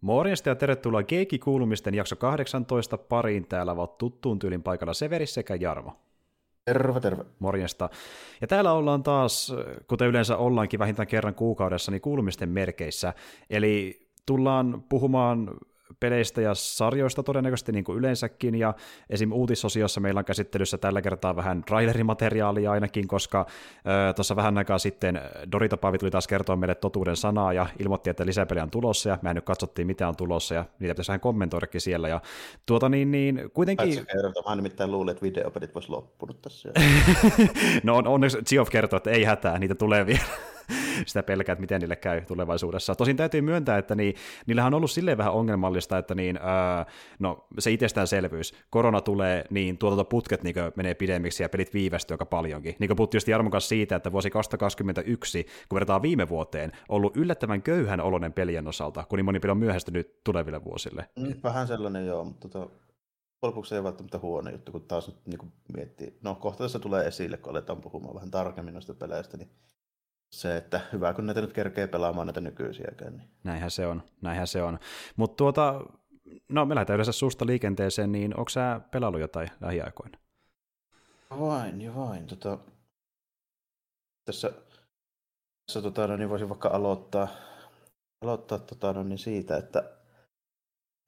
Morjesta ja tervetuloa Keikki-kuulumisten jakso 18 pariin. Täällä ovat tuttuun tyylin paikalla Severi sekä Jarmo. Terve, terve. Morjesta. Ja täällä ollaan taas, kuten yleensä ollaankin vähintään kerran kuukaudessa, niin kuulumisten merkeissä. Eli tullaan puhumaan peleistä ja sarjoista todennäköisesti niin kuin yleensäkin, ja esim. uutisosiossa meillä on käsittelyssä tällä kertaa vähän trailerimateriaalia ainakin, koska tuossa vähän aikaa sitten Dorita Pavi tuli taas kertoa meille totuuden sanaa ja ilmoitti, että lisäpeliä on tulossa, ja me nyt katsottiin mitä on tulossa, ja niitä pitäisi vähän kommentoidakin siellä, ja tuota niin, niin kuitenkin... Kertoo, mä nimittäin luulen, että videopelit voisi loppunut tässä. no on, onneksi Geoff kertoo, että ei hätää, niitä tulee vielä. Sitä pelkää, että miten niille käy tulevaisuudessa. Tosin täytyy myöntää, että niin, niillähän on ollut silleen vähän ongelmallista, että niin, ää, no, se itsestäänselvyys, korona tulee, niin tuotantoputket niin menee pidemmiksi ja pelit viivästyy aika paljonkin. Niin kuin puhuttiin Jarmon kanssa siitä, että vuosi 2021, kun verrataan viime vuoteen, ollut yllättävän köyhän oloinen pelien osalta, kun niin moni peli on myöhästynyt tuleville vuosille. Vähän sellainen joo, mutta tota, lopuksi ei välttämättä huono juttu, kun taas niin kuin miettii. No kohta tässä tulee esille, kun aletaan puhumaan vähän tarkemmin noista peleistä, niin se, että hyvä kun näitä nyt kerkee pelaamaan näitä nykyisiäkään. Niin. Näinhän se on, näinhän se on. Mutta tuota, no me lähdetään yleensä suusta liikenteeseen, niin onko sä pelannut jotain lähiaikoina? Vain vain. Tota, tässä tässä tota, no, niin voisin vaikka aloittaa, aloittaa tota, no, niin siitä, että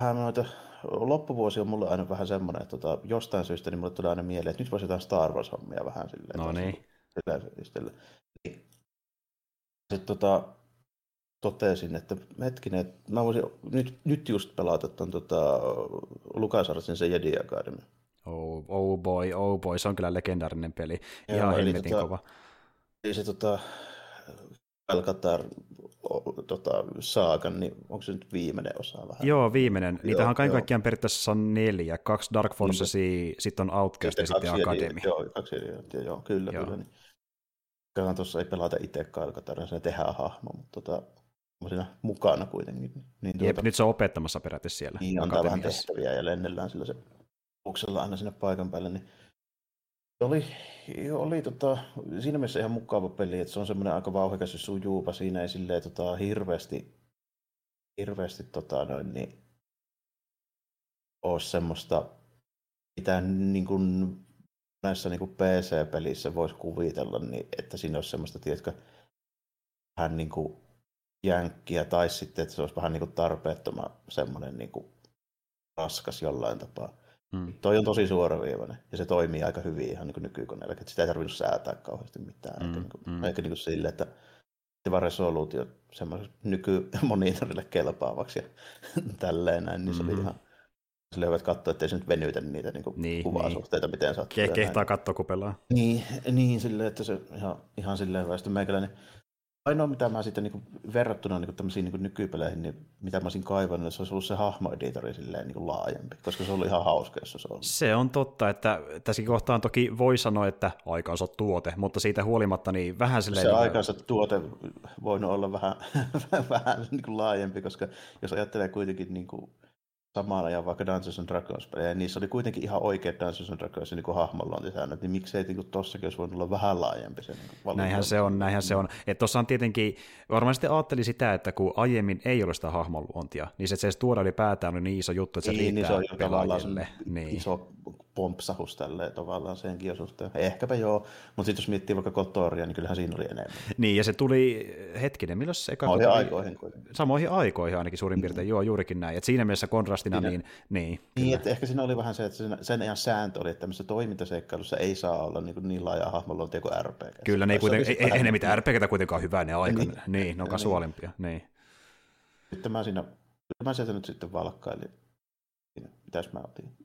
vähän noita, loppuvuosi on mulle aina vähän semmoinen, että tota, jostain syystä niin mulle tulee aina mieleen, että nyt voisi jotain Star Wars-hommia vähän silleen. No niin. Sillä, niin sitten tota, totesin, että hetkinen, mä voisin nyt, nyt just pelata tuon tota, LucasArtsin se Jedi Academy. Oh, oh boy, oh boy, se on kyllä legendaarinen peli. Ja Ihan helvetin tota, kova. Eli se tota, Alcatar tota, saakan, niin onko se nyt viimeinen osa vähän? Joo, viimeinen. Niitähän on kaiken kaikkiaan periaatteessa on neljä. Kaksi Dark Forcesia, niin, sitten on Outcast ja sitten Academy. Joo, kaksi eri, joo, kyllä, joo. kyllä. Niin Kyllähän tuossa ei pelata itse Kalkataria, se tehdään hahmo, mutta tota, siinä mukana kuitenkin. Niin, Jep, tuota, nyt se on opettamassa periaatteessa siellä. Niin, antaa vähän tehtäviä ja lennellään sillä se uksella aina sinne paikan päälle. Niin oli, oli tota, siinä mielessä ihan mukava peli, että se on semmoinen aika vauhdikas ja sujuupa. Siinä ei silleen tota, hirveästi, hirveästi tota, noin, niin, ole semmoista mitä niin kuin näissä niin kuin PC-pelissä voisi kuvitella, niin että siinä olisi semmoista, tiedätkö, vähän niin kuin jänkkiä, tai sitten, että se olisi vähän niin kuin tarpeettoman semmoinen niin kuin raskas jollain tapaa. Hmm. Toi on tosi suoraviivainen, ja se toimii aika hyvin ihan niin kuin nykykoneella, että sitä ei tarvinnut säätää kauheasti mitään, hmm. eikä, niin kuin, hmm. eikä niin kuin sille, että se vaan resoluutio semmoiselle nykymonitorille kelpaavaksi ja tälleen näin, niin se oli hmm. ihan sille voit katsoa, ettei se nyt venytä niitä niin niin, kuvasuhteita, niin. miten sattuu. Ke- kehtaa katsoa, kun pelaa. Niin, niin silleen, että se ihan, ihan silleen väestö meikäläinen. Ainoa, mitä mä sitten niin verrattuna niin tämmöisiin niin nykypeleihin, niin mitä mä olisin kaivannut, että se olisi ollut se hahmoeditori silleen niin laajempi, koska se oli ihan hauska, jos se on. Se on totta, että tässäkin kohtaan toki voi sanoa, että aikansa tuote, mutta siitä huolimatta niin vähän silleen... Se niin aikansa tuote voinut olla vähän, vähän niin kuin laajempi, koska jos ajattelee kuitenkin niin kuin samaan ajan vaikka Dungeons and Dragons pelejä, niissä oli kuitenkin ihan oikeat Dungeons and Dragons niin hahmonluontisäännöt, niin miksei niin tossakin olisi voinut olla vähän laajempi se niin Näinhän se on, näinhän se on. Että tuossa on tietenkin, varmaan sitten ajatteli sitä, että kun aiemmin ei ole sitä hahmonluontia, niin se, se edes tuoda ylipäätään on niin iso juttu, että se niin, riittää niin se on pelaajille. Niin. Iso pompsahus tälleen tavallaan senkin suhteen. Ehkäpä joo, mutta sitten jos miettii vaikka Kotoria, niin kyllähän siinä oli enemmän. Niin, ja se tuli, hetkinen, milloin se eka... Samoihin aikoihin kuitenkin. Samoihin aikoihin ainakin suurin piirtein, mm. joo, juurikin näin. Et siinä mielessä kontrastina, siinä, niin... Niin, niin että ehkä siinä oli vähän se, että sen, ajan sääntö oli, että tämmöisessä toimintaseikkailussa ei saa olla niin, niin laaja hahmoluontia kuin RPG. Kyllä, ne ei, kuiten, ei, ei, ne mitään RPGtä kuitenkaan hyvää ne aika. Niin, niin ne on kasuaalimpia. Niin. niin. Sitten mä siinä, mä sieltä nyt sitten valkkailin. Mitäs mä otin?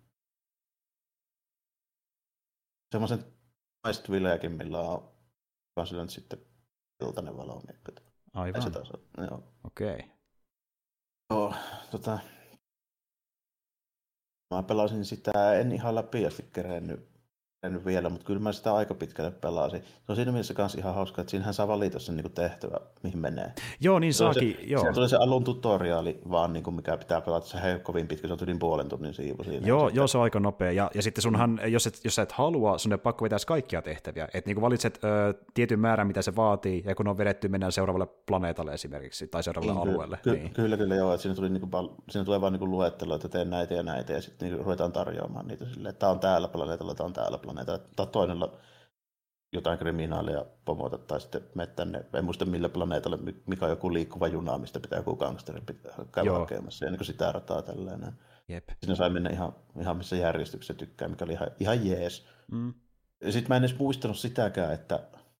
Semmoisen naistvileäkin, millä on vaan sillä nyt sitten iltainen valo. Niin, Aivan. Se taas, joo. Okei. Okay. Joo, tota, mä pelasin sitä, en ihan läpi asti kerennyt nyt vielä, mutta kyllä mä sitä aika pitkälle pelasin. Se on siinä mielessä myös ihan hauska, että siinähän saa valita sen niin tehtävä, mihin menee. Joo, niin saakin. Se, joo. Se tulee se alun tutoriaali vaan, niin kuin mikä pitää pelata, se ei kovin pitkä, se on yli puolen tunnin siivu siinä. Joo, joo, se on aika nopea. Ja, ja sitten sunhan, jos, et, jos sä et halua, sun ei pakko vetää kaikkia tehtäviä. Että niin valitset ö, tietyn määrän, mitä se vaatii, ja kun on vedetty, mennään seuraavalle planeetalle esimerkiksi, tai seuraavalle niin, alueelle. Ky- niin. Kyllä, kyllä, joo. Että siinä, tuli, niin kuin, siinä tulee vaan niin luettelo, että teen näitä ja näitä, ja sitten niin ruvetaan tarjoamaan niitä silleen, että tämä on täällä planeetalla, tämä on täällä planeetalla. Tämä toinen jotain kriminaalia pomota tai sitten mene tänne, en muista millä planeetalle, mikä on joku liikkuva juna, mistä pitää joku gangsteri käydä hakemassa, ja niin kuin sitä rataa tällainen. Jep. Siinä sai mennä ihan, ihan missä järjestyksessä tykkää, mikä oli ihan, ihan jees. Mm. Sitten mä en edes muistanut sitäkään, että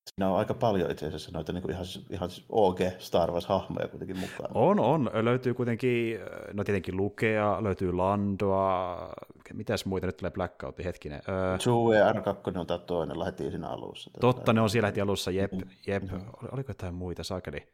Siinä on aika paljon itse asiassa noita niin kuin ihan, ihan siis OG Star Wars-hahmoja kuitenkin mukaan. On, on. Löytyy kuitenkin, no tietenkin Lukea, löytyy Landoa, mitäs muita nyt tulee Blackout, hetkinen. Öö, Chewie R2 on tämä toinen, lähetiin siinä alussa. Totta, ne on siellä heti alussa, jep, mm-hmm. jep. Mm-hmm. Oliko jotain muita, saakeli?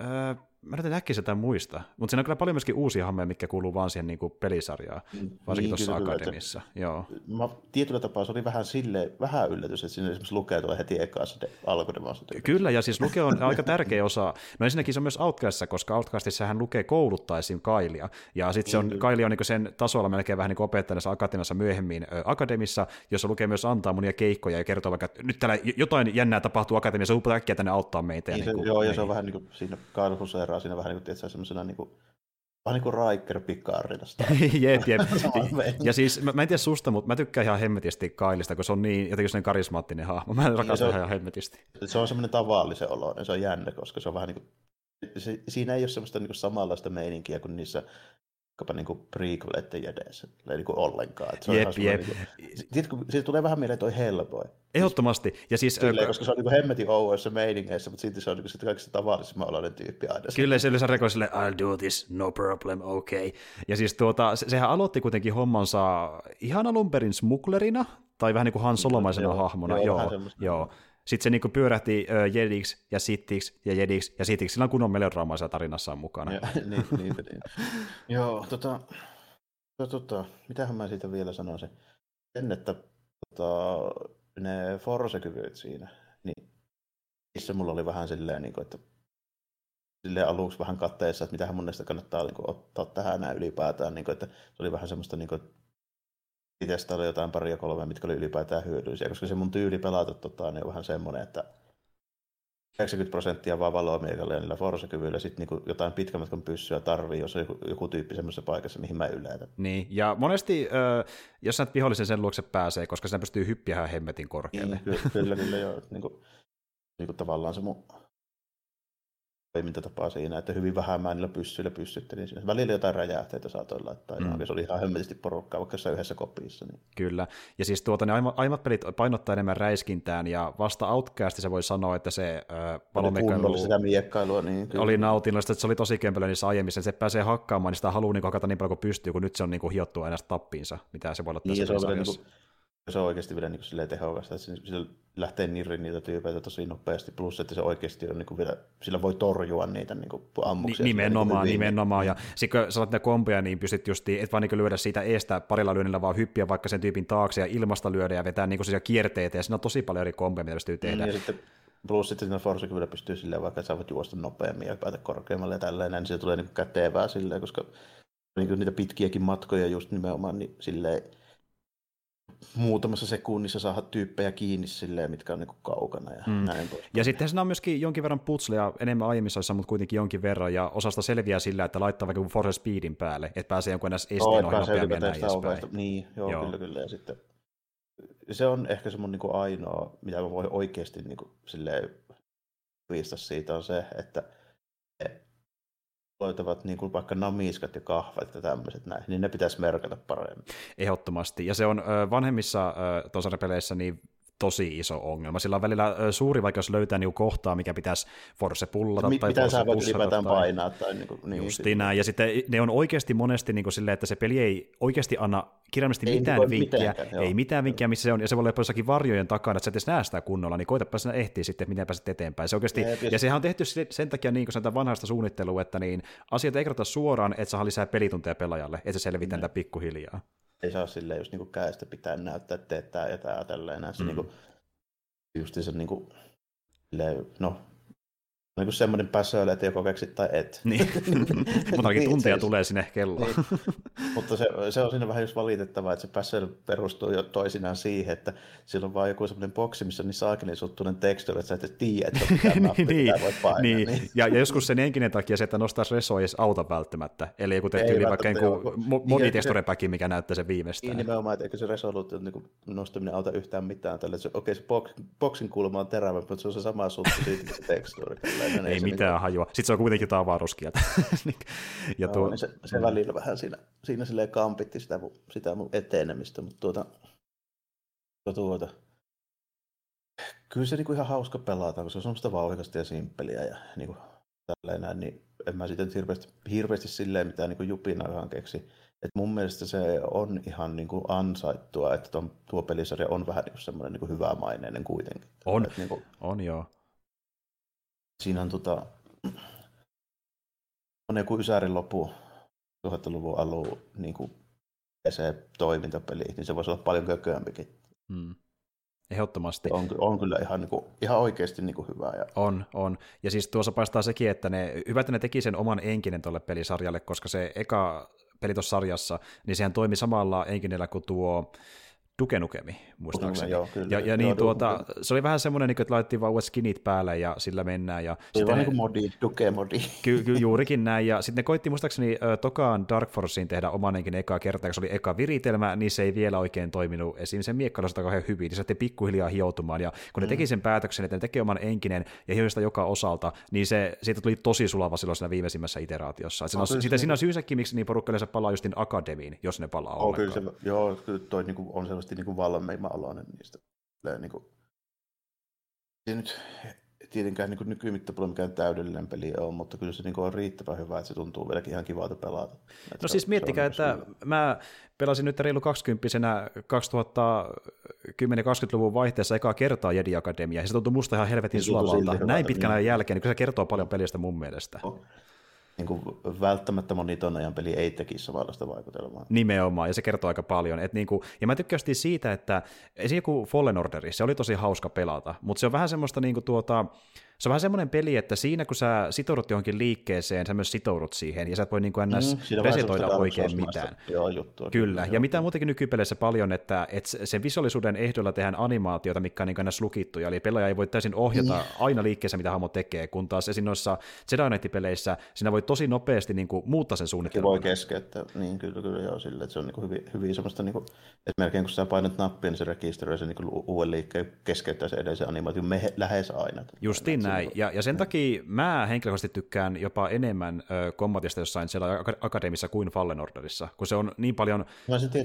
Öö, mä en äkkiä sitä muista, mutta siinä on kyllä paljon myöskin uusia hammeja, mitkä kuuluu vaan siihen niin kuin pelisarjaan, mm, varsinkin niin, tuossa Akademissa. Että, Joo. Mä, tietyllä tapaa se oli vähän sille, vähän yllätys, että siinä esimerkiksi lukee tulee heti ekassa alkudemossa. Kyllä, ja siis luke on aika tärkeä osa. No ensinnäkin se on myös Outcastissa, koska Outcastissa hän lukee kouluttaa esim. Kailia, ja sitten se on, niin, Kaili on niin sen tasolla melkein vähän niin opettajana Akatemiassa myöhemmin ö, Akademissa, jossa lukee myös antaa monia keikkoja ja kertoo vaikka, että nyt täällä jotain jännää tapahtuu Akatemiassa, upota äkkiä tänne auttaa meitä. Niin, ja niin kuin, joo, niin. ja se on vähän niin kuin siinä Kyle siinä vähän niin kuin, tietysti, semmoisena niin kuin, vähän niin kuin Riker Picardista. jep, jep. ja siis mä, mä, en tiedä susta, mutta mä tykkään ihan hemmetisti Kailista, kun se on niin jotenkin sellainen karismaattinen hahmo. Mä rakastan ihan hemmetisti. Se on semmoinen tavallisen olo, ja se on jännä, koska se on vähän niin kuin, se, siinä ei ole semmoista niin kuin samanlaista meininkiä kuin niissä vaikkapa niin prequeleiden jedessä, ei niin ollenkaan. Että se jep, jep. Niin kuin, siitä tulee vähän mieleen toi Hellboy. Ehdottomasti. Ja siis, Silleen, koska se on niin hemmetin ouoissa meiningeissä, mutta silti se on niin kaikista tavallisimman oloinen tyyppi aina. Kyllä se yleensä rekoi sille, I'll do this, no problem, okay. Ja siis tuota, se, sehän aloitti kuitenkin hommansa ihan alun perin smugglerina, tai vähän niin kuin Han Solomaisena joo, hahmona. Joo, joo, joo. Sitten se niinku pyörähti uh, jediksi ja sittiksi ja jediksi ja sittiksi. Sillä on kunnon melodraamaisia tarinassa mukana. Ja, niin, niin, niin. Joo, tota, tota, tota, mitähän mä siitä vielä sanoisin. Sen, että tota, ne Force-kyvyt siinä, niin missä mulla oli vähän silleen, niin kuin, että silleen aluksi vähän katteessa, että mitähän mun mielestä kannattaa niin kuin, ottaa tähän näin ylipäätään, niin kuin, että se oli vähän semmoista niin kuin, testailla jotain paria kolmea, mitkä oli ylipäätään hyödyllisiä, koska se mun tyyli pelata tota, niin on vähän semmoinen, että 90 prosenttia vaan valoa miekalle ja niillä Forza-kyvyillä sitten niin jotain pitkän matkan pyssyä tarvii, jos on joku, joku tyyppi semmoisessa paikassa, mihin mä yleitä. Niin, ja monesti, äh, jos sä vihollisen sen luokse pääsee, koska sen pystyy hyppiä hemmetin korkealle. Niin, kyllä, kyllä, kyllä joo. Niin kuin, niin kuin tavallaan se mun toimintatapaa siinä, että hyvin vähän mä niillä pyssyillä pyssyttelin siinä. Välillä jotain räjähteitä saatoin laittaa, mm. ja se oli ihan hemmetisti porukkaa, vaikka se yhdessä kopissa. Niin. Kyllä, ja siis tuota, ne aiemmat pelit painottaa enemmän räiskintään, ja vasta Outcasti se voi sanoa, että se äh, valomekailu sitä miekkailua, niin kyllä. oli nautinnollista, että se oli tosi kempelö niissä aiemmissa, se pääsee hakkaamaan, niin sitä haluaa niin hakata niin paljon kuin pystyy, kun nyt se on niin kuin hiottua aina tappiinsa, mitä se voi olla niin, tässä se on, niin kuin, se on oikeasti vielä niin kuin tehokasta, että sillä lähtee nirrin niitä tyypeitä tosi nopeasti, plus että se oikeasti on niin kuin vielä, sillä voi torjua niitä niin kuin ammuksia. Nimenomaan, niin nimenomaan, ja sitten kun saat ne kompeja, niin pystyt just, et vaan niin lyödä siitä eestä parilla lyönnillä, vaan hyppiä vaikka sen tyypin taakse ja ilmasta lyödä ja vetää niin kuin kierteitä, ja siinä on tosi paljon eri kompeja, mitä pystyy tehdä. Mm, ja sitten Plus sitten siinä Forza kyllä pystyy silleen, vaikka sä voit juosta nopeammin ja päätä korkeammalle ja tälleen, niin se tulee niin kätevää silleen, koska niin niitä pitkiäkin matkoja just nimenomaan, niin silleen, muutamassa sekunnissa saada tyyppejä kiinni silleen, mitkä on niin kaukana ja mm. näin pois. Ja sitten siinä on myöskin jonkin verran putsleja enemmän aiemmissa osissa, mutta kuitenkin jonkin verran, ja osasta selviää sillä, että laittaa vaikka Force Speedin päälle, että pääsee jonkun ns. esteen ohi nopeammin ja näin edespäin. Niin, joo, joo, kyllä, kyllä. Ja sitten se on ehkä se mun niin kuin ainoa, mitä mä voin oikeasti niin kuin, silleen, siitä on se, että löytävät niin kuin vaikka namiskat ja kahvat ja tämmöiset näin, niin ne pitäisi merkata paremmin. Ehdottomasti. Ja se on vanhemmissa peleissä niin tosi iso ongelma. Sillä on välillä suuri vaikeus löytää niinku kohtaa, mikä pitäisi force pullata Mi- tai mitä sä voit ylipäätään tai... painaa. Tai niinku, niin, Justi näin. Ja sitten ne on oikeasti monesti niinku silleen, että se peli ei oikeasti anna kirjaimellisesti ei mitään vinkkiä, ei mitään vinkkiä, missä se on, ja se voi olla jossakin varjojen takana, että sä et edes näe sitä kunnolla, niin koitapa sinä ehtiä sitten, miten pääset eteenpäin. Se oikeasti, ja, ja sehän on tehty sen takia niin kuin vanhasta suunnittelua, että niin asiat ei kerrota suoraan, että saa lisää pelitunteja pelaajalle, että se selvitään tätä pikkuhiljaa. Ei saa silleen just niinku käestä pitää näyttää, että teettää ja tälleen näin. Se mm. niinku, justiinsa niinku, no niin kuin semmoinen päsöille, että joko keksit tai et. Niin. Mutta ainakin tunteja tulee sinne kelloon. Niin. Mutta se, se, on siinä vähän just valitettavaa, että se päsöily perustuu jo toisinaan siihen, että sillä on vaan joku semmoinen boksi, missä on niin saakeli suttuinen teksturi, että sä et tiedä, että mitä nappi, niin, voi painaa. Niin. niin. Ja, ja, joskus sen enkinen takia se, että nostaisi resoa edes auta välttämättä. Eli joku tehty yli vaikka joku monitexturepäki, mikä näyttää sen viimeistään. Niin nimenomaan, että eikö se resoluutio niin nostaminen auta yhtään mitään. Tällä, okei, okay, se box, boksin kulma on terävä, mutta se on se sama suttu siitä se ei mitään niin hajua. Sitten se on kuitenkin jotain avaruuskieltä. Niin, ja tuo... niin se, se välillä vähän siinä, siinä silleen kampitti sitä, sitä mun etenemistä, mutta tuota, tuota, kyllä se niinku ihan hauska pelata, koska se on semmoista vauhikasta ja simppeliä ja niinku, tälleen näin, niin en mä sitten hirveästi, hirveästi silleen mitään niinku jupinakaan keksi. Et mun mielestä se on ihan niinku ansaittua, että ton, tuo pelisarja on vähän niinku semmoinen niinku hyvämaineinen kuitenkin. On, Et, niinku, on joo siinä on tota, on joku Ysärin lopu 2000-luvun alun niin kuin PC-toimintapeli, niin se voisi olla paljon kököämpikin. Hmm. Ehdottomasti. On, on kyllä ihan, niin kuin, ihan oikeasti niin kuin hyvä. Ja... On, on. Ja siis tuossa paistaa sekin, että ne, hyvä, että ne teki sen oman enkinen tuolle pelisarjalle, koska se eka peli tuossa sarjassa, niin sehän toimi samalla enkinellä kuin tuo Duke Nukemi, muistaakseni. Joo, kyllä. Ja, ja niin, joo, tuota, se oli vähän semmoinen, niin että laitettiin vaan uudet skinit päälle ja sillä mennään. Ja se oli niin kuin modi, Duke-modi. Ky, ky, juurikin näin. Ja sitten ne koitti muistaakseni Tokaan Dark Forcein tehdä omanenkin eka kertaa, kun se oli eka viritelmä, niin se ei vielä oikein toiminut esim. sen miekkailusta kauhean hyvin. Niin se pikkuhiljaa hioutumaan. Ja kun ne mm. teki sen päätöksen, että ne teki oman enkinen ja hioista joka osalta, niin se siitä tuli tosi sulava silloin siinä viimeisimmässä iteraatiossa. Että no, siinä, siinä on syynsäkin, miksi niin porukka palaa justin Akademiin, jos ne palaa oh, kyllä se, joo, kyllä toi niin kuin, on selvästi niin kuin valmeimman oloinen niistä. Niin kuin, ei nyt tietenkään niin nykymittapuolella mikään täydellinen peli on, mutta kyllä se niin on riittävän hyvä, että se tuntuu vieläkin ihan kivalta pelata. Että no siis miettikää, että hyvä. mä pelasin nyt reilu 20 2010-20-luvun vaihteessa ekaa kertaa Jedi Academia, ja se tuntuu musta ihan helvetin niin, sulavalta. Näin pitkän ajan jälkeen, niin se kertoo paljon pelistä mun mielestä. Oh niin kuin välttämättä moni ton ajan peli ei tekisi samanlaista vaikutelmaa. Nimenomaan, ja se kertoo aika paljon. Et niin kuin, ja mä tykkäsin siitä, että esimerkiksi joku Fallen Orderi, se oli tosi hauska pelata, mutta se on vähän semmoista niin kuin tuota, se on vähän semmoinen peli, että siinä kun sä sitoudut johonkin liikkeeseen, sä myös sitoudut siihen, ja sä et voi niin kuin ns. Mm, resetoida oikein mitään. Joo, juttua, kyllä, ja mitä muutenkin nykypeleissä paljon, että, että sen visuaalisuuden ehdolla tehdään animaatiota, mikä on niin ns. lukittuja, eli pelaaja ei voi täysin ohjata mm. aina liikkeessä, mitä hahmo tekee, kun taas esim. noissa Jedi Knight-peleissä siinä voi tosi nopeasti niin kuin, muuttaa sen suunnitelman. Voi keskeyttää, niin kyllä, kyllä joo, sille, että se on niin kuin hyvin, hyvin semmoista, niin kuin, että melkein kun sä painat nappia, niin se rekisteröi sen niin uuden liikkeen keskeyttää se edellisen animaation me, lähes aina. Justiin näin, ja, ja sen takia mä henkilökohtaisesti tykkään jopa enemmän ö, kombatista jossain siellä akademissa kuin Fallen Orderissa, kun se on niin paljon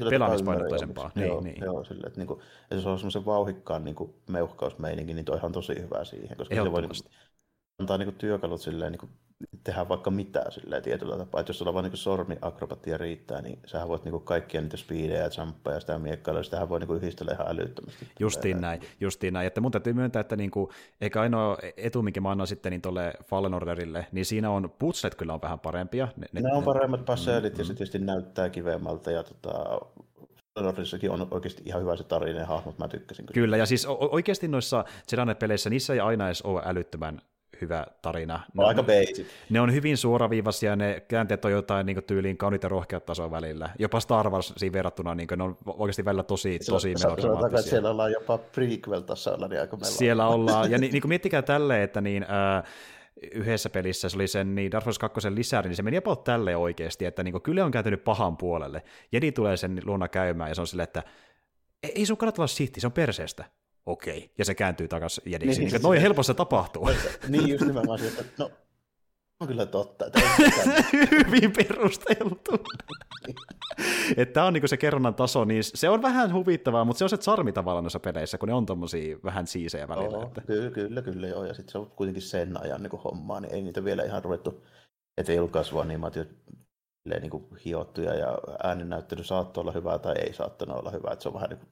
pelaamispainotteisempaa. Niin, joo, niin. joo sille, että, niin kuin, että se on semmoisen vauhikkaan niin kuin meuhkausmeininki, niin toi on tosi hyvä siihen, koska se voi niin kuin, antaa niin kuin, työkalut silleen, niin kuin, tehdä vaikka mitään silleen tietyllä tapaa. Että jos sulla vaan niin sormiakrobatia riittää, niin sähän voit niin kaikkia niitä speedejä ja jumppeja ja sitä miekkailua, sitähän voi niin yhdistellä ihan älyttömästi. Justiin näin, justiin näin. Että mun täytyy myöntää, että niin kuin, eikä ainoa etu, minkä mä annan sitten niin tuolle Fallen Orderille, niin siinä on putslet kyllä on vähän parempia. Ne, ne, ne on paremmat passeelit mm, ja se tietysti näyttää kivemmalta ja tota, Orderissakin on oikeasti ihan hyvä se tarina ja hahmot, mä tykkäsin. Kyllä, kyllä ja siis oikeasti noissa Jedi-peleissä niissä ei aina edes ole älyttömän hyvä tarina. Ne on, aika basic. Ne on hyvin suoraviivaisia, ne käänteet on jotain niin tyyliin kaunit ja rohkeat tasoa välillä. Jopa Star Wars siinä verrattuna, niin ne on oikeasti välillä tosi, tosi melodramaattisia. siellä ollaan jopa prequel-tasolla, niin aika Siellä ollaan, ja niin, niin kuin miettikää tälleen, että niin, äh, yhdessä pelissä se oli sen niin Dark Souls 2 lisäri, niin se meni jopa tälle oikeasti, että niin kyllä on kääntynyt pahan puolelle. Jedi tulee sen luona käymään ja se on silleen, että ei sun kannata olla sitti, se on perseestä okei, ja se kääntyy takaisin jediksi. Niin, niin, noin helposti se tapahtuu. niin, just nimenomaan että no, on kyllä totta. Että Hyvin perusteltu. että tämä on niinku se kerronnan taso, niin se on vähän huvittavaa, mutta se on se charmi tavallaan noissa peleissä, kun ne on tommosia vähän siisejä välillä. Oho, että... Kyllä, kyllä, kyllä joo, ja sitten se on kuitenkin sen ajan niin hommaa, niin ei niitä vielä ihan ruvettu, että ei julkaisua animaatiot niin kuin hiottuja ja ääninäyttely saattoi olla hyvää tai ei saattanut olla hyvää, että se on vähän niin kuin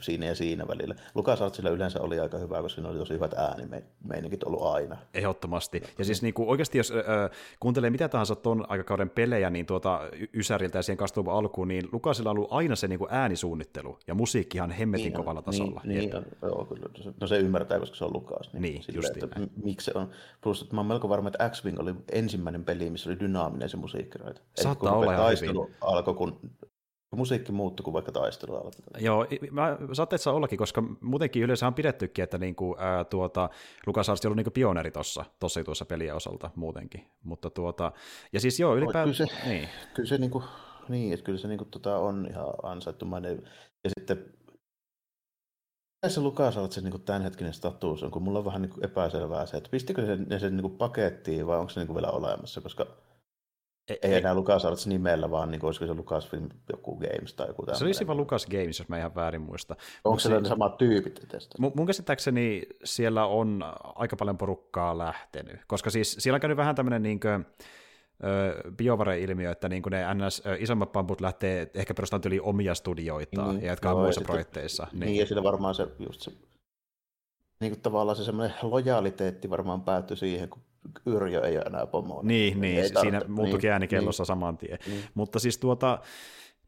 siinä ja siinä välillä. Lukas Artsilla yleensä oli aika hyvä, koska siinä oli tosi hyvät äänimeiningit ollut aina. Ehdottomasti. Ja siis niin kuin, oikeasti jos äh, kuuntelee mitä tahansa ton aikakauden pelejä, niin tuota Ysäriltä ja siihen kastuva alkuun, niin Lukasilla on ollut aina se niin kuin äänisuunnittelu ja musiikki ihan hemmetin niin, kovalla tasolla. Niin, niin on, joo, kyllä. No se ymmärtää, koska se on Lukas. Niin, niin sille, että miksi se on. Plus, että mä oon melko varma, että X-Wing oli ensimmäinen peli, missä oli dynaaminen se musiikki. Saattaa olla ihan hyvin. alkoi, kun musiikki muuttui, kun vaikka taistelu alkoi. Joo, mä saatteessa ollakin, koska muutenkin yleensä on pidettykin, että niinku, ää, tuota, Lukas Arts on ollut niinku pioneeri tuossa, tossa jutussa pelien osalta muutenkin. Mutta tuota, ja siis joo, ylipäätään... Kyllä se, niin. kyllä se, niinku, niin, että kyllä se niinku, tota, on ihan ansaittumainen. Ja sitten se Lukas Arts niinku tämänhetkinen status on, kun mulla on vähän niinku epäselvää se, että pistikö se, ne sen niinku pakettiin vai onko se niinku vielä olemassa, koska ei, ei enää LucasArts nimellä, vaan niin olisiko se Lucasfilm joku Games tai joku tämmöinen. Se olisi vaan Lucas Games, jos mä ihan väärin muista. Onko se ne samat tyypit tästä? Mun, mun käsittääkseni siellä on aika paljon porukkaa lähtenyt, koska siis siellä on käynyt vähän tämmöinen niin kuin, biovare-ilmiö, että niin ne NS, isommat pamput lähtee ehkä perustamaan yli omia studioitaan niin, ja jatkaa muissa sitten, projekteissa. Niin. niin, ja sillä varmaan se just se niin kuin tavallaan se semmoinen lojaliteetti varmaan päättyi siihen, kun Yrjö ei ole enää pomo. Niin, niin, niin siinä muuttuikin niin, äänikellossa niin, saman tien. Niin. Mutta siis tuota,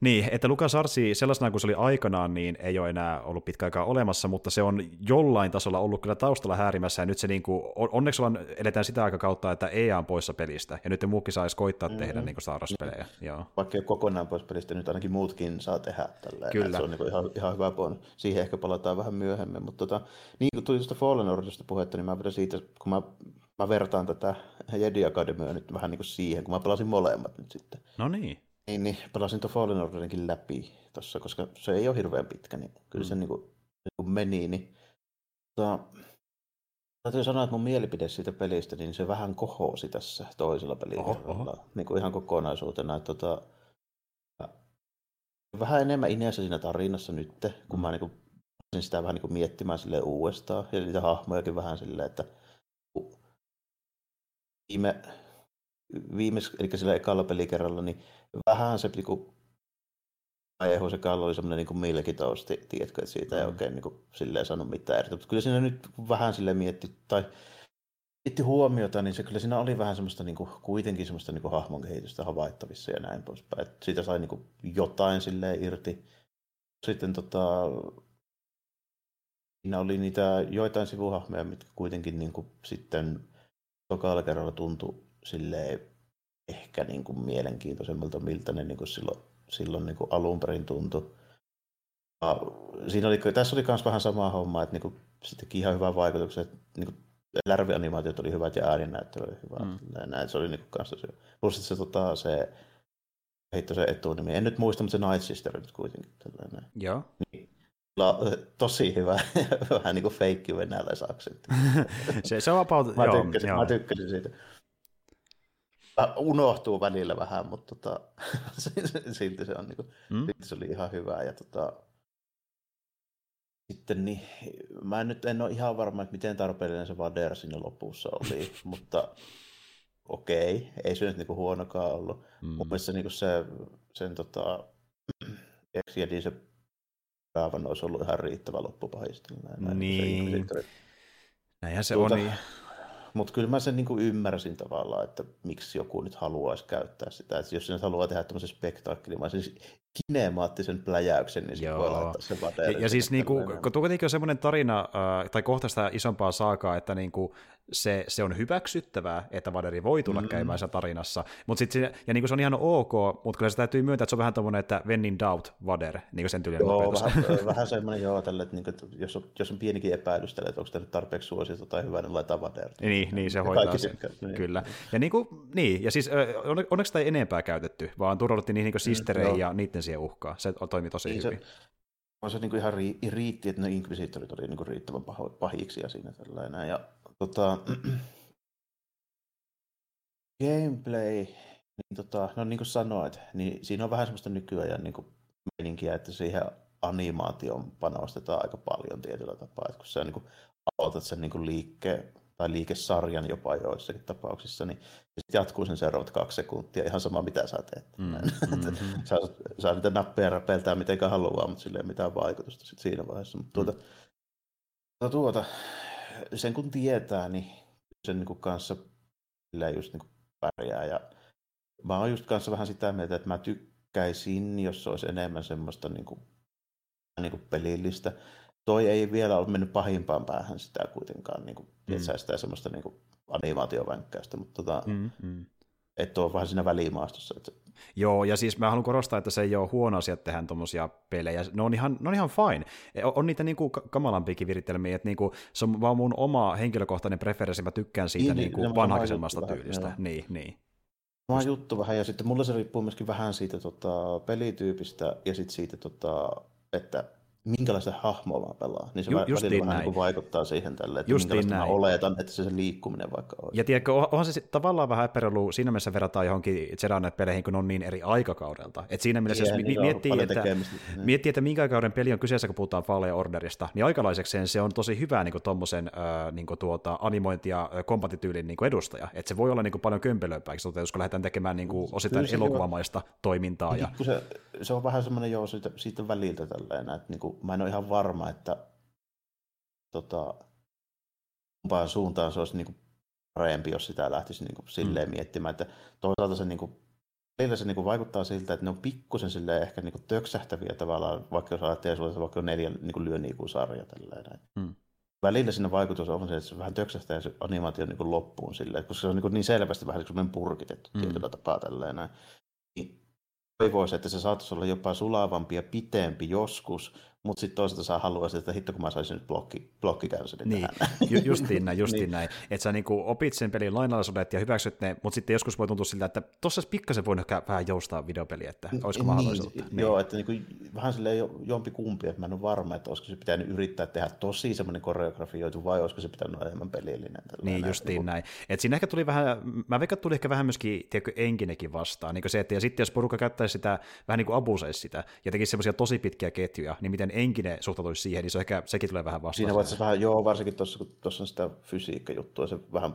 niin, että Lukas Arsi sellaisena kuin se oli aikanaan, niin ei ole enää ollut pitkä aikaa olemassa, mutta se on jollain tasolla ollut kyllä taustalla häärimässä, ja nyt se niin kuin, onneksi on, eletään sitä aikakautta, että EA on poissa pelistä, ja nyt ne muukin saisi koittaa mm-hmm. tehdä niin kuin Star Wars-pelejä. Mm-hmm. Joo. Vaikka ei kokonaan pois pelistä, nyt ainakin muutkin saa tehdä tällä. Kyllä. Se on niin ihan, ihan hyvä puoli. Siihen ehkä palataan vähän myöhemmin, mutta tota, niin kuin tuli tuosta Fallen Orderista puhetta, niin mä vedän siitä, kun mä mä vertaan tätä Jedi Academia nyt vähän niin kuin siihen, kun mä pelasin molemmat nyt sitten. No niin. Niin, niin pelasin tuon Fallen Orderinkin läpi tossa, koska se ei ole hirveän pitkä, niin kyllä mm. se niin kuin, niin kuin meni. Niin, tota, täytyy sanoa, että mun mielipide siitä pelistä, niin se vähän kohosi tässä toisella pelillä. Niin kuin ihan kokonaisuutena. Että, tota, vähän enemmän ineessä siinä tarinassa nyt, kun mm. mä niin kuin, sitä vähän niin kuin miettimään sille uudestaan. Ja niitä hahmojakin vähän silleen, että viime, viimeis, eli sillä ekalla pelikerralla, niin vähän se niin Eho se kallo oli semmoinen niin milki toasti, tiedätkö, että siitä ei mm. oikein niin kuin, silleen saanut mitään eri. Mutta kyllä siinä nyt vähän sille mietti, tai kiinnitti huomiota, niin se kyllä siinä oli vähän semmoista niin kuin, kuitenkin semmoista niin kuin, hahmon kehitystä havaittavissa ja näin poispäin. Että siitä sai niin kuin, jotain silleen irti. Sitten tota, siinä oli niitä joitain sivuhahmoja, mitkä kuitenkin niin kuin, sitten tokalla kerralla tuntui silleen ehkä niin kuin mielenkiintoisemmalta, miltä ne niin kuin silloin, silloin niin kuin alun perin tuntui. Ja siinä oli, tässä oli myös vähän sama homma, että niin kuin, se teki ihan hyvän vaikutuksen, että niin kuin, lärvianimaatiot oli hyvät ja ääninäyttely oli hyvä. Mm. Näin, se oli niin kuin, se. Plus se, tota, se heittoi se etunimi. En nyt muista, mutta se Night Sister nyt kuitenkin. Tällainen. Joo. Niin, tosi hyvä, vähän niin kuin feikki venäläisaksentti. se, se on vapaut... mä, tykkäsin, joo, mä tykkäsin siitä. Unohtuu välillä vähän, mutta tota, silti se on niin kuin, mm? silti se oli ihan hyvä. Ja tota, sitten niin, mä en nyt en ole ihan varma, että miten tarpeellinen se Vader sinne lopussa oli, mutta okei, okay, ei se nyt niin kuin huonokaan ollut. Mm. Mun mielestä niin kuin se, sen tota, se Raavan olisi ollut ihan riittävä loppupahista. Näin, niin. Näinhän se tuota, on. Niin. Mutta kyllä mä sen niin ymmärsin tavallaan, että miksi joku nyt haluaisi käyttää sitä. Että jos se nyt haluaa tehdä tämmöisen spektaakkelimaisen kinemaattisen pläjäyksen, niin sitten voi laittaa sen Ja, ja siis niin kuin, kun tuo kuitenkin on semmoinen tarina, äh, tai kohta sitä isompaa saakaa, että niin kuin, se, se on hyväksyttävää, että Vaderi voi tulla mm. käymään tässä tarinassa, mutta sit se, ja niin kuin se on ihan ok, mutta kyllä se täytyy myöntää, että se on vähän tämmöinen, että when in doubt, Vader, niin kuin sen tyylinen Joo, vähän, vähän semmoinen joo, tälle, että, niin kuin, että jos, on, jos on pienikin epäilys tälle, että onko tämä tarpeeksi suosittu tai hyvä, niin laitetaan Vader. Niin, niin se hoitaa sen, niin. kyllä. Ja, niin, kuin, niin, ja siis onneksi sitä ei enempää käytetty, vaan turvauduttiin niihin niin sistereihin mm, ja niiden siihen uhkaa. Se toimi tosi niin hyvin. Se, on se niin kuin ihan riitti, että ne inkvisitorit oli niin kuin riittävän pahiksi ja siinä tällainen. Ja tota, gameplay, niin, tota, no niin kuin sanoit, niin siinä on vähän semmoista nykyajan niin kuin meininkiä, että siihen animaation panostetaan aika paljon tietyllä tapaa. Että kun sä niin kuin aloitat sen niin kuin liikkeen tai liikesarjan jopa joissakin tapauksissa, niin sitten jatkuu sen seuraavat kaksi sekuntia, ihan sama mitä sä teet. Mm, mm-hmm. saa, saa niitä nappeja räpeltää miten haluaa, mutta sillä ei ole mitään vaikutusta sit siinä vaiheessa. Mutta tuota, mm. tuota, sen kun tietää, niin sen niin kuin kanssa sillä just niin kuin pärjää. Ja mä oon just kanssa vähän sitä mieltä, että mä tykkäisin, jos se olisi enemmän semmoista niin kuin, niin kuin pelillistä. Toi ei vielä ole mennyt pahimpaan päähän sitä kuitenkaan, niin kuin, mm. että sitä semmoista niin kuin, animaatiovänkkäystä, mutta tota, mm, mm. että on vähän siinä välimaastossa. Että... Joo, ja siis mä haluan korostaa, että se ei ole huono asia tehdä tuommoisia pelejä. Ne on ihan, ne on ihan fine. E, on, on niitä niinku kamalampiakin virittelmiä, että niinku, se on vaan mun oma henkilökohtainen preferenssi, mä tykkään siitä niin, niinku vanhaisemmasta tyylistä. Vähän, niin, niin. Mä juttu vähän, ja sitten mulla se riippuu myöskin vähän siitä tota, pelityypistä ja sitten siitä, tota, että minkälaista hahmoa mä pelaan, niin se Ju, välillä vähän niin vaikuttaa siihen tälle, että justiin minkälaista näin. mä oletan, että se, se liikkuminen vaikka on. Ja tiedätkö, onhan se tavallaan vähän epäreilu siinä mielessä verrataan johonkin Jedi-peleihin, kun on niin eri aikakaudelta. Et siinä mielessä, yeah, jos niin miettii, että, niin. miettii, että minkä kauden peli on kyseessä, kun puhutaan Fallen Orderista, niin aikalaisekseen se on tosi hyvä niin tuommoisen niin tuota, animointi- ja kompatityylin niin edustaja. Että se voi olla niin paljon kömpelömpää, jos kun lähdetään tekemään niin kuin, osittain elokuvamaista toimintaa. Ja... Se, se, on vähän semmoinen jo siitä, siitä väliltä tälleen, että niin kuin mä en ole ihan varma, että tota, kumpaan suuntaan se olisi niin kuin parempi, jos sitä lähtisi niin kuin silleen mm. miettimään. Että toisaalta se, niin kuin, välillä se niin kuin vaikuttaa siltä, että ne on pikkusen silleen ehkä niin kuin töksähtäviä tavallaan, vaikka jos ajattelee että vaikka on neljä niin kuin lyöniikuusarja. Tälleen. Mm. Välillä siinä vaikutus on se, että se vähän töksähtää se animaatio niin kuin loppuun silleen, koska se on niin, kuin niin selvästi vähän niin purkitettu mm. tietyllä tapaa. Tälleen. Niin toivoisi, että se saattaisi olla jopa sulavampi ja pitempi joskus, mutta sitten toisaalta saa haluaa että hitto kun mä saisin nyt blokki, blokkikäynsin niin, ju, justiin näin, justiin niin. näin. Että sä niinku opit sen pelin lainalaisuudet ja hyväksyt ne, mutta sitten joskus voi tuntua siltä, että tuossa olisi pikkasen voinut ehkä vähän joustaa videopeliä, että olisiko niin, mahdollisuutta. Niin. Joo, että niinku, vähän silleen jompi kumpi, että mä en ole varma, että olisiko se pitänyt yrittää tehdä tosi semmoinen koreografioitu vai olisiko se pitänyt olla enemmän pelillinen. Niin, näin, justiin niin, näin. Et siinä ehkä tuli vähän, mä veikkaan, tuli ehkä vähän myöskin, tiedätkö, enkinekin vastaan. Niin se, että ja sitten jos porukka käyttäisi sitä, vähän niin kuin abuseisi sitä, ja tekisi semmoisia tosi pitkiä ketjuja, niin miten enkine suhtautuisi siihen, niin se ehkä, sekin tulee vähän vastaan. Siinä vaiheessa vähän, joo, varsinkin tuossa, kun tuossa on sitä fysiikkajuttua, se vähän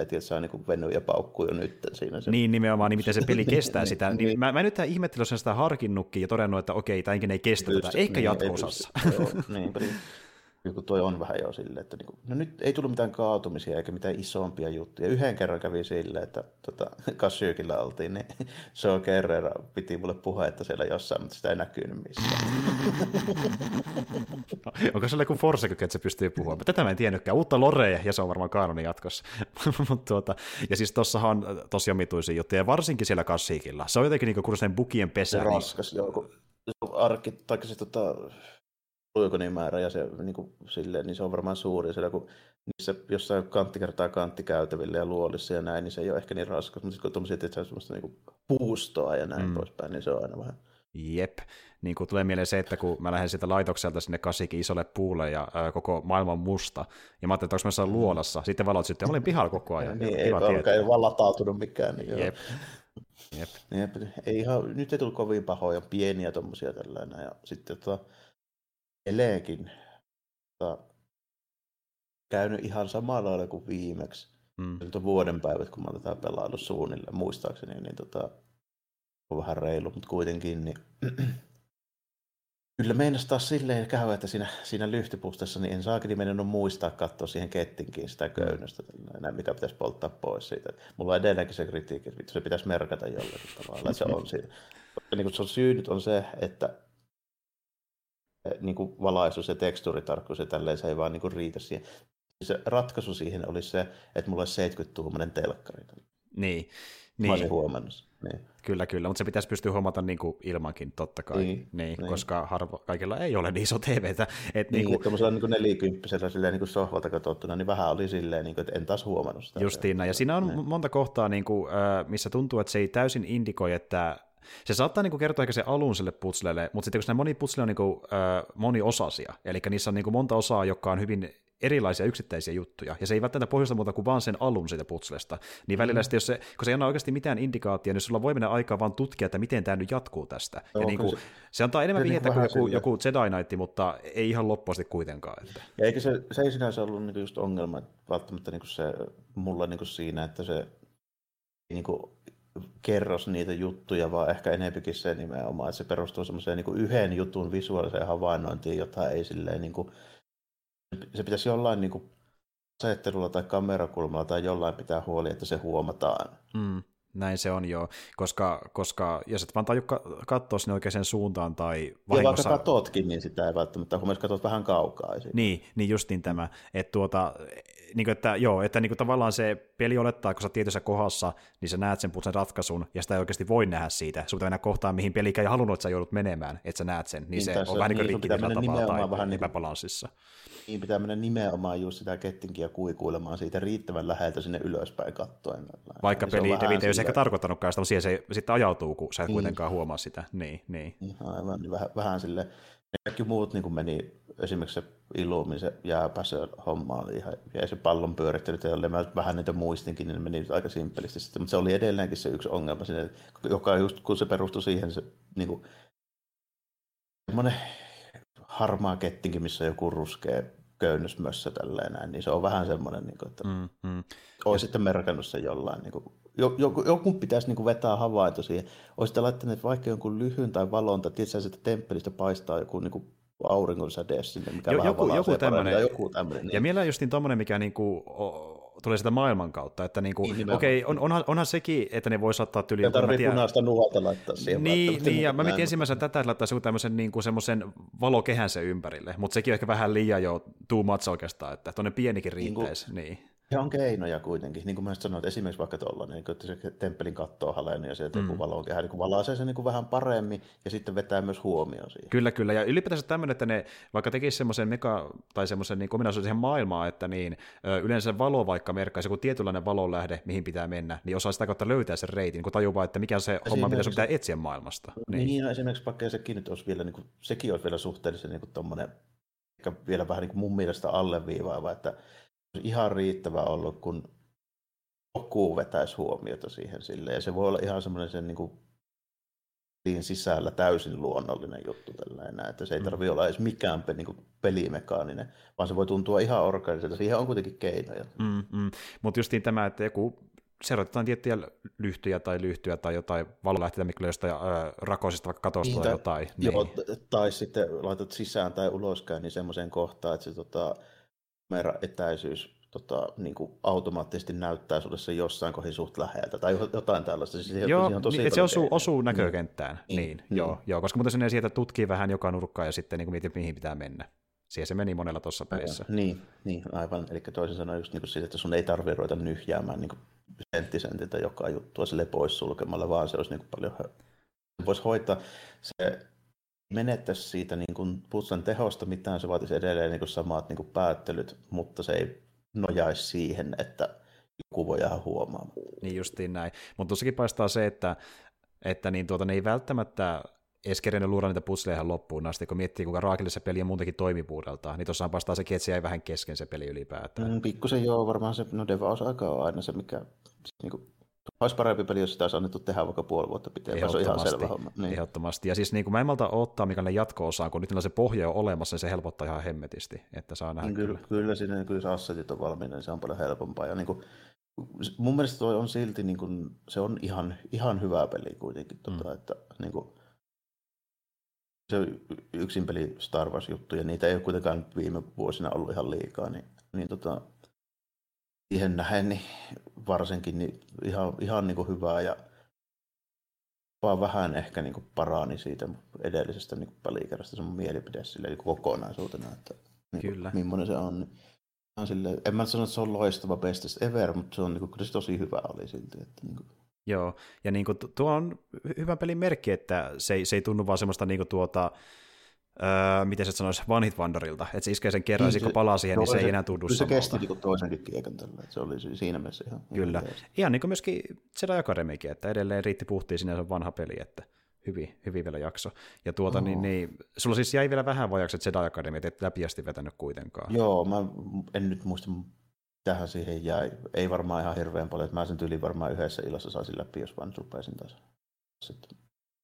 että se on niin venyt ja paukkuu jo nyt siinä. Se... Niin, nimenomaan, niin miten se peli kestää niin, sitä. Niin, niin. Mä, mä nyt ihmettelin, jos sitä harkinnutkin ja todennut, että okei, tämä ei kestä tätä, ehkä niin, jatko-osassa. Joo, niin, kun toi on vähän jo silleen, että niin kuin, no nyt ei tullut mitään kaatumisia eikä mitään isompia juttuja. Yhden kerran kävi silleen, että tota, Kassyykillä oltiin, niin se on kerran piti mulle puhetta siellä jossain, mutta sitä ei näkynyt missään. Onko se joku Forse, että se pystyy puhumaan? Tätä mä en tiennytkään. Uutta Lorea, ja se on varmaan kaanoni jatkossa. Mut tuota, ja siis tossahan on tosi omituisia juttuja, varsinkin siellä Kassiikilla. Se on jotenkin niin kuin bukien pesä. Se niin- raskas, niin... joo. Kun arkki, tai se tota, määrä ja se, niin kuin, silleen, niin se on varmaan suuri. Sillä kun niissä jossain kantti kertaa kantti käytäville ja luolissa ja näin, niin se ei ole ehkä niin raskas. Mutta kun tuommoisia, että se on semmoista niin puustoa ja näin mm. poispäin, niin se on aina vähän Jep. Niin kuin tulee mieleen se, että kun mä lähden siitä laitokselta sinne kasikin isolle puulle ja ää, koko maailma on musta, ja mä ajattelin, että onko mä mm. luolassa. Sitten valot sitten, mä olin pihalla koko ajan. niin, ei, ei vaan latautunut mikään. Niin Jep. Jep. Jep. Ei ihan, nyt ei tullut kovin pahoja, pieniä tuommoisia tällainen. Ja sitten tota, edelleenkin tota, käynyt ihan samalla lailla kuin viimeksi. Mm. Nyt on vuoden päivät, kun mä oon tätä pelaillut suunnilleen, muistaakseni, niin tota, on vähän reilu, mutta kuitenkin, niin Kyllä meinas taas silleen käy, että siinä, siinä lyhtypustessa niin en saakeli mennyt muistaa katsoa siihen kettinkiin sitä köynnöstä, näin, mikä pitäisi polttaa pois siitä. Mulla on edelleenkin se kritiikki, että se pitäisi merkata jollakin tavalla. Se on siinä. Niin se on syy nyt on se, että niin kuin valaisuus ja tekstuuritarkkuus ja tälleen se ei vaan niin kuin riitä siihen. Se ratkaisu siihen oli se, että mulla olisi 70-tuumainen telkkari. Niin. Mä niin. huomannut. Niin. Kyllä, kyllä, mutta se pitäisi pystyä huomata niin kuin ilmankin, totta kai, niin, niin, niin. koska harvo, kaikilla ei ole niin iso TVtä. Et niin, niin kuin... tuollaisella niin nelikymppisellä silleen, niin kuin sohvalta katsottuna, niin vähän oli silleen, niin kuin, että en taas huomannut sitä. Justiin ja siinä on niin. monta kohtaa, niin kuin, missä tuntuu, että se ei täysin indikoi, että se saattaa niinku kertoa ehkä se alun sille putslelle, mutta sitten kun moni putsle on niinku, äh, moniosasia, eli niissä on niinku monta osaa, jotka on hyvin erilaisia yksittäisiä juttuja, ja se ei välttämättä pohjusta muuta kuin vaan sen alun siitä putslesta. Niin välillä mm. jos se, kun se ei anna oikeasti mitään indikaatioa, niin sulla voi mennä aikaa vaan tutkia, että miten tämä nyt jatkuu tästä. Joo, ja niin kuin, se, se antaa enemmän vihjettä kuin joku, joku Jedi Knight, mutta ei ihan loppuasti kuitenkaan. Että. Ja eikä se, se ei sinänsä ollut niin just ongelma, että välttämättä niin se mulla niin siinä, että se niin kuin kerros niitä juttuja, vaan ehkä enempikin se nimenomaan, että se perustuu semmoiseen niin yhden jutun visuaaliseen havainnointiin, jota ei silleen niin kuin, se pitäisi jollain niin kuin asettelulla tai kamerakulmalla tai jollain pitää huoli, että se huomataan. Mm, näin se on jo, koska, koska jos et vaan taju katsoa sinne oikeaan suuntaan tai vahingossa... Ja vaikka katotkin, niin sitä ei välttämättä huomioon, jos katsot vähän kaukaa. Niin, niin justin tämä, että tuota, niin kuin, että joo, että niin kuin tavallaan se peli olettaa, kun sä tietyssä kohdassa, niin sä näet sen putsen ratkaisun, ja sitä ei oikeasti voi nähdä siitä. Sun pitää mennä kohtaan, mihin peli ei halunnut, että sä joudut menemään, että sä näet sen. Niin, niin se tässä, on vähän niin kuin rikki tavalla tai vähän niin epäbalanssissa. Niin pitää mennä nimenomaan just sitä kettinkiä kuikuilemaan siitä riittävän läheltä sinne ylöspäin kattoen. Vaikka niin peli ei olisi ehkä tarkoittanutkaan sitä, mutta siihen se sitten ajautuu, kun sä et niin. kuitenkaan huomaa sitä. Niin, niin. Aivan, niin vähän, vähän sille kaikki muut niin meni, esimerkiksi se Illumi, se jääpäsö homma oli ihan, ja se pallon pyörittely, jolle mä vähän niitä muistinkin, niin ne meni aika simpelisti sitten, mutta se oli edelleenkin se yksi ongelma sinne, joka just kun se perustui siihen, se niin kuin, semmoinen harmaa kettinkin, missä on joku ruskea köynnysmössä tälleen näin, niin se on vähän semmoinen, niin kuin, että mm, mm. olisi sitten merkannut sen jollain niin kuin, joku, joku pitäisi niin kuin vetää havainto siihen. Olisitte laittaneet vaikka jonkun lyhyn tai valon, tai tietysti että temppelistä paistaa joku niin kuin auringon säde sinne, mikä jo, joku, joku tämmöinen. joku tämmöinen. Niin. Ja mielellään just niin tommonen, mikä niinku, o, tulee sitä maailman kautta, että niinku, niin, okei, okay, on, onhan, onhan sekin, että ne voi saattaa tyli. Ja tarvii punaista nuolta laittaa siihen. Niin, niin ja mä mietin ensimmäisenä tätä, että laittaisi tämmöisen niinku, semmoisen valokehän sen ympärille, mutta sekin on ehkä vähän liian jo too much oikeastaan, että tuonne pienikin riittäisi. Niin, niin. Se on keinoja kuitenkin, niin kuin mä sanoin, että esimerkiksi vaikka tuolla, niin että se temppelin katto on halennut ja sieltä mm. joku valokehä niin valaisee sen niin vähän paremmin ja sitten vetää myös huomioon siihen. Kyllä, kyllä, ja ylipäätänsä tämmöinen, että ne vaikka tekisi semmoisen meka, tai semmoisen niin ominaisuuden siihen maailmaan, että niin, yleensä valo vaikka merkkaisi joku tietynlainen valonlähde, mihin pitää mennä, niin osaa sitä kautta löytää sen reitin, kun tajuaa, että mikä on se homma, mitä sun pitää etsiä maailmasta. Niin, niin no, esimerkiksi vaikka sekin nyt olisi vielä, niin kuin, sekin olisi vielä suhteellisen niin kuin ehkä vielä vähän niin kuin mun mielestä alleviivaava, että ihan riittävä ollut, kun joku vetäisi huomiota siihen sille. Ja se voi olla ihan semmoinen sen niin kuin, sisällä täysin luonnollinen juttu tällainen, että se ei mm. tarvitse olla edes mikään niin kuin pelimekaaninen, vaan se voi tuntua ihan organiselta. Siihen on kuitenkin keinoja. Mm, mm. Mutta justiin tämä, että joku serotetaan tiettyjä lyhtyjä tai lyhtyjä tai jotain valolähteitä, mikä jostain äh, rakosista vaikka katosta niin, tai jotain. Joo, niin. tai sitten laitat sisään tai uloskäin niin semmoiseen kohtaan, että se tota, etäisyys tota, niin kuin automaattisesti näyttää sulle se jossain kohdin suht läheltä tai jotain tällaista. Siis joo, on tosi niin, se osuu, osuu näkökenttään, niin, niin, niin. Joo, joo, koska muuten sinne sieltä tutkii vähän joka nurkkaa ja sitten niin mietit, mihin pitää mennä. Siihen se meni monella tuossa pelissä. Niin, niin, aivan. Eli toisin sanoen just niin kuin siitä, että sun ei tarvitse ruveta nyhjäämään niin senttisentiltä joka juttua sille pois sulkemalla, vaan se olisi niin kuin paljon voisi hoitaa. Se menettäisi siitä niin kuin putsan tehosta mitään, se vaatisi edelleen niin kuin samat niin kuin päättelyt, mutta se ei nojaisi siihen, että joku voi jäädä huomaamaan. Niin justiin näin. Mutta tuossakin paistaa se, että, että niin tuota, ne ei välttämättä edes kerennyt luoda niitä puzzleja ihan loppuun asti, kun miettii, kuinka raakille se peli on muutenkin toimivuudelta, niin tuossa paistaa sekin, että se jäi vähän kesken se peli ylipäätään. Mm, pikkusen joo, varmaan se no devaus-aika on aina se, mikä niin kuin, olisi parempi peli, jos sitä olisi annettu tehdä vaikka puoli vuotta pitempään, se on ihan selvä homma. Niin. Ehdottomasti. Ja siis niin kuin mä en malta ottaa, mikä ne jatko-osa kun nyt se pohja on olemassa, niin se helpottaa ihan hemmetisti, että saa nähdä. Kyllä, kyllä, kyllä siinä kyllä se assetit on valmiina, niin se on paljon helpompaa. Ja niin kuin, mun mielestä toi on silti, niin kuin, se on ihan, ihan hyvä peli kuitenkin. Tota, mm. että, niin kuin, se yksin peli Star Wars-juttuja, niitä ei ole kuitenkaan viime vuosina ollut ihan liikaa, niin, niin tota, siihen nähen, niin varsinkin niin ihan, ihan niin kuin hyvää ja vaan vähän ehkä niin kuin parani siitä edellisestä niin pelikerrasta se mun mielipide sille niin kokonaisuutena, että niin kuin, Kyllä. millainen se on. Niin sille, en mä sano, että se on loistava bestest ever, mutta se on niin kuin, kyllä se tosi hyvä oli silti. Että, niin kuin. Joo, ja niin kuin, tuo on hyvä pelin merkki, että se ei, se ei tunnu vaan semmoista niin kuin tuota, öö, miten se sanoisi, One Hit Wonderilta, että se iskee sen kerran, niin, se, kun palaa siihen, niin se, se ei enää tunnu Se kesti niin toisenkin kiekan tällä, että se oli siinä mielessä ihan... Kyllä, ihan, ihan niin kuin myöskin Jedi Academykin, että edelleen riitti puhtiin sinne se vanha peli, että hyvin, hyvin vielä jakso. Ja tuota, niin, niin, sulla siis jäi vielä vähän vajaksi Jedi Academy, et läpiästi vetänyt kuitenkaan. Joo, mä en nyt muista, tähän siihen jäi. Ei varmaan ihan hirveän paljon, että mä sen tyyliin varmaan yhdessä illassa saisin läpi, jos vaan rupeisin taas.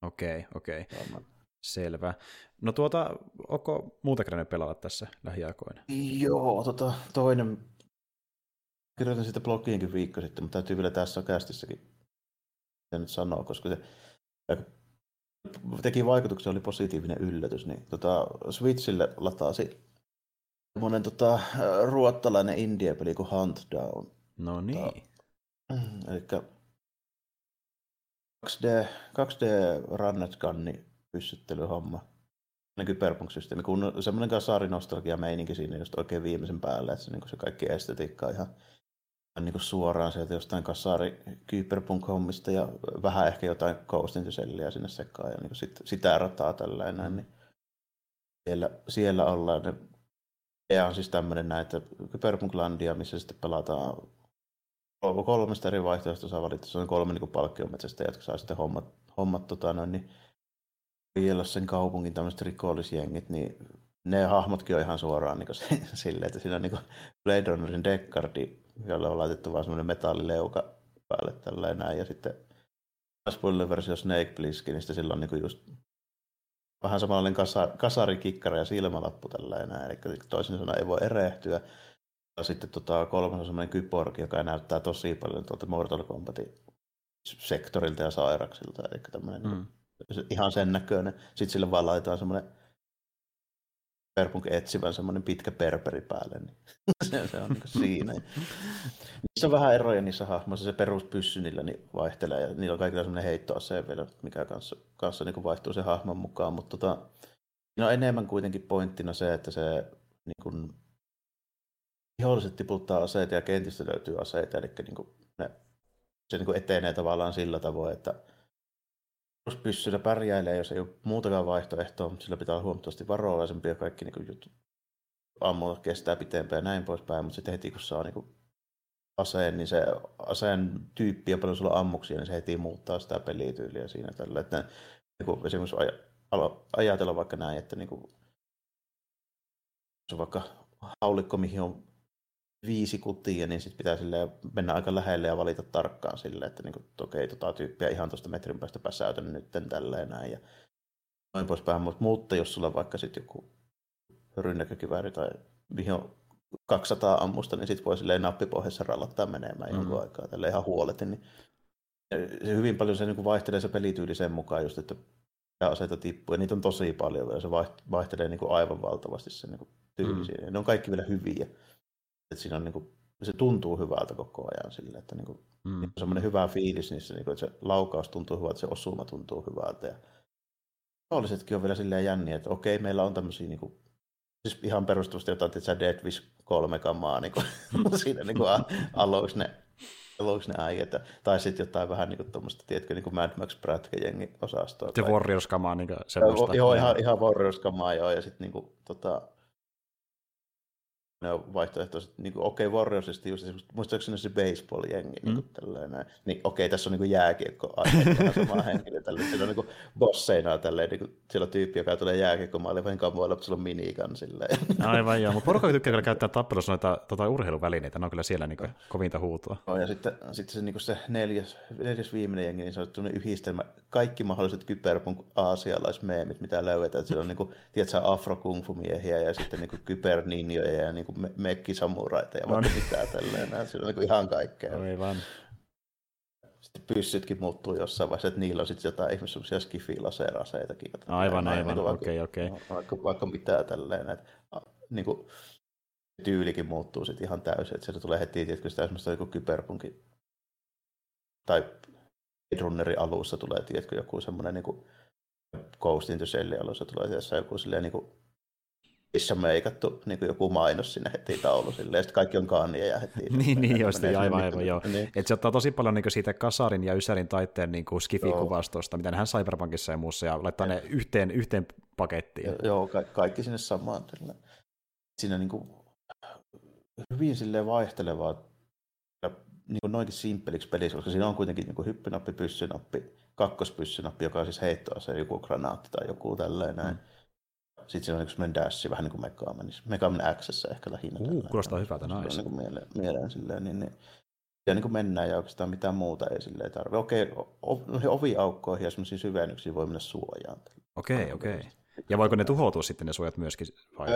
Okei, okay, okei. Okay. Selvä. No tuota, onko muuta kerennyt pelata tässä lähiaikoina? Joo, tota, toinen, kirjoitin sitä blogiinkin viikko sitten, mutta täytyy vielä tässä kästissäkin nyt sanoa, koska se teki vaikutuksen, oli positiivinen yllätys, niin tota, Switchille latasi semmoinen tota, ruottalainen indie-peli kuin Hunt Down. No niin. Tota, eli 2D, 2D Runnet Gunni pyssyttelyhomma. Kyberpunk-systeemi, kun semmoinen kasarinostalgia meininki siinä just oikein viimeisen päälle, että se, niin se kaikki estetiikka ihan niin suoraan sieltä jostain kasari Kyberpunk-hommista ja vähän ehkä jotain Ghost sinne sekaan ja niin sit, sitä rataa tällainen, niin siellä, siellä ollaan. Ne, ja on siis tämmöinen näin, että Kyberpunk-landia, missä sitten pelataan kolmesta eri vaihtoehtoista saa valita. Se on kolme niin palkkiometsästä, jotka saa sitten hommat, hommat tota, noin, niin vielä sen kaupungin tämmöiset rikollisjengit, niin ne hahmotkin on ihan suoraan niin silleen, että siinä on niin Blade Runnerin Deckardi, jolle on laitettu vaan semmoinen metallileuka päälle tällä näin, ja sitten spoiler versio Snake Plissken, niin sillä on niin just vähän samanlainen kasa, kasarikikkara ja silmälappu tällä näin, eli toisin sanoen ei voi erehtyä. Ja sitten tota, kolmas on semmoinen kyborg, joka näyttää tosi paljon tuolta Mortal Kombatin sektorilta ja sairaksilta, eli tämmöinen mm. niin, ihan sen näköinen. Sitten sille vaan laitetaan semmoinen Perpunk etsivän semmoinen pitkä perperi päälle, niin se, se on niin siinä. niissä on vähän eroja niissä hahmoissa, se peruspyssy niillä niin vaihtelee ja niillä on kaikilla semmoinen heittoase vielä, mikä kanssa, kanssa niin vaihtuu se hahmon mukaan, mutta tota, no enemmän kuitenkin pointtina se, että se niin kuin, viholliset tiputtaa aseita ja kentistä löytyy aseita, eli niin kuin ne, se niin kuin etenee tavallaan sillä tavoin, että pyssyllä pärjäilee, jos ei ole muutakaan vaihtoehtoa, mutta sillä pitää olla huomattavasti varovaisempia ja kaikki niin jutut ammua kestää pitempään ja näin poispäin, mutta sitten heti kun saa niin aseen, niin se aseen tyyppi ja paljon sulla ammuksia, niin se heti muuttaa sitä pelityyliä siinä tällä. Että niin kuin esimerkiksi ajatella vaikka näin, että niin kuin, se on vaikka haulikko, mihin on viisi kutia, niin sitten pitää mennä aika lähelle ja valita tarkkaan sille, että niin okei, okay, tota tyyppiä ihan tuosta metrin päästä pääsäytän nyt tälleen näin ja noin poispäin. Mutta, mutta jos sulla on vaikka sitten joku rynnäkökivääri tai mihin on 200 ammusta, niin sitten voi silleen nappipohjassa rallattaa menemään mm. jonkun aikaa tälle ihan huoletin. Niin se hyvin paljon se niin vaihtelee se pelityyli sen mukaan just, että aseita tippuu, ja niitä on tosi paljon, ja se vaihtelee niin kuin aivan valtavasti se niin kuin tyyli mm. siinä. Ne on kaikki vielä hyviä. Että siinä on niin kuin, se tuntuu hyvältä koko ajan sille, että niin kuin, mm. niin semmoinen hyvä fiilis niissä, niin kuin, että se laukaus tuntuu hyvältä, se osuma tuntuu hyvältä. Ja vihollisetkin on vielä silleen jänniä, että okei, meillä on tämmöisiä niin kuin, siis ihan perustavasti jotain, että Dead Wish 3 kamaa niin kuin, siinä niin kuin aluksi ne aluksi ne äijät, tai sitten jotain vähän niin kuin tuommoista, tiedätkö, niin kuin Mad Max Bratke-jengi osastoa. Se Warriors-kamaa niin semmoista. Joo, ihan, ihan Warriors-kamaa, joo, ja sitten niin kuin, tota, ne on vaihtoehtoiset, niin kuin, okei, okay, Warriorsista just muistaakseni se baseball-jengi, mm. niin, tällainen, niin okei, okay, tässä on niin jääkiekko sama henkilö, tälle, siellä on niin kuin, bosseina tälleen, niin kuin, siellä on tyyppi, joka tulee jääkiekkomaalle vähän kamoilla, mutta sillä on minigan silleen. Aivan joo, mutta porukka tykkää kyllä käyttää tappelussa noita tota, urheiluvälineitä, ne on kyllä siellä niin kuin, kovinta huutoa. No, ja sitten, sitten se, niin kuin se neljäs, neljäs viimeinen jengi, niin se on yhdistelmä, kaikki mahdolliset kyberpunk aasialaismeemit, mitä löydetään, siellä on niin kuin, tiedätkö, afro miehiä ja sitten niin kuin kyberninjoja ja niin kuin kuin mekkisamuraita ja vaikka mitään tälleen. Näin. Siinä on niin ihan kaikkea. Aivan. Sitten pyssytkin muuttuu jossain vaiheessa, että niillä on sitten jotain ihmisiä semmoisia skifilaseraseitakin. Aivan, näin, aivan, okei, okei. Okay, okay. vaikka, vaikka mitään tälleen. Että, niin kuin, tyylikin muuttuu sitten ihan täysin, että sieltä tulee heti, tietysti sitä semmoista joku kyberpunkin tai Runnerin alussa tulee, tiedätkö, joku semmoinen niin kuin Ghost in the Shellin alussa tulee joku silleen niin kuin missä meikattu niin kuin joku mainos sinne heti taulu silleen, ja sitten kaikki on kaania ja heti. niin, niin just, aivan, aivan, joo. Niin. Että se ottaa tosi paljon niin siitä kasarin ja ysärin taitteen niin skifi-kuvastosta, mitä hän Cyberpunkissa ja muussa, ja laittaa ja. ne yhteen, yhteen pakettiin. Ja, joo, ka- kaikki sinne samaan. Siinä niin kuin hyvin silleen vaihtelevaa niin kuin noinkin simppeliksi peliksi, koska siinä on kuitenkin niin kuin hyppynappi, pyssynappi, kakkospyssynappi, joka on siis heittoase, joku granaatti tai joku tälleen näin. Mm. Sitten siinä on niin semmoinen dash, vähän niin kuin Megamanissa. Megaman X ehkä lähinnä. Uh, kuulostaa hyvältä, nice. Niin kuin mieleen, mieleen silleen, niin, niin, ja niin kuin mennään ja oikeastaan mitään muuta ei silleen tarvitse. Okei, oviaukkoihin ja semmoisiin syvennyksiin voi mennä suojaan. Okei, okay, okei. Okay. Ja voiko ne tuhoutua sitten ne suojat myöskin? Vai?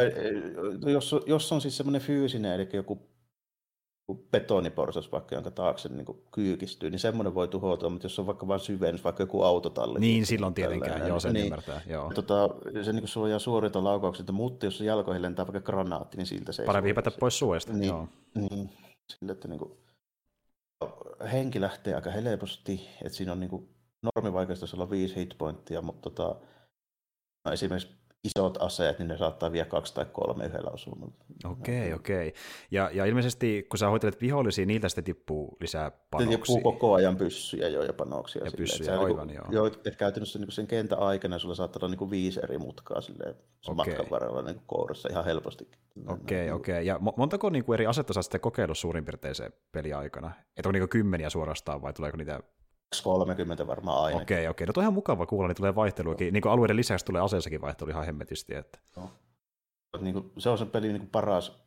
Jos, jos on siis semmoinen fyysinen, eli joku betoniporsas vaikka, jonka taakse niin kuin kyykistyy, niin semmoinen voi tuhoutua, mutta jos on vaikka vain syvennys, vaikka joku autotalli. Niin, silloin tietenkään, joo, sen niin, ymmärtää. Joo. Tota, se niin suojaa suorilta laukauksilta, mutta jos jalkoihin lentää vaikka granaatti, niin siltä se ei Parempi hypätä pois suojasta, niin, joo. Niin, sillä, että niin kuin, henki lähtee aika helposti, että siinä on niin kuin, normivaikeus olla viisi hitpointtia, mutta tota, no esimerkiksi isot aseet, niin ne saattaa vie kaksi tai kolme yhdellä osumalla. Okei, okay, okei. Okay. Ja, ja ilmeisesti, kun sä hoitelet vihollisia, niiltä sitten tippuu lisää panoksia. Tippuu koko ajan pyssyjä jo ja panoksia. Ja pyssyjä, silleen. aivan, niin joo. joo. että käytännössä niin sen kentän aikana sulla saattaa olla niin kuin viisi eri mutkaa silleen, okay. matkan varrella niin kourassa ihan helposti. Okei, okay, okei. Okay. Ja montako niin kuin eri asetta sä sitten kokeillut suurin piirtein se peliaikana? Että onko niin kymmeniä suorastaan vai tuleeko niitä 30 varmaan aina. Okei, okay, okei. Okay. No toi on ihan mukava kuulla, niin tulee vaihteluakin. Niin kuin alueiden lisäksi tulee aseessakin vaihtelu ihan hemmetisti. Että... No. Niin kuin, se on se pelin niin kuin paras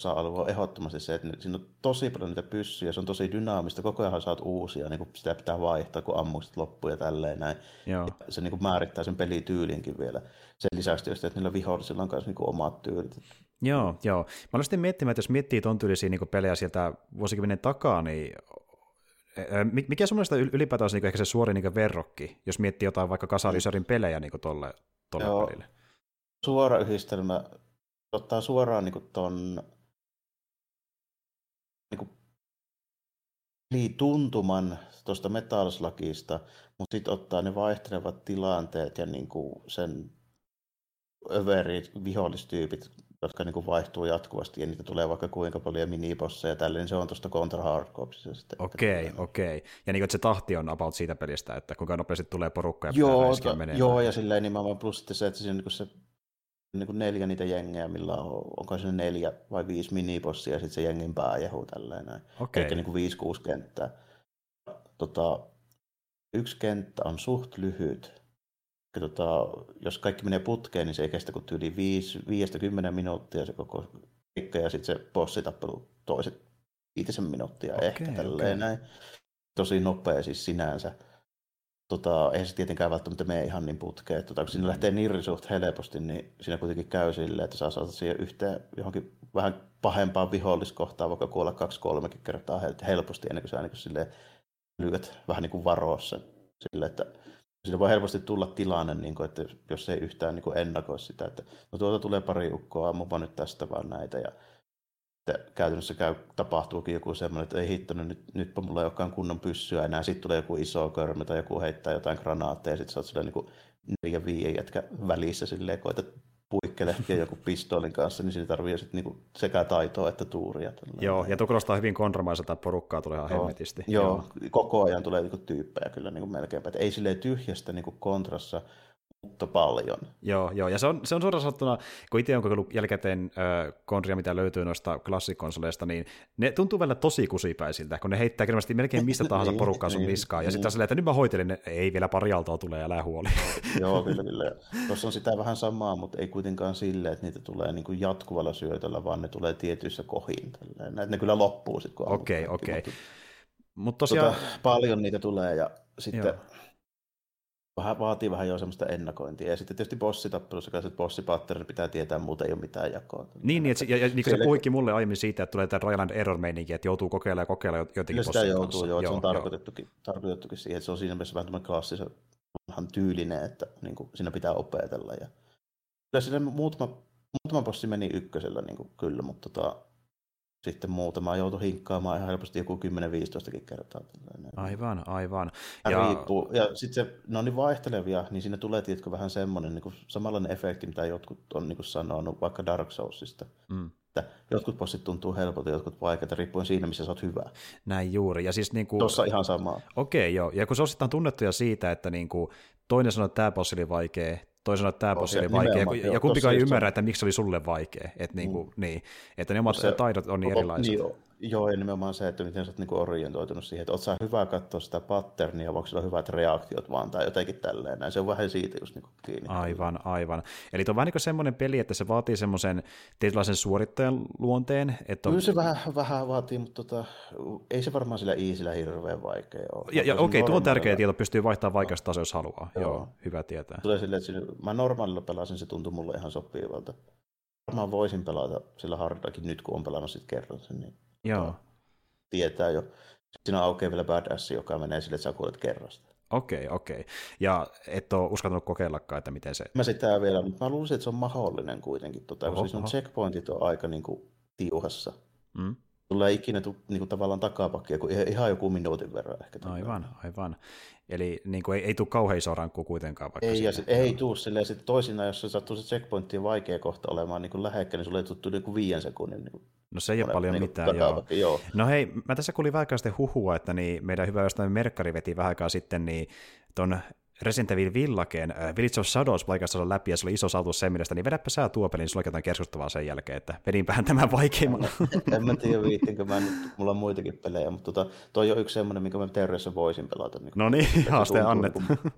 osa-alue on ehdottomasti se, että siinä on tosi paljon niitä pyssyjä, se on tosi dynaamista, koko ajan saat uusia, niin kuin sitä pitää vaihtaa, kun ammukset loppuu ja tälleen näin. Joo. Ja se niin kuin määrittää sen pelityylinkin vielä. Sen lisäksi että niillä vihollisilla on myös niin kuin omat tyylit. Joo, joo. Mä olen sitten miettimään, että jos miettii ton tyylisiä niin pelejä sieltä vuosikymmenen takaa, niin mikä semmoista ylipäätään niin ehkä se suori niin verrokki, jos miettii jotain vaikka Kasarisarin pelejä niin tolle, tolle Joo, pelille? Suora yhdistelmä. Ottaa suoraan niin ton niin tuntuman tuosta Metalslakista, mutta sitten ottaa ne vaihtelevat tilanteet ja niin sen överit, vihollistyypit jotka niin kuin vaihtuu jatkuvasti ja niitä tulee vaikka kuinka paljon minibosseja tälle, niin se on tuosta Contra Hard Corpsista. Okei, okay, okei. Okay. Ja niin kuin, se tahti on about siitä pelistä, että kuinka nopeasti tulee porukka ja joo, ta, menee. Joo, ja silleen nimenomaan plus sitten se, että siinä niin se niin kuin neljä niitä jengejä, millä on, onko se neljä vai viisi minibossia, ja sitten se jengin pääjehu tälleen näin. Okay. Eli niin kuin viisi, kuusi kenttää. Tota, yksi kenttä on suht lyhyt, tota, jos kaikki menee putkeen, niin se ei kestä kuin yli 5-10 minuuttia se koko pikka, ja sitten se bossitappelu toiset 5 minuuttia okay, ehkä tälleen okay. näin. Tosi nopea siis sinänsä. Tota, eihän se tietenkään välttämättä mene ihan niin putkeen. Tota, kun sinne mm. lähtee nirri suht helposti, niin siinä kuitenkin käy silleen, että saa saada siihen yhteen johonkin vähän pahempaan viholliskohtaan, vaikka kuolla kaksi kolmekin kertaa helposti, ennen kuin sä niin lyöt vähän niin kuin varoissa. Sille, että Siinä voi helposti tulla tilanne, niin kuin, että jos ei yhtään niin kuin ennakoi sitä, että no tuolta tulee pari ukkoa, ammupa nyt tästä vaan näitä. Ja että käytännössä käy, tapahtuukin joku semmoinen, että ei hitto, no nyt, nytpä mulla ei olekaan kunnon pyssyä enää. Sitten tulee joku iso körmä tai joku heittää jotain granaatteja ja sitten sä oot silleen niin neljä viien jätkä välissä silleen, koetat puikkelehtiä joku pistoolin kanssa, niin siinä tarvii sitten niinku sekä taitoa että tuuria. Joo, ja tuo kuulostaa hyvin kontromaiselta, porukkaa tulee ihan joo, hemmetisti. Joo, joo, koko ajan tulee niinku tyyppejä kyllä niinku melkeinpä. Et ei silleen tyhjästä niinku kontrassa mutta paljon. Joo, joo. ja se on, se on suoraan sanottuna, kun itse on kokeillut jälkikäteen äh, konria, mitä löytyy noista klassikonsoleista, niin ne tuntuu vielä tosi kusipäisiltä, kun ne heittää kirjallisesti melkein mistä tahansa niin, porukkaa sun niin, niskaan, ja niin. sitten silleen, että nyt mä hoitelin, ne, ei vielä pari aaltoa tulee, älä huoli. joo, kyllä, kyllä. Tuossa on sitä vähän samaa, mutta ei kuitenkaan silleen, että niitä tulee niin kuin jatkuvalla syötöllä, vaan ne tulee tietyissä kohin. Tälleen. Ne kyllä loppuu sitten, kun Okei, okay, okei. Okay. Mutta tosiaan... Tota, paljon niitä tulee, ja sitten... Joo vähän, vaatii vähän jo semmoista ennakointia. Ja sitten tietysti bossitappelussa kanssa, että bossipatterin pitää tietää, muuta ei ole mitään jakoa. Niin, niin että, ja, ja niin kuin se puhuikin mulle aiemmin siitä, että tulee tämä and error meininki, että joutuu kokeilemaan ja kokeilemaan jotenkin sitä joutuu, kanssa. joo, joo, se on tarkoitettukin, joo. tarkoitettukin siihen, että se on siinä mielessä vähän tämmöinen klassisen vanhan tyylinen, että niin kuin, siinä pitää opetella. Ja... Kyllä sille muutama, muutama bossi meni ykkösellä niin kuin, kyllä, mutta tota, sitten muutama joutui hinkkaamaan ihan helposti joku 10-15 kertaa. Aivan, aivan. Ja, riippuu. ja sitten se, ne on niin vaihtelevia, niin siinä tulee tietkö vähän semmoinen niin kuin samanlainen efekti, mitä jotkut on niin kuin sanonut vaikka Dark Soulsista. Mm. Että jotkut bossit tuntuu helpolta, jotkut vaikeita, riippuen siinä, missä sä oot hyvä. Näin juuri. Ja siis niin kuin... Tuossa ihan samaa. Okei, okay, joo. Ja kun se on tunnettuja siitä, että niin kuin toinen sanoo, että tämä bossi oli vaikea, että tämä bossi oli vaikea, ja, ja kumpikaan ei ymmärrä, että miksi se oli sulle vaikea. Että, niin kuin, mm. niin, että ne omat se, taidot on niin erilaisia. Niin, Joo, ja nimenomaan se, että miten sä oot niinku orientoitunut siihen, että oot sä hyvä katsoa sitä patternia, voiko sillä hyvät reaktiot vaan, tai jotenkin tälleen näin. Se on vähän siitä just niinku kiinni. Aivan, aivan. Eli tuo on vähän niin semmoinen peli, että se vaatii semmoisen tietynlaisen suorittajan luonteen. Että on... Kyllä se vähän, vähän vaatii, mutta tota, ei se varmaan sillä easillä hirveän vaikea ole. Ja, ja okei, okay, tuo on tärkeä tieto, pystyy vaihtamaan vaikeasta tasoa, jos haluaa. Joo. Joo, hyvä tietää. Tulee silleen, että mä normaalilla pelasin, se tuntui mulle ihan sopivalta. Varmaan voisin pelata sillä hardakin nyt, kun on pelannut sitten kerran sen. Niin Joo. Tietää jo. Siinä aukeaa vielä badass, joka menee sille, että sä kuulet kerrasta. Okei, okay, okei. Okay. Ja et ole uskaltanut kokeillakaan, että miten se... Mä sitä vielä, mutta mä luulisin, että se on mahdollinen kuitenkin, tota, oho, koska siis on checkpointit on aika niin kuin, tiuhassa. Mm. Tulee ikinä niin kuin, tavallaan takapakkia, kun ihan joku minuutin verran ehkä. Aivan, aivan. Eli niin kuin, ei, ei tule kauhean iso rankku kuitenkaan. Vaikka ei, ja sit, ei tule silleen, sitten toisinaan, jos se sattuu se checkpointti vaikea kohta olemaan niin lähekkäin, niin sulle ei tuttu niin kuin viien sekunnin niin No se ei ole paljon niin mitään, joo. joo. No hei, mä tässä kuulin vähän aikaa sitten huhua, että niin meidän hyvä jostain Merkkari veti vähän aikaa sitten niin ton Resident Evil Villakeen uh, Village of Shadows paikassa läpi, ja se oli iso saavutus sen mielestä, niin vedäpä sä tuo peli, niin sulla jotain keskustavaa sen jälkeen, että vedinpähän tämän vaikeimman. En, en mä tiedä viittinkö, mä nyt, mulla on muitakin pelejä, mutta tota, toi on yksi semmoinen, minkä mä teoriassa voisin pelata. Niin no niin, haasteen annet. Niin kuin,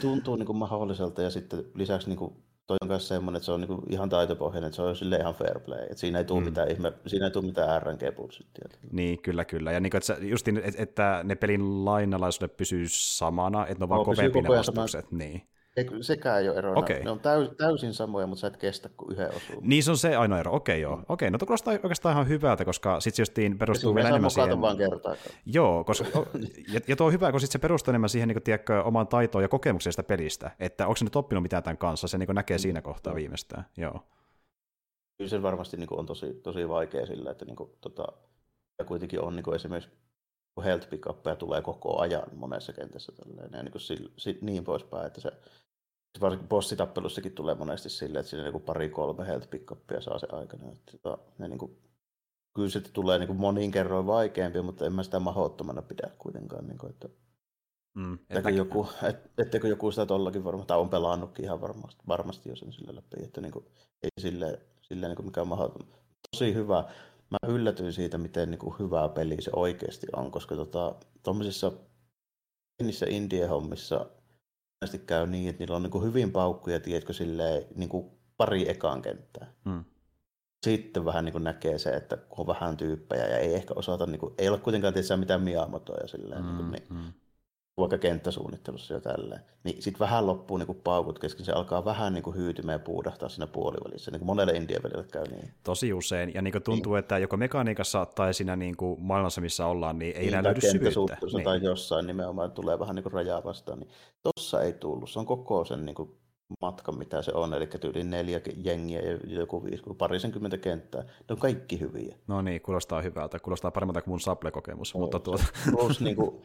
tuntuu niin kuin mahdolliselta, ja sitten lisäksi niin kuin, toi on myös semmoinen, että se on niinku ihan taitopohjainen, että se on sille ihan fair play. Että siinä ei tule mm. mitään ihme, siinä ei tule mitään rng bullshittia. Niin, kyllä, kyllä. Ja niin, että, justin, että ne pelin lainalaisuudet pysyy samana, että ne on vaan no, kovempi ne vastukset. Niin. Ei, sekään ei ole ero. Okay. Ne on täys, täysin samoja, mutta sä et kestä kuin yhden osuun. Niin se on se ainoa ero. Okei, okay, joo. Mm. Okei, okay, no kuulostaa oikeastaan ihan hyvältä, koska sitten justiin perustuu vielä enemmän siihen. vaan kertaakaan. Joo, koska, ja, ja tuo on hyvä, kun sit se perustuu enemmän siihen niin tiedätkö, omaan taitoon ja kokemukseen sitä pelistä, että onko se nyt oppinut mitään tämän kanssa, se niin näkee mm. siinä kohtaa mm. viimeistään. Joo. Kyllä se varmasti niin kuin, on tosi, tosi vaikea sillä, että niin kuin, tota, ja kuitenkin on niin kuin esimerkiksi health pickuppeja tulee koko ajan monessa kentässä tälleen, ja niin, kuin, niin poispäin, että se varsinkin bossitappelussakin tulee monesti silleen, että siinä niinku pari-kolme health pickupia saa se aikana. Että, tota, ne niinku, kyllä se tulee niinku monin kerroin vaikeampi, mutta en mä sitä mahdottomana pidä kuitenkaan. Niinku, että, mm, etteikö, joku, et, etteikö joku sitä tollakin varmasti, tai on pelannutkin ihan varmasti, varmasti jo sen sille läpi, että niinku, ei silleen, silleen niinku mikään mahdoton. Tosi hyvä. Mä yllätyin siitä, miten niinku hyvä peli se oikeasti on, koska tota, tuommoisissa pienissä indie-hommissa monesti käy niin, että niillä on niin hyvin paukkuja, tiedätkö, silleen, niin kuin pari ekaan kenttää. Hmm. Sitten vähän niin kuin näkee se, että kun on vähän tyyppejä ja ei ehkä osata, niin kuin, ei ole kuitenkaan tietysti mitään Miyamotoja silleen, hmm. niin, kuin, niin hmm vaikka kenttäsuunnittelussa ja tälleen, niin sitten vähän loppuu niin kuin paukut kesken, se alkaa vähän niin kuin hyytymään ja puudahtaa siinä puolivälissä, niin kuin monelle indien välillä käy niin. Tosi usein, ja niin kuin tuntuu, niin. että joko mekaniikassa tai siinä niin kuin maailmassa, missä ollaan, niin ei niin, enää löydy syvyyttä. Niin. tai jossain nimenomaan tulee vähän niin kuin rajaa vastaan, niin tossa ei tullut, se on koko sen niin kuin matka, mitä se on, eli tyyli neljä jengiä ja joku viisi, parisenkymmentä kenttää. Ne on kaikki hyviä. No niin, kuulostaa hyvältä. Kuulostaa paremmalta kuin mun Sable-kokemus. No, mutta tuota... Plus niin kuin,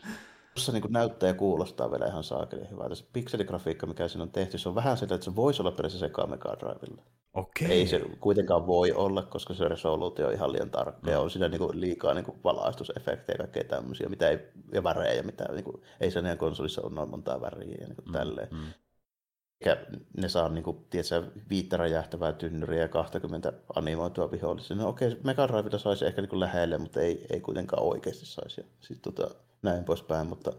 Tuossa niin näyttää ja kuulostaa vielä ihan saakeli hyvältä. Se pikseligrafiikka, mikä siinä on tehty, se on vähän sitä, että se voisi olla periaatteessa sekä Mega Drivella. Okei. Ei se kuitenkaan voi olla, koska se resoluutio on ihan liian tarkka no. ja on siinä niin kuin liikaa niin kuin valaistusefektejä ja kaikkea tämmöisiä, mitä ei, ja värejä ja mitä, niin kuin, ei sen konsolissa ole noin montaa väriä ja niin kuin mm, tälleen. Mm. Eikä ne saa niin kuin, tiedätkö, viittä räjähtävää tynnyriä ja 20 animoitua vihollisia. No okei, Mega Drivella saisi ehkä niin kuin lähelle, mutta ei, ei kuitenkaan oikeasti saisi. Sitten tota, näin poispäin, mutta,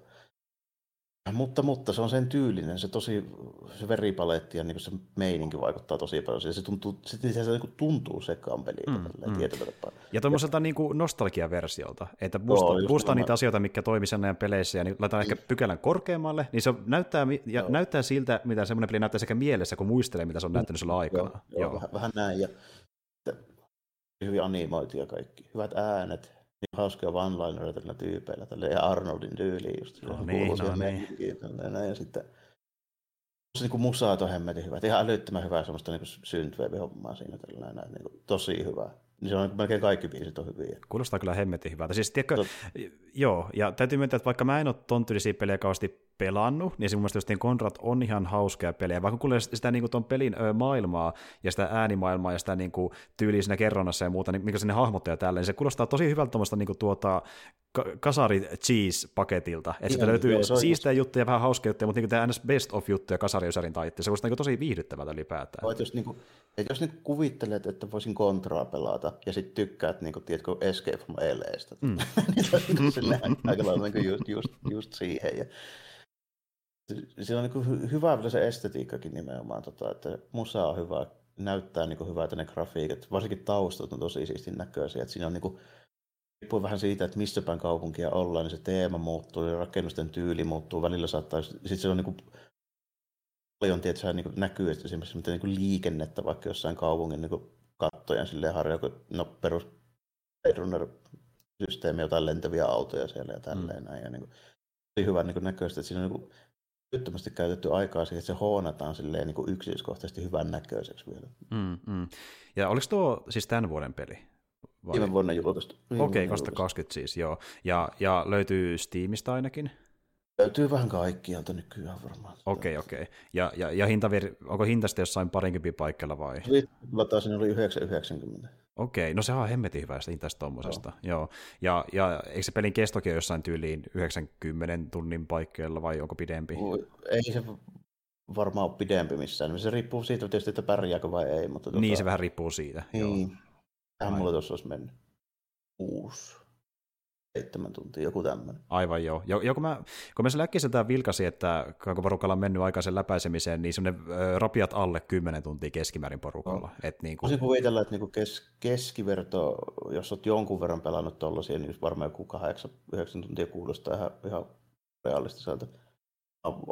mutta, mutta se on sen tyylinen, se tosi, se veripaletti ja niin se meininki vaikuttaa tosi paljon. Se, se tuntuu, se, se, se niin tuntuu sekaan peliltä mm, mm. Ja tuommoiselta niin nostalgiaversiolta, että boostaa, no, boostaa niitä asioita, mikä toimii sen ajan peleissä, ja niin laitetaan ehkä pykälän korkeammalle, niin se näyttää, ja no. näyttää siltä, mitä semmoinen peli näyttää sekä mielessä, kun muistelee, mitä se on näyttänyt sulla aikana. Joo, joo, joo. Vähän, vähän näin, ja hyvin animoitia kaikki, hyvät äänet, niin hauskoja one-linereita tällä tyypeillä, tällä ja Arnoldin tyyliin just. No niin, no niin. Näin, ja sitten se niin musaa on hemmetin hyvä. Ihan älyttömän hyvää semmoista niin synthwave-hommaa siinä tällainen, näin, niin tosi hyvä. Niin se on melkein kaikki biisit on hyviä. Kuulostaa kyllä hemmetin hyvältä. Siis, tiedätkö, Tot... joo, ja täytyy myöntää, että vaikka mä en ole ton tyylisiä pelejä kauheasti pelannut, niin se mun mielestä just niin Conrad on ihan hauskaa peliä. Vaikka kuulee sitä niin kuin ton pelin ö, maailmaa ja sitä äänimaailmaa ja sitä niin kuin tyyliä siinä kerronnassa ja muuta, niin mikä sinne hahmottaa tällä, niin se kuulostaa tosi hyvältä tuommoista niin kuin tuota, kasari cheese-paketilta. Että sitä löytyy joo, siistejä juttuja, vähän hauskoja juttuja, mutta niin tämä NS Best of juttuja kasariysärin taitteessa. Se kuulostaa niin tosi viihdyttävältä ylipäätään. Voit, jos, niin kuin, että jos nyt kuvittelet, että voisin kontraa pelata ja sitten tykkäät, niin kuin, tiedätkö, Escape from LAstä, mm. niin se on aika lailla niin just, just, just, siihen. Ja siinä on niin hyvä vielä se estetiikkakin nimenomaan, tota, että musa on hyvä, näyttää niin hyvältä ne grafiikat, varsinkin taustat on tosi siistin näköisiä, että siinä on niin kuin, riippuu vähän siitä, että missä päin kaupunkia ollaan, niin se teema muuttuu ja rakennusten tyyli muuttuu. Välillä saattaa, sitten se on niin kuin, paljon tietysti niin kuin näkyy että esimerkiksi miten niin liikennettä vaikka jossain kaupungin niin kuin kattojen silleen harjoa, no perus systeemi, jotain lentäviä autoja siellä ja tälleen mm. näin. Ja niin kuin, tosi hyvä niin kuin näköistä, että siinä on niin työttömästi käytetty aikaa siihen, että se hoonataan silleen niin kuin yksityiskohtaisesti hyvän näköiseksi vielä. Mm, mm. Ja oliko tuo siis tämän vuoden peli? Vai? Viime vuonna julkaistu. Okei, okay, 2020 siis, joo. Ja, ja löytyy Steamista ainakin? Löytyy vähän kaikkialta nykyään varmaan. Okei, okay, okei. Okay. Ja, ja, ja hinta, onko hintasta jossain parinkympin paikalla vai? Lataisin oli 990. Okei, okay, no se on hemmetin hyvä hintaista tuommoisesta. Joo. joo. Ja, ja eikö se pelin kestokin ole jossain tyyliin 90 tunnin paikkeilla vai onko pidempi? Ei se varmaan ole pidempi missään. Se riippuu siitä tietysti, että pärjääkö vai ei. Mutta niin, tota... se vähän riippuu siitä. Niin. Joo. Tähän mulla tuossa olisi mennyt kuusi, seitsemän tuntia, joku tämmöinen. Aivan joo. Jo, kun mä, kun mä sen äkkiseltään vilkasin, että kun porukalla on mennyt aikaisen läpäisemiseen, niin semmoinen rapiat alle 10 tuntia keskimäärin porukalla. No. Et niin kuin... Voisin kuvitella, että niin kes, keskiverto, jos olet jonkun verran pelannut tuollaisia, niin varmaan joku 8-9 tuntia kuulostaa ihan, ihan realistiselta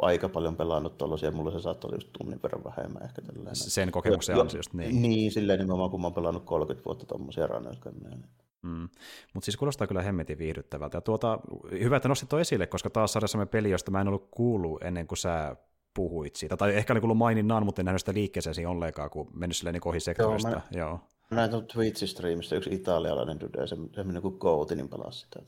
aika paljon pelannut tuollaisia, mulla se saattoi olla just tunnin verran vähemmän ehkä tällainen. Sen kokemuksen ansiosta, niin. Niin, silleen nimenomaan, kun mä oon pelannut 30 vuotta tuommoisia runners Mm. Mutta siis kuulostaa kyllä hemmetin viihdyttävältä. Ja tuota, hyvä, että nostit tuo esille, koska taas sarjassamme peli, josta mä en ollut kuullut ennen kuin sä puhuit siitä. Tai ehkä oli kuullut maininnan, mutta en nähnyt sitä liikkeeseen siinä ollenkaan, kun mennyt silleen niin ohi sektorista. Joo, mä... Joo. Näin on Twitch-striimistä yksi italialainen dude, se, se meni kuin Goatinin niin pelasi sitä.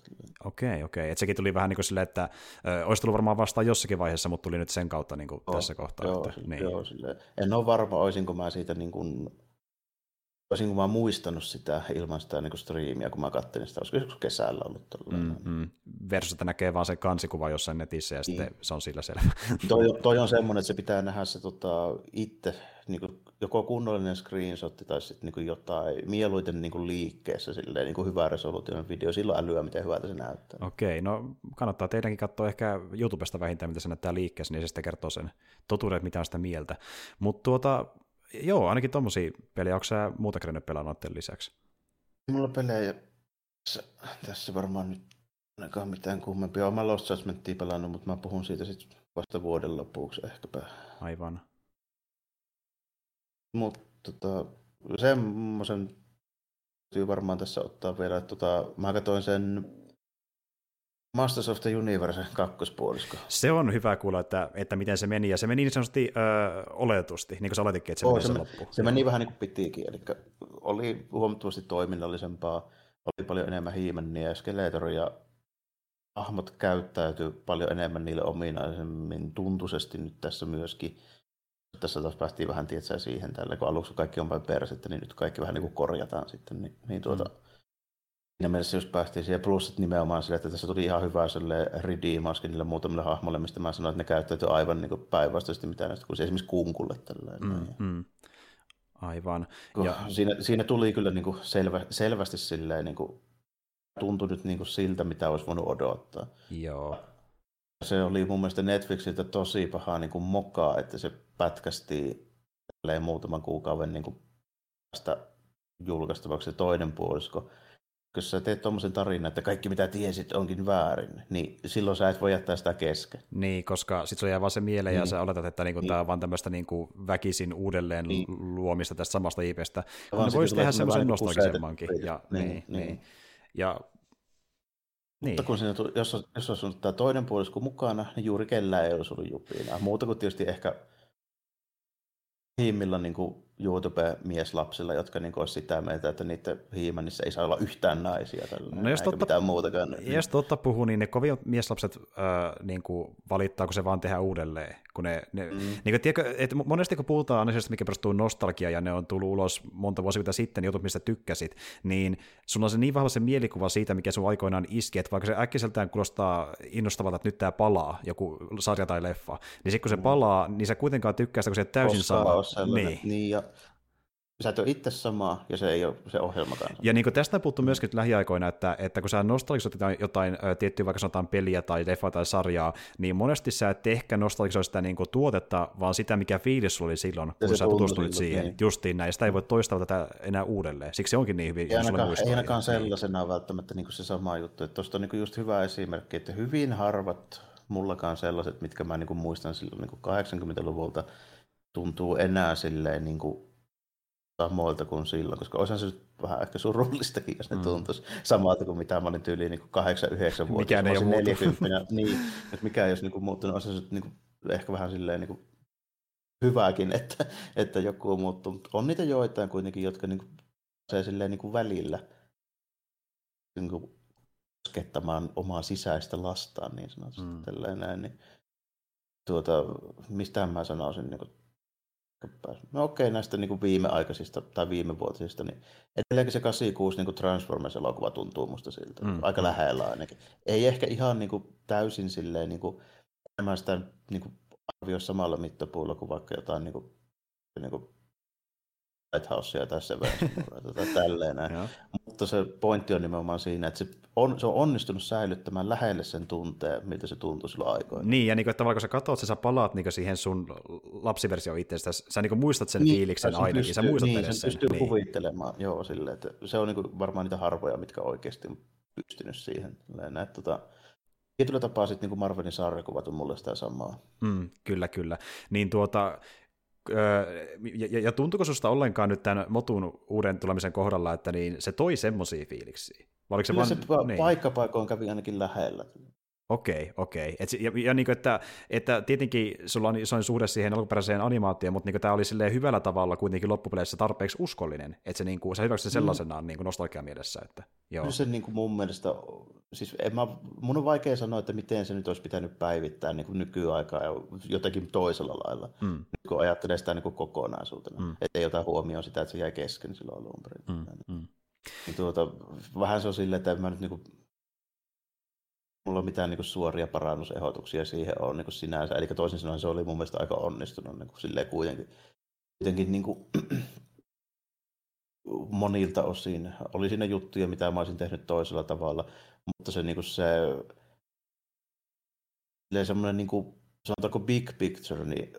Okei, okei. Et sekin tuli vähän niin kuin silleen, että ö, olisi tullut varmaan vastaan jossakin vaiheessa, mutta tuli nyt sen kautta niin kuin joo, tässä kohtaa. Joo, että, niin. joo silleen. En ole varma, olisinko mä siitä niin kuin, olisinko mä muistanut sitä ilman sitä niin striimiä, kun mä katselin sitä, olisiko joskus kesällä ollut mm, mm. Versus, että näkee vaan sen kansikuva jossain netissä ja niin. sitten se on sillä selvä. Toi, toi on semmoinen, että se pitää nähdä se tota, itse niin kuin, joko kunnollinen screenshot tai sitten niin jotain mieluiten niin kuin liikkeessä silleen, niin kuin hyvä resoluutioinen video, silloin älyä, miten hyvältä se näyttää. Okei, no kannattaa teidänkin katsoa ehkä YouTubesta vähintään, mitä se näyttää liikkeessä, niin se sitten kertoo sen totuuden, mitä on sitä mieltä. Mutta tuota, joo, ainakin tommosia pelejä, onko sä muuta kerennyt pelaa noiden lisäksi? Mulla pelejä, tässä, tässä varmaan nyt ainakaan mitään kummempia. Olen Lost Judgmentia pelannut, mutta mä puhun siitä sitten vasta vuoden lopuksi ehkäpä. Aivan. Mutta tota, semmoisen täytyy varmaan tässä ottaa vielä, että tota, mä katsoin sen Masters of the Universe kakkospuolisko. Se on hyvä kuulla, että, että miten se meni, ja se meni niin sanotusti öö, oletusti, niin kuin sä oletitkin, että se oh, meni se, se loppu. Se meni vähän niin kuin pitiikin, eli oli huomattavasti toiminnallisempaa, oli paljon enemmän hiimenniä ja skeletoria, hahmot käyttäytyy paljon enemmän niille ominaisemmin tuntuisesti nyt tässä myöskin tässä taas päästiin vähän tietää siihen tällä, kun aluksi kaikki on vain persettä, niin nyt kaikki vähän niin kuin korjataan sitten. Niin, niin tuota, mm. Siinä mielessä just päästiin siihen, plus että nimenomaan sille, että tässä tuli ihan hyvä sille redeemauskin niille muutamille hahmolle, mistä mä sanoin, että ne käyttäytyy aivan niin päinvastaisesti mitä näistä, kuin esimerkiksi kunkulle. Tällä, mm, mm. Aivan. Ja... Siinä, siinä, tuli kyllä niin kuin selvä, selvästi silleen, niin kuin, tuntui nyt niin kuin siltä, mitä olisi voinut odottaa. Joo. Se oli mun mielestä Netflixiltä tosi paha niin kuin mokaa, että se pätkästi muutaman kuukauden niin kuin julkaistavaksi se toinen puolisko. Jos sä teet tuommoisen tarinan, että kaikki mitä tiesit onkin väärin, niin silloin sä et voi jättää sitä kesken. Niin, koska sitten se jää vaan se mieleen niin. ja sä oletat, että niinku niin. tämä on vaan tämmöistä niinku väkisin uudelleen niin. luomista tästä samasta IPstä. Kun ne voisi tehdä semmoisen nostalgisemmankin. Ja, niin, niin, niin. niin. Ja niin. Mutta kun siinä tuli, jos, jos olisi ollut tämä toinen puolisko mukana, niin juuri kellään ei olisi ollut jupina. Muuta kuin tietysti ehkä himmillä niin kuin YouTube-mieslapsilla, jotka niin olisi sitä mieltä, että niiden hiimanissä ei saa olla yhtään naisia. Tällainen, no jos totta, mitään muutakaan. Jos totta puhuu, niin ne kovin mieslapset äh, niin kuin valittaa, kun se vaan tehdään uudelleen. Kun ne, ne, mm. niin kuin, tiedätkö, että monesti kun puhutaan asioista, mikä perustuu nostalgiaan ja ne on tullut ulos monta vuosikymmentä sitten, niin jutut, mistä tykkäsit, niin sulla on se niin vahva se mielikuva siitä, mikä sun aikoinaan iski, että vaikka se äkkiseltään kuulostaa innostavalta, että nyt tämä palaa, joku sarja tai leffa, niin sitten kun se mm. palaa, niin sä kuitenkaan tykkää sitä, kun se täysin saa. Niin. niin ja sä et ole itse sama, ja se ei ole se ohjelma kanssa. Ja niin tästä puhuttu myöskin lähiaikoina, että, että kun sä nostalgisot jotain, jotain tiettyä vaikka sanotaan peliä tai leffa tai sarjaa, niin monesti sä et ehkä nostalgisoi sitä niin kuin tuotetta, vaan sitä, mikä fiilis oli silloin, ja kun sä tutustuit siihen. Niin. Justiin näin, ja sitä ei voi toistaa tätä enää uudelleen. Siksi se onkin niin hyvin. Ei ainakaan, ei ainakaan sellaisena välttämättä niin kuin se sama juttu. Että tuosta on niin just hyvä esimerkki, että hyvin harvat mullakaan sellaiset, mitkä mä niin muistan silloin niin kuin 80-luvulta, tuntuu enää silleen niin kuin samoilta kuin silloin, koska olisihan se vähän ehkä surullistakin, jos ne mm. tuntuisi samalta kuin mitä mä olin tyyliin niin 8-9 vuotta. Mikään ei ole 40, niin, että mikä jos niin muuttunut, olisi se niin kuin, ehkä vähän silleen niin kuin hyväkin, että, että joku on muuttunut. On niitä joitain kuitenkin, jotka niin kuin, se silleen niin kuin välillä niin kuin, koskettamaan omaa sisäistä lastaan niin sanotusti. Mm. Näin, niin, tuota, mistä mä sanoisin, niin kuin, No okei, näistä niin kuin viimeaikaisista tai viimevuotisista, niin edelleenkin se 86 niin Transformers-elokuva tuntuu musta siltä, mm. aika lähellä ainakin. Ei ehkä ihan niin kuin, täysin silleen, niin kuin, mä sitä niin kuin, arvioi samalla mittapuulla kuin vaikka jotain niin kuin, niin kuin Lighthousea tai Severance tai tälleen näin. Mutta se pointti on nimenomaan siinä, että se on, se on onnistunut säilyttämään lähelle sen tunteen, miltä se tuntui silloin aikoina. Niin, ja niin kuin, että vaikka sä katsot, sä palaat niin siihen sun lapsiversio itsestä, sä niin muistat sen niin, fiiliksen ainakin, pystyy, sä muistat niin, sen. pystyy niin. kuvittelemaan, joo, silleen, että se on niin kuin varmaan niitä harvoja, mitkä oikeasti on pystynyt siihen. Näin, tota, tietyllä tapaa sitten niin Marvelin sarjakuvat on mulle sitä samaa. Mm, kyllä, kyllä. Niin tuota, ja, ja tuntuuko sinusta ollenkaan nyt tämän Motun uuden tulemisen kohdalla, että niin se toi semmoisia fiiliksiä? Vai se, vaan, se pa- niin. paikkapaikoin kävi ainakin lähellä. Okei, okei. Et, ja, ja niin kuin, että, että tietenkin sulla on isoin suhde siihen alkuperäiseen animaatioon, mutta niin tämä oli hyvällä tavalla kuitenkin loppupeleissä tarpeeksi uskollinen, että se, niin kuin, sä hyväksyt mm. sellaisenaan niin nostalgia mielessä. Että, joo. se niin kuin mun mielestä, siis en mä, mun on vaikea sanoa, että miten se nyt olisi pitänyt päivittää niin kuin nykyaikaa ja jotenkin toisella lailla, mm. kun ajattelee sitä niin kuin kokonaisuutena. Mm. Että ei ota huomioon sitä, että se jäi kesken silloin alun perin. Mm. Mm. Niin tuota, vähän se on silleen, että en mä nyt niin kuin, mulla mitään niin kuin, suoria parannusehdotuksia siihen on niin kuin sinänsä. Eli toisin sanoen se oli mun mielestä aika onnistunut niin kuin, silleen kuitenkin. kuitenkin niin kuin, monilta osin. Oli siinä juttuja, mitä mä olisin tehnyt toisella tavalla, mutta se, niin kuin, se semmoinen niin kuin, sanotaanko big picture, niin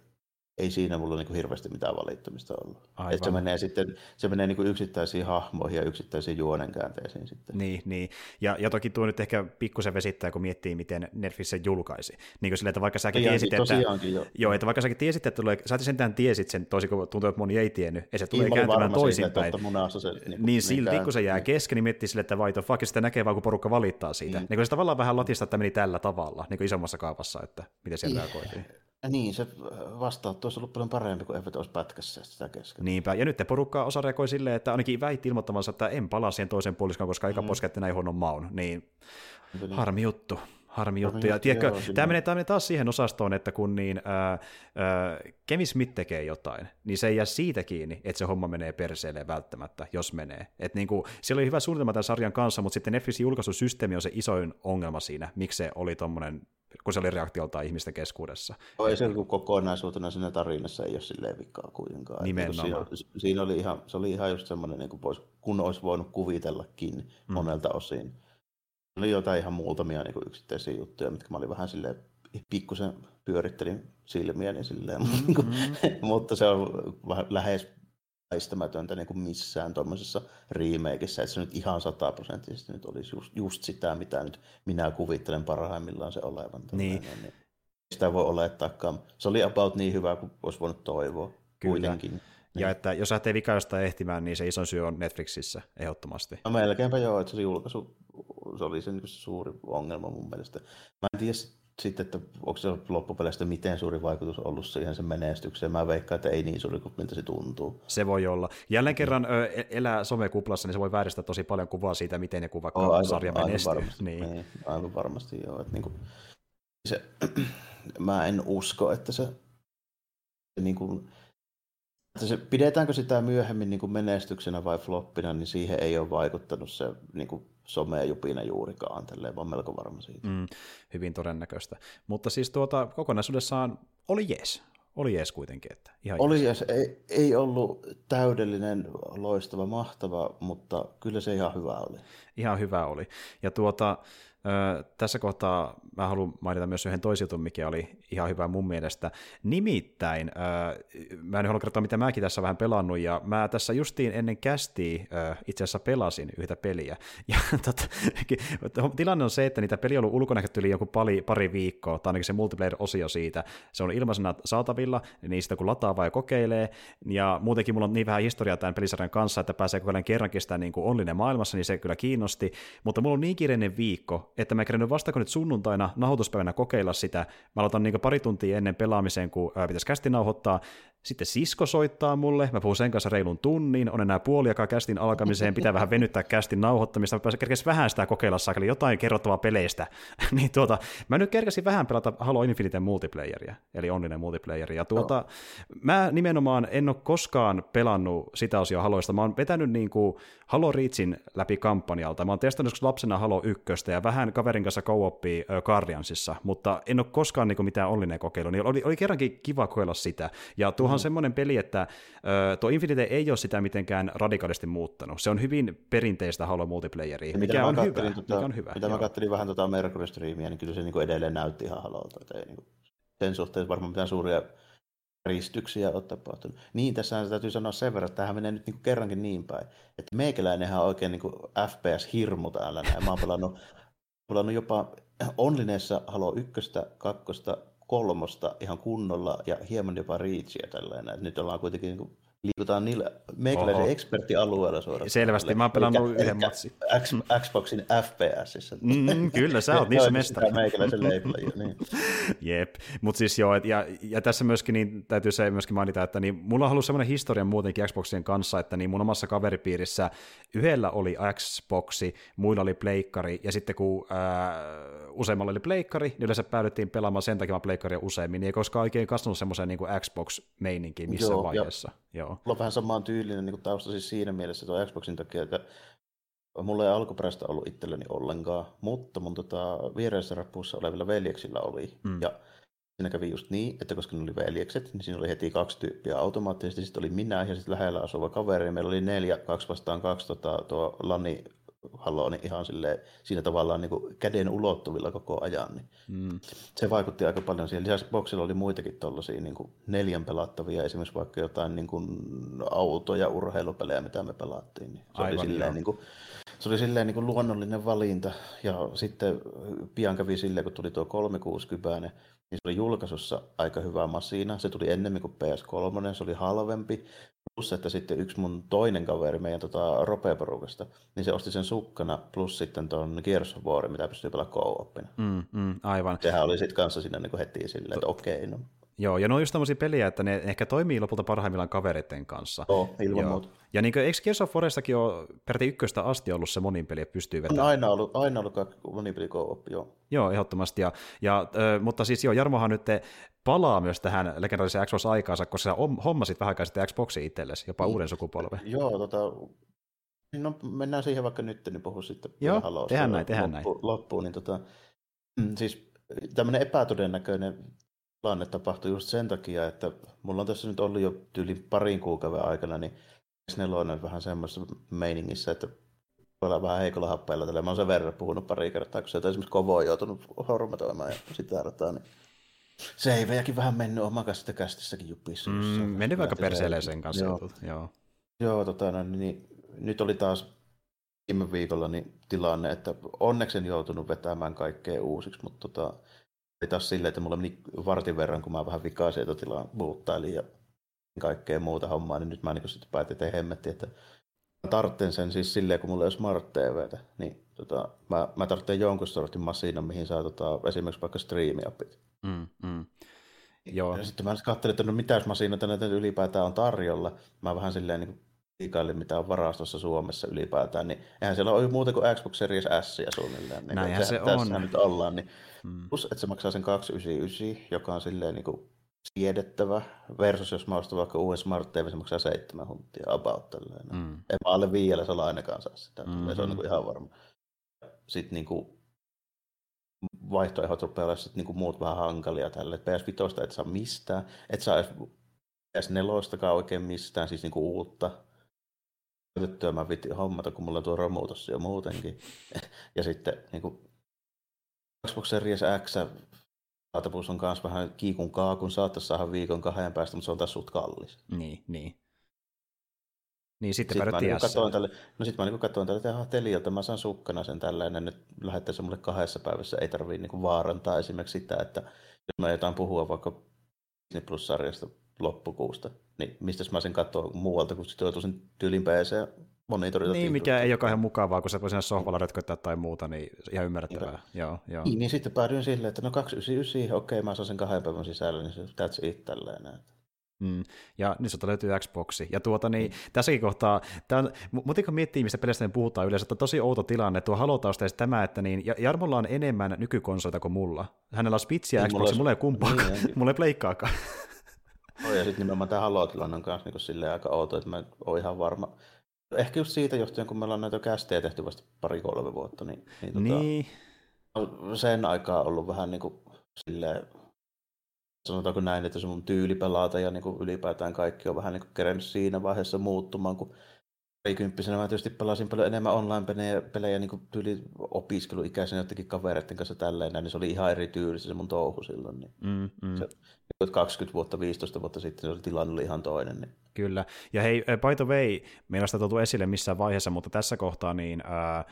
ei siinä mulla niin kuin hirveästi mitään valittamista ollut. Et se menee sitten se menee niin kuin yksittäisiin hahmoihin ja yksittäisiin juonenkäänteisiin sitten. Niin, niin. Ja, ja toki tuo nyt ehkä pikkusen vesittää, kun miettii, miten Netflix sen julkaisi. Niin kuin sille, että vaikka säkin tiesit, että... Jo. Joo, että vaikka säkin tiesit, että tulee, sä sentään tiesit sen, toisin kuin tuntuu, että moni ei tiennyt, ja se tulee niin, kääntymään toisinpäin. Se, niin, niin silti, kun se jää niin. kesken, niin miettii sille, että vai fuck, sitä näkee vaan, kun porukka valittaa siitä. Mm. Niin kuin se tavallaan vähän latista, että meni tällä tavalla, niin kuin isommassa kaavassa, että miten siellä reagoitiin. Niin, se vastaanotto olisi ollut paljon parempi kuin eivät olisi pätkässä sitä kesken. Niinpä, ja nyt te porukka osa reagoi silleen, että ainakin väitti ilmoittamansa, että en palaa siihen toisen puoliskaan, koska aika mm. posketti näin huonon maun. Niin, harmi juttu. Harmi juttu. Ja tiedätkö, joo, tämä, menee, tämä menee taas siihen osastoon, että kun niin, ää, ää, Kevin Smith tekee jotain, niin se ei jää siitä kiinni, että se homma menee perseelle välttämättä, jos menee. Et niin kuin, siellä oli hyvä suunnitelma tämän sarjan kanssa, mutta sitten Netflixin julkaisusysteemi on se isoin ongelma siinä, miksi se oli tuommoinen kun se oli reaktiolta ihmisten keskuudessa. No, ei se kuin kokonaisuutena siinä tarinassa ei ole silleen vikkaa kuitenkaan. Nimenomaan. Siinä, siinä, oli ihan, se oli ihan just semmoinen, niin kuin pois, kun olisi voinut kuvitellakin mm. monelta osin. Oli jotain ihan muutamia niin kuin yksittäisiä juttuja, mitkä mä olin vähän silleen pikkusen pyörittelin silmiä, niin silleen, mm-hmm. mutta se on lähes väistämätöntä niin kuin missään tuommoisessa remakeissa, että se nyt ihan sataprosenttisesti nyt olisi just, just sitä, mitä nyt minä kuvittelen parhaimmillaan se olevan. Niin. niin sitä voi olettaakaan. Se oli about niin hyvä kuin olisi voinut toivoa Kyllä. kuitenkin. Ja niin. että jos lähtee vikaista ehtimään, niin se iso syy on Netflixissä ehdottomasti. No melkeinpä joo, että se julkaisu se oli se niin suuri ongelma mun mielestä. Mä en tiedä, sitten, että onko se loppupeleistä miten suuri vaikutus ollut siihen sen menestykseen. Mä veikkaan, että ei niin suuri kuin miltä se tuntuu. Se voi olla. Jälleen kerran ö, e- elää somekuplassa, niin se voi vääristää tosi paljon kuvaa siitä, miten joku vaikka oh, aivan, sarja menestyy. Aivan varmasti, niin. Niin, aivan varmasti joo. Että niin kuin, se, mä en usko, että se, niin kuin, että se, pidetäänkö sitä myöhemmin niin kuin menestyksenä vai floppina, niin siihen ei ole vaikuttanut se niin kuin somejupina juurikaan, tälleen, vaan melko varma siitä. Mm, hyvin todennäköistä. Mutta siis tuota, kokonaisuudessaan oli jees. Oli jees kuitenkin. Että ihan oli jees. Ei, ei ollut täydellinen, loistava, mahtava, mutta kyllä se ihan hyvä oli. Ihan hyvä oli. Ja tuota, tässä kohtaa mä haluan mainita myös yhden toisjutun, mikä oli ihan hyvä mun mielestä. Nimittäin, mä en halua kertoa, mitä mäkin tässä vähän pelannut, ja mä tässä justiin ennen kästiä itse asiassa pelasin yhtä peliä. Ja tot, tilanne on se, että niitä peliä on ollut ulkonäköt yli joku pari, pari viikkoa, tai ainakin se multiplayer-osio siitä. Se on ilmaisena saatavilla, niin sitä kun lataa vai kokeilee, ja muutenkin mulla on niin vähän historiaa tämän pelisarjan kanssa, että pääsee kokeilemaan kerrankin sitä niin kuin onninen maailmassa, niin se kyllä kiinnosti, mutta mulla on niin kiireinen viikko, että mä en vasta kun nyt sunnuntaina nauhoituspäivänä kokeilla sitä. Mä aloitan niin pari tuntia ennen pelaamiseen, kun pitäisi kästi nauhoittaa. Sitten sisko soittaa mulle, mä puhun sen kanssa reilun tunnin, on enää puoliakaan kästin alkamiseen, pitää vähän venyttää kästin nauhoittamista, mä kerkesin vähän sitä kokeilla saakeli jotain kerrottavaa peleistä. niin tuota, mä nyt kerkesin vähän pelata Halo Infinite multiplayeria, eli onninen multiplayeria. Ja tuota, no. mä nimenomaan en ole koskaan pelannut sitä osia Haloista, mä oon vetänyt niin kuin Halo Reachin läpi kampanjalta, mä oon testannut lapsena Halo 1 ja vähän kaverin kanssa co Guardiansissa, mutta en ole koskaan niin kuin mitään onninen kokeilu, niin oli, oli kerrankin kiva kokeilla sitä. Ja tuohan. On semmoinen peli, että uh, tuo Infinite ei ole sitä mitenkään radikaalisti muuttanut. Se on hyvin perinteistä Halo multiplayeria, mikä on, hyvä, tota, mikä on hyvä. Mitä joo. mä katselin vähän tuota Mercury-striimiä, niin kyllä se niin kuin edelleen näytti ihan Halolta. Että ei, niin kuin, sen suhteen varmaan mitään suuria ristyksiä ole tapahtunut. Niin, tässä täytyy sanoa sen verran, että tämähän menee nyt niin kerrankin niin päin, että meikäläinenhän on oikein niin kuin FPS-hirmu täällä näin. Mä oon pelannut, pelannut jopa Onlineessa Halo ykköstä, kakkosta, kolmosta ihan kunnolla ja hieman jopa Reachia tällainen. Nyt ollaan kuitenkin niin liikutaan niillä meikäläisen eksperttialueella suoraan. Selvästi, mä oon pelannut yhden matsin. Xboxin FPSissä. Mm, kyllä, sä oot niissä mestari. meikäläisen leipillä, niin. Jep, mutta siis joo, et, ja, ja, tässä myöskin niin, täytyy se myöskin mainita, että niin, mulla on ollut semmoinen historia muutenkin Xboxien kanssa, että niin mun omassa kaveripiirissä yhdellä oli Xboxi, muilla oli pleikkari, ja sitten kun ää, useammalla oli pleikkari, niin yleensä päädyttiin pelaamaan sen takia pleikkaria useammin, niin ei koskaan oikein kasvanut semmoiseen niin Xbox-meininkiin missään joo, vaiheessa. Ja, joo. Mulla on vähän samaan tyylinen niin tausta siis siinä mielessä tuo Xboxin takia, että mulla ei alkuperäistä ollut itselleni ollenkaan, mutta mun tota, viereisessä rappuussa olevilla veljeksillä oli. Mm. Ja siinä kävi just niin, että koska ne oli veljekset, niin siinä oli heti kaksi tyyppiä automaattisesti. Sitten oli minä ja sitten lähellä asuva kaveri. Meillä oli neljä, kaksi vastaan kaksi tota, tuo Lani Halo niin ihan silleen, siinä tavallaan niin kuin käden ulottuvilla koko ajan. Niin mm. Se vaikutti aika paljon siihen. Lisäksi boksilla oli muitakin tuollaisia niin neljän pelattavia, esimerkiksi vaikka jotain niin kuin auto- ja urheilupelejä, mitä me pelattiin. Niin se, Aivan, oli silleen, niin kuin, se oli silleen niin kuin luonnollinen valinta. Ja sitten pian kävi silleen, kun tuli tuo 360, niin se oli julkaisussa aika hyvä masina. Se tuli ennemmin kuin PS3, se oli halvempi. Plus, että sitten yksi mun toinen kaveri meidän tota, ropeporukasta, niin se osti sen sukkana, plus sitten tuon Gears of War, mitä pystyy pelaamaan co mm, mm, aivan. Sehän oli sitten kanssa siinä niin heti silleen, että okei, no. Joo, ja ne on just tämmöisiä pelejä, että ne ehkä toimii lopulta parhaimmillaan kavereiden kanssa. Oh, ilman Joo. muuta. Ja niin kuin, eikö Gears of Warestakin ole peräti ykköstä asti ollut se monin peli, että pystyy vetämään? On aina ollut, aina ollut monin peli joo. Joo, ehdottomasti. Ja, ja, äh, mutta siis joo, Jarmohan nyt palaa myös tähän legendaariseen Xbox-aikaansa, koska sä hommasit vähän aikaa sitten Xboxin itsellesi, jopa uuden sukupolven. Joo, tota, no mennään siihen vaikka nyt, niin puhu sitten Joo, tehdään näin, tehdään loppu, näin. Loppuun, niin tota, mm, siis tämmöinen epätodennäköinen tilanne tapahtui just sen takia, että mulla on tässä nyt ollut jo tyyli parin kuukauden aikana, niin S4 vähän semmoisessa meiningissä, että olla vähän heikolla happeilla. Tällä. Mä oon sen verran puhunut pari kertaa, kun se on esimerkiksi kovo joutunut hormatoimaan ja sitä rataa, niin se ei veijäkin vähän mennyt oman kanssa kästissäkin jupissa. Mm, mennyt vaikka perseelle sen kanssa. Joo, joo. joo tota, no, niin, niin, nyt oli taas viime viikolla niin tilanne, että onneksi en joutunut vetämään kaikkea uusiksi, mutta tota, oli taas silleen, että mulla meni vartin verran, kun mä vähän vikaa sieltä tilaa muuttailin ja kaikkea muuta hommaa, niin nyt mä niin sitten päätin, että hemmetti, että mä tartten sen siis silleen, kun mulla ei ole Smart TVtä, niin tota, mä, mä tarvitsen jonkun sortin masiinan, mihin saa tota, esimerkiksi vaikka striimiapit. Mm, mm. Joo. Ja sitten mä katselin, että no mitäs masinoita näitä ylipäätään on tarjolla. Mä vähän silleen niin liikailin, mitä on varastossa Suomessa ylipäätään, niin eihän siellä ole muuta kuin Xbox Series S ja suunnilleen. Niin Näinhän se on. nyt ollaan, niin mm. plus, että se maksaa sen 299, joka on silleen niin kuin siedettävä, versus jos mä ostan vaikka uuden Smart TV, se maksaa 7 huntia about tälleen. Mm. En mä alle viiellä saa ainakaan saa sitä, mm-hmm. se on niin kuin ihan varma. Sitten niin kuin vaihtoehdot rupeaa olla sitten niin muut vähän hankalia tälle. PS5 et saa mistään, et saa edes PS4 oikein mistään, siis niin kuin uutta käytettyä mä viti hommata, kun mulla on tuo romuutossa jo muutenkin. ja sitten niin kuin Xbox Series X saatavuus on myös vähän kiikun kaakun, saattaisi saada viikon kahden päästä, mutta se on taas suht kallis. Niin, niin. Niin sitten, sitten mä niin katsoin tälle, no sitten mä niin katsoin tälle, että Telialta mä saan sukkana sen tällainen, nyt lähettäisi mulle kahdessa päivässä, ei tarvii niin vaarantaa esimerkiksi sitä, että jos mä jotain puhua vaikka Disney Plus-sarjasta loppukuusta, niin mistä mä sen katsoa muualta, kun sitten joutuu sen tyylin PC monitorilta. Niin, mikä ei ole kauhean mukavaa, kun sä voi siinä sohvalla rötköttää tai muuta, niin ihan ymmärrettävää. Joo, joo. Niin, niin sitten päädyin silleen, että no 299, okei, mä saan sen kahden päivän sisällä, niin se that's it tälleen. Mm. Ja nyt sieltä löytyy Xboxi. Ja tuota, niin, mm. tässäkin kohtaa, tämä mutta kun miettii, mistä pelistä puhutaan yleensä, että on tosi outo tilanne. Tuo Halo-tausta tämä, että niin, Jarmolla on enemmän nykykonsoleita kuin mulla. Hänellä on Spitsiä ja niin, Xboxi, mulla ei kumpaakaan. Niin, mulla ei pleikkaakaan. Oh, ja sitten nimenomaan tämä Halo-tilanne on myös niin silleen aika outo, että mä oon ihan varma. Ehkä just siitä johtuen, kun meillä on näitä kästejä tehty vasta pari-kolme vuotta, niin, niin, tota, niin. sen aikaa on ollut vähän niin kuin silleen, sanotaanko näin, että se mun tyyli pelata ja niin kuin ylipäätään kaikki on vähän niin kuin kerennyt siinä vaiheessa muuttumaan, kun parikymppisenä mä tietysti pelasin paljon enemmän online-pelejä pelejä, niin kuin tyyli opiskeluikäisenä jotenkin kavereiden kanssa tälleen, niin se oli ihan eri tyylissä se mun touhu silloin. Niin mm, mm. Se, 20 niinku, vuotta, 15 vuotta sitten se tilanne oli ihan toinen. Niin. Kyllä. Ja hei, by the way, meillä sitä tuotu esille missään vaiheessa, mutta tässä kohtaa niin, ää,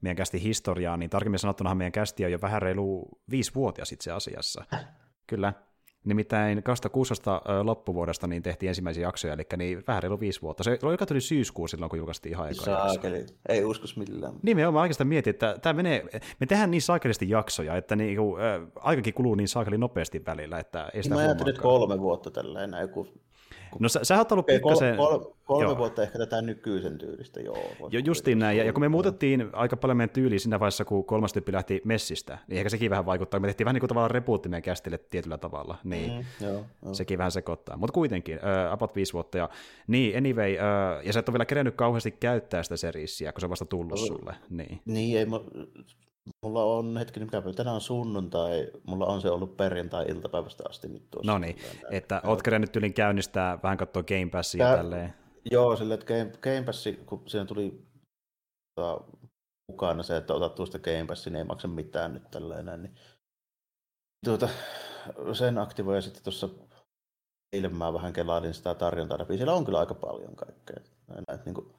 meidän kästi historiaa, niin tarkemmin sanottuna meidän kästi on jo vähän reilu viisivuotias itse asiassa. Kyllä. Nimittäin 2016 loppuvuodesta niin tehtiin ensimmäisiä jaksoja, eli niin vähän reilu viisi vuotta. Se oli joka tuli syyskuu silloin, kun julkaistiin ihan eka Saakeli. Ei uskos millään. Niin, me olemme oikeastaan mietin, että tämä menee, me tehdään niin saakelisti jaksoja, että niin, äh, aikakin kuluu niin saakeli nopeasti välillä, että ei sitä Mä ajattelin, kolme vuotta tällä enää joku No sä, sä oot ollut pikkasen... Kol, kol, kolme joo. vuotta ehkä tätä nykyisen tyylistä, joo. Jo, justiin näin, ja, ja kun me muutettiin aika paljon meidän tyyliin siinä vaiheessa, kun kolmas tyyppi lähti messistä, niin ehkä sekin vähän vaikuttaa. Me tehtiin vähän niin kuin tavallaan repuutti meidän kästille tietyllä tavalla, niin mm, joo, joo. sekin vähän sekoittaa. Mutta kuitenkin, uh, about viisi vuotta, ja niin, anyway, uh, ja sä et ole vielä kerennyt kauheasti käyttää sitä seriisiä, kun se on vasta tullut no, sulle. Niin, niin ei, Mulla on hetki, mikä tänään on sunnuntai, mulla on se ollut perjantai-iltapäivästä asti nyt tuossa. No niin, että oot nyt yli käynnistää vähän katsoa Game Passia Tää, tälleen. Joo, sille, että Game, Game Pass, kun siinä tuli tota, mukana se, että otat tuosta Game Passin, niin ei maksa mitään nyt tälleen näin, niin tuota, sen aktivoi ja sitten tuossa eilen mä vähän kelailin sitä tarjontaa läpi. Siellä on kyllä aika paljon kaikkea. Näin, että niin kuin,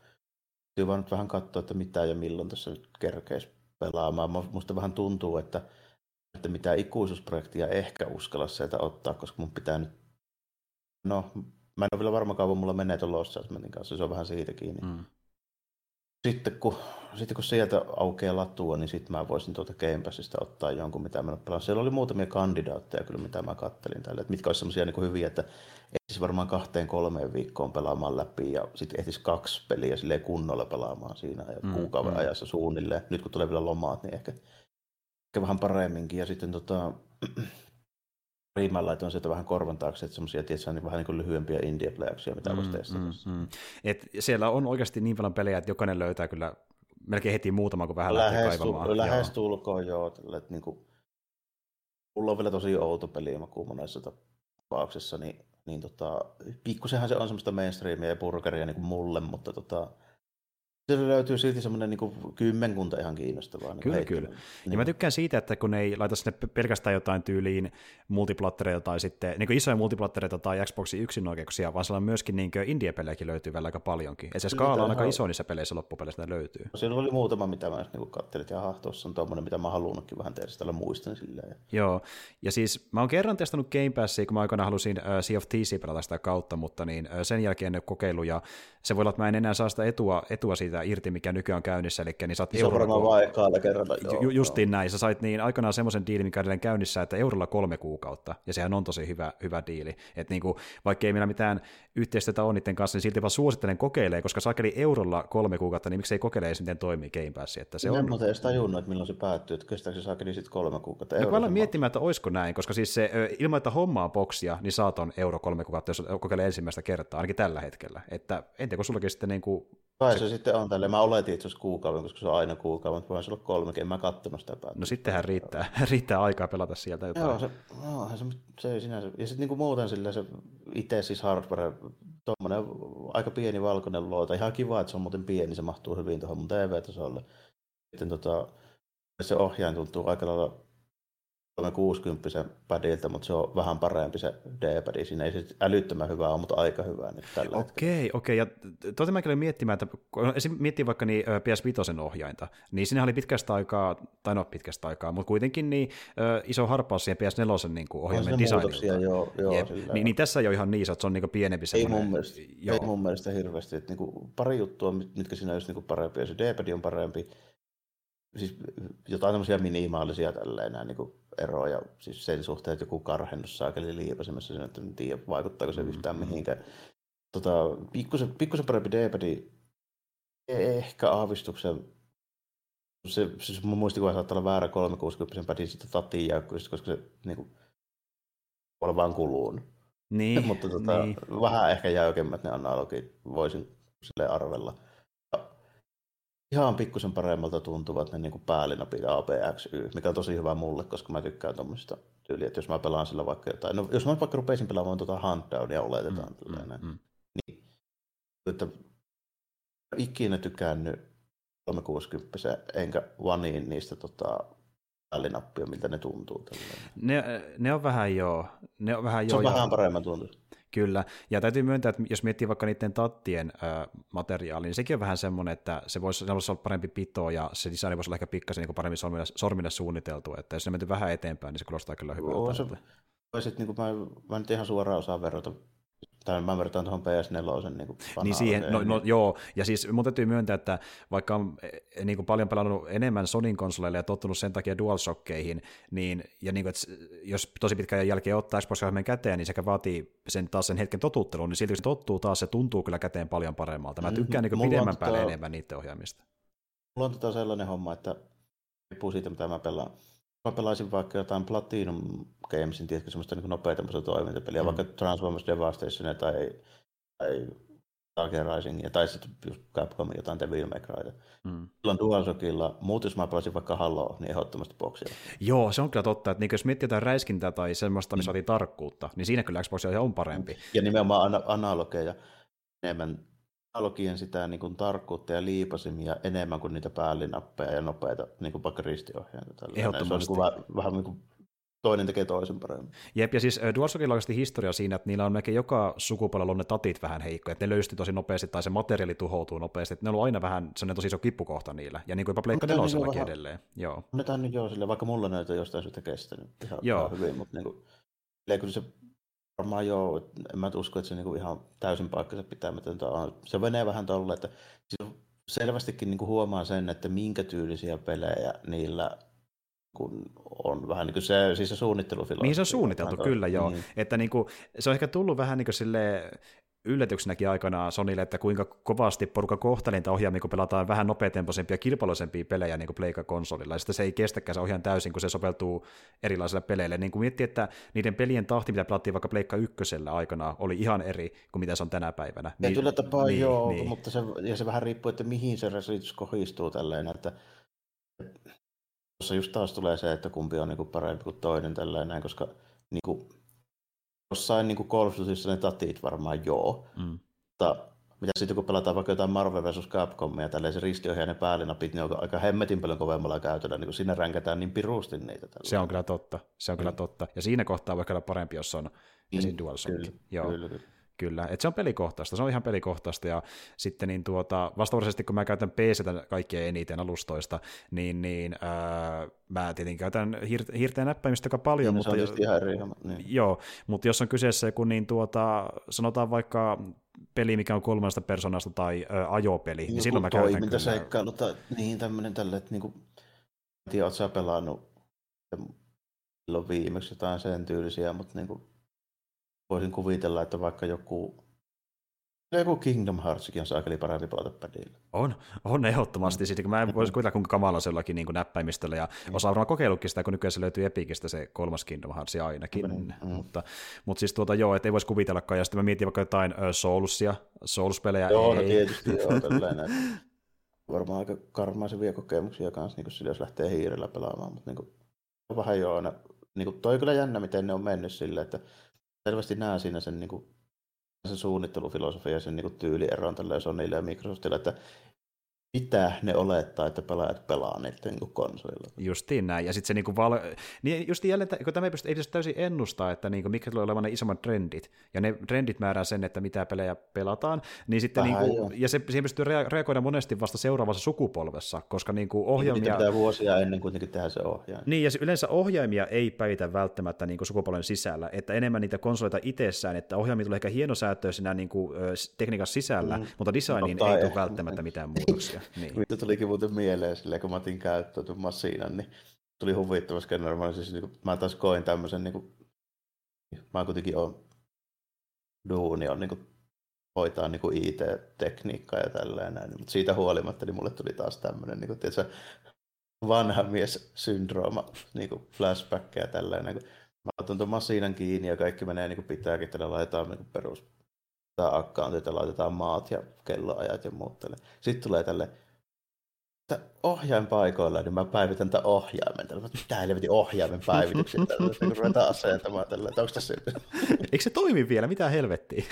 vaan nyt vähän katsoa, että mitä ja milloin tässä nyt kerkeisi pelaamaan. Musta vähän tuntuu, että, että mitä ikuisuusprojektia ehkä uskalla sieltä ottaa, koska mun pitää nyt... No, mä en ole vielä varma kauan mulla menee tuon Lost kanssa, se on vähän siitä kiinni. Mm. Sitten kun, sitten kun sieltä aukeaa latua, niin sitten mä voisin tuota Game Passista ottaa jonkun, mitä mä pelaan. Siellä oli muutamia kandidaatteja kyllä, mitä mä kattelin tälle, että mitkä olisi semmoisia niin hyviä, että ehtisi varmaan kahteen kolmeen viikkoon pelaamaan läpi ja sitten ehtisi kaksi peliä sille kunnolla pelaamaan siinä ja mm, kuukauden mm. ajassa suunnilleen. Nyt kun tulee vielä lomaat, niin ehkä, ehkä vähän paremminkin. Ja sitten tota, Riimään laitoin sieltä vähän korvan taakse, että semmoisia tietysti niin vähän niin kuin lyhyempiä indie mitä mm, voisi testata. Mm, mm. Et siellä on oikeasti niin paljon pelejä, että jokainen löytää kyllä melkein heti muutama, kun vähän lähtee kaivamaan. Lähes tulkoon joo. Tälle, että niin kuin, mulla on vielä tosi outo pelimaku monessa tapauksessa, niin, niin tota, pikkusenhan se on semmoista mainstreamia ja burgeria niin kuin mulle, mutta tota, Siellä löytyy silti semmoinen niin kymmenkunta ihan kiinnostavaa. Niin kyllä, kyllä. Niin. Ja mä tykkään siitä, että kun ei laita sinne pelkästään jotain tyyliin multiplattereita tai sitten niin isoja multiplattereita tai Xboxin yksinoikeuksia, vaan siellä on myöskin niin indie-pelejäkin löytyy vielä aika paljonkin. Ja se skaala on aika iso niissä peleissä loppupeleissä löytyy. No, siellä oli muutama, mitä mä niin katselin, että jaha, tuossa on tuommoinen, mitä mä halunnutkin vähän tehdä, tällä muistan silleen. Joo, ja siis mä oon kerran testannut Game Passia, kun mä aikana halusin uh, Sea of TC pelata sitä kautta, mutta niin uh, sen jälkeen en kokeilu, ja se voi olla, että mä en enää saa sitä etua, etua siitä irti, mikä nykyään on käynnissä, eli niin saat se on varmaan vaikealla kerralla. Joo, ju, justiin joo. näin, sä sait niin aikanaan semmoisen diilin, mikä edelleen käynnissä, että eurolla kolme kuukautta, ja sehän on tosi hyvä, hyvä diili. Et niin kuin, vaikka ei meillä mitään yhteistyötä ole niiden kanssa, niin silti vaan suosittelen kokeilee, koska sakeli eurolla kolme kuukautta, niin miksei kokeile edes, miten toimii Game Pass. Että se on... Mutta edes tajunnut, että milloin se päättyy, että kestääkö se sakeli sitten kolme kuukautta. No, mä miettimään, että olisiko näin, koska siis se, ilman, että hommaa boksia, niin saat on euro kolme kuukautta, jos kokeilee ensimmäistä kertaa, ainakin tällä hetkellä. Että en tiedä, kun sullakin sitten niin kuin Kai se, se sitten on tälle. Mä oletin, että se olisi kuukauden, koska se on aina kuukauden, mutta voisi olla kolmekin. En mä kattonut sitä päätä. No sittenhän riittää, riittää aikaa pelata sieltä jotain. Joo, se, no, se, se sinänsä. Ja sitten niin muuten sillä se itse siis hardware, tuommoinen aika pieni valkoinen luota. Ihan kiva, että se on muuten pieni, se mahtuu hyvin tuohon mun TV-tasolle. Sitten tota, se ohjaaja tuntuu aika lailla 360 padilta, mutta se on vähän parempi se D-pad. Siinä ei se älyttömän hyvä ole, mutta aika hyvä nyt tällä Okei, hetkellä. okei. Ja tuota mäkin olin miettimään, että kun miettii vaikka niin PS5 ohjainta, niin siinä oli pitkästä aikaa, tai no pitkästä aikaa, mutta kuitenkin niin iso harppaus siihen PS4 niin kuin ohjaimen designilta. Joo, joo, Jep. niin, niin, tässä ei ole ihan niin, että se on niin pienempi ei mun, mielestä, joo. ei mun mielestä hirveästi. Että niin kuin pari juttua, mitkä siinä olisi niin parempi, se D-pad on parempi, siis jotain tämmöisiä minimaalisia tälleen näin, niin kuin eroja siis sen suhteen, että joku karhennus saakeli liipasemassa, että en tiedä vaikuttaako se yhtään mm-hmm. mihinkään. Tota, pikkusen, pikkusen parempi D-pad, ehkä aavistuksen se, siis mun muistikuva saattaa olla väärä 360 pädi sitten tatiin jäykkyys, koska se niin kuin, vaan kuluun. Niin, Mutta tota, niin. vähän ehkä jäykemmät ne analogit voisin sille arvella ihan pikkusen paremmalta tuntuvat ne niin kuin päälinapit APXY, mikä on tosi hyvä mulle, koska mä tykkään tuommoista tyyliä, että jos mä pelaan sillä vaikka jotain, no jos mä vaikka rupeisin pelaamaan tuota Huntdownia oletetaan, mm, mm, mm. niin että ikinä tykännyt 360 enkä vaniin niistä tota, päälinappia, miltä ne tuntuu. Ne, ne on vähän joo. Ne on vähän Se on joo, vähän paremman tuntuu. Kyllä, ja täytyy myöntää, että jos miettii vaikka niiden tattien äh, materiaali, niin sekin on vähän semmoinen, että se voisi, se voisi olla parempi pito, ja se design voisi olla ehkä pikkasen niin paremmin sormille, sormille suunniteltu, että jos ne menty vähän eteenpäin, niin se kuulostaa kyllä hyvältä. Voisit, niin kuin mä, mä nyt ihan suoraan osaa verrata tai mä vertaan tuohon PS4. Niin, kuin niin siihen, no, no, joo, ja siis mun täytyy myöntää, että vaikka on eh, niin kuin paljon pelannut enemmän Sonin konsoleille ja tottunut sen takia DualShockkeihin, niin, ja niin kuin, että jos tosi pitkän jälkeen ottaa Xbox käteen, niin sekä vaatii sen taas sen hetken totuttelun, niin silti kun se tottuu taas, se tuntuu kyllä käteen paljon paremmalta. Mä mm-hmm. tykkään mm-hmm. niin pidemmän päälle tota, enemmän niiden ohjaamista. Mulla on tota sellainen homma, että riippuu siitä, mitä mä pelaan mä pelaisin vaikka jotain Platinum Gamesin, tiedätkö, semmoista niin nopeita toimintapeliä, mm. vaikka Transformers Devastation tai, tai Target Risingia, tai sitten just Capcomin jotain Devil May Cryta. Mm. Silloin DualShockilla, muut jos mä pelasin vaikka Halo, niin ehdottomasti boksia. Joo, se on kyllä totta, että niin jos miettii jotain räiskintää tai semmoista, missä mm. tarkkuutta, niin siinä kyllä Xbox on parempi. Ja nimenomaan analogeja enemmän analogien sitä niin kuin, tarkkuutta ja liipasimia enemmän kuin niitä päällinappeja ja nopeita, niin kuin vaikka ristiohjainta. Ehdottomasti. Se on niin kuin, vähän niin kuin toinen tekee toisen paremmin. Jep, ja siis DualShockilla on historia siinä, että niillä on melkein joka sukupolvella on ne tatit vähän heikkoja, että ne löysti tosi nopeasti tai se materiaali tuhoutuu nopeasti, että ne on ollut aina vähän sellainen tosi iso kippukohta niillä, ja niin kuin jopa Pleikka nelosellakin niin edelleen. Joo. Ne on nyt joo, sille, vaikka mulla näitä jostain syystä kestänyt ihan, joo. ihan hyvin, mutta niin kuin, se varmaan joo, en mä usko, että se niinku ihan täysin paikkansa pitämätöntä on. Se menee vähän tolle, että selvästikin niinku huomaa sen, että minkä tyylisiä pelejä niillä kun on vähän niin kuin se, siis se suunnittelufilosofia. Niin se on suunniteltu, kyllä joo. Niin. Että niin kuin, se on ehkä tullut vähän niin kuin sille yllätyksenäkin aikana Sonille, että kuinka kovasti porukka kohteli niitä ohjaamia, kun pelataan vähän nopeatempoisempia ja kilpailuisempia pelejä niin kuin Pleikka-konsolilla, ja sitten se ei kestäkään se ohjaan täysin, kun se sopeutuu erilaisille peleille. Niin kuin miettii, että niiden pelien tahti, mitä pelattiin vaikka Pleikka ykkösellä aikana, oli ihan eri kuin mitä se on tänä päivänä. Niin, Tietyllä tapaa niin, joo, niin. mutta se, ja se vähän riippuu, että mihin se rasitus kohdistuu tälleen, että tuossa just taas tulee se, että kumpi on niin parempi kuin toinen tällainen, koska niin kuin, jossain niin Call of ne tatit varmaan joo, mm. mutta mitä sitten kun pelataan vaikka jotain Marvel vs. Capcomia, tälleen se ristiohjainen päällinapit, niin on aika hemmetin paljon kovemmalla käytöllä, niin kun siinä ränkätään niin pirusti niitä. Tällä. Se on kyllä totta, se on kyllä mm. totta. Ja siinä kohtaa voi olla parempi, jos on mm. esim. DualShock. Kyllä, Joo. kyllä, kyllä. Kyllä, että se on pelikohtaista, se on ihan pelikohtaista, ja sitten niin tuota, vastaavasti kun mä käytän PCtä kaikkien eniten alustoista, niin, niin ää, mä tietenkin käytän hiir- hiirteen näppäimistä aika paljon, niin, mutta, se on ihan eri, niin. joo, mutta jos on kyseessä joku, niin tuota, sanotaan vaikka peli, mikä on kolmannesta persoonasta tai ä, ajopeli, niin silloin mä käytän kyllä. seikkailu tai niin tämmöinen tälle, että niinku, en tiedä, ootko pelannut silloin viimeksi jotain sen tyylisiä, mutta niinku, voisin kuvitella, että vaikka joku joku Kingdom Heartsikin on saakeli parempi pelata padilla. On, on ehdottomasti. Mm. Mä en voisi kuvitella, kuinka kamala se jollakin niin näppäimistöllä. Ja mm. osaa varmaan kokeillutkin sitä, kun nykyään se löytyy Epikistä se kolmas Kingdom Hearts ainakin. Mm. Mutta, mutta siis tuota, joo, että ei voisi kuvitellakaan. Ja sitten mä mietin vaikka jotain uh, Soulsia, Souls-pelejä. Joo, no ei. no tietysti joo, tällainen. Varmaan aika karmaisevia kokemuksia kanssa, niin sillä, jos lähtee hiirellä pelaamaan. Mutta niin kuin, vähän joo aina, niin kuin, toi kyllä jännä, miten ne on mennyt silleen, että selvästi näen siinä sen, niin kuin, sen suunnittelufilosofia ja sen niin tyylieron tällä Sonylle ja Microsoftille, että mitä ne olettaa, että pelaajat pelaa niiden niin konsolilla. Justiin näin. Ja sitten se niinku val... niin just jälleen, kun tämä ei pysty, ei pysty täysin ennustaa, että niinku, mitkä tulee olemaan ne isommat trendit. Ja ne trendit määrää sen, että mitä pelejä pelataan. Niin sitten Vähän niinku, ja se, siihen pystyy rea- reagoida monesti vasta seuraavassa sukupolvessa, koska niinku ohjelmia... Niin pitää vuosia ennen kuitenkin tehdä se ohjain. Niin, ja yleensä ohjaimia ei päivitä välttämättä niinku sukupolven sisällä, että enemmän niitä konsoleita itsessään, että ohjaimia tulee ehkä hienosäätöisenä niinku, tekniikan sisällä, mm. mutta designiin no, ei tule välttämättä mitään muutoksia. Niin. Mitä tulikin muuten mieleen silleen, kun mä otin käyttöön tuon Massinan, niin tuli huvittava skenari. Mä, siis, niin mä taas koin tämmöisen, niin kuin, mä kuitenkin on duuni on niin kuin, hoitaa niin kuin IT-tekniikkaa ja tällainen, mutta siitä huolimatta niin mulle tuli taas tämmöinen niin kuin, tiedätkö, vanha mies syndrooma, niin kuin flashback ja tällainen. Kun mä otan tuon masiinan kiinni ja kaikki menee niin kuin pitääkin, että laitetaan niin kuin perus accountit ja laitetaan maat ja kelloajat ja muut. Sitten tulee tälle ohjainpaikoilla, niin mä päivitän tämän ohjaimen. Tällä, mitä helvetin ohjaimen päivityksen tällä, kun ruvetaan asentamaan tällä. Onko tässä... Eikö se toimi vielä? Mitä helvettiä?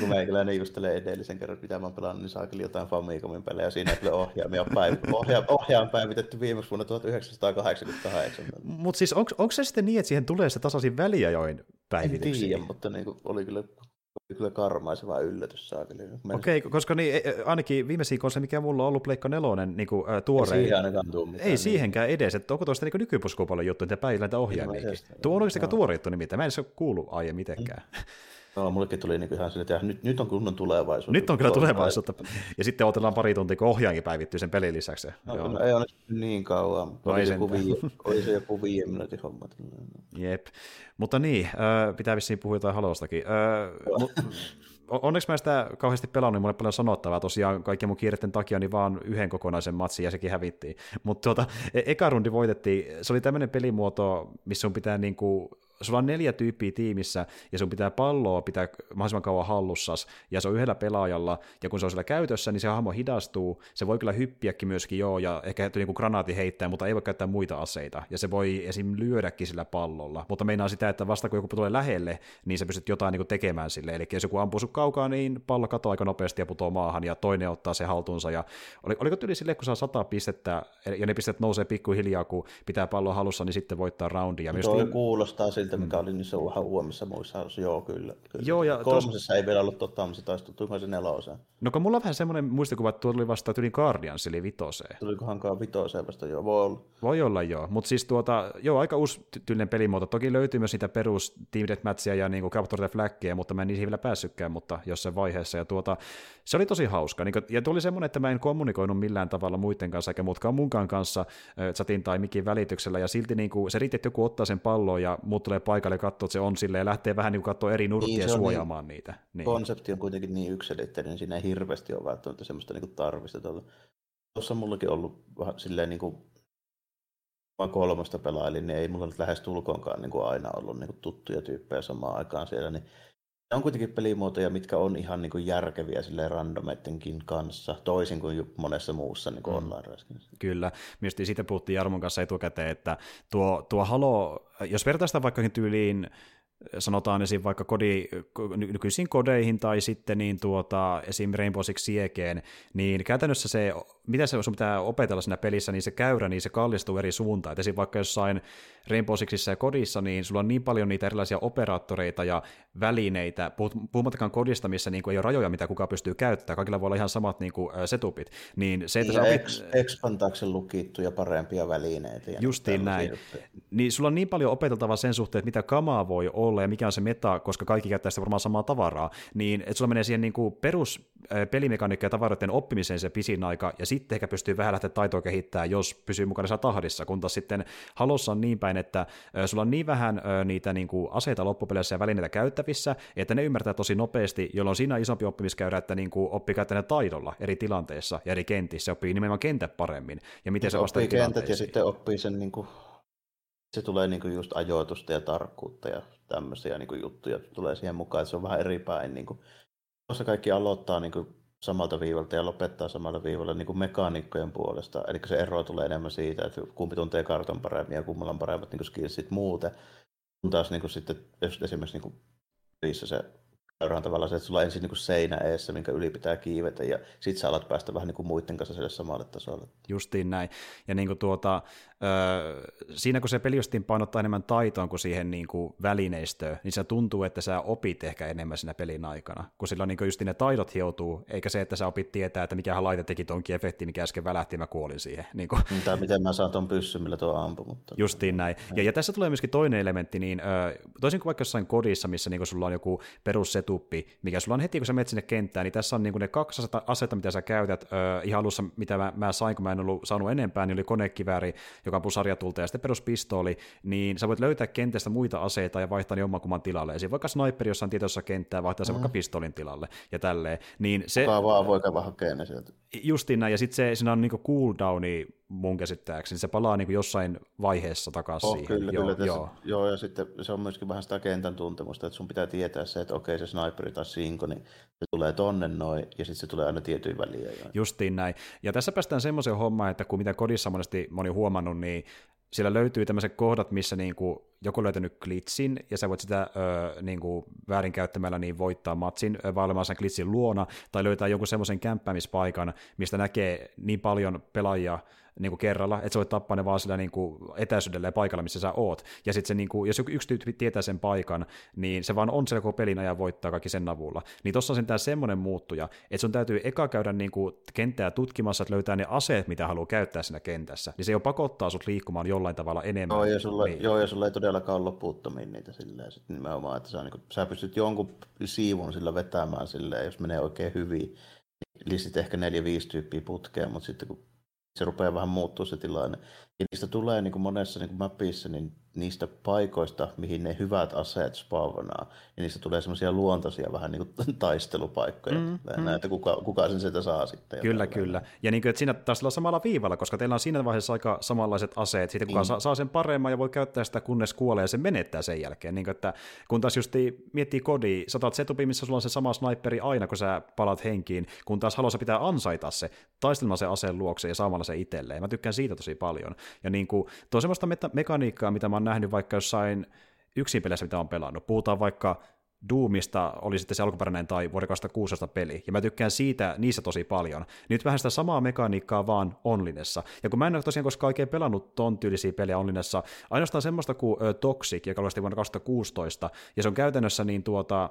kun meikäläinen justelee edellisen kerran, mitä mä oon pelannut, niin saakeli jotain Famicomin pelejä. Siinä ei tule ohjaimia. Päiv... Ohja... Ohjaan päivitetty viimeksi vuonna 1988. Mutta siis onko se sitten niin, että siihen tulee se tasaisin väliajoin päivityksiä? En tiedä, mutta niin kuin, oli kyllä kyllä karmaiseva yllätys saakeli. Okei, okay, koska niin, e, e, ainakin viimeisiä konsoleja, mikä mulla on ollut Pleikka nelonen niin kuin, ä, tuore. Ei siihen ainakaan tule mitään. Ei niin. siihenkään edes, että onko tuosta niin nykypuskupallon juttu, että päivillä näitä ohjaimia. Tuo on oikeasti aika tuore juttu nimittäin, mä en se ole kuullut aiemmin mitenkään. Mm. No, mullekin tuli niin ihan sille, että nyt, nyt on kunnon tulevaisuus. Nyt on kyllä tulevaisuutta. Ja sitten otellaan pari tuntia, kun ohjaankin päivittyy sen pelin lisäksi. No, Joo. ei ole niin kauan. No, oli, se joku vii, oli se joku viiden minuutin homma. Jep. Mutta niin, pitää vissiin puhua jotain halostakin. onneksi mä sitä kauheasti pelannut, niin mulla paljon sanottavaa. Tosiaan kaikkien mun kiireiden takia niin vaan yhden kokonaisen matsin ja sekin hävittiin. Mutta tuota, e- eka rundi voitettiin. Se oli tämmöinen pelimuoto, missä sun pitää niinku sulla on neljä tyyppiä tiimissä, ja sun pitää palloa pitää mahdollisimman kauan hallussas, ja se on yhdellä pelaajalla, ja kun se on siellä käytössä, niin se hahmo hidastuu, se voi kyllä hyppiäkin myöskin joo, ja ehkä niin kuin granaati heittää, mutta ei voi käyttää muita aseita, ja se voi esim. lyödäkin sillä pallolla, mutta meinaa sitä, että vasta kun joku tulee lähelle, niin sä pystyt jotain niin kuin tekemään sille, eli jos joku ampuu sun kaukaa, niin pallo katoaa aika nopeasti ja putoo maahan, ja toinen ottaa se haltuunsa, ja oliko tyyli sille, kun saa sata pistettä, ja ne pistet nousee pikkuhiljaa, kun pitää pallo halussa, niin sitten voittaa roundia. Tuo kuulostaa siltä, mikä oli niissä vähän uudemmissa muissa Joo, kyllä. kyllä. Joo, ja Kolmosessa tos... ei vielä ollut totta, mutta se taisi tuttuiko se neloseen. No kun mulla on vähän semmoinen muistikuva, että tuo tuli vasta yli Guardians, eli vitoseen. Tulikohan vitoseen vasta, joo, voi olla. Voi olla, joo. Mutta siis tuota, joo, aika uusi tyylinen pelimuoto. Toki löytyy myös niitä perus Team Deathmatchia ja niin Capture the Flagia, mutta mä en niihin vielä päässytkään, mutta jossain vaiheessa. Ja tuota, se oli tosi hauska. Niin, ja tuli semmoinen, että mä en kommunikoinut millään tavalla muiden kanssa, eikä muutkaan munkaan kanssa chatin tai mikin välityksellä, ja silti niin kuin, se riitti, että joku ottaa sen pallon ja muut tulee paikalle ja katsoo, että se on sille ja lähtee vähän niin katsoa eri nurkkia niin, suojaamaan niin, niitä. Niin. Konsepti on kuitenkin niin yksilitteinen, niin siinä ei hirveästi ole välttämättä semmoista niin tarvista. Tuossa on mullakin ollut vähän silleen niin kuin vain kolmesta pelailin, niin ei mulla nyt lähes tulkoonkaan niin kuin aina ollut niin kuin tuttuja tyyppejä samaan aikaan siellä, niin on kuitenkin pelimuotoja, mitkä on ihan niin kuin järkeviä sille randomeittenkin kanssa, toisin kuin monessa muussa niin kuin mm. online Kyllä. Myös siitä puhuttiin Jarmon kanssa etukäteen, että tuo, tuo Halo, jos vertaistaan vaikka tyyliin sanotaan esim. vaikka kodi, nykyisiin kodeihin tai sitten niin tuota, esim. Rainbow Six Siegeen, niin käytännössä se, mitä se sun pitää opetella siinä pelissä, niin se käyrä, niin se kallistuu eri suuntaan. Et esim. vaikka jossain Rainbow Sixissä ja kodissa, niin sulla on niin paljon niitä erilaisia operaattoreita ja välineitä, puhumattakaan kodista, missä niin kuin ei ole rajoja, mitä kuka pystyy käyttämään, kaikilla voi olla ihan samat niin kuin, setupit. Niin se, että ja opit... Expantaaksen lukittuja parempia välineitä. Ja Justiin näin. Niin sulla on niin paljon opeteltavaa sen suhteen, että mitä kamaa voi olla ja mikä on se meta, koska kaikki käyttää sitä varmaan samaa tavaraa, niin että sulla menee siihen niin kuin perus pelimekaniikka ja tavaroiden oppimiseen se pisin aika, ja sitten ehkä pystyy vähän lähteä taitoa kehittämään, jos pysyy mukana tahdissa, kun taas sitten Halossa on niin päin, että sulla on niin vähän niitä niin kuin aseita loppupeleissä ja välineitä käyttävissä, että ne ymmärtää tosi nopeasti, jolloin siinä on isompi oppimiskäyrä, että niin kuin oppii käyttämään taidolla eri tilanteissa ja eri kentissä, oppii nimenomaan kentät paremmin, ja miten se vastaa kentät ja sitten oppii sen niin kuin se tulee niin kuin just ajoitusta ja tarkkuutta ja tämmöisiä niin kuin juttuja tulee siihen mukaan, että se on vähän eri päin. Niin kuin, tuossa kaikki aloittaa niin kuin samalta viivalta ja lopettaa samalla viivalla niin kuin mekaanikkojen puolesta. Eli se ero tulee enemmän siitä, että kumpi tuntee kartan paremmin ja kummalla on paremmat niin skillsit muuten. Kun taas niin kuin sitten, jos esimerkiksi niin kuin se seuraan tavallaan se, että sulla on ensin niin seinä eessä, minkä yli pitää kiivetä, ja sitten sä alat päästä vähän niin kuin muiden kanssa sille samalle tasolle. Justiin näin. Ja niin kuin tuota, siinä kun se peli justiin painottaa enemmän taitoon kuin siihen niin kuin välineistöön, niin se tuntuu, että sä opit ehkä enemmän siinä pelin aikana, kun sillä niin just ne taidot hioutuu, eikä se, että sä opit tietää, että mikä laite teki tonkin efekti, mikä äsken välähti, mä kuolin siihen. Niin kuin. Tai miten mä saan ton pyssyn, millä tuo ampu. Mutta... Justiin näin. Ja, ja, tässä tulee myöskin toinen elementti, niin toisin kuin vaikka jossain kodissa, missä niin sulla on joku perussetuppi, mikä sulla on heti, kun sä menet sinne kenttään, niin tässä on niin ne kaksi asetta, mitä sä käytät. ihan alussa, mitä mä, mä sain, kun mä en ollut saanut enempää, niin oli konekivääri, joka on sarjatulta ja sitten peruspistooli, niin sä voit löytää kentästä muita aseita ja vaihtaa ne kumman tilalle. Esimerkiksi vaikka sniperi jossain tietoisessa kenttää vaihtaa se mm. vaikka pistolin tilalle ja tälleen. Niin se, Kuka vaan voi käydä hakemaan ne sieltä. Justiin näin, ja sitten se, siinä on niinku cooldowni mun käsittääkseni, se palaa niinku jossain vaiheessa takaisin oh, siihen. Kyllä, joo, kyllä joo. joo, ja sitten se on myöskin vähän sitä kentän tuntemusta, että sun pitää tietää se, että okei se sniperi tai sinko, niin se tulee tonne noin, ja sitten se tulee aina tietyin väliin. Justiin näin. Ja tässä päästään semmoiseen hommaan, että kun mitä kodissa monesti moni huomannut, niin siellä löytyy tämmöiset kohdat, missä niinku joku on löytänyt glitsin, ja sä voit sitä ö, niinku väärinkäyttämällä niin voittaa matsin vailemaan sen glitsin luona, tai löytää jonkun semmoisen kämppäämispaikan, mistä näkee niin paljon pelaajia, niin kuin kerralla, että sä voit tappaa ne vaan sillä niin kuin etäisyydellä ja paikalla, missä sä oot. Ja sitten se, niin kuin, jos yksi tyyppi tietää sen paikan, niin se vaan on siellä koko pelin ajan voittaa kaikki sen avulla. Niin tossa on sentään semmoinen muuttuja, että sun täytyy eka käydä niin kuin kenttää tutkimassa, että löytää ne aseet, mitä haluaa käyttää siinä kentässä. Niin se jo pakottaa sut liikkumaan jollain tavalla enemmän. Joo, ja sulla, niin. joo, ja sulla ei todellakaan ole loppuuttomiin niitä silleen. Sitten nimenomaan, että sä, niin kuin, sä pystyt jonkun siivun sillä vetämään silleen, jos menee oikein hyvin. Listit ehkä neljä, viisi tyyppiä putkeen, mutta sitten kun se rupeaa vähän muuttua se tilanne. Ja niistä tulee niin kuin monessa niin kuin mapissa, niin niistä paikoista, mihin ne hyvät aseet spawnaa, niin niistä tulee semmoisia luontaisia vähän niin kuin taistelupaikkoja. Mm, mm. että kuka, kuka sen sieltä saa sitten. Kyllä, kyllä. Ja niin kuin, että siinä taas ollaan samalla viivalla, koska teillä on siinä vaiheessa aika samanlaiset aseet. Sitten kuka mm. saa, saa, sen paremman ja voi käyttää sitä, kunnes kuolee ja se menettää sen jälkeen. Niin kuin, että kun taas just miettii kodi, sä otat setupi, missä sulla on se sama sniperi aina, kun sä palat henkiin, kun taas haluaa pitää ansaita se, taistelma se aseen luokse ja saamalla se itselleen. Mä tykkään siitä tosi paljon. Ja niin kuin, tuo on semmoista meta- mekaniikkaa, mitä mä oon nähnyt vaikka jossain yksin peleissä, mitä on pelannut. Puhutaan vaikka Doomista, oli sitten se alkuperäinen tai vuoden 2016 peli, ja mä tykkään siitä, niissä tosi paljon. Nyt vähän sitä samaa mekaniikkaa vaan onlinessa. Ja kun mä en ole tosiaan koskaan oikein pelannut ton tyylisiä pelejä onlinessa, ainoastaan semmoista kuin Toxic, joka oli vuonna 2016, ja se on käytännössä niin tuota,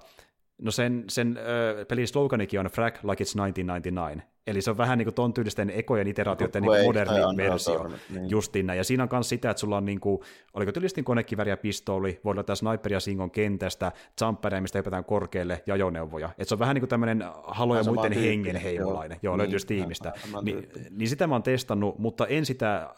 No sen, sen äh, pelin sloganikin on Frag like it's 1999, eli se on vähän niin kuin ton tyylisten ekojen iteraatioiden niin moderni versio, niin. justiin näin. Ja siinä on myös sitä, että sulla on niin kuin, oliko tyylisesti konekiväri ja pistooli, voi olla sniperia singon kentästä, jumperia, mistä hypätään korkealle ja ajoneuvoja. Että se on vähän niin kuin tämmöinen halo ja muiden hengen heimolainen, joo, joo niin, löytyy tiimistä. Ni, niin sitä mä oon testannut, mutta en sitä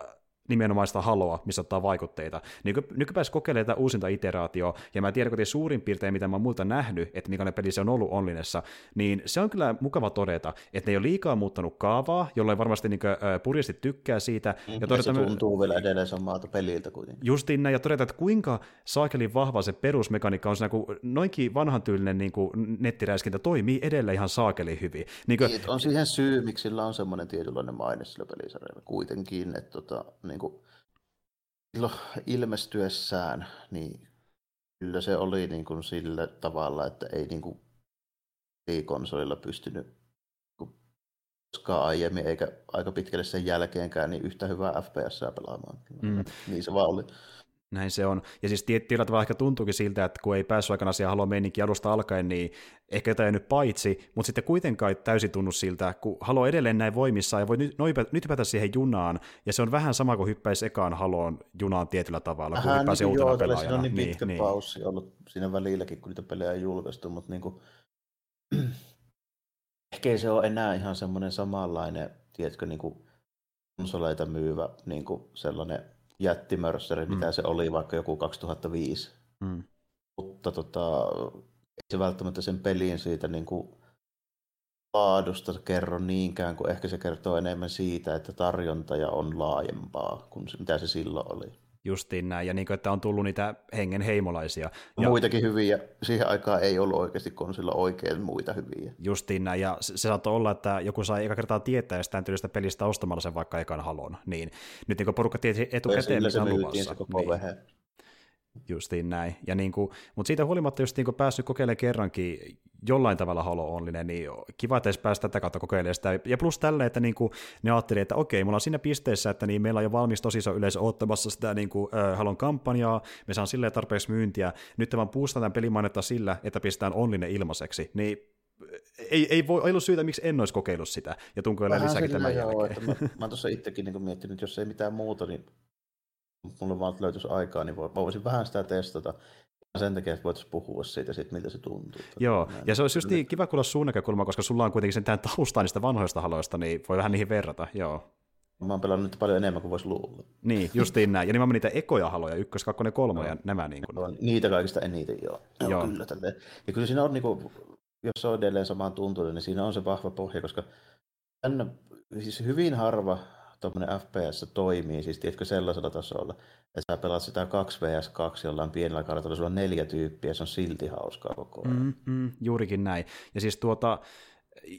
nimenomaan sitä haloa, missä ottaa vaikutteita. Niin nykypäivässä kokeilee tätä uusinta iteraatioa, ja mä tiedän, että suurin piirtein, mitä mä oon muilta nähnyt, että mikä peli se on ollut onlinessa, niin se on kyllä mukava todeta, että ne ei ole liikaa muuttanut kaavaa, jolloin varmasti niin purjasti tykkää siitä. Mm, ja, todeta, se tuntuu vielä edelleen samalta peliltä kuitenkin. Justiin näin, ja todeta, että kuinka saakelin vahva se perusmekaniikka on siinä, kun noinkin vanhan tyylinen niin nettiräiskintä toimii edelleen ihan saakeli hyvin. Niin kuin... Niin, on siihen syy, miksi sillä on semmoinen tietynlainen maine sillä pelisarjalla kuitenkin, että tota, niin niin kuin ilmestyessään, niin Kyllä se oli niin kuin sillä tavalla, että ei niin kuin konsolilla pystynyt koskaan aiemmin, eikä aika pitkälle sen jälkeenkään, niin yhtä hyvää FPS pelaamaan. Mm. Niin se vaan oli. Näin se on. Ja siis tietyllä tavalla ehkä tuntuukin siltä, että kun ei päässyt aikana siihen Halo meininkin alusta alkaen, niin ehkä jotain nyt paitsi, mutta sitten kuitenkaan täysin tunnu siltä, kun Halo edelleen näin voimissa ja voi nyt, nyt hypätä siihen junaan, ja se on vähän sama kuin hyppäisi ekaan Haloon junaan tietyllä tavalla, kun hyppäisi niin uutena joo, pelaajana. siinä on niin Niin, pitkä niin. paussi ollut siinä välilläkin, kun niitä pelejä on julkaistu, mutta niin kuin, ehkä ei se ole enää ihan semmoinen samanlainen, tiedätkö, niin kuin konsoleita myyvä niin kuin sellainen jättimörsseri, mm. mitä se oli vaikka joku 2005. Mm. Mutta tota, ei se välttämättä sen pelin siitä niin kuin laadusta kerro niinkään, kuin ehkä se kertoo enemmän siitä, että tarjonta on laajempaa kuin se, mitä se silloin oli. Justiin näin, ja niin kuin, että on tullut niitä hengen heimolaisia. Ja Muitakin hyviä. Siihen aikaan ei ollut oikeasti konsilla oikein muita hyviä. justiin näin, ja se, se saattoi olla, että joku sai eka kertaa tietää jostain tyylistä pelistä ostamalla sen vaikka ekan halon. Niin nyt niin porukka tiesi etukäteen, se on luvassa. se koko Niin. Justiin näin. Ja niin kuin, mutta siitä huolimatta just niin kuin päässyt kokeilemaan kerrankin jollain tavalla Halo Onlinen, niin kiva, että edes päästä tätä kautta kokeilemaan sitä. Ja plus tälle, että niin kuin ne ajatteli, että okei, mulla on siinä pisteessä, että niin meillä on jo valmis tosi iso yleisö ottamassa sitä niin kuin, äh, Halon kampanjaa, me saan silleen tarpeeksi myyntiä, nyt vaan puustataan pelimainetta sillä, että pistetään Onlinen ilmaiseksi, niin ei, ei voi ei ollut syytä, miksi en olisi kokeillut sitä, ja tunkoilla Vähän lisääkin tämän joo, jälkeen. että mä, mä tuossa itsekin niin miettinyt, että jos ei mitään muuta, niin mulle vaan löytyisi aikaa, niin voisin vähän sitä testata. Sen takia, että voitaisiin puhua siitä, siitä miltä se tuntuu. Joo, Näin. ja se olisi just niin kiva kuulla sun näkökulma, koska sulla on kuitenkin sentään taustaa niistä vanhoista haloista, niin voi vähän niihin verrata, joo. Mä oon pelannut paljon enemmän kuin voisi luulla. Niin, justiin näin. Ja nimenomaan niitä ekoja haloja, ykkös, kakkonen, kolmonen ja nämä niin kuin. No, niitä kaikista eniten, joo. joo. Joo. Kyllä, tälleen. Ja kyllä siinä on, niin kuin, jos se on edelleen samaan tuntuinen, niin siinä on se vahva pohja, koska tänne, siis hyvin harva tuommoinen FPS toimii, siis tiedätkö sellaisella tasolla, että sä pelaat sitä 2 vs 2 jollain pienellä kartalla, sulla on neljä tyyppiä, se on silti hauskaa koko ajan. Mm, mm, juurikin näin. Ja siis tuota,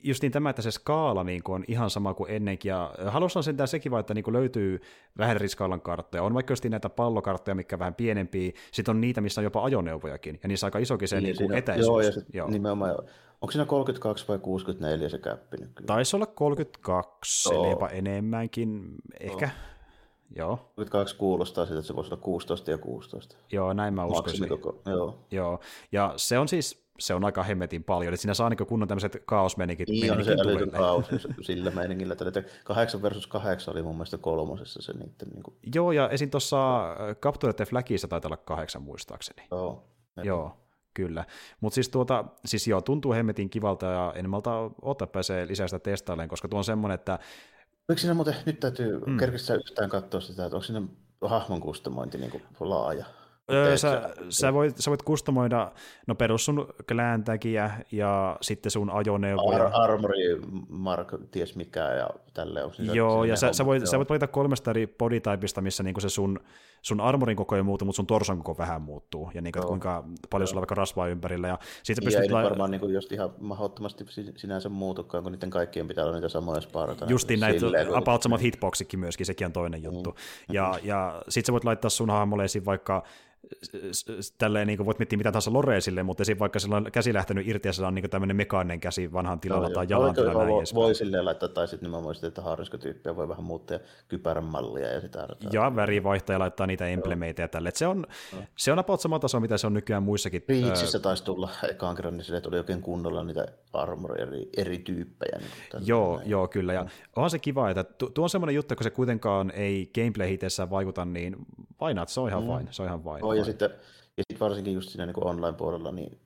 just niin tämä, että se skaala niin kuin on ihan sama kuin ennenkin, ja halussa on sentään sekin vaan, että niin kuin löytyy vähän eri skaalan karttoja. On vaikka just näitä pallokarttoja, mikä on vähän pienempiä, sitten on niitä, missä on jopa ajoneuvojakin, ja niissä on aika isokin se niin, niin siinä- etäisyys. Joo, ja sit Joo. nimenomaan, onko siinä 32 vai 64 se käppi nykyään? Taisi olla 32, Joo. eli jopa enemmänkin, ehkä. Joo, 32 kuulostaa siltä, että se voisi olla 16 ja 16. joo, näin mä uskoisin. Maksimikoko, joo. Joo, ja se on siis, se on aika hemmetin paljon, että siinä saa niin kunnon tämmöiset kaosmenikit Niin on se älytön kaos sillä meiningillä. Että 8 versus 8 oli mun mielestä kolmosessa se niiden niin kuin, Joo, ja esim. tuossa Capture the Flagissa taitaa olla kahdeksan muistaakseni. joo. Joo, kyllä. Mutta siis, tuota, siis joo, tuntuu hemmetin kivalta ja en malta ottaa pääsee lisää sitä testailemaan, koska tuo on semmoinen, että Oliko siinä muuten, nyt täytyy, Mm. mm. kerkistä yhtään katsoa sitä, että onko siinä hahmon kustomointi niin kuin laaja? Öö, Teet sä, sä, voit, sä voit kustomoida no perus sun kläntäkiä ja sitten sun ajoneuvoja. Ar- armory, mark, ties mikä ja tälleen. Onko siinä- Joo, ja sä, sä, voit, Joo. sä voit valita kolmesta eri bodytypeista, missä niinku se sun, sun armorin koko ei muutu, mutta sun torson koko vähän muuttuu, ja niinku, Joo. kuinka paljon sulla on vaikka rasvaa ympärillä, ja sit sä Ja pystyt ei lai- varmaan niin kuin just ihan mahdottomasti si- sinänsä muutukaan, kun niiden kaikkien pitää olla niitä samoja sparata. Justiin näitä about samat hitboxikin myöskin, sekin on toinen juttu. Ja, ja sit sä voit laittaa sun hahmolle vaikka tälleen niin voit miettiä mitä tahansa lorea sille, mutta esim. vaikka sillä on käsi lähtenyt irti ja sillä on niin tämmöinen mekaaninen käsi vanhan tilalla Joo, tai jalan tilalla näin voi, voi silleen laittaa, tai sitten nimenomaan sitä, että haariskotyyppiä voi vähän muuttaa ja kypärän mallia ja sitä. Ja väri vaihtaa ja laittaa niitä emblemeitä ja tälle. Et se on, se on about sama taso, mitä se on nykyään muissakin. Reachissä taisi tulla ekaan kerran, niin sille tuli oikein kunnolla niitä armor eri, eri tyyppejä. Niin kuin Joo, näin. joo, kyllä. Ja onhan se kiva, että tu- tuo on semmoinen juttu, kun se kuitenkaan ei gameplay itsessään vaikuta, niin why not? Se on ihan fine. Se on ihan fine. Joo, ja sitten ja sit varsinkin just siinä niin online-puolella, niin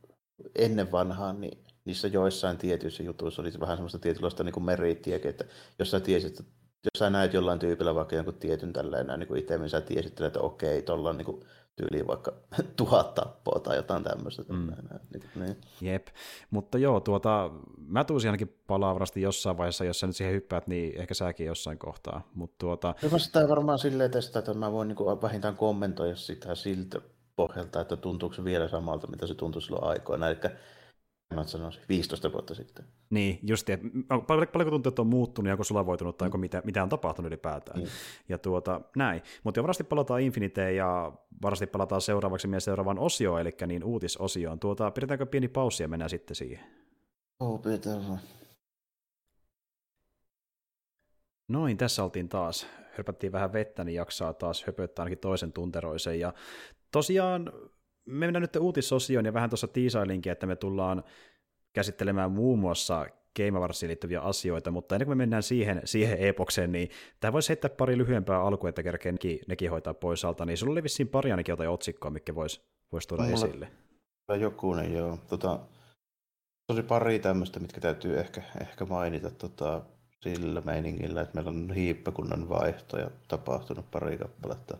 ennen vanhaan, niin niissä joissain tietyissä jutuissa oli vähän semmoista tietynlaista niin meriittiäkin, että jos sä tiesit, että jos sä näet jollain tyypillä vaikka jonkun tietyn tälleen näin niin itse, sä tiesit, että okei, tuolla on niin tyyliin vaikka tuhat tappoa tai jotain tämmöistä. Mm. Niin, niin. Jep, mutta joo, tuota, mä tuusin ainakin palavrasti jossain vaiheessa, jos sä nyt siihen hyppäät, niin ehkä säkin jossain kohtaa, mutta tuota, Hyvä sitä varmaan silleen testata, että mä voin niin vähintään kommentoida sitä siltä pohjalta, että tuntuuko se vielä samalta, mitä se tuntui silloin aikoina. Eli mä sanoisin, 15 vuotta sitten. Niin, just että paljonko tuntuu, että on muuttunut ja onko sulavoitunut tai onko mitä, mitä on tapahtunut ylipäätään. Mm. Ja tuota, näin. Mutta jo varasti palataan Infiniteen ja varasti palataan seuraavaksi meidän seuraavaan osioon, eli niin uutisosioon. Tuota, pidetäänkö pieni paussi ja mennään sitten siihen? Oh, pidetään Noin, tässä oltiin taas. Hörpättiin vähän vettä, niin jaksaa taas höpöttää ainakin toisen tunteroisen. Ja tosiaan me mennään nyt uutisosioon ja vähän tuossa tiisailinkin, että me tullaan käsittelemään muun muassa Game Awarsiin liittyviä asioita, mutta ennen kuin me mennään siihen, siihen epokseen, niin tämä voisi heittää pari lyhyempää alkua, että kerkeen nekin, nekin hoitaa pois alta, niin sulla oli vissiin pari ainakin jotain otsikkoa, mikä voisi vois tuoda Mulla esille. Jokunen, joo. Tota, tosi pari tämmöistä, mitkä täytyy ehkä, ehkä mainita tota, sillä meiningillä, että meillä on hiippakunnan vaihtoja tapahtunut pari kappaletta.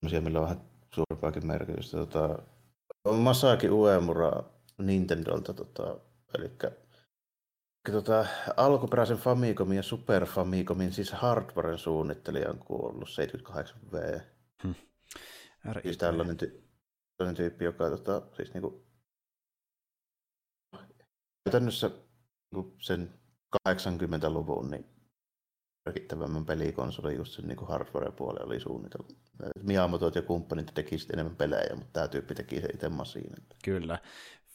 Sellaisia, millä on vähän suurempaakin merkitystä. Tota, Masaki Uemura Nintendolta, tota, eli tota, alkuperäisen Famicomin ja Super Famicomin, siis hardwaren suunnittelija on kuollut 78V. Hmm. Siis tällainen, ty- tällainen tyyppi, joka tota, siis niinku, käytännössä niinku sen 80-luvun niin merkittävämmän pelikonsolin just sen niin hardware puolella oli suunniteltu. Miyamoto ja kumppanit teki sitten enemmän pelejä, mutta tämä tyyppi teki se itse masiin. Kyllä.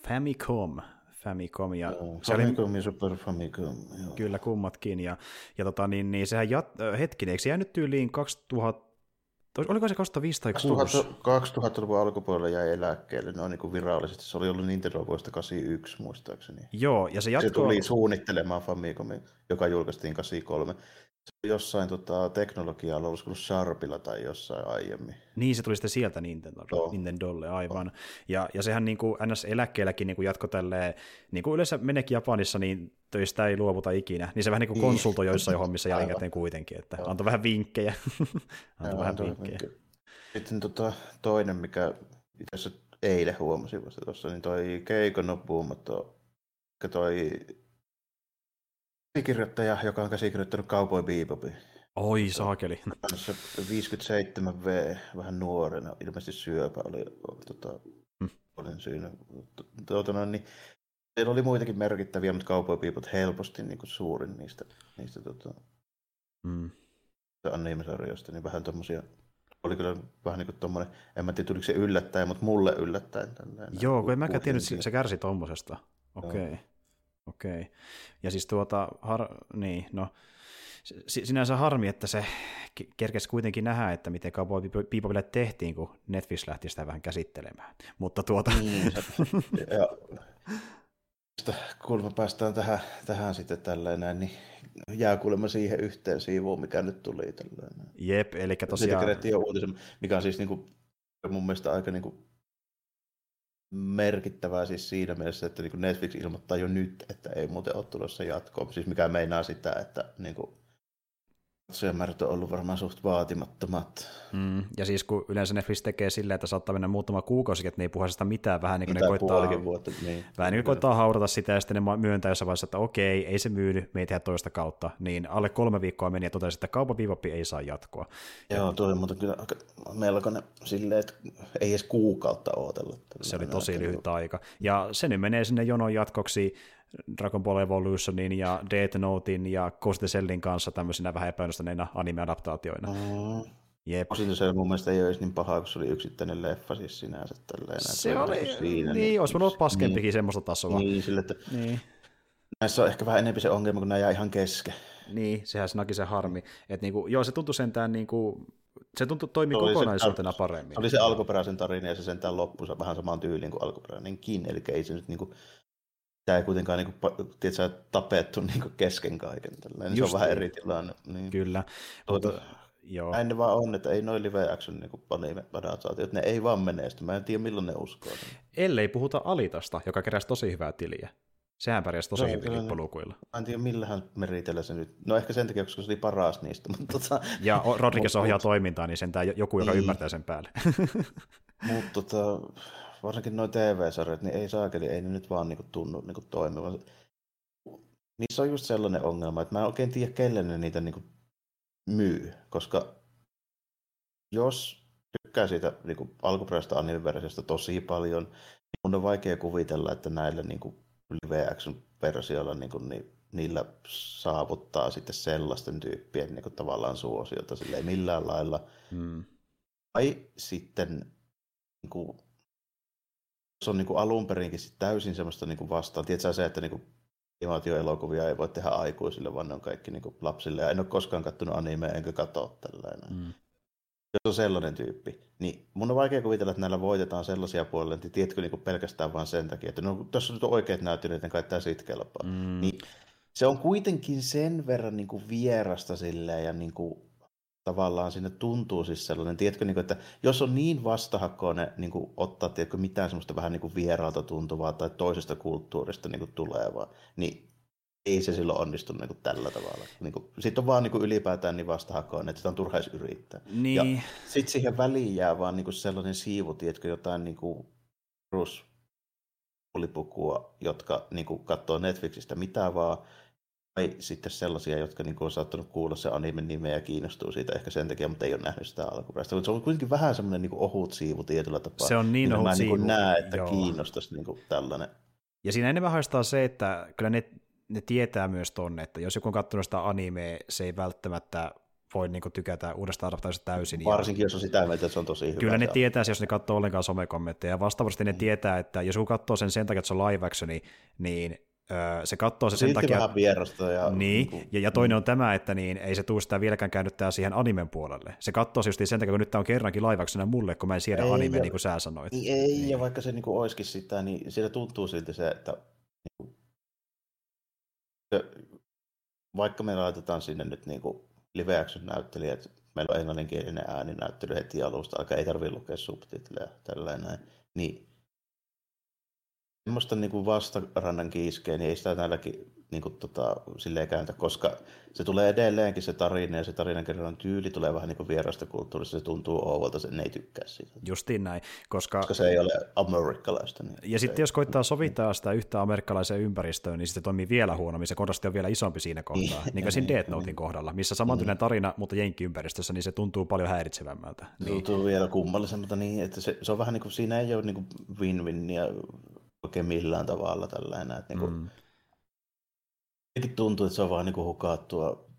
Famicom. Famicom ja no, Famicom oli... ja Super Famicom. Joo. Kyllä, kummatkin. Ja, ja tota, niin, niin sehän jat... hetkinen, eikö se jäänyt tyyliin 2000 Oliko se 2005 tai 2000, luvun alkupuolella jäi eläkkeelle, noin niin kuin virallisesti. Se oli ollut Nintendo vuodesta 81 muistaakseni. Joo, ja se jatkoi... Se tuli suunnittelemaan Famicomin, joka julkaistiin 83 jossain tota, teknologialla, olisiko Sharpilla tai jossain aiemmin. Niin, se tuli sitten sieltä Nintendo, no. Nintendolle, aivan. Ja, ja sehän niin kuin NS-eläkkeelläkin niin kuin jatko tälleen, niin kuin yleensä meneekin Japanissa, niin töistä ei luovuta ikinä, niin se vähän niin kuin konsultoi joissain hommissa jälkikäteen kuitenkin, että Joo. antoi vähän vinkkejä. antoi vähän vinkkejä. Sitten tota, toinen, mikä itse asiassa eilen huomasin vasta tuossa, niin toi Keiko Nobumoto, toi käsikirjoittaja, joka on käsikirjoittanut Cowboy Bebopin. Oi saakeli. 57V, vähän nuorena, ilmeisesti syöpä oli, tota, hmm. olin syynä. Tuota, no, niin, siellä oli muitakin merkittäviä, mutta Cowboy Bebop helposti niin kuin suurin niistä, niistä tota, hmm. anime-sarjoista, niin vähän tommosia oli kyllä vähän niin kuin tommonen, en mä tiedä tuliko se yllättäen, mutta mulle yllättäen. Tällainen, Joo, kun en mäkään tiennyt, että se kärsi tommosesta. Okei. Okay. Okei. Okay. Ja siis tuota, har, niin, no, sinänsä harmi, että se kerkesi kuitenkin nähdä, että miten Cowboy Bebopille tehtiin, kun Netflix lähti sitä vähän käsittelemään. Mutta tuota... Niin, ja, kuulemma päästään tähän, tähän sitten tällainen, niin jää kuulemma siihen yhteen siivuun, mikä nyt tuli tällainen. Jep, eli tosiaan... Siitä jo uutisen, mikä on siis niin kuin, mun mielestä aika niin kuin merkittävää siis siinä mielessä, että niin Netflix ilmoittaa jo nyt, että ei muuten ole tulossa jatkoa, siis mikä meinaa sitä, että niin kuin, katsojamäärät on ollut varmaan suht vaatimattomat. Mm, ja siis kun yleensä Netflix tekee silleen, että saattaa mennä muutama kuukausi, että ne ei puhu sitä mitään, vähän niin kuin ne koittaa, vuotta, niin. vähän niin kuin koittaa haudata sitä, ja sitten ne myöntää jossain vaiheessa, että okei, ei se myydy, me ei tehdä toista kautta, niin alle kolme viikkoa meni ja totesi, että kaupan viivappi ei saa jatkoa. Joo, tuo oli muuten kyllä melkoinen silleen, että ei edes kuukautta odotella. Se oli tosi lyhyt aika. Ja se nyt menee sinne jonon jatkoksi Dragon Ball Evolutionin ja Death Notein ja Ghost Cellin kanssa tämmöisinä vähän epäonnistuneina anime-adaptaatioina. Mm. Jep. Osin se mun mielestä ei olisi niin paha, kun se oli yksittäinen leffa siis sinänsä. Tälleen, se oli, siinä, niin, niin, olisi voinut olla paskempikin niin, semmoista tasoa. Niin, sille, että niin. näissä on ehkä vähän enemmän se ongelma, kun nämä jää ihan kesken. Niin, sehän se se harmi. Et niinku, joo, se tuntui sentään niinku, se tuntui toimii kokonaisuutena se, paremmin. Oli se alkuperäisen tarina ja se sentään loppuunsa vähän samaan tyyliin kuin alkuperäinenkin, eli ei se nyt niinku, Tämä ei kuitenkaan niin kuin, tiedätkö, tapettu niin kuin kesken kaiken. Tällainen. Se on vähän eri tilanne. Niin. Kyllä. Tuota, mutta, joo. Näin ne vaan on, että ei noin live action niin anime-adaptaatiot, ne ei vaan menesty. Mä en tiedä milloin ne uskoo. Ellei puhuta Alitasta, joka keräsi tosi hyvää tiliä. Sehän pärjäsi tosi no, hyvin lippulukuilla. Mä en tiedä millähän meritellä se nyt. No ehkä sen takia, koska se oli paras niistä. Mutta tota, ja Rodriguez ohjaa toimintaa, niin sentään joku, joka niin. ymmärtää sen päälle. mutta tota, varsinkin noin TV-sarjat, niin ei saakeli, ei ne nyt vaan niinku tunnu niinku toimivan. Niissä on just sellainen ongelma, että mä en oikein tiedä, kelle ne niitä niinku myy, koska jos tykkää siitä niinku alkuperäisestä anime tosi paljon, niin mun on vaikea kuvitella, että näillä niinku live action versiolla niin kuin, niin niillä saavuttaa sitten sellaisten tyyppien niin kuin, tavallaan suosiota sille ei millään lailla. Hmm. Tai sitten niin kuin, se on niin kuin alun perinkin täysin semmoista niin kuin vastaan. Tiedätkö se, että niin kuin, animaatioelokuvia ei voi tehdä aikuisille, vaan ne on kaikki niin kuin, lapsille. Ja en ole koskaan kattonut animea, enkä katso tällainen. Hmm jos on sellainen tyyppi, niin mun on vaikea kuvitella, että näillä voitetaan sellaisia puolella, että tiedätkö niin pelkästään vain sen takia, että no, tuossa on nyt oikeat näyttelijät, niin kai tämä siitä kelpaa. Mm. Niin, se on kuitenkin sen verran niin kuin vierasta silleen, ja niin kuin, tavallaan sinne tuntuu siis sellainen, tiedätkö, niin kuin, että jos on niin vastahakoinen niin kuin, ottaa tiedätkö, mitään semmoista vähän niin kuin vieraalta tuntuvaa tai toisesta kulttuurista niin kuin, tulevaa, niin ei se silloin onnistu niin kuin tällä tavalla. Niin kuin, sitten on vaan niin kuin ylipäätään niin vastahakoinen, että sitä on turha edes yrittää. Niin. Ja sitten siihen väliin jää vaan niin kuin sellainen siivu, tiedätkö, jotain niin kuin pulipukua, jotka niin kuin katsoo Netflixistä mitä vaan, tai sitten sellaisia, jotka niin kuin, on saattanut kuulla se animen nimeä ja kiinnostuu siitä ehkä sen takia, mutta ei ole nähnyt sitä alkuperäistä. Mutta se on kuitenkin vähän semmoinen niin kuin ohut siivu tietyllä tapaa. Se on niin ohut mä siivu. Niin näe, että Joo. kiinnostaisi niin kuin tällainen. Ja siinä enemmän haistaa se, että kyllä ne ne tietää myös tonne, että jos joku on katsonut sitä animea, se ei välttämättä voi niin tykätä uudesta adaptaisesta täysin. Varsinkin, ja... jos on sitä mieltä, että se on tosi hyvä. Kyllä ne tietää, jos ne katsoo ollenkaan somekommentteja. Ja vastaavasti mm. ne tietää, että jos joku katsoo sen sen takia, että se on live action, niin se katsoo se sen takia... vähän. Ja, niin, niin ja, ja toinen mm. on tämä, että niin, ei se tule sitä vieläkään käännyttää siihen animen puolelle. Se katsoo se just sen takia, kun nyt tämä on kerrankin live mulle, kun mä en siedä anime, ja, niin kuin sä sanoit. Niin, ei, niin. ja vaikka se niin kuin olisikin sitä, niin siinä tuntuu silti se, että niin vaikka me laitetaan sinne nyt niin kuin live action näyttelijät, meillä on englanninkielinen ääninäyttely heti alusta, aika ei tarvitse lukea subtitleja tällainen, niin semmoista niin kuin vastarannan kiiskeä, niin ei sitä näilläkin niin kuin, tota, silleen kääntä, koska se tulee edelleenkin se tarina ja se tarinan kerran tyyli tulee vähän niin kuin vierasta kulttuurista, se tuntuu ouvalta, se ei tykkää siitä. Justiin näin, koska... koska se ei ole amerikkalaista. Niin ja sitten jos koittaa sovittaa sitä yhtä amerikkalaiseen ympäristöön, niin se toimii vielä huonommin, se kontrasti on vielä isompi siinä kohtaa, niin, niin kuin siinä Death Notein kohdalla, missä samantyinen tarina, mutta jenkkiympäristössä, niin se tuntuu paljon häiritsevämmältä. Niin. Tuntuu vielä kummallisemmalta niin, että se, se on vähän niin kuin, siinä ei ole niin kuin win-win ja oikein millään tavalla tällainen. Että niin kuin, mm tuntuu, että se on vaan niin kuin hukattua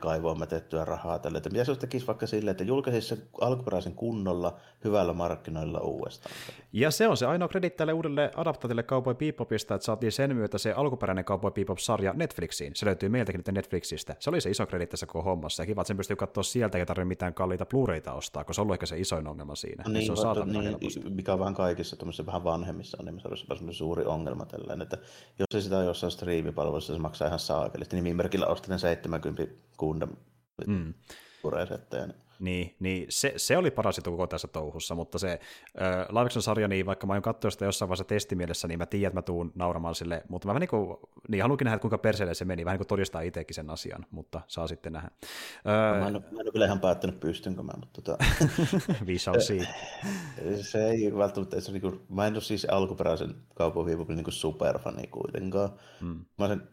kaivoon mätettyä rahaa tälle. Että mitä se tekisi vaikka sille, että julkaisisi se alkuperäisen kunnolla hyvällä markkinoilla uudestaan? Ja se on se ainoa kredit tälle uudelle adaptaatille Cowboy Bebopista, että saatiin sen myötä se alkuperäinen Cowboy Bebop-sarja Netflixiin. Se löytyy meiltäkin nyt Netflixistä. Se oli se iso kredit tässä koko hommassa. Ja kiva, että sen pystyy katsoa sieltä, eikä tarvitse mitään kalliita Blu-rayta ostaa, koska se on ollut ehkä se isoin ongelma siinä. Niin, se on saatana niin, mikä on vähän kaikissa vähän vanhemmissa animesarjoissa on suuri ongelma tällainen, että jos ei sitä jossain striimipalvelussa, se maksaa ihan saakelisti. Nimimerkillä ostin 70 Gundam mm. Niin, niin, niin se, se, oli paras juttu koko tässä touhussa, mutta se äh, live sarja, niin vaikka mä oon katsoa sitä jossain vaiheessa testimielessä, niin mä tiedän, että mä tuun nauramaan sille, mutta mä niin, kuin, niin haluankin nähdä, kuinka perseelle se meni, vähän niin kuin todistaa itsekin sen asian, mutta saa sitten nähdä. Äh, mä, en, mä en ole kyllä ihan päättänyt, pystynkö mä, mutta tota, We shall see. se ei välttämättä, se, niin kuin, mä en ole siis alkuperäisen kaupan niin superfani kuitenkaan. Hmm. Mä sen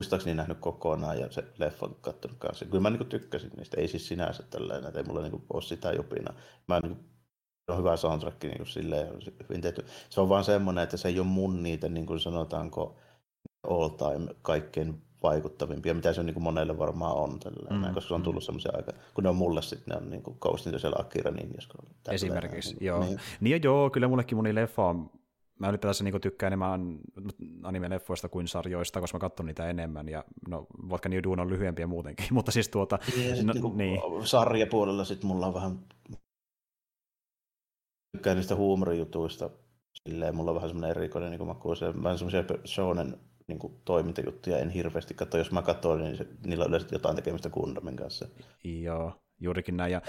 muistaakseni nähnyt kokonaan ja se leffa on katsonut kanssa. Kyllä mä niin tykkäsin niistä, ei siis sinänsä tällainen, että ei mulla niin ole sitä jopina. Mä niin kuin, on hyvä soundtrack niin kuin silleen, hyvin tehty. Se on vaan semmoinen, että se ei ole mun niitä, niin kuin sanotaanko, all time kaikkein vaikuttavimpia, mitä se on niin kuin monelle varmaan on, tällainen, mm, koska se on mm. tullut mm. semmoisia aika, kun ne on mulle sitten, ne on niin kuin Ghost in the Shell, Akira Ninjas. Esimerkiksi, joo. Niin. niin joo, kyllä mullekin moni leffa on mä ylipäätänsä niin tykkään enemmän anime-leffoista kuin sarjoista, koska mä katson niitä enemmän, ja no, vaikka New Dune on lyhyempiä muutenkin, mutta siis tuota... Ja no, niin, niin. sarjapuolella sitten mulla on vähän tykkään niistä huumorijutuista, silleen mulla on vähän semmoinen erikoinen niin maku, se, vähän semmoisia shonen niin kuin, toimintajuttuja en hirveästi katso, jos mä katson, niin se, niillä on yleensä jotain tekemistä Gundamin kanssa. Joo, juurikin näin, ja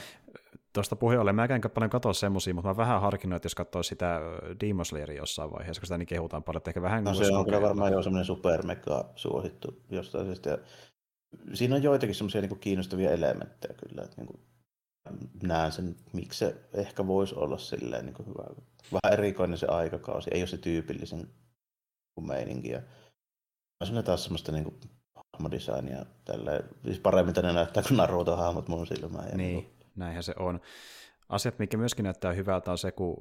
tuosta puheen ollen, mä en paljon katsoa semmoisia, mutta mä vähän harkinnut, että jos katsoo sitä Demon Slayeria jossain vaiheessa, kun sitä niin kehutaan paljon, että ehkä vähän... No se on kyllä varmaan jo semmoinen supermega suosittu jostain syystä. Ja siinä on joitakin semmoisia niin kiinnostavia elementtejä kyllä, että niin kuin näen sen, miksi se ehkä voisi olla silleen niin kuin hyvä. Vähän erikoinen se aikakausi, ei ole se tyypillisen meininki. Ja on taas semmoista niin kuin hahmodesignia, tälleen, siis paremmin tänne näyttää kuin Naruto-hahmot mun silmään. Ja niin. niin näinhän se on. asiat, mikä myöskin näyttää hyvältä, on se, kun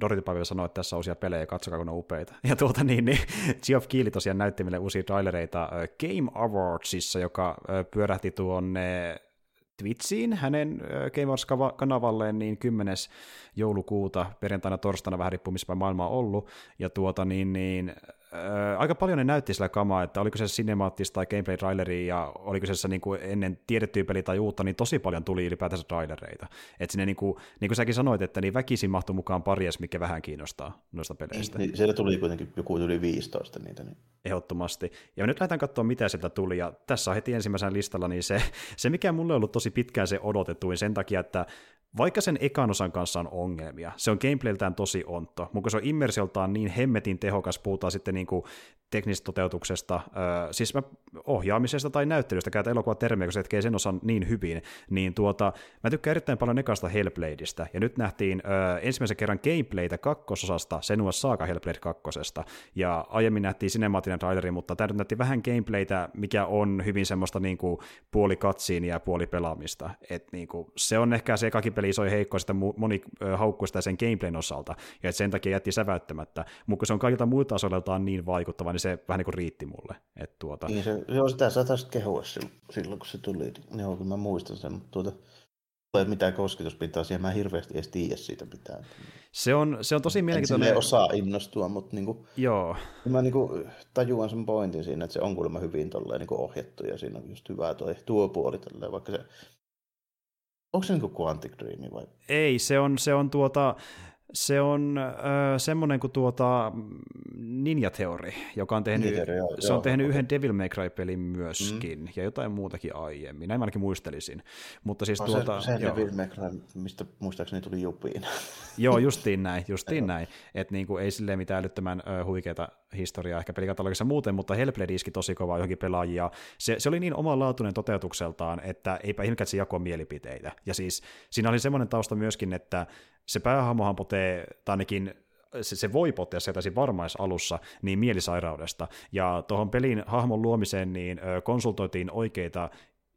Dorothy Pavel sanoi, että tässä on uusia pelejä, katsokaa kun on upeita. Ja tuota niin, niin Geoff Keighley tosiaan näytti meille uusia trailereita Game Awardsissa, joka pyörähti tuonne Twitchiin hänen Game Wars-kanavalleen niin 10. joulukuuta, perjantaina, torstaina, vähän riippuu missä maailma on ollut, ja tuota niin, niin Öö, aika paljon ne näytti sillä kamaa, että oliko se cinemaattista tai gameplay traileri ja oliko se niin kuin ennen tiedettyä peli tai uutta, niin tosi paljon tuli ylipäätänsä trailereita. Että sinne niin kuin, niin kuin säkin sanoit, että niin väkisin mahtui mukaan paries, mikä vähän kiinnostaa noista peleistä. Niin, siellä tuli kuitenkin joku yli 15 niitä. Niin. Ehdottomasti. Ja nyt lähdetään katsoa, mitä sieltä tuli, ja tässä on heti ensimmäisenä listalla, niin se, se mikä mulle on ollut tosi pitkään se odotetuin sen takia, että vaikka sen ekan osan kanssa on ongelmia, se on gameplayltään tosi onto, mutta se on immersioltaan niin hemmetin tehokas, puhutaan sitten niin kuin teknisestä toteutuksesta, siis mä ohjaamisesta tai näyttelystä, käytä elokuva termiä, kun se tekee sen osan niin hyvin, niin tuota, mä tykkään erittäin paljon ekasta Hellbladeista, ja nyt nähtiin äh, ensimmäisen kerran gameplaytä kakkososasta, Senua Saga Hellblade kakkosesta, ja aiemmin nähtiin sinemaattinen traileri, mutta tämä nyt nähtiin vähän gameplaytä, mikä on hyvin semmoista niin kuin puoli katsiin ja puoli pelaamista, et niin se on ehkä se ekakin peli iso heikko, että moni haukkui sitä sen gameplayn osalta, ja et sen takia jätti säväyttämättä, mutta se on kaikilta muilta asioiltaan niin vaikuttava, niin se vähän niin kuin riitti mulle. Että tuota... Niin se, joo, sitä sä taisit kehua silloin, kun se tuli. Joo, kun mä muistan sen, mutta tuota, ei mitään kosketuspintaa siihen, mä en hirveästi edes tiedä siitä mitään. Se on, se on tosi mielenkiintoinen. En osaa innostua, mutta niinku, Joo. mä niinku tajuan sen pointin siinä, että se on kuulemma hyvin tolleen niinku ohjattu ja siinä on just hyvä toi, tuo puoli tolleen, vaikka se Onko se niinku Quantic Dream vai? Ei, se on, se on tuota, se on äh, semmoinen kuin tuota Ninja Theory, joka on tehnyt, Ninja, joo, se on joo, tehnyt okay. yhden Devil May Cry-pelin myöskin, mm. ja jotain muutakin aiemmin, näin mä ainakin muistelisin. Mutta siis no, tuota, se, se joo. Devil May Cry, mistä muistaakseni tuli jupiin. joo, justiin näin, justiin näin. Että niinku, ei silleen mitään älyttömän ö, huikeata historiaa ehkä pelikatalogissa muuten, mutta Hellblade iski tosi kovaa johonkin pelaajia. Se, se oli niin omanlaatuinen toteutukseltaan, että eipä ihmekään se jakoi mielipiteitä. Ja siis siinä oli semmoinen tausta myöskin, että se päähahmohan potee, tai ainakin se, se voi potea sieltä varmais alussa niin mielisairaudesta. Ja tuohon pelin hahmon luomiseen niin konsultoitiin oikeita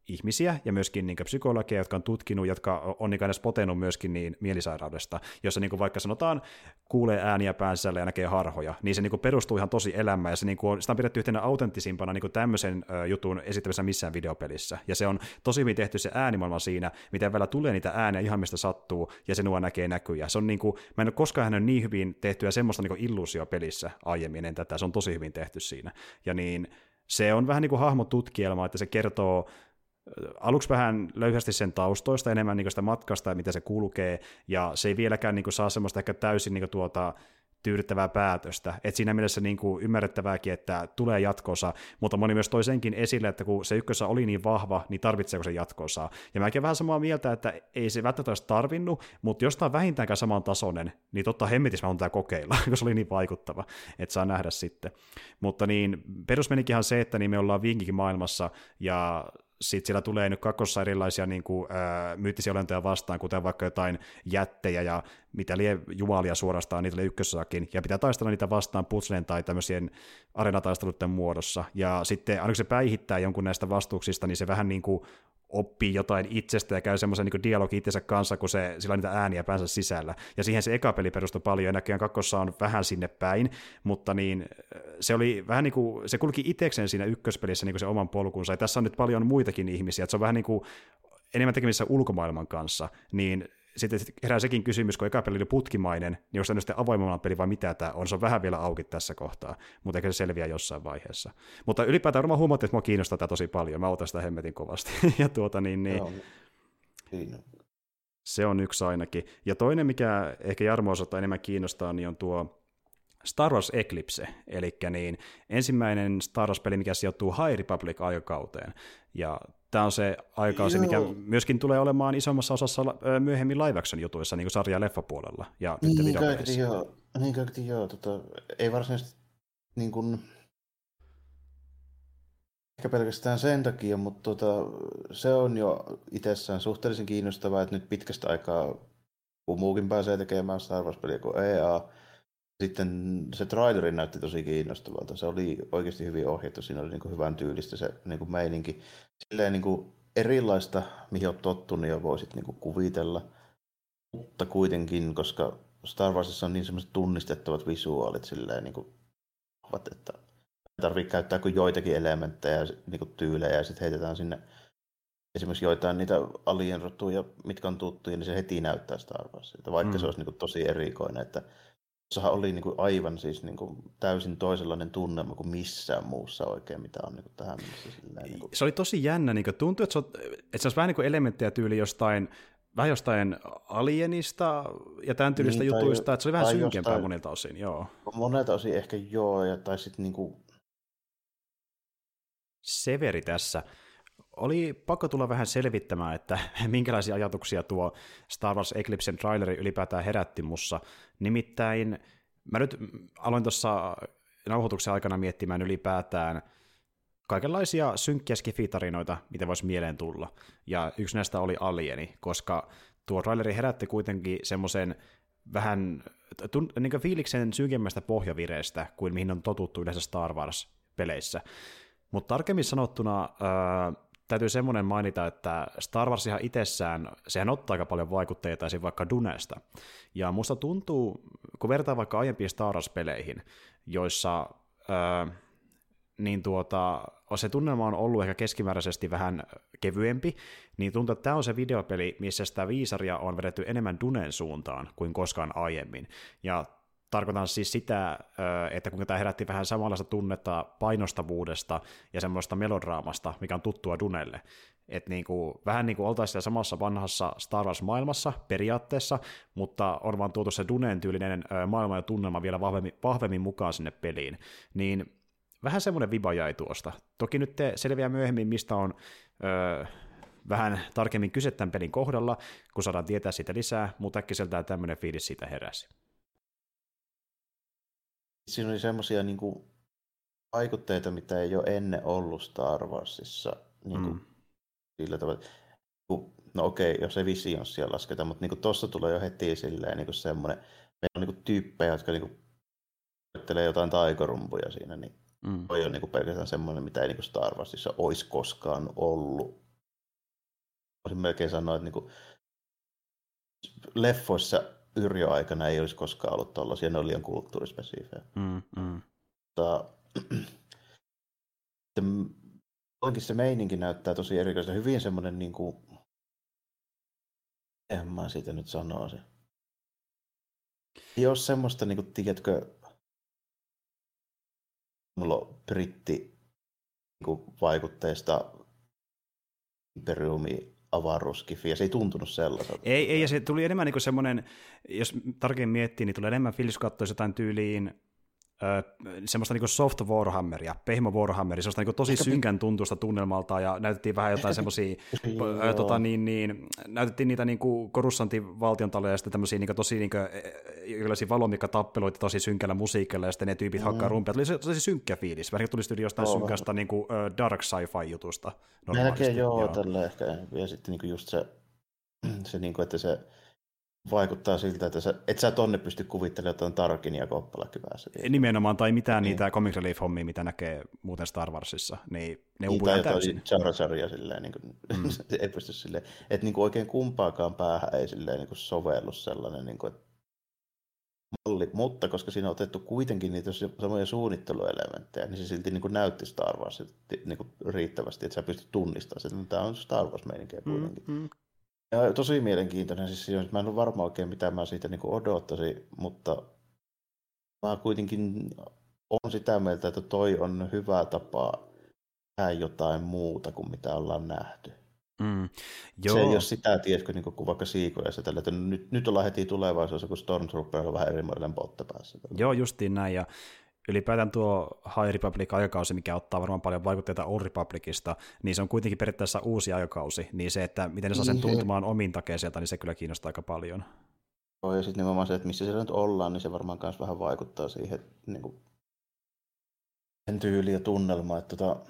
ihmisiä ja myöskin niin psykologeja, jotka on tutkinut, jotka on niin potenut myöskin niin mielisairaudesta, jossa niin vaikka sanotaan kuulee ääniä päänsä ja näkee harhoja, niin se niin perustuu ihan tosi elämään ja se niin kuin, sitä on pidetty yhtenä autenttisimpana niin tämmöisen jutun esittämisessä missään videopelissä. Ja se on tosi hyvin tehty se äänimaailma siinä, miten vielä tulee niitä ääniä ihan mistä sattuu ja se nuo näkee näkyjä. Se on niin kuin, mä en ole koskaan nähnyt niin hyvin tehtyä semmoista niin illuusiopelissä aiemmin ennen tätä, se on tosi hyvin tehty siinä. Ja niin se on vähän niin kuin hahmotutkielma, että se kertoo aluksi vähän löyhästi sen taustoista, enemmän niin sitä matkasta ja miten se kulkee, ja se ei vieläkään niin saa semmoista ehkä täysin niin tuota, tyydyttävää päätöstä. Et siinä mielessä niin kuin ymmärrettävääkin, että tulee jatkoosa, mutta moni myös toi senkin esille, että kun se ykkössä oli niin vahva, niin tarvitseeko se jatkoosa. Ja mäkin vähän samaa mieltä, että ei se välttämättä olisi tarvinnut, mutta jos tämä on vähintäänkään saman tasoinen, niin totta hemmetis mä tämä kokeilla, koska se oli niin vaikuttava, että saa nähdä sitten. Mutta niin, perusmenikinhan se, että niin me ollaan vinkikin maailmassa, ja sitten siellä tulee nyt kakkossa erilaisia niin kuin, ää, myyttisiä olentoja vastaan, kuten vaikka jotain jättejä ja mitä lie jumalia suorastaan, niitä ykkössäkin, ja pitää taistella niitä vastaan putsleen tai tämmöisien arenataisteluiden muodossa. Ja sitten aina kun se päihittää jonkun näistä vastuuksista, niin se vähän niin kuin oppii jotain itsestä ja käy semmoisen niin dialogi itsensä kanssa, kun se, sillä on niitä ääniä päänsä sisällä. Ja siihen se eka peli perustui paljon, ja näköjään kakkossa on vähän sinne päin, mutta niin, se oli vähän niin kuin, se kulki itsekseen siinä ykköspelissä niin kuin se oman polkunsa, ja tässä on nyt paljon muitakin ihmisiä, että se on vähän niin kuin enemmän tekemisissä ulkomaailman kanssa, niin sitten herää sekin kysymys, kun eka peli oli putkimainen, niin onko tämä sitten avoimemman peli vai mitä tämä on? Se on vähän vielä auki tässä kohtaa, mutta ehkä se selviää jossain vaiheessa. Mutta ylipäätään varmaan huomattiin, että mua kiinnostaa tämä tosi paljon. Mä otan sitä hemmetin kovasti. ja tuota, niin, niin, Joo. se on yksi ainakin. Ja toinen, mikä ehkä Jarmo osalta enemmän kiinnostaa, niin on tuo Star Wars Eclipse, eli niin ensimmäinen Star Wars-peli, mikä sijoittuu High Republic-aikakauteen. Ja tämä on se aikakausi, mikä myöskin tulee olemaan isommassa osassa myöhemmin live action jutuissa, niin kuin sarja- ja leffapuolella. Ja niin, kaikki, joo. Niin kaikki, joo. Tota, ei varsinaisesti niin kuin, ehkä pelkästään sen takia, mutta tota, se on jo itsessään suhteellisen kiinnostavaa, että nyt pitkästä aikaa kun muukin pääsee tekemään Star Wars-peliä kuin EA, sitten se traileri näytti tosi kiinnostavalta. Se oli oikeasti hyvin ohjattu. Siinä oli niin kuin hyvän tyylistä se niin kuin meininki. Silleen niin kuin erilaista, mihin olet tottunut ja voisit niin kuin kuvitella. mutta kuitenkin, koska Star Warsissa on niin semmoiset tunnistettavat visuaalit silleen, niin kuin, että tarvitse käyttää kuin joitakin elementtejä niin kuin tyylejä ja sitten heitetään sinne esimerkiksi joitain niitä alienrotuja, mitkä on tuttuja, niin se heti näyttää Star Warsilta, vaikka mm. se olisi niin kuin tosi erikoinen. Että Tuossahan oli niin kuin aivan siis niin kuin täysin toisenlainen tunnelma kuin missään muussa oikein, mitä on niin kuin tähän mennessä. Silleen, niin kuin... Se oli tosi jännä, niin kuin tuntui, että se, on, että se olisi vähän niin kuin elementtejä tyyli jostain vähän jostain alienista ja tämän tyylistä niin, jutuista, että se oli vähän synkempää jostain, monilta osin, joo. Monelta osin ehkä joo, ja tai sitten niinku... Severi tässä. Oli pakko tulla vähän selvittämään, että minkälaisia ajatuksia tuo Star Wars Eclipsen traileri ylipäätään herätti mussa. Nimittäin mä nyt aloin tuossa nauhoituksen aikana miettimään ylipäätään kaikenlaisia synkkiä skifitarinoita, mitä voisi mieleen tulla. Ja yksi näistä oli Alieni, koska tuo traileri herätti kuitenkin semmoisen vähän tun, niin fiiliksen synkemmästä pohjavireestä kuin mihin on totuttu yleensä Star Wars-peleissä. Mutta tarkemmin sanottuna ää, täytyy semmoinen mainita, että Star Wars ihan itsessään, sehän ottaa aika paljon vaikutteita esim. vaikka Dunesta. Ja musta tuntuu, kun vertaa vaikka aiempiin Star Wars-peleihin, joissa ää, niin tuota, se tunnelma on ollut ehkä keskimääräisesti vähän kevyempi, niin tuntuu, että tämä on se videopeli, missä sitä viisaria on vedetty enemmän Dunen suuntaan kuin koskaan aiemmin. Ja tarkoitan siis sitä, että kun tämä herätti vähän samanlaista tunnetta painostavuudesta ja semmoista melodraamasta, mikä on tuttua Dunelle. Että niinku, vähän niin kuin oltaisiin samassa vanhassa Star Wars-maailmassa periaatteessa, mutta on vaan tuotu se Dunen tyylinen maailma ja tunnelma vielä vahvemmin, vahvemmin mukaan sinne peliin. Niin vähän semmoinen viba jäi tuosta. Toki nyt te selviää myöhemmin, mistä on öö, vähän tarkemmin kyse tämän pelin kohdalla, kun saadaan tietää siitä lisää, mutta äkkiseltään tämmöinen fiilis siitä heräsi. Siinä oli semmoisia niin vaikutteita, mitä ei ole ennen ollut Star Warsissa. Niin kuin, mm. sillä tavalla, no okei, jos ei Visionsia lasketa, mutta niin tuossa tulee jo heti silleen niin semmoinen, meillä on niin tyyppejä, jotka niin jotain taikorumpuja siinä, niin Mm. Toi on niin kuin pelkästään semmoinen, mitä ei niin kuin Star Warsissa olisi koskaan ollut. Voisin melkein sanoa, että niin kuin leffoissa Yrjö-aikana ei olisi koskaan ollut tuollaisia, ne oli liian kulttuurispesifejä. Mm, mm. Mutta, onkin se meininki näyttää tosi erikoista. Hyvin semmoinen, niin kuin, en mä siitä nyt sanoa se. Ei ole semmoista, niin kuin, tiedätkö, mulla on britti niin vaikutteista imperiumi avaruuskifi, ja se ei tuntunut sellaiselta. Ei, ei ja se tuli enemmän niin semmoinen, jos tarkemmin miettii, niin tulee enemmän fiilis katsoisi jotain tyyliin semmoista niin soft Warhammeria, pehmo Warhammeri, semmoista niin tosi synkän tuntuista tunnelmalta, ja näytettiin vähän jotain semmoisia, tota, niin, niin, näytettiin niitä niin korussantivaltiontaloja, ja sitten tämmöisiä niin tosi niin kuin, valomikkatappeluita tosi synkällä musiikilla, ja sitten ne tyypit mm. hakkaa rumpia. Tuli tosi synkkä fiilis, vähän tuli jostain oh. synkästä niin kuin, dark sci-fi jutusta. Melkein joo, joo. tällä ehkä, ja sitten niin kuin just se, se niin kuin, että se vaikuttaa siltä, että sä, et sä tonne pysty kuvittelemaan jotain Tarkinia koppalakyväässä. Nimenomaan, tai mitään niin. niitä Comic Relief-hommia, mitä näkee muuten Star Warsissa, niin ne niin, tai täysin. Jar silleen, niin kuin, mm. ei pysty silleen, että niin kuin oikein kumpaakaan päähän ei silleen niin kuin sovellu sellainen, niin kuin, malli, mutta koska siinä on otettu kuitenkin niitä samoja suunnitteluelementtejä, niin se silti niin kuin näytti Star Wars niin kuin riittävästi, että sä pystyt tunnistamaan sitä, että tämä on Star Wars-meininkiä mm, kuitenkin. Mm, mm. Ja tosi mielenkiintoinen. Siis mä en ole varma oikein, mitä mä siitä niin odottaisin, mutta mä kuitenkin on sitä mieltä, että toi on hyvä tapa tehdä jotain muuta kuin mitä ollaan nähty. Mm, joo. Se ei ole sitä, tiedätkö, niin kuin vaikka siikoja tällä, että nyt, nyt ollaan heti tulevaisuudessa, kun Stormtrooper on vähän eri potta päässä. Joo, justiin näin, ja ylipäätään tuo High Republic-aikakausi, mikä ottaa varmaan paljon vaikutteita Old Republicista, niin se on kuitenkin periaatteessa uusi aikakausi, niin se, että miten ne saa sen niin tuntumaan omin takia sieltä, niin se kyllä kiinnostaa aika paljon. Joo, ja sitten nimenomaan se, että missä siellä nyt ollaan, niin se varmaan myös vähän vaikuttaa siihen niin kuin, sen tyyli ja tunnelma. Että tota,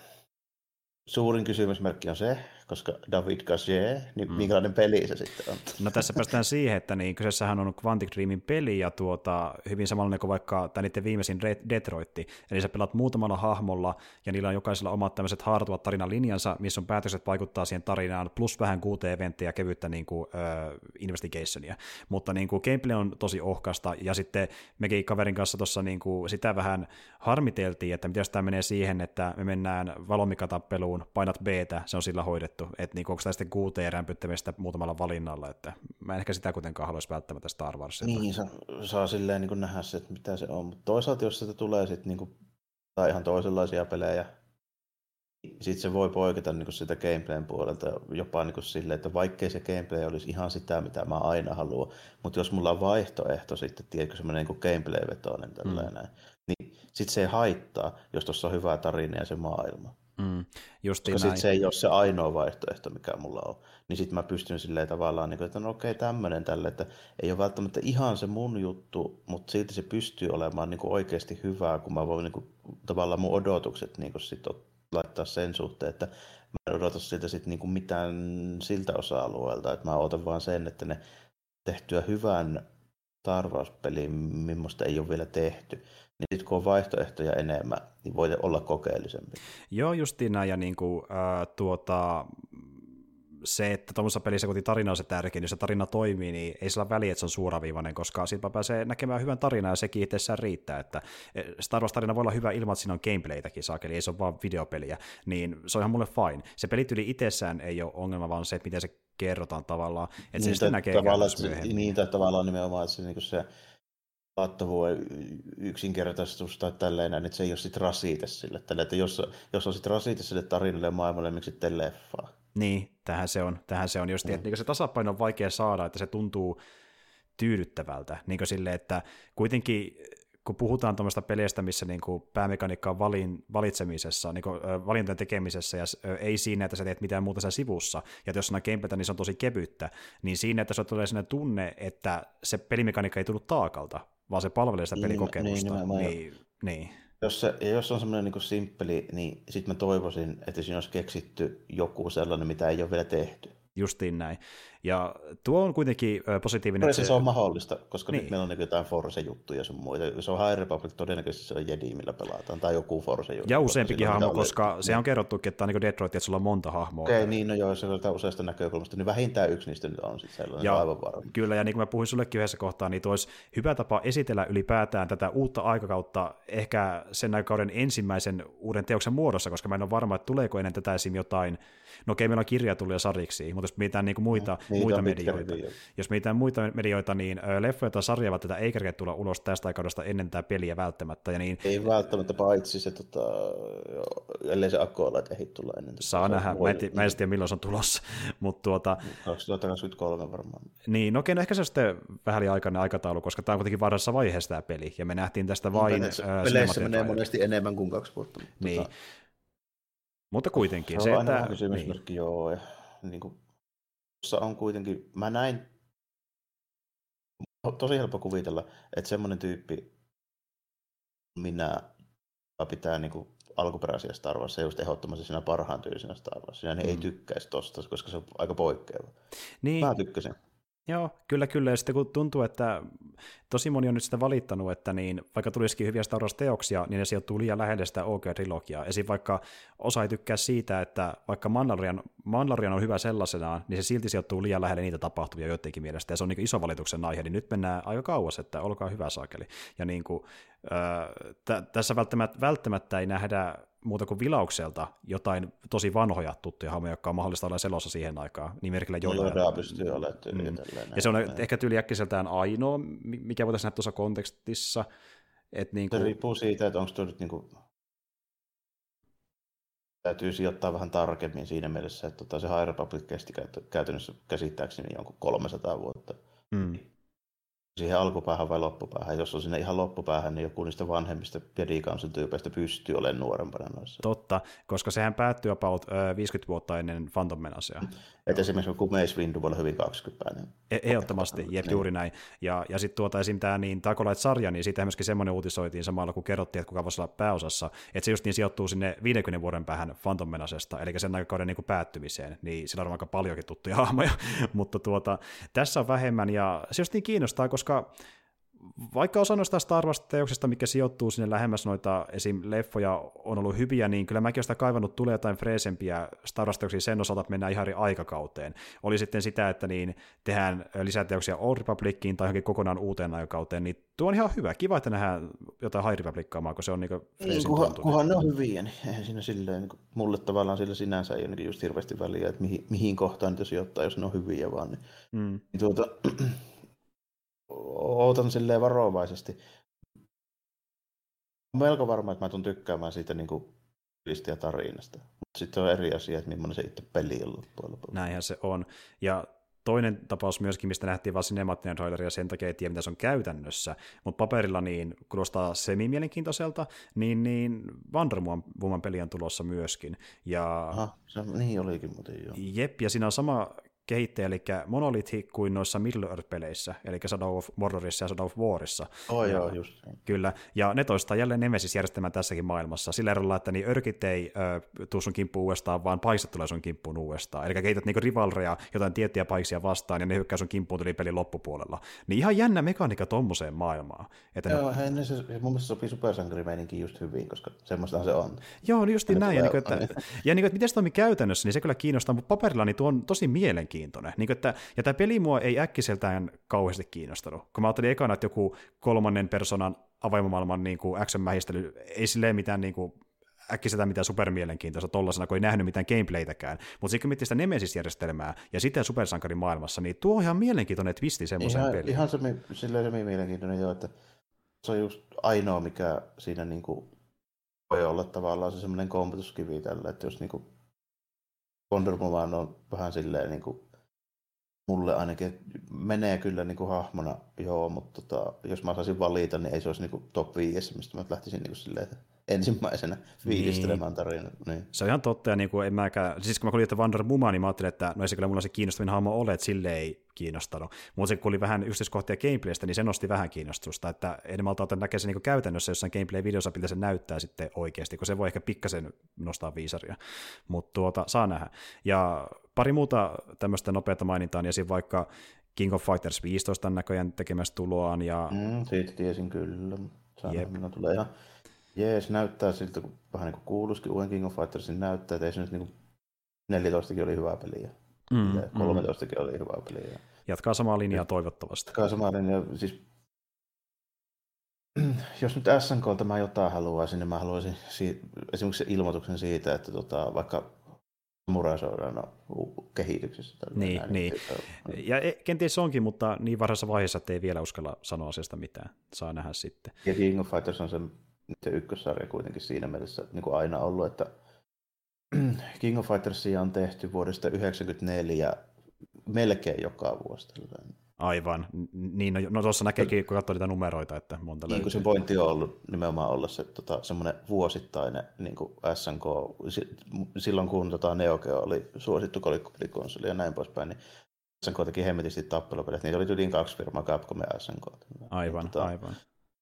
suurin kysymysmerkki on se, koska David Cage, niin mm. minkälainen peli se sitten on? No tässä päästään siihen, että niin, kyseessähän on Quantic Dreamin peli ja tuota, hyvin samanlainen kuin vaikka tämä niiden viimeisin Detroitti, eli sä pelaat muutamalla hahmolla ja niillä on jokaisella omat tämmöiset haartuvat linjansa, missä on päätökset vaikuttaa siihen tarinaan, plus vähän kuuteen eventtiä ja kevyttä niin kuin, uh, investigationia, mutta niin kuin, gameplay on tosi ohkasta ja sitten mekin kaverin kanssa tuossa niin kuin, sitä vähän harmiteltiin, että miten tämä menee siihen, että me mennään valomikatappeluun, painat b se on sillä hoidettu, että niin onko tämä sitten QT rämpyttämistä muutamalla valinnalla, että mä en ehkä sitä kuitenkaan haluaisi välttämättä Star Wars. Niin, saa, saa silleen niin nähdä se, että mitä se on, mutta toisaalta jos sitä tulee sitten niin kuin, tai ihan toisenlaisia pelejä, sitten se voi poiketa niin sitä gameplayn puolelta jopa niin silleen, että vaikkei se gameplay olisi ihan sitä, mitä mä aina haluan, mutta jos mulla on vaihtoehto sitten, tiedätkö, semmoinen niin gameplay-vetoinen tällainen, mm. niin sitten se ei haittaa, jos tuossa on hyvä tarina ja se maailma. Mm, Koska sitten se ei ole se ainoa vaihtoehto, mikä mulla on. Niin sitten mä pystyn silleen tavallaan, niin kuin, että no okei, tämmöinen tälle, että ei ole välttämättä ihan se mun juttu, mutta silti se pystyy olemaan niin kuin oikeasti hyvää, kun mä voin niin kuin, tavallaan mun odotukset niin kuin sit laittaa sen suhteen, että mä en odota siltä sit niin kuin mitään siltä osa-alueelta, että mä odotan vaan sen, että ne tehtyä hyvän Star Wars-peliin, millaista ei ole vielä tehty, niin sitten kun on vaihtoehtoja enemmän, niin voi olla kokeellisempi. Joo, justiin näin, ja niin kuin, äh, tuota, se, että tuommoisessa pelissä, kun tarina on se tärkein, jos se tarina toimii, niin ei sillä väliä, että se on suoraviivainen, koska siitä pääsee näkemään hyvän tarinan ja sekin itsessään riittää, että eh, Star Wars-tarina voi olla hyvä ilman, että siinä on gameplaytäkin saakeli, ei se ole vaan videopeliä, niin se on ihan mulle fine. Se pelityyli itsessään ei ole ongelma, vaan se, että miten se kerrotaan tavallaan, että niin, se sitten näkee tavallaan. Niin, tai tavallaan nimenomaan, että se, niin se kattavuuden yksinkertaistus tai tälleen, että se ei ole sitten rasite sille. Tälle, että jos, jos on sitten rasite sille tarinalle ja maailmalle, miksi sitten leffaa? Niin, tähän se on. Tähän se on just, mm. että niin se tasapaino on vaikea saada, että se tuntuu tyydyttävältä. Niin sille, että kuitenkin kun puhutaan tuommoista peleistä, missä niin kuin päämekaniikka on valin, valitsemisessa, niin kuin, ö, valintojen tekemisessä, ja ö, ei siinä, että sä teet mitään muuta sen sivussa, ja jos on gameplaytä, niin se on tosi kevyttä, niin siinä, että se tulee sellainen tunne, että se pelimekaniikka ei tullut taakalta, vaan se palvelee sitä niin, pelikokemusta. Niin, niin, niin, niin. Jos, se, ja jos on semmoinen niin simppeli, niin sitten mä toivoisin, että siinä olisi keksitty joku sellainen, mitä ei ole vielä tehty. Justiin näin. Ja tuo on kuitenkin positiivinen. Se, se on mahdollista, koska niin. nyt meillä on niin jotain Force-juttuja sun muita. Se on High Republic, todennäköisesti se on Jedi, millä pelataan, tai joku Force-juttu. Ja useampikin hahmo, koska oli... se on kerrottukin, että on niin Detroit, että sulla on monta hahmoa. Okei, okay, niin, no joo, se on useasta näkökulmasta, niin vähintään yksi niistä nyt on sitten sellainen, ja, aivan varma. Kyllä, ja niin kuin mä puhuin sullekin yhdessä kohtaa, niin olisi hyvä tapa esitellä ylipäätään tätä uutta aikakautta ehkä sen aikakauden ensimmäisen uuden teoksen muodossa, koska mä en ole varma, että tuleeko ennen tätä esim. jotain No okei, meillä on kirjatullia sarjiksi, mutta jos mietitään niin muita, mm, muita medioita, jos mietitään muita medioita, niin leffoja tai sarjaa tätä ei kerkeä tulla ulos tästä aikaudesta ennen tämä peliä välttämättä. Ja niin, ei välttämättä, paitsi se, tota, ellei se että ei tulla ennen. Saa nähdä, mä en, mä en tiedä milloin se on tulossa. mutta tuota, 2023 varmaan. Niin, no okei, no ehkä se on sitten vähän liian aikataulu, koska tämä on kuitenkin varassa vaiheessa tämä peli, ja me nähtiin tästä vain... Peleissä menee monesti enemmän kuin kaksi vuotta. Niin, tota, mutta kuitenkin. Se, on se aina että, niin. joo. Ja, niin kuin, on kuitenkin, mä näin, tosi helppo kuvitella, että semmoinen tyyppi, minä pitää niin kuin, alkuperäisiä Star Wars, just ehdottomasti siinä parhaan tyylisenä Star Wars. Niin mm. ei tykkäisi tosta, koska se on aika poikkeava. Niin. Mä tykkäsin. Joo, kyllä, kyllä. Ja sitten kun tuntuu, että tosi moni on nyt sitä valittanut, että niin, vaikka tulisikin hyviä Star Wars-teoksia, niin ne sijoittuu liian lähelle sitä OG-trilogiaa. Esim. vaikka osa ei tykkää siitä, että vaikka Mandalorian, Mandalorian on hyvä sellaisenaan, niin se silti sijoittuu liian lähelle niitä tapahtumia joidenkin mielestä, ja se on niin iso valituksen aihe, niin nyt mennään aika kauas, että olkaa hyvä saakeli. Ja niin kuin, äh, t- tässä välttämättä, välttämättä ei nähdä muuta kuin vilaukselta jotain tosi vanhoja tuttuja hahmoja, jotka on mahdollista olla selossa siihen aikaan, merkillä jollain. Joo, pystyy olemaan mm. Ja se on näin. ehkä tyyliäkkiseltään ainoa, mikä voitaisiin nähdä tuossa kontekstissa. Että niin kuin... Se riippuu siitä, että onko tuo nyt niin kuin... täytyy sijoittaa vähän tarkemmin siinä mielessä, että tota, se High Republic kesti käytännössä käsittääkseni jonkun 300 vuotta. Mm. Siihen alkupäähän vai loppupäähän. Jos on sinne ihan loppupäähän, niin joku niistä vanhemmista Council tyypeistä pystyy olemaan nuorempana noissa. Totta, koska sehän päättyy about uh, 50 vuotta ennen Phantom Menacea. Että esimerkiksi kun Mace Windu voi olla hyvin 20 niin e- Ehdottomasti, jep, niin. juuri näin. Ja, ja sitten tuota esim. tämä niin, Takolait-sarja, niin siitä myöskin semmoinen uutisoitiin samalla, kun kerrottiin, että kuka voisi olla pääosassa, että se just niin sijoittuu sinne 50 vuoden päähän Phantom Menacesta, eli sen aikakauden niin kuin päättymiseen, niin sillä on aika paljonkin tuttuja hahmoja, mutta tuota, tässä on vähemmän, ja se just niin kiinnostaa, koska vaikka osa noista Star Wars-teoksista, mikä sijoittuu sinne lähemmäs noita esim. leffoja, on ollut hyviä, niin kyllä mäkin olen sitä kaivannut tulee jotain freesempiä Star Wars-teoksia sen osalta, että mennään ihan eri aikakauteen. Oli sitten sitä, että niin tehdään lisäteoksia Old Republiciin tai johonkin kokonaan uuteen aikakauteen, niin tuo on ihan hyvä. Kiva, että nähdään jotain High Republicaa, kun se on niinku niin, kunhan, kunhan ne on hyviä, niin eihän siinä silleen, niin mulle tavallaan sillä sinänsä ei ole niin just hirveästi väliä, että mihin, mihin kohtaan niitä sijoittaa, jos ne on hyviä vaan. Niin, mm. niin tuota, ootan silleen varovaisesti. Olen melko varma, että mä tulen tykkäämään siitä niin kuin ja tarinasta. Mutta sitten on eri asia, että millainen se itse peli on loppujen lopuksi. Näinhän se on. Ja toinen tapaus myöskin, mistä nähtiin vain sinemaattinen traileri ja sen takia ei tiedä, mitä se on käytännössä, mutta paperilla niin kuulostaa semi-mielenkiintoiselta, niin, niin Wonder Woman peli on tulossa myöskin. Ja... Aha, se, niin olikin muuten joo. Jep, ja siinä on sama kehittäjä, eli Monolith kuin noissa Middle Earth-peleissä, eli Shadow of Mordorissa ja Shadow of Warissa. Oh, ja, joo, just. Kyllä, ja ne toistaa jälleen Nemesis-järjestelmän tässäkin maailmassa, sillä erolla, että niin örkit ei tuu sun kimppuun uudestaan, vaan paistat tulee sun kimppuun uudestaan. Eli kehität niinku rivalreja jotain tiettyjä paiksia vastaan, ja ne hyökkää sun kimppuun tuli pelin loppupuolella. Niin ihan jännä mekaniikka tommoseen maailmaan. Että joo, ne... hei, se, mun mielestä sopii supersankarimeininkin just hyvin, koska semmoista se on. Joo, niin just näin. Ja, niin kuin, että, ja niin kuin, että miten se toimii käytännössä, niin se kyllä kiinnostaa, mutta paperilla niin tuo on tosi mielenkiintoinen mielenkiintoinen. Niin että, ja tämä peli mua ei äkkiseltään kauheasti kiinnostanut. Kun mä ajattelin ekana, että joku kolmannen personan avaimomaailman niin action-mähistely, ei silleen mitään niin kuin, äkkiseltään mitään supermielenkiintoista tollasena, kun ei nähnyt mitään gameplaytäkään. Mutta sitten kun miettii sitä Nemesis-järjestelmää ja sitten supersankarin maailmassa, niin tuo on ihan mielenkiintoinen twisti semmoiseen ihan, peliin. Ihan se, silleen se mielenkiintoinen jo, että se on just ainoa, mikä siinä niin kuin voi olla tavallaan se semmoinen kompetuskivi tällä, että jos niin kuin Wonder Woman on vähän silleen niin kuin, mulle ainakin menee kyllä niin kuin hahmona, joo, mutta tota, jos mä saisin valita, niin ei se olisi niin kuin top 5, mistä mä lähtisin niin kuin silleen, että ensimmäisenä fiilistelemään niin. tarinan. Niin. Se on ihan totta, ja niin kuin en mäkään, siis kun mä kuulin, että Wonder Woman, niin mä ajattelin, että no ei se kyllä mulla se kiinnostavin hahmo ole, että sille ei kiinnostanut. Mutta se kun oli vähän yksityiskohtia gameplaystä, niin se nosti vähän kiinnostusta, että en malta ottaa näkee se niin käytännössä jossain gameplay-videossa, miltä se näyttää sitten oikeasti, kun se voi ehkä pikkasen nostaa viisaria, mutta tuota, saa nähdä. Ja pari muuta tämmöistä nopeata mainintaa, niin esim. vaikka King of Fighters 15 näköjään tekemässä tuloaan. Ja... Mm, siitä tiesin kyllä. Yep. tulee ihan jees, näyttää siltä, kun vähän niin kuin kuuluisikin uuden King of Fightersin näyttää, että ei se nyt niin kuin 14 oli hyvää peliä. Mm, 13 mm. oli hyvää peliä. Jatkaa samaa linjaa toivottavasti. Jatkaa samaa linjaa. Siis, jos nyt SNKlta mä jotain haluaisin, niin mä haluaisin si- esimerkiksi ilmoituksen siitä, että tota, vaikka Murasoidaan kehityksessä. Niin, niin. Ja e, kenties onkin, mutta niin varhaisessa vaiheessa, että ei vielä uskalla sanoa asiasta mitään. Saa nähdä sitten. Ja King of Fighters on se se ykkössarja kuitenkin siinä mielessä niin kuin aina ollut, että King of Fightersia on tehty vuodesta 1994 melkein joka vuosi. Aivan. Niin, no, no tuossa näkeekin, kun katsoo niitä numeroita, että monta Niin kuin se pointti on ollut nimenomaan olla se tota, semmoinen vuosittainen niin kuin SNK, silloin kun tota, Neo Geo oli suosittu kolikkopelikonsoli ja näin poispäin, niin SNK teki hemmetisti tappelupelit. Niitä oli yli kaksi firmaa, Capcom ja SNK. Aivan, niin, tota, aivan.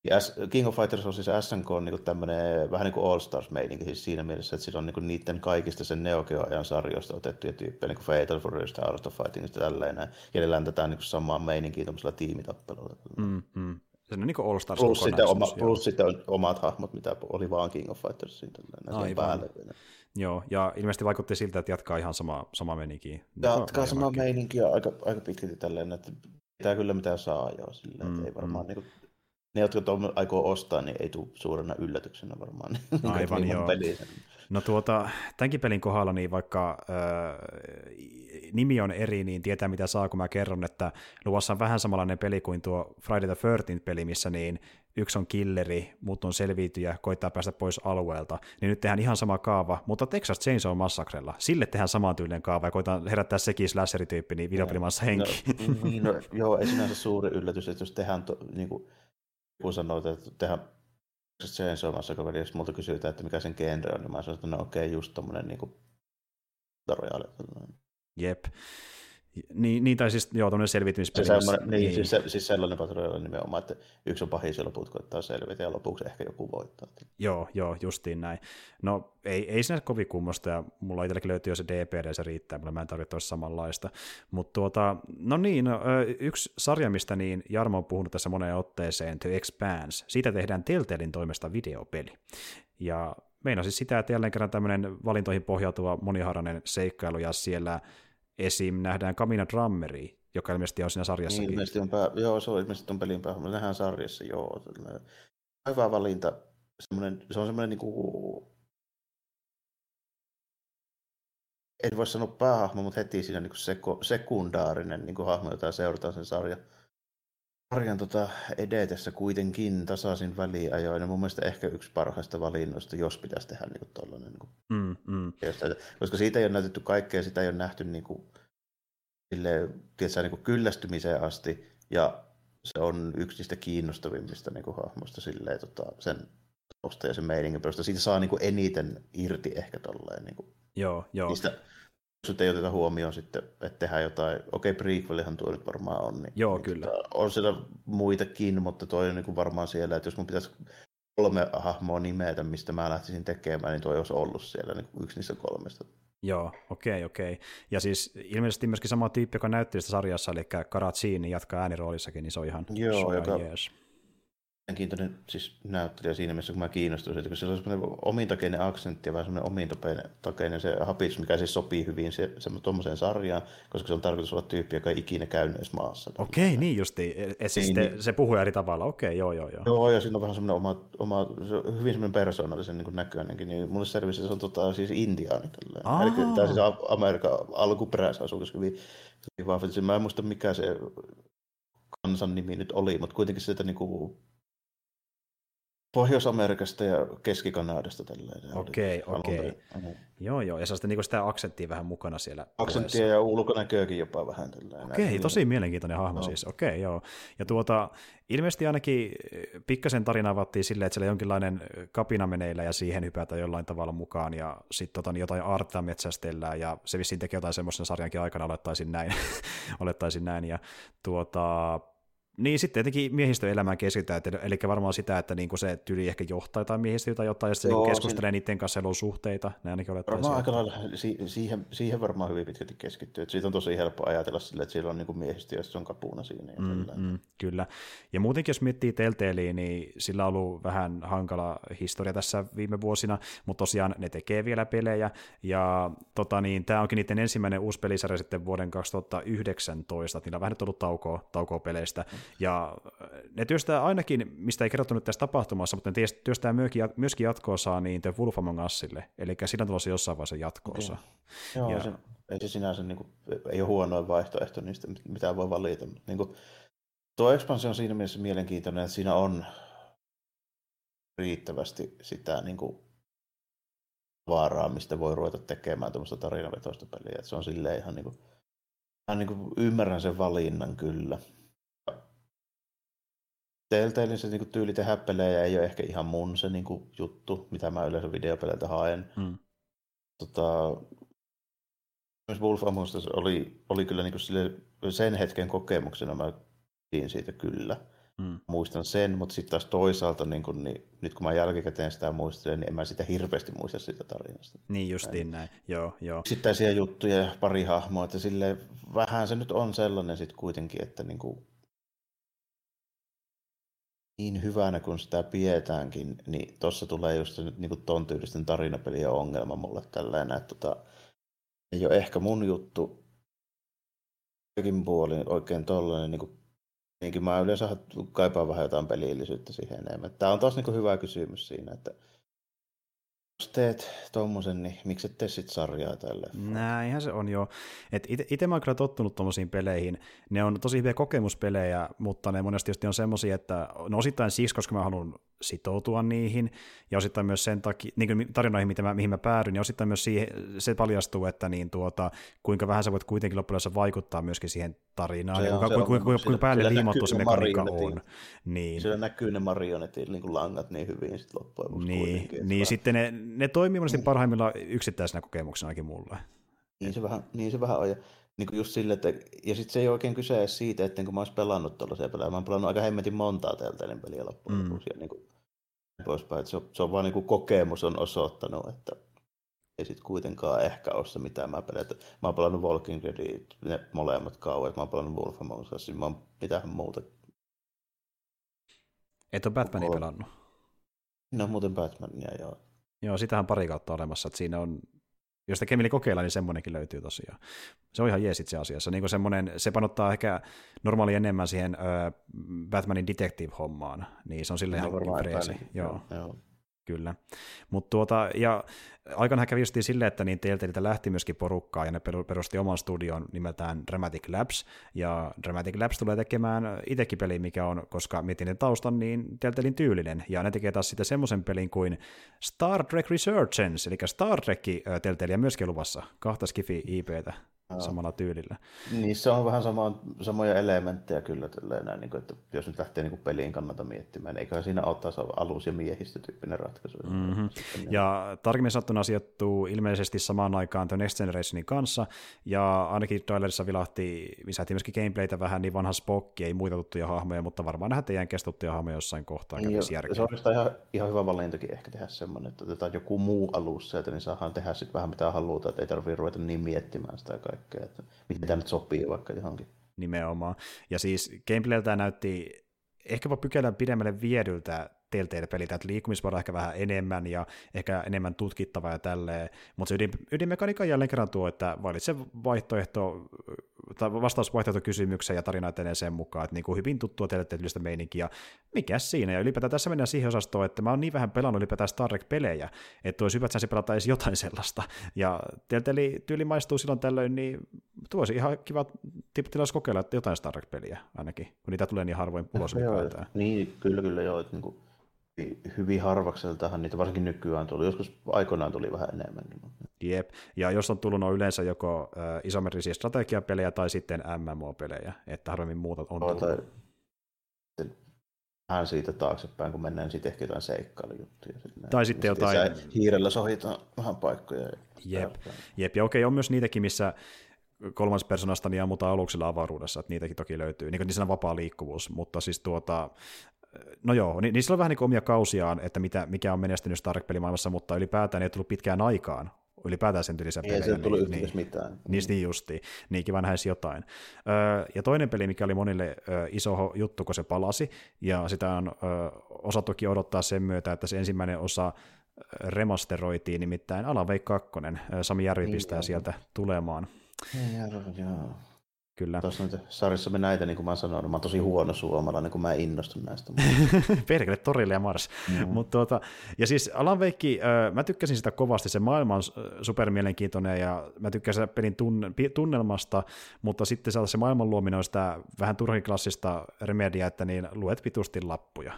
Ja King of Fighters on siis SNK on niin tämmöinen vähän niin kuin All Stars meininki siis siinä mielessä, että siinä on niin niiden kaikista sen Neo Geo-ajan sarjoista otettuja tyyppejä, niin kuin Fatal Furious ja Art of Fighting ja tälleen näin. Ja ne tätä niin samaa meininkiä tuollaisella tiimitappelulla. Mm, mm. Se on niin kuin All Stars plus sitten, oma, plus sitten on omat hahmot, mitä oli vaan King of Fightersin päälle. Joo, ja ilmeisesti vaikutti siltä, että jatkaa ihan sama, sama meininki. Jatkaa sama meininki aika, aika pitkälti tälleen, että pitää kyllä mitä saa jo silleen, mm, ei varmaan mm. niin kuin, ne, jotka aikoo ostaa, niin ei tule suurena yllätyksenä varmaan. Aivan joo. No tuota, tämänkin pelin kohdalla, niin vaikka äh, nimi on eri, niin tietää mitä saa, kun mä kerron, että luvassa on vähän samanlainen peli kuin tuo Friday the 13 peli, missä niin yksi on killeri, muut on selviytyjä, koittaa päästä pois alueelta, niin nyt tehdään ihan sama kaava, mutta Texas Chainsaw Massacrella, sille tehdään saman tyylinen kaava ja koitetaan herättää sekin slasherityyppi niin videopelimassa henki. No, niin, no, joo, ei sinänsä suuri yllätys, että jos tehdään, to, niin kuin, kun sanoit, että tehdään Chainsaw Massacre, jos multa kysytään, että mikä sen genre on, niin mä sanon, että no okei, okay, just tommonen niin kuin, Jep. Niin, niin, tai siis joo, tuommoinen selviytymispeli. Se niin, niin. Siis, se, siis sellainen patrulli nimenomaan, että yksi on pahis ja loput koittaa selvitä ja lopuksi ehkä joku voittaa. Joo, joo, justiin näin. No ei, ei sinä kovin kummosta ja mulla itselläkin löytyy jo se DPD se riittää, mutta mä en tarvitse samanlaista. Mutta tuota, no niin, no, yksi sarja, mistä niin Jarmo on puhunut tässä moneen otteeseen, The Expanse, siitä tehdään Telltalein toimesta videopeli. Ja meinasi siis sitä, että jälleen kerran tämmöinen valintoihin pohjautuva moniharainen seikkailu ja siellä esim. nähdään Kamina Drummeri, joka ilmeisesti on siinä sarjassakin. Niin, ilmeisesti on pää, joo, se on ilmeisesti on pelin päällä, nähdään sarjassa, joo. Hyvä valinta. Semmoinen, se on semmoinen niin kuin, en voi sanoa päähahmo, mutta heti siinä niin seko, sekundaarinen niin kuin hahmo, jota seurataan sen sarjan, sarjan tota, edetessä kuitenkin tasaisin väliajoin. Ja mun mielestä ehkä yksi parhaista valinnoista, jos pitäisi tehdä niin tollainen. Niin kuin, mm, mm. Koska siitä ei ole näytetty kaikkea, sitä ei ole nähty niin kuin, sille, tiedätkö, niin kuin kyllästymiseen asti. Ja se on yksi niistä kiinnostavimmista niin kuin, hahmoista silleen, tota, sen ja sen meiningin perusteella. Siitä saa niin kuin, eniten irti ehkä tolleen. Niin kuin, joo, joo. Niistä jos ei oteta huomioon sitten, että tehdään jotain, okei okay, prequelihan tuo nyt varmaan on. Niin, Joo, niin, kyllä. Tota, on siellä muitakin, mutta toi on niin kuin varmaan siellä, että jos mun pitäisi kolme hahmoa nimetä, mistä mä lähtisin tekemään, niin toi olisi ollut siellä niin kuin yksi niistä kolmesta. Joo, okei, okay, okei. Okay. Ja siis ilmeisesti myöskin sama tyyppi, joka näytti sitä sarjassa, eli Karatsin niin jatkaa ääniroolissakin, niin se on ihan Joo, joka, jees mielenkiintoinen siis näyttelijä siinä mielessä, kun mä kiinnostuin siitä, kun sillä on semmoinen omintakeinen aksentti ja vähän semmoinen omintakeinen se hapitus, mikä siis sopii hyvin se, se, tuommoiseen sarjaan, koska se on tarkoitus olla tyyppi, joka ei ikinä käynyt edes maassa. Okei, okay, niin justi. Et siis niin, niin. se puhuu eri tavalla, okei, okay, joo, joo, joo. Joo, ja siinä on vähän semmoinen oma, oma se hyvin semmoinen persoonallisen niin näköinenkin, niin mulle selvisi, se on tota, siis intiaani. Eli tämä siis Amerikan alkuperäisasukas hyvin, hyvin vahva. Mä en muista mikä se kansan nimi nyt oli, mutta kuitenkin sieltä niin kuin Pohjois-Amerikasta ja Keski-Kanadasta. Okei, okei. Okay. Joo, joo, ja sitten niinku sitä aksenttia vähän mukana siellä. Aksenttia puheessa. ja ulkonäköäkin jopa vähän. Okei, okay, tosi mielenkiintoinen hahmo no. siis, okei, okay, joo. Ja tuota, ilmeisesti ainakin pikkasen tarina avattiin silleen, että siellä jonkinlainen kapina meneillä ja siihen hypätään jollain tavalla mukaan, ja sitten tota, niin jotain aartaa metsästellään, ja se vissiin tekee jotain semmoisen sarjankin aikana, olettaisin näin. olettaisin näin, ja tuota, niin sitten tietenkin miehistöelämään keskitytään, eli varmaan sitä, että niinku se tyli ehkä johtaa jotain miehistöä tai jotain, ja sitten Joo, keskustelee siinä... niiden kanssa suhteita, ne ainakin olettaisiin. Varmaan aika lailla siihen, siihen varmaan hyvin pitkälti keskittyy, että siitä on tosi helppo ajatella sille, että siellä on niinku miehistö ja se on kapuuna siinä. Ja mm, mm, kyllä, ja muutenkin jos miettii Telteeliä, niin sillä on ollut vähän hankala historia tässä viime vuosina, mutta tosiaan ne tekee vielä pelejä, ja tota niin, tämä onkin niiden ensimmäinen uusi pelisarja sitten vuoden 2019, että niillä on vähän nyt ollut taukoa, taukoa peleistä, ja äh, ne työstää ainakin, mistä ei kerrottu nyt tässä tapahtumassa, mutta ne työstää myöskin jatkoosaa niin The Wolf Among Usille, eli siinä on tulossa jossain vaiheessa jatkoosa. Joo, ja... se, ei se sinänsä niin kuin, ei ole huonoin vaihtoehto niistä, mitä voi valita. Niin kuin, tuo expansio on siinä mielessä mielenkiintoinen, että siinä on riittävästi sitä niin kuin, vaaraa, mistä voi ruveta tekemään tuommoista tarinavetoista peliä. Että se on silleen ihan niin kuin, ihan niin kuin, ymmärrän sen valinnan kyllä. Telltalein se niinku tyyli tehdä pelejä ei ole ehkä ihan mun se niinku juttu, mitä mä yleensä videopeleiltä haen. Mm. Tota, myös Wolf Among Us oli, oli kyllä niinku sille, sen hetken kokemuksena mä pidin siitä kyllä. Mm. Muistan sen, mutta sitten taas toisaalta, niin kun, niin, nyt kun mä jälkikäteen sitä muistelen, niin en mä sitä hirveästi muista siitä tarinasta. Niin justiin näin, näin. joo, joo. Yksittäisiä juttuja ja pari hahmoa, että sille vähän se nyt on sellainen sitten kuitenkin, että niin kuin, niin hyvänä kuin sitä pietäänkin, niin tuossa tulee just nyt niin ton tyylisten tarinapelien ongelma mulle tällainen, että tota, ei ole ehkä mun juttu kaikin puolin oikein tollainen, niin kuin, niinkin mä yleensä kaipaan vähän jotain pelillisyyttä siihen enemmän. Tämä on taas niin hyvä kysymys siinä, että jos teet tuommoisen, niin miksi et tee sit sarjaa tälle? Näinhän se on jo. Itse mä oon kyllä tottunut tuommoisiin peleihin. Ne on tosi hyviä kokemuspelejä, mutta ne monesti on semmoisia, että no osittain siksi, koska mä haluan sitoutua niihin, ja osittain myös sen takia, niin kuin tarinoihin, mitä mä, mihin mä päädyin, ja osittain myös siihen, se paljastuu, että niin tuota, kuinka vähän sä voit kuitenkin loppujen vaikuttaa myöskin siihen tarinaan, se ja kuinka, kuinka, kuinka, kuinka päälle liimattu se mekaniikka on. Niin. Siellä näkyy ne marionetin niin langat niin hyvin sit loppujen lopuksi. Niin, niin sitten ne, ne toimii monesti niin. parhaimmillaan yksittäisenä kokemuksenakin mulle. Niin se vähän, niin se vähän on, ja niin kuin just sille, että, ja sitten se ei oikein kyse edes siitä, että kun mä olisin pelannut tuollaisia pelejä, mä oon pelannut aika hemmetin montaa Telltalen peliä loppujen mm. lopuksi, ja niin kuin, poispäin. Se, on, se on vaan niin kuin kokemus on osoittanut, että ei sitten kuitenkaan ehkä ole se, mitä mä pelän. Mä oon pelannut Walking Deadia, ne molemmat kauet, mä oon pelannut Wolf Among Us, mä oon mitään muuta. Et ole Batmania pelannut? No muuten Batmania, joo. Joo, sitähän pari kautta olemassa, että siinä on jos tekee mieli kokeilla, niin semmoinenkin löytyy tosiaan. Se on ihan jees itse asiassa. Niin semmoinen, se panottaa ehkä normaali enemmän siihen ö, Batmanin detective-hommaan, niin se on silleen no, ihan freesi. Joo. joo. Kyllä. Mutta tuota, ja aikana kävi justiin silleen, että niin Telltaleilta lähti myöskin porukkaa, ja ne perusti oman studion nimeltään Dramatic Labs, ja Dramatic Labs tulee tekemään itsekin peli, mikä on, koska mietin ne taustan, niin Telltalein tyylinen, ja ne tekee taas sitten semmoisen pelin kuin Star Trek Resurgence, eli Star Trek Telltaleia myöskin luvassa, kahta Skifi IPtä Joo. samalla tyylillä. Niin se on vähän sama, samoja elementtejä kyllä, näin, niin kuin, että jos nyt lähtee niin kuin peliin kannalta miettimään, eikä siinä ole taas alus- ja miehistötyyppinen ratkaisu. Mm-hmm. Ja tarkemmin sattuna sijoittuu ilmeisesti samaan aikaan The Next Generationin kanssa, ja ainakin trailerissa vilahti, lisättiin myöskin gameplaytä vähän, niin vanha Spock, ei muita tuttuja hahmoja, mutta varmaan nähdään teidän kestuttuja hahmoja jossain kohtaa. Niin, se on ihan, ihan hyvä valintakin ehkä tehdä semmoinen, että otetaan joku muu alus sieltä, niin saadaan tehdä sitten vähän mitä halutaan, että ei tarvitse ruveta niin miettimään sitä kaikkea kaikkea, että miten tämä nyt sopii vaikka johonkin. Nimenomaan. Ja siis gameplayltä näytti ehkä pykälän pidemmälle viedyltä Telltale-peliltä, että liikkumisvaraa ehkä vähän enemmän ja ehkä enemmän tutkittavaa ja tälleen, mutta se ydin, ydinmekaniikka jälleen kerran tuo, että valitse vaihtoehto, tai vastausvaihtoehto kysymykseen ja tarina etenee sen mukaan, että niin kuin hyvin tuttua Telltale-tyylistä meininkiä, mikä siinä, ja ylipäätään tässä mennään siihen osastoon, että mä oon niin vähän pelannut ylipäätään Star Trek-pelejä, että olisi hyvä, että se pelata edes jotain sellaista, ja Telltale-tyyli maistuu silloin tällöin, niin tuosi ihan kiva tilaus kokeilla, jotain Star Trek-peliä ainakin, kun niitä tulee niin harvoin ulos ylipäätään. Niin, kyllä, kyllä joo, että niin kuin hyvin harvakseltahan niitä varsinkin nykyään tuli. Joskus aikoinaan tuli vähän enemmänkin. Jep, ja jos on tullut on yleensä joko äh, isometrisiä strategiapelejä tai sitten MMO-pelejä, että harvemmin muuta on tullut. Tai vähän siitä taaksepäin, kun mennään sitten ehkä jotain seikkailujuttuja. Tai sitten jotain... Hiirellä sohitaan vähän paikkoja. Jep, Jep. ja okei, on myös niitäkin, missä kolmas personasta niin ammutaan aluksilla avaruudessa, että niitäkin toki löytyy, niin kuin niissä on vapaa liikkuvuus, mutta siis tuota, no joo, niin niissä on vähän niin omia kausiaan, että mitä, mikä on menestynyt Star Trek-pelimaailmassa, mutta ylipäätään ei tullut pitkään aikaan ylipäätään sen tyylisiä pelejä. Ei se tullut niin, niin, mitään. Niin, niin justiin. Niin kiva nähdä jotain. Öö, ja toinen peli, mikä oli monille öö, iso juttu, kun se palasi, ja sitä on öö, osattukin odottaa sen myötä, että se ensimmäinen osa remasteroitiin, nimittäin Alan Wake 2. Sami Järvi niin, pistää sieltä tulemaan. Niin, joo. Kyllä. Tuossa nyt sarjassa me näitä, niin kuin mä sanoin, mä oon tosi huono suomalainen, kun mä en innostu näistä. Perkele, torille ja Mars. Mm. Mut tuota, ja siis Alan äh, mä tykkäsin sitä kovasti, se maailma on supermielenkiintoinen ja mä tykkäsin pelin tunne, tunnelmasta, mutta sitten se maailman luominen on sitä vähän turhin klassista remedia, että niin luet vitusti lappuja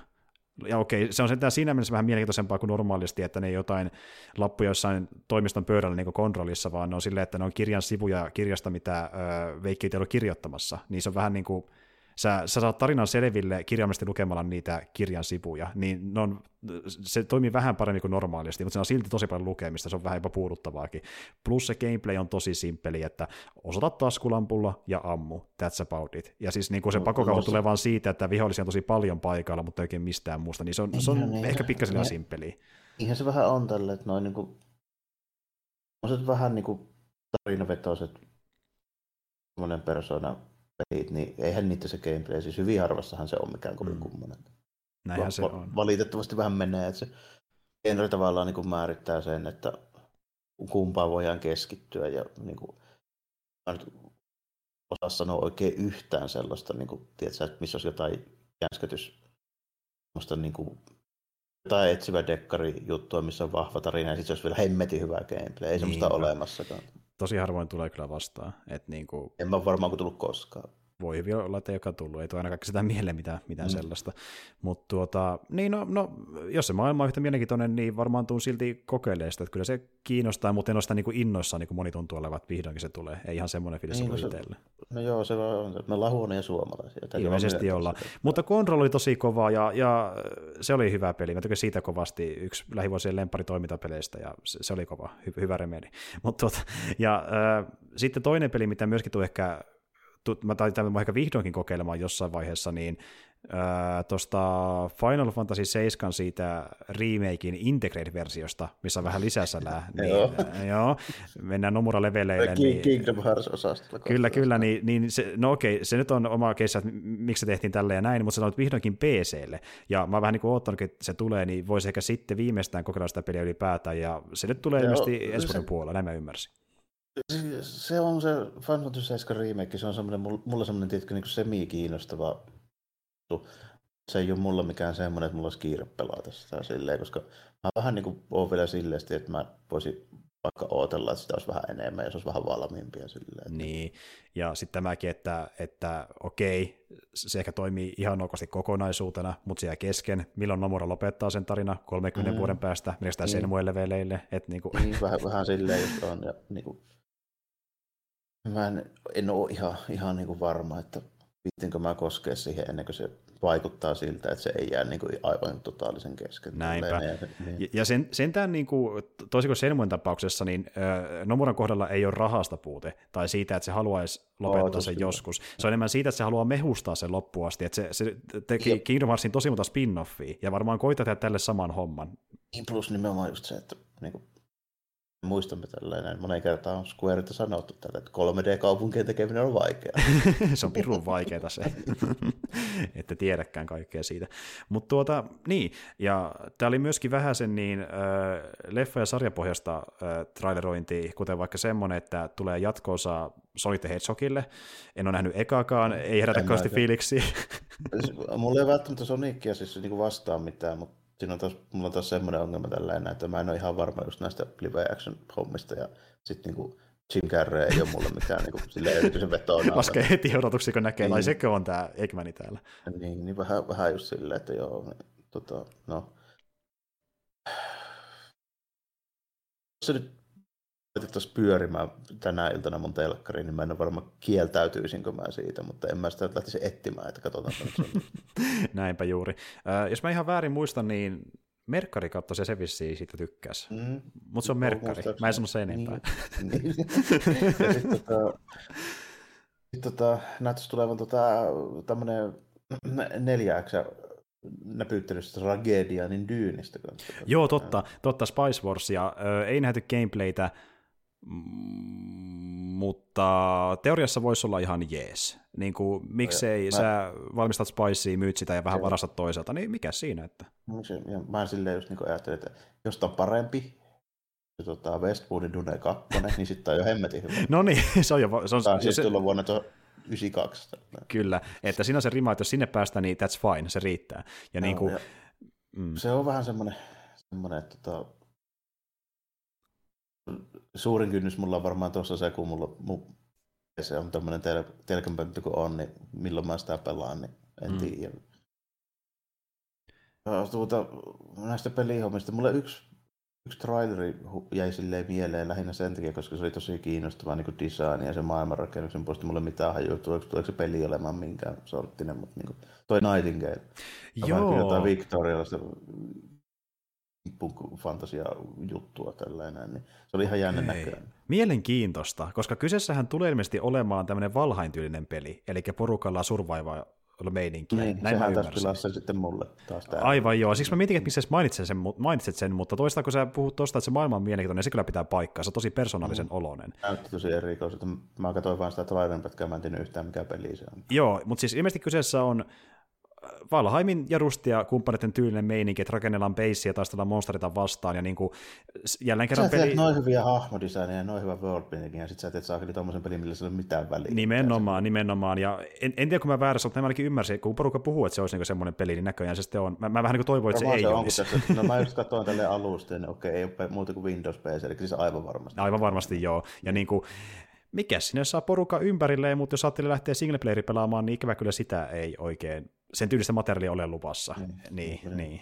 ja okei, se on sentään siinä mielessä vähän mielenkiintoisempaa kuin normaalisti, että ne ei jotain lappuja jossain toimiston pöydällä niin kontrollissa, vaan ne on silleen, että ne on kirjan sivuja kirjasta, mitä öö, Veikki ei ole kirjoittamassa. Niin se on vähän niin kuin sä, sä saat tarinan selville kirjaimellisesti lukemalla niitä kirjan sivuja, niin ne on, se toimii vähän paremmin kuin normaalisti, mutta se on silti tosi paljon lukemista, se on vähän jopa puuduttavaakin. Plus se gameplay on tosi simppeli, että osoita taskulampulla ja ammu, that's about it. Ja siis niin kuin se no, pakokauhu tulee vaan siitä, että vihollisia on tosi paljon paikalla, mutta ei oikein mistään muusta, niin se on, se on niin, ehkä pikkasen liian simppeli. Ihan se vähän on tälle, että noin niin kuin, on se vähän niin kuin tarinavetoiset persona pelit, niin eihän niitä se gameplay, siis hyvin harvassahan se on mikään kovin mm. kummonen. Näinhän se on. Valitettavasti vähän menee, että se genre tavallaan niin kuin määrittää sen, että kumpaan voidaan keskittyä ja niin kuin, mä nyt osaa sanoa oikein yhtään sellaista, niin kuin, tiedätkö, että missä olisi jotain jänskätys, niin kuin, jotain etsivä dekkari juttua, missä on vahva tarina, ja sitten se olisi vielä hemmetin hyvä gameplay. Ei semmoista Niinpä. olemassakaan. Tosi harvoin tulee kyllä vastaan. Et niin kuin, En mä varmaan tullut koskaan. Voi hyvin olla, että olekaan tullut, ei tule ainakaan sitä mieleen mitään, mitään mm. sellaista. Mutta tuota, niin no, no, jos se maailma on yhtä mielenkiintoinen, niin varmaan tuun silti kokeilemaan sitä, että kyllä se kiinnostaa, mutta en ole sitä niin kuin innoissaan, niin kuin moni tuntuu olevan, että vihdoinkin se tulee. Ei ihan semmoinen fiilis Niin, no se- itselle. No joo, se on. Me ollaan huonoja suomalaisia. Ilmeisesti ollaan. Mutta Control oli tosi kova ja, ja se oli hyvä peli. Mä tykkäsin siitä kovasti. Yksi lähivuosien lempari toimintapeleistä ja se, se oli kova, hy, hyvä remedi. Mut tuota, ja äh, sitten toinen peli, mitä myöskin tuu ehkä mä taitan mä ehkä vihdoinkin kokeilemaan jossain vaiheessa, niin tuosta Final Fantasy 7 siitä remakein Integrate-versiosta, missä on vähän lisäsälää. niin, Joo. joo, mennään nomura leveleille. Niin, Kingdom Hearts-osastolla. Kyllä, kyllä, niin, niin se, no okei, se nyt on oma keissa, että miksi se tehtiin tälle ja näin, mutta se on vihdoinkin PClle, ja mä vähän niin kuin että se tulee, niin voisi ehkä sitten viimeistään kokeilla sitä peliä ylipäätään, ja se nyt tulee Joo, ilmeisesti ensi puolella, näin mä ymmärsin. Se- on se Final Fantasy 7 remake, se on semmoinen, mul- mulla semmoinen tietkö niin semi-kiinnostava. Se ei ole mulla mikään semmoinen, että mulla olisi kiire pelata sitä silleen, koska mä vähän niin kuin oon vielä silleen, että mä voisin vaikka ootella, että sitä olisi vähän enemmän ja se olisi vähän valmiimpia silleen. Niin, ja sitten tämäkin, että, että okei, se ehkä toimii ihan okosti kokonaisuutena, mutta se jää kesken, milloin Nomura lopettaa sen tarina 30 Mm. vuoden päästä, millä sitä Mm. Senmue leveleille, että niinku, Niin, vähän, vähän silleen just on. Ja, niin kuin, mä en, en ole ihan, ihan niin kuin varma, että viittinkö mä koskea siihen ennen kuin se vaikuttaa siltä, että se ei jää niin kuin aivan totaalisen kesken. Näinpä. Ja- Niin. Ja- Ja sen, sentään niin kuin, toisin kuin Senmuen tapauksessa, niin ö, Nomuran kohdalla ei ole rahasta puute, tai siitä, että se haluaisi lopettaa tosi sen joskus. Se on enemmän siitä, että se haluaa mehustaa sen loppuun asti. Että se, se teki Jep. Kingdom Heartsin tosi monta spin-offia, ja varmaan koittaa tehdä tälle saman homman. Niin plus nimenomaan just se, että niin kuin, muistamme tällainen, monen kertaan on Squareilta sanottu tällä, että 3D-kaupunkien tekeminen on vaikeaa. se on pirun vaikeaa se, että tiedäkään kaikkea siitä. Mutta tuota, niin, ja tämä oli myöskin vähän sen niin äh, leffa- ja sarjapohjasta äh, trailerointia, kuten vaikka semmoinen, että tulee jatkoosa Sonic the Hedgehogille. En ole nähnyt ekaakaan, ei herätä kauheasti mäkään. fiiliksiä. Mulla ei välttämättä Sonicia siis niin vastaa mitään, mutta siinä on taas, mulla on taas semmoinen ongelma tällainen, että mä en ole ihan varma just näistä live action hommista ja sitten niin Jim Carrey ei ole mulle mikään niin kuin, silleen erityisen vetoona. Laskee heti odotuksia, kun näkee, Niin. sekö on tämä Eggmani täällä. Niin, niin vähän, vähän just silleen, että joo, niin, tota, no. Se nyt laitettaisiin pyörimään tänä iltana mun telkkariin, niin mä en ole varma kieltäytyisinkö mä siitä, mutta en mä sitä lähtisi etsimään, että katsotaan. Näinpä juuri. Äh, jos mä ihan väärin muistan, niin Merkkari katsoi se se vissiin siitä tykkäsi. Mm. Mutta se on Merkkari, mä en sano se enempää. Niin. niin. sitten tota, sit tota, näyttäisi tulevan tota, tämmöinen neljäksä näpyttelystä tragedia, niin Dyynistä kanssa. Joo, totta, totta Spice Wars, ja ö, ei nähty gameplaytä, mutta teoriassa voisi olla ihan jees. Niin kuin, miksei Mä- sä valmistat Spicea, myyt sitä ja vähän varastat toiselta, niin mikä siinä, että ja Mä silleen just niin ajattelin, että jos on parempi, se tota Westwoodin Dune 2, niin sitten on jo hemmetin hyvä. No niin, se on jo, se on, on siis se, tullut vuonna 1992. kyllä, että siinä on se rima, että jos sinne päästään, niin that's fine, se riittää. Ja niin kuin, ja mm, Se on vähän semmoinen, semmoinen että tota, suurin kynnys mulla on varmaan tuossa se, kun mulla mun se on tämmöinen tel- telkänpönttö kun on, niin milloin mä sitä pelaan, niin en Mm. tiedä. Tuota, näistä pelihommista, mulle yksi, yksi traileri jäi silleen mieleen lähinnä sen takia, koska se oli tosi kiinnostava niin design ja se maailmanrakennuksen puolesta mulle mitään hajua, tuleeko, tuleeko se peli olemaan minkään sorttinen, mutta niin kuin, toi Nightingale, Joo. Jotain joo, viktorialaista fantasia juttua tällainen, niin se oli ihan jännä näköinen. mielenkiintoista, koska kyseessähän tulee ilmeisesti olemaan tämmöinen valhaintyylinen peli, eli porukalla survivaa meininkiä. Niin, Näin sehän taas pilasi sitten mulle taas täällä. Aivan joo, siksi mä mietin, että miksi sä mainitset sen, mainitset sen, mutta toista kun sä puhut tuosta, että se maailma on mielenkiintoinen, se kyllä pitää paikkaa, se on tosi persoonallisen Mm. oloinen. Näytti tosi erikoiselta. Mä katsoin vaan sitä trailerin pätkää, mä en tiennyt yhtään mikä peli se on. Joo, mutta siis ilmeisesti kyseessä on Valhaimin ja Rustia kumppaneiden tyylinen meininki, että rakennellaan beissiä ja taistellaan monsterita vastaan, ja niin kuin, jälleen kerran sä peli... noin hyviä hahmodesigneja ja noin hyvä worldbuilding, ja sit sä teet saakeli tommosen pelin, millä ei ole mitään väliä. Nimenomaan, nimenomaan, ja en, en tiedä, kun mä väärässä, mutta mä ainakin ymmärsin, kun porukka puhuu, että se olisi niin semmoinen peli, niin näköjään se sitten on. Mä, mä vähän niin kuin toivoin, että se, se ei on, olisi. Tässä, no mä just katsoin tälle alusta, niin okei, ei ole muuta kuin Windows PC, eli siis aivan varmasti. Aivan varmasti, joo. Ja niin kuin, mikä sinne saa porukka ympärilleen, mutta jos ajattelee lähteä singleplayeri pelaamaan, niin ikävä kyllä sitä ei oikein, sen tyylistä materiaalia ole luvassa. Mm, niin, mm. niin.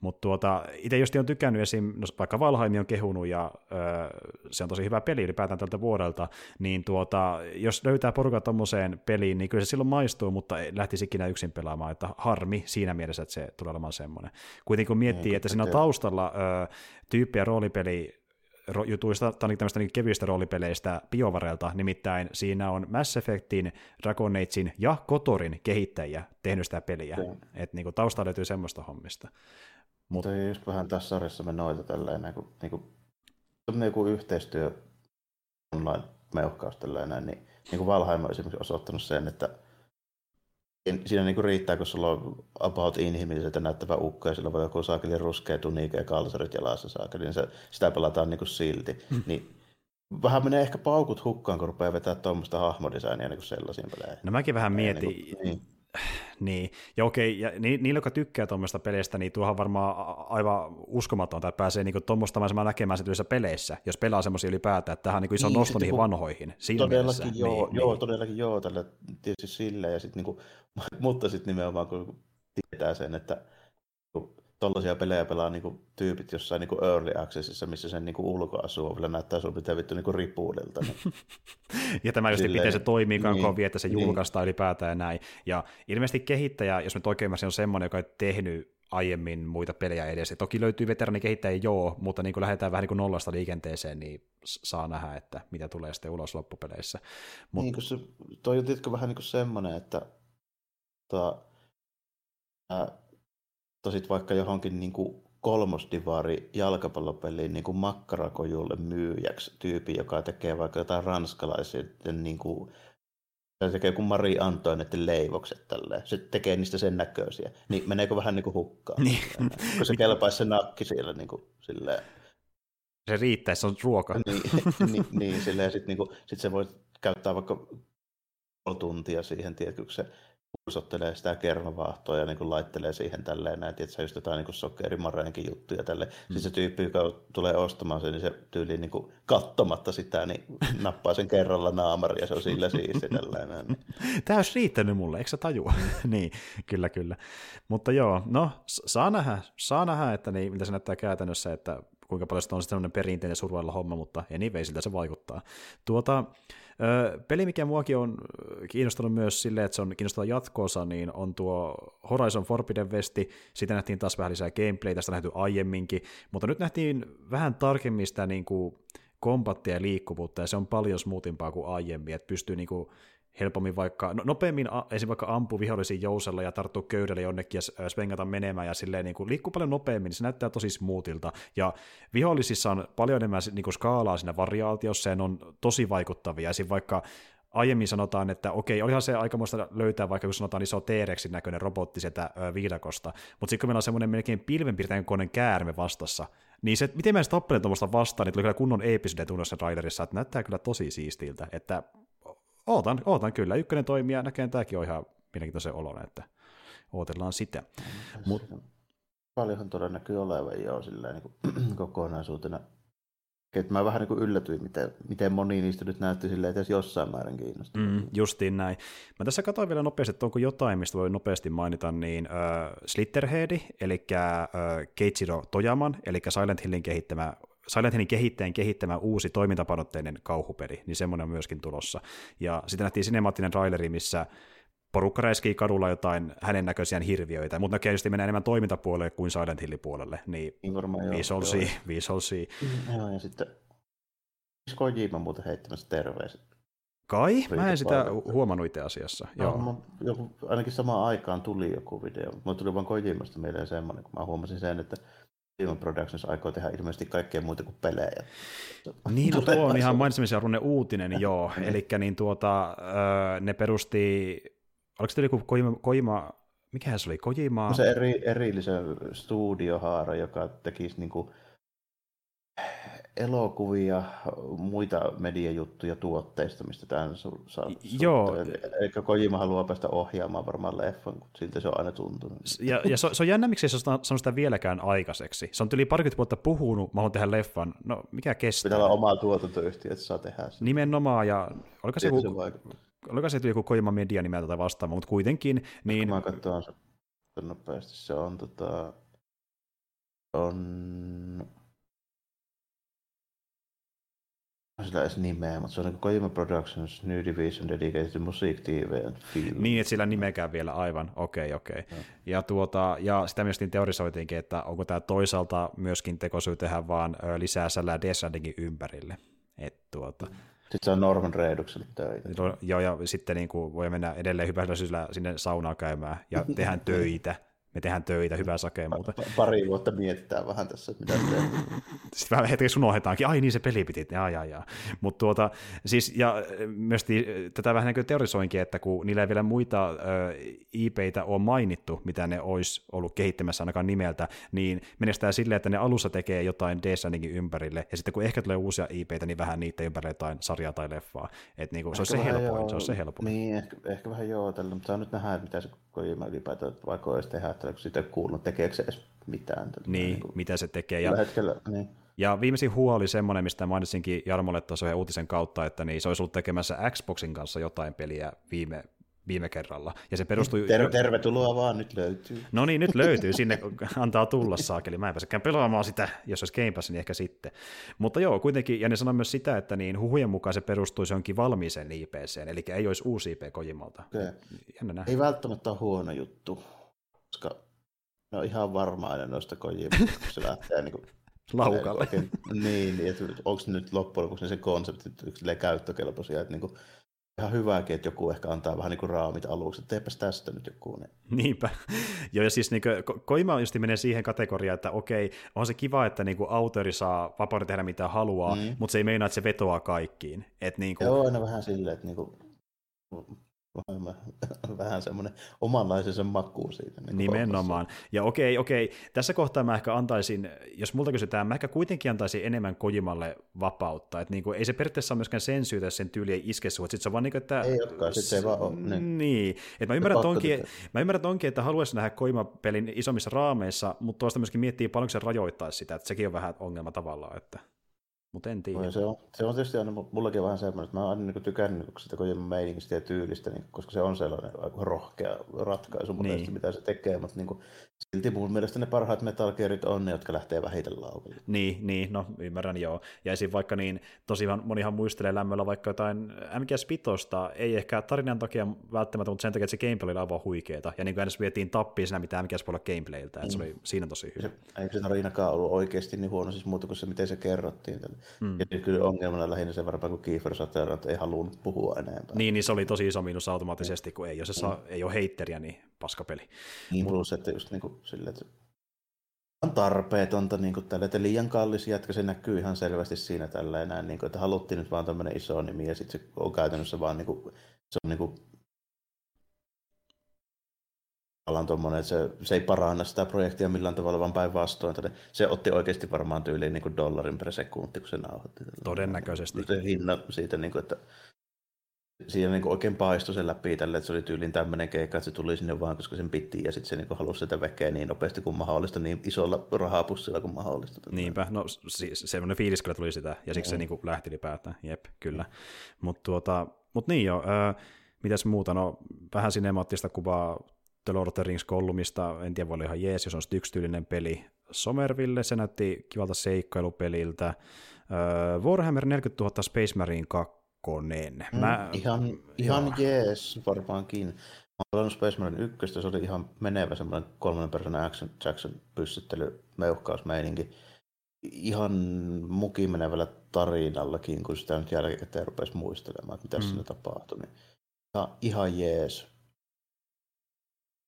Mutta tuota, itse just on tykännyt esim, no, vaikka Valheim on kehunut ja öö, se on tosi hyvä peli ylipäätään tältä vuodelta, niin tuota, jos löytää porukka tommoseen peliin, niin kyllä se silloin maistuu, mutta ei lähtisi ikinä yksin pelaamaan, että harmi siinä mielessä, että se tulee olemaan semmoinen. Kuitenkin kun miettii, niin, että siinä on taustalla öö, tyyppiä roolipeli jutuista, tai niin tämmöistä niin kevyistä roolipeleistä BioVarelta, nimittäin siinä on Mass Effectin, Dragon Agein ja Kotorin kehittäjiä tehnyt sitä peliä, että niin tausta löytyy semmoista hommista. Mutta just vähän tässä sarjassa me noita tälleen, niin kuin, niin kuin, kuin yhteistyö online meuhkaus tälleen, niin, niin kuin Valheim on esimerkiksi osoittanut sen, että siinä niinku riittää, kun sulla on about inhimilliseltä näyttävä ukko ja sillä voi joku saakeli ruskea tunike ja kalsarit jalassa saakeli, niin se, sitä pelataan niinku silti. Mm. Niin vähän menee ehkä paukut hukkaan, kun rupeaa vetää tuommoista hahmodesignia niin sellaisiin peleihin. No mäkin vähän mietin, niin, niin. Niin, ja okei, ja ni, niillä, jotka tykkää tuommoista peleistä, niin tuohan varmaan aivan uskomatonta, että pääsee niinku tuommoista näkemään se peleissä, jos pelaa semmoisia ylipäätään, että tähän on niinku iso niin, nosto niihin vanhoihin. Siinä todellakin mielessä. joo, niin, joo niin. todellakin joo, tällä tietysti sille, ja sit niinku, mutta sitten nimenomaan kun tietää sen, että tollaisia pelejä pelaa niinku tyypit jossain niinku early accessissa, missä sen niinku ulkoasu vielä näyttää sun pitää vittu niinku ripuudelta. Niin. ja tämä just miten se toimii niin, kovin, että se niin. julkaistaan ylipäätään ja näin. Ja ilmeisesti kehittäjä, jos nyt oikein on semmoinen, joka on tehnyt aiemmin muita pelejä edes. Ja toki löytyy veteranikehittäjiä joo, mutta niin kun lähdetään vähän niin kuin nollasta liikenteeseen, niin saa nähdä, että mitä tulee sitten ulos loppupeleissä. Mut... Niin, kun se, toi on vähän niin kuin semmoinen, että to, ää, tosit vaikka johonkin niin kuin kolmosdivari jalkapallopeliin niin kuin makkarakojulle myyjäksi tyypi, joka tekee vaikka jotain ranskalaisen niin kuin, se tekee kuin Marie Antoinette leivokset tälleen. Se tekee niistä sen näköisiä. Niin meneekö vähän niin kuin hukkaan? Niin. Kun se kelpaisi se nakki siellä niin kuin, silleen. Se riittää, se on ruoka. niin, niin, niin silleen, sit, niin kuin, sit se voi käyttää vaikka tuntia siihen, tiedätkö, se pursottelee sitä kermavaahtoa ja niin kuin laittelee siihen tälleen näin, että just jotain niin sokerimareenkin juttuja tälle. Mm. Sitten se tyyppi, joka tulee ostamaan sen, niin se tyyli niin kuin kattomatta sitä, niin nappaa sen kerralla naamari ja se on sillä siisti tällainen. Tämä olisi riittänyt mulle, eikö sä tajua? niin, kyllä, kyllä. Mutta joo, no saa nähdä, saa nähdä että niin, mitä se näyttää käytännössä, että kuinka paljon se on sellainen perinteinen survailla homma, mutta anyway, siltä se vaikuttaa. Tuota, Peli, mikä muakin on kiinnostunut myös silleen, että se on kiinnostava jatkoosa, niin on tuo Horizon Forbidden West. Siitä nähtiin taas vähän lisää gameplay, tästä nähty aiemminkin, mutta nyt nähtiin vähän tarkemmin sitä niin kuin kombattia ja liikkuvuutta, ja se on paljon smoothimpaa kuin aiemmin, että pystyy niin kuin helpommin vaikka, no, nopeammin esim. vaikka ampuu vihollisiin jousella ja tarttuu köydelle jonnekin ja svengata menemään ja silleen niin kuin, liikkuu paljon nopeammin, niin se näyttää tosi smoothilta. Ja vihollisissa on paljon enemmän niin kuin skaalaa siinä variaatiossa ja ne on tosi vaikuttavia. Esim. vaikka aiemmin sanotaan, että okei, olihan se aikamoista löytää vaikka kun sanotaan iso T-Rexin näköinen robotti sieltä viidakosta, mutta sitten kun meillä on semmoinen melkein pilvenpiirtäjän koneen käärme vastassa, niin se, miten mä edes tappelen tuommoista vastaan, niin tuli kyllä kunnon eepisyyden tunnossa Riderissa, että näyttää kyllä tosi siistiltä, että ootan, ootan kyllä. Ykkönen toimii ja näkee tämäkin on ihan mielenkiintoisen olon, että ootellaan sitä. Mut... Paljonhan todennäköisesti olevan jo silleen, niin kokonaisuutena. Et mä vähän niin yllätyin, miten, miten moni niistä nyt näytti silleen, että jossain määrin kiinnostaa. Mm, justiin näin. Mä tässä katsoin vielä nopeasti, että onko jotain, mistä voi nopeasti mainita, niin äh, Slitterhead, eli äh, Keiichiro Tojaman, eli Silent Hillin kehittämä Silent Hillin kehittäjän kehittämä uusi toimintapanotteinen kauhupeli, niin semmoinen on myöskin tulossa. Ja sitten nähtiin sinemaattinen traileri, missä porukka räiskii kadulla jotain hänen näköisiä hirviöitä, mutta näkee just menee enemmän toimintapuolelle kuin Silent Hillin puolelle, niin, niin shall see, see. Joo, ja sitten Kojima muuten heittämässä terveiset. Kai? Mä en sitä huomannut itse asiassa. No, Joo. joku, ainakin samaan aikaan tuli joku video. Mulla tuli vaan Kojimasta mieleen semmoinen, kun mä huomasin sen, että Demon Productions aikoo tehdä ilmeisesti kaikkea muuta kuin pelejä. Niin, no tuo on ihan mainitsemisen arvoinen uutinen, joo. Eli niin tuota, ne perusti, oliko se joku Koima, Koima mikähän se oli, Kojimaa? Se eri, erillisen studiohaara, joka tekisi niin kuin elokuvia, muita mediajuttuja tuotteista, mistä tämän su- saa Joo. Eli Kojima haluaa päästä ohjaamaan varmaan leffan, kun siltä se on aina tuntunut. Ja, ja se, se on jännä, miksi se on sanonut sitä vieläkään aikaiseksi. Se on yli parikymmentä vuotta puhunut, mä haluan tehdä leffan. No, mikä kestää? Pitää olla oma tuotantoyhtiö, että saa tehdä sen. Nimenomaan, ja oliko se, joku, oliko se joku Kojima Media nimeltä tai vastaava, mutta kuitenkin. Niin... Mä katsoin se nopeasti. Se on tota... On sillä edes nimeä, mutta se on niin Kojima Productions New Division Dedicated Music TV and Film. Niin, että sillä nimekään vielä aivan, okei, okay, okei. Okay. Ja, tuota, ja sitä myöskin teorisoitiinkin, että onko tämä toisaalta myöskin tekosyy tehdä vaan lisää sällää Death ympärille. Et, tuota, sitten se on Norman Reidukselle töitä. No, joo, ja sitten niin kuin, voi mennä edelleen hyvällä syyllä sinne saunaan käymään ja tehdään töitä me tehdään töitä, hyvää sakea muuta. Pari vuotta mietitään vähän tässä, että mitä tehdään. Sitten vähän hetkeksi unohdetaankin, ai niin se peli piti, jaa, jaa, jaa. Mutta tuota, siis, ja myös tätä vähän niin teorisoinkin, että kun niillä ei vielä muita ö, IPitä on mainittu, mitä ne olisi ollut kehittämässä ainakaan nimeltä, niin menestää silleen, että ne alussa tekee jotain Descendingin ympärille, ja sitten kun ehkä tulee uusia IPitä, niin vähän niitä ympärille jotain sarjaa tai leffaa. Et niin kuin, se on se helpoin, se on se helpoin. Niin, ehkä, ehkä vähän joo, tällä, mutta saa nyt nähdä, mitä se Kojima ylipäätään, vaikka olisi tehdä, että kun sitä ei kuullut, tekeekö se edes mitään. Tällä, niin, niin kuin, mitä se tekee. Ja, hetkellä, niin. ja viimeisin huoli oli semmoinen, mistä mainitsinkin Jarmolle tuossa uutisen kautta, että niin se olisi ollut tekemässä Xboxin kanssa jotain peliä viime viime kerralla. Ja se perustui... Ter- tervetuloa vaan, nyt löytyy. No niin, nyt löytyy, sinne antaa tulla saakeli. Mä en pääsekään pelaamaan sitä, jos olisi Game Pass, niin ehkä sitten. Mutta joo, kuitenkin, ja ne sanoi myös sitä, että niin huhujen mukaan se perustuisi jonkin valmiiseen IPCen, eli ei olisi uusi IP Kojimalta. Okay. Ei välttämättä ole huono juttu, koska ne on ihan varma aina noista Kojimalta, kun se lähtee niin kuin laukalle. Niin, niin että onko nyt loppujen lopuksi se konsepti käyttökelpoisia, että niin kuin, ihan hyvääkin, että joku ehkä antaa vähän niin kuin raamit aluksi, että teepäs tästä nyt joku. Niin. Niinpä. Joo, ja siis niin kuin, Koima just menee siihen kategoriaan, että okei, on se kiva, että niin kuin autori saa vapauden tehdä mitä haluaa, mm. mutta se ei meinaa, että se vetoaa kaikkiin. Et niin kuin... Joo, aina vähän silleen, että niin kuin, vähän semmoinen omanlaisensa makuun siitä. Niin Nimenomaan. Ja okei, okei, tässä kohtaa mä ehkä antaisin, jos multa kysytään, mä ehkä kuitenkin antaisin enemmän Kojimalle vapautta. Että niin kuin, ei se periaatteessa ole myöskään sen syytä, sen tyyli ei iske sua. Sitten se on vaan niin kuin, että... Ei olekaan, sitten se ei vaan ole. Niin. niin. Että mä ymmärrän, tonkin, mä ymmärrän tonkin, että haluaisi nähdä Kojima-pelin isommissa raameissa, mutta tuosta myöskin miettii paljonko se rajoittaisi sitä, että sekin on vähän ongelma tavallaan. Että mutta en tiedä. Se on, se on tietysti aina mullakin vähän semmoinen, että mä oon aina niin tykännyt sitä Kojiman meiningistä ja tyylistä, niin, koska se on sellainen aika rohkea ratkaisu mun niin. mitä se tekee, mutta niin kuin, silti mun mielestä ne parhaat Metal Gearit on ne, jotka lähtee vähiten laukalle. Niin, niin, no ymmärrän joo. Ja esim. vaikka niin, tosiaan monihan muistelee lämmöllä vaikka jotain MGS Pitosta, ei ehkä tarinan takia välttämättä, mutta sen takia, että se gameplay oli aivan huikeeta. Ja niin kuin edes vietiin tappia siinä, mitä MGS voi olla gameplayltä, että mm. se oli siinä tosi hyvä. Se, eikö se tarinakaan ollut oikeasti niin huono, siis muuta kuin se, miten se kerrottiin. Mm. Ja kyllä ongelmana lähinnä sen varmaan, kun Kiefer Sutherland ei halunnut puhua enempää. Niin, niin se oli tosi iso miinus automaattisesti, kun ei, jos se saa, mm. ei ole heitteriä, niin paskapeli. Niin, plus, että just niin kuin sille, että on tarpeetonta niin kuin tälle, että liian kallis jätkä, se näkyy ihan selvästi siinä tällä enää, niin kuin, että haluttiin nyt vaan tämmöinen iso nimi ja sitten se on käytännössä vaan niin kuin, se on niin kuin, tommonen, että se, se ei paranna sitä projektia millään tavalla, vaan päinvastoin. Se otti oikeasti varmaan tyyliin niin kuin dollarin per sekunti, kun se nauhoitti. Todennäköisesti. Se hinna siitä, niin kuin, että siinä niin oikein paistoi sen läpi tälle, että se oli tyyliin tämmöinen keikka, että se tuli sinne vaan, koska sen piti, ja sitten se niin halusi sitä vekeä niin nopeasti kuin mahdollista, niin isolla rahapussilla kuin mahdollista. Niinpä, no siis semmoinen fiilis kyllä tuli sitä, ja siksi mm. se niin lähti ylipäätään, jep, kyllä. Mm. Mutta tuota, mut niin jo, äh, mitäs muuta, no vähän sinemaattista kuvaa The Lord of the Rings Gollumista, en tiedä, voi olla ihan jees, jos on yksityylinen peli. Somerville, se näytti kivalta seikkailupeliltä. Uh, Warhammer 40 000 Space Marine 2. Mm, Mä, ihan ihan jees varmaankin. Mä olen Space Marine 1, se oli ihan menevä semmoinen kolmannen persoonan action Jackson pyssyttely, meuhkausmeininki. Ihan muki menevällä tarinallakin, kun sitä nyt jälkikäteen rupesi muistelemaan, että mitä mm. siinä tapahtui. Niin ihan, ihan jees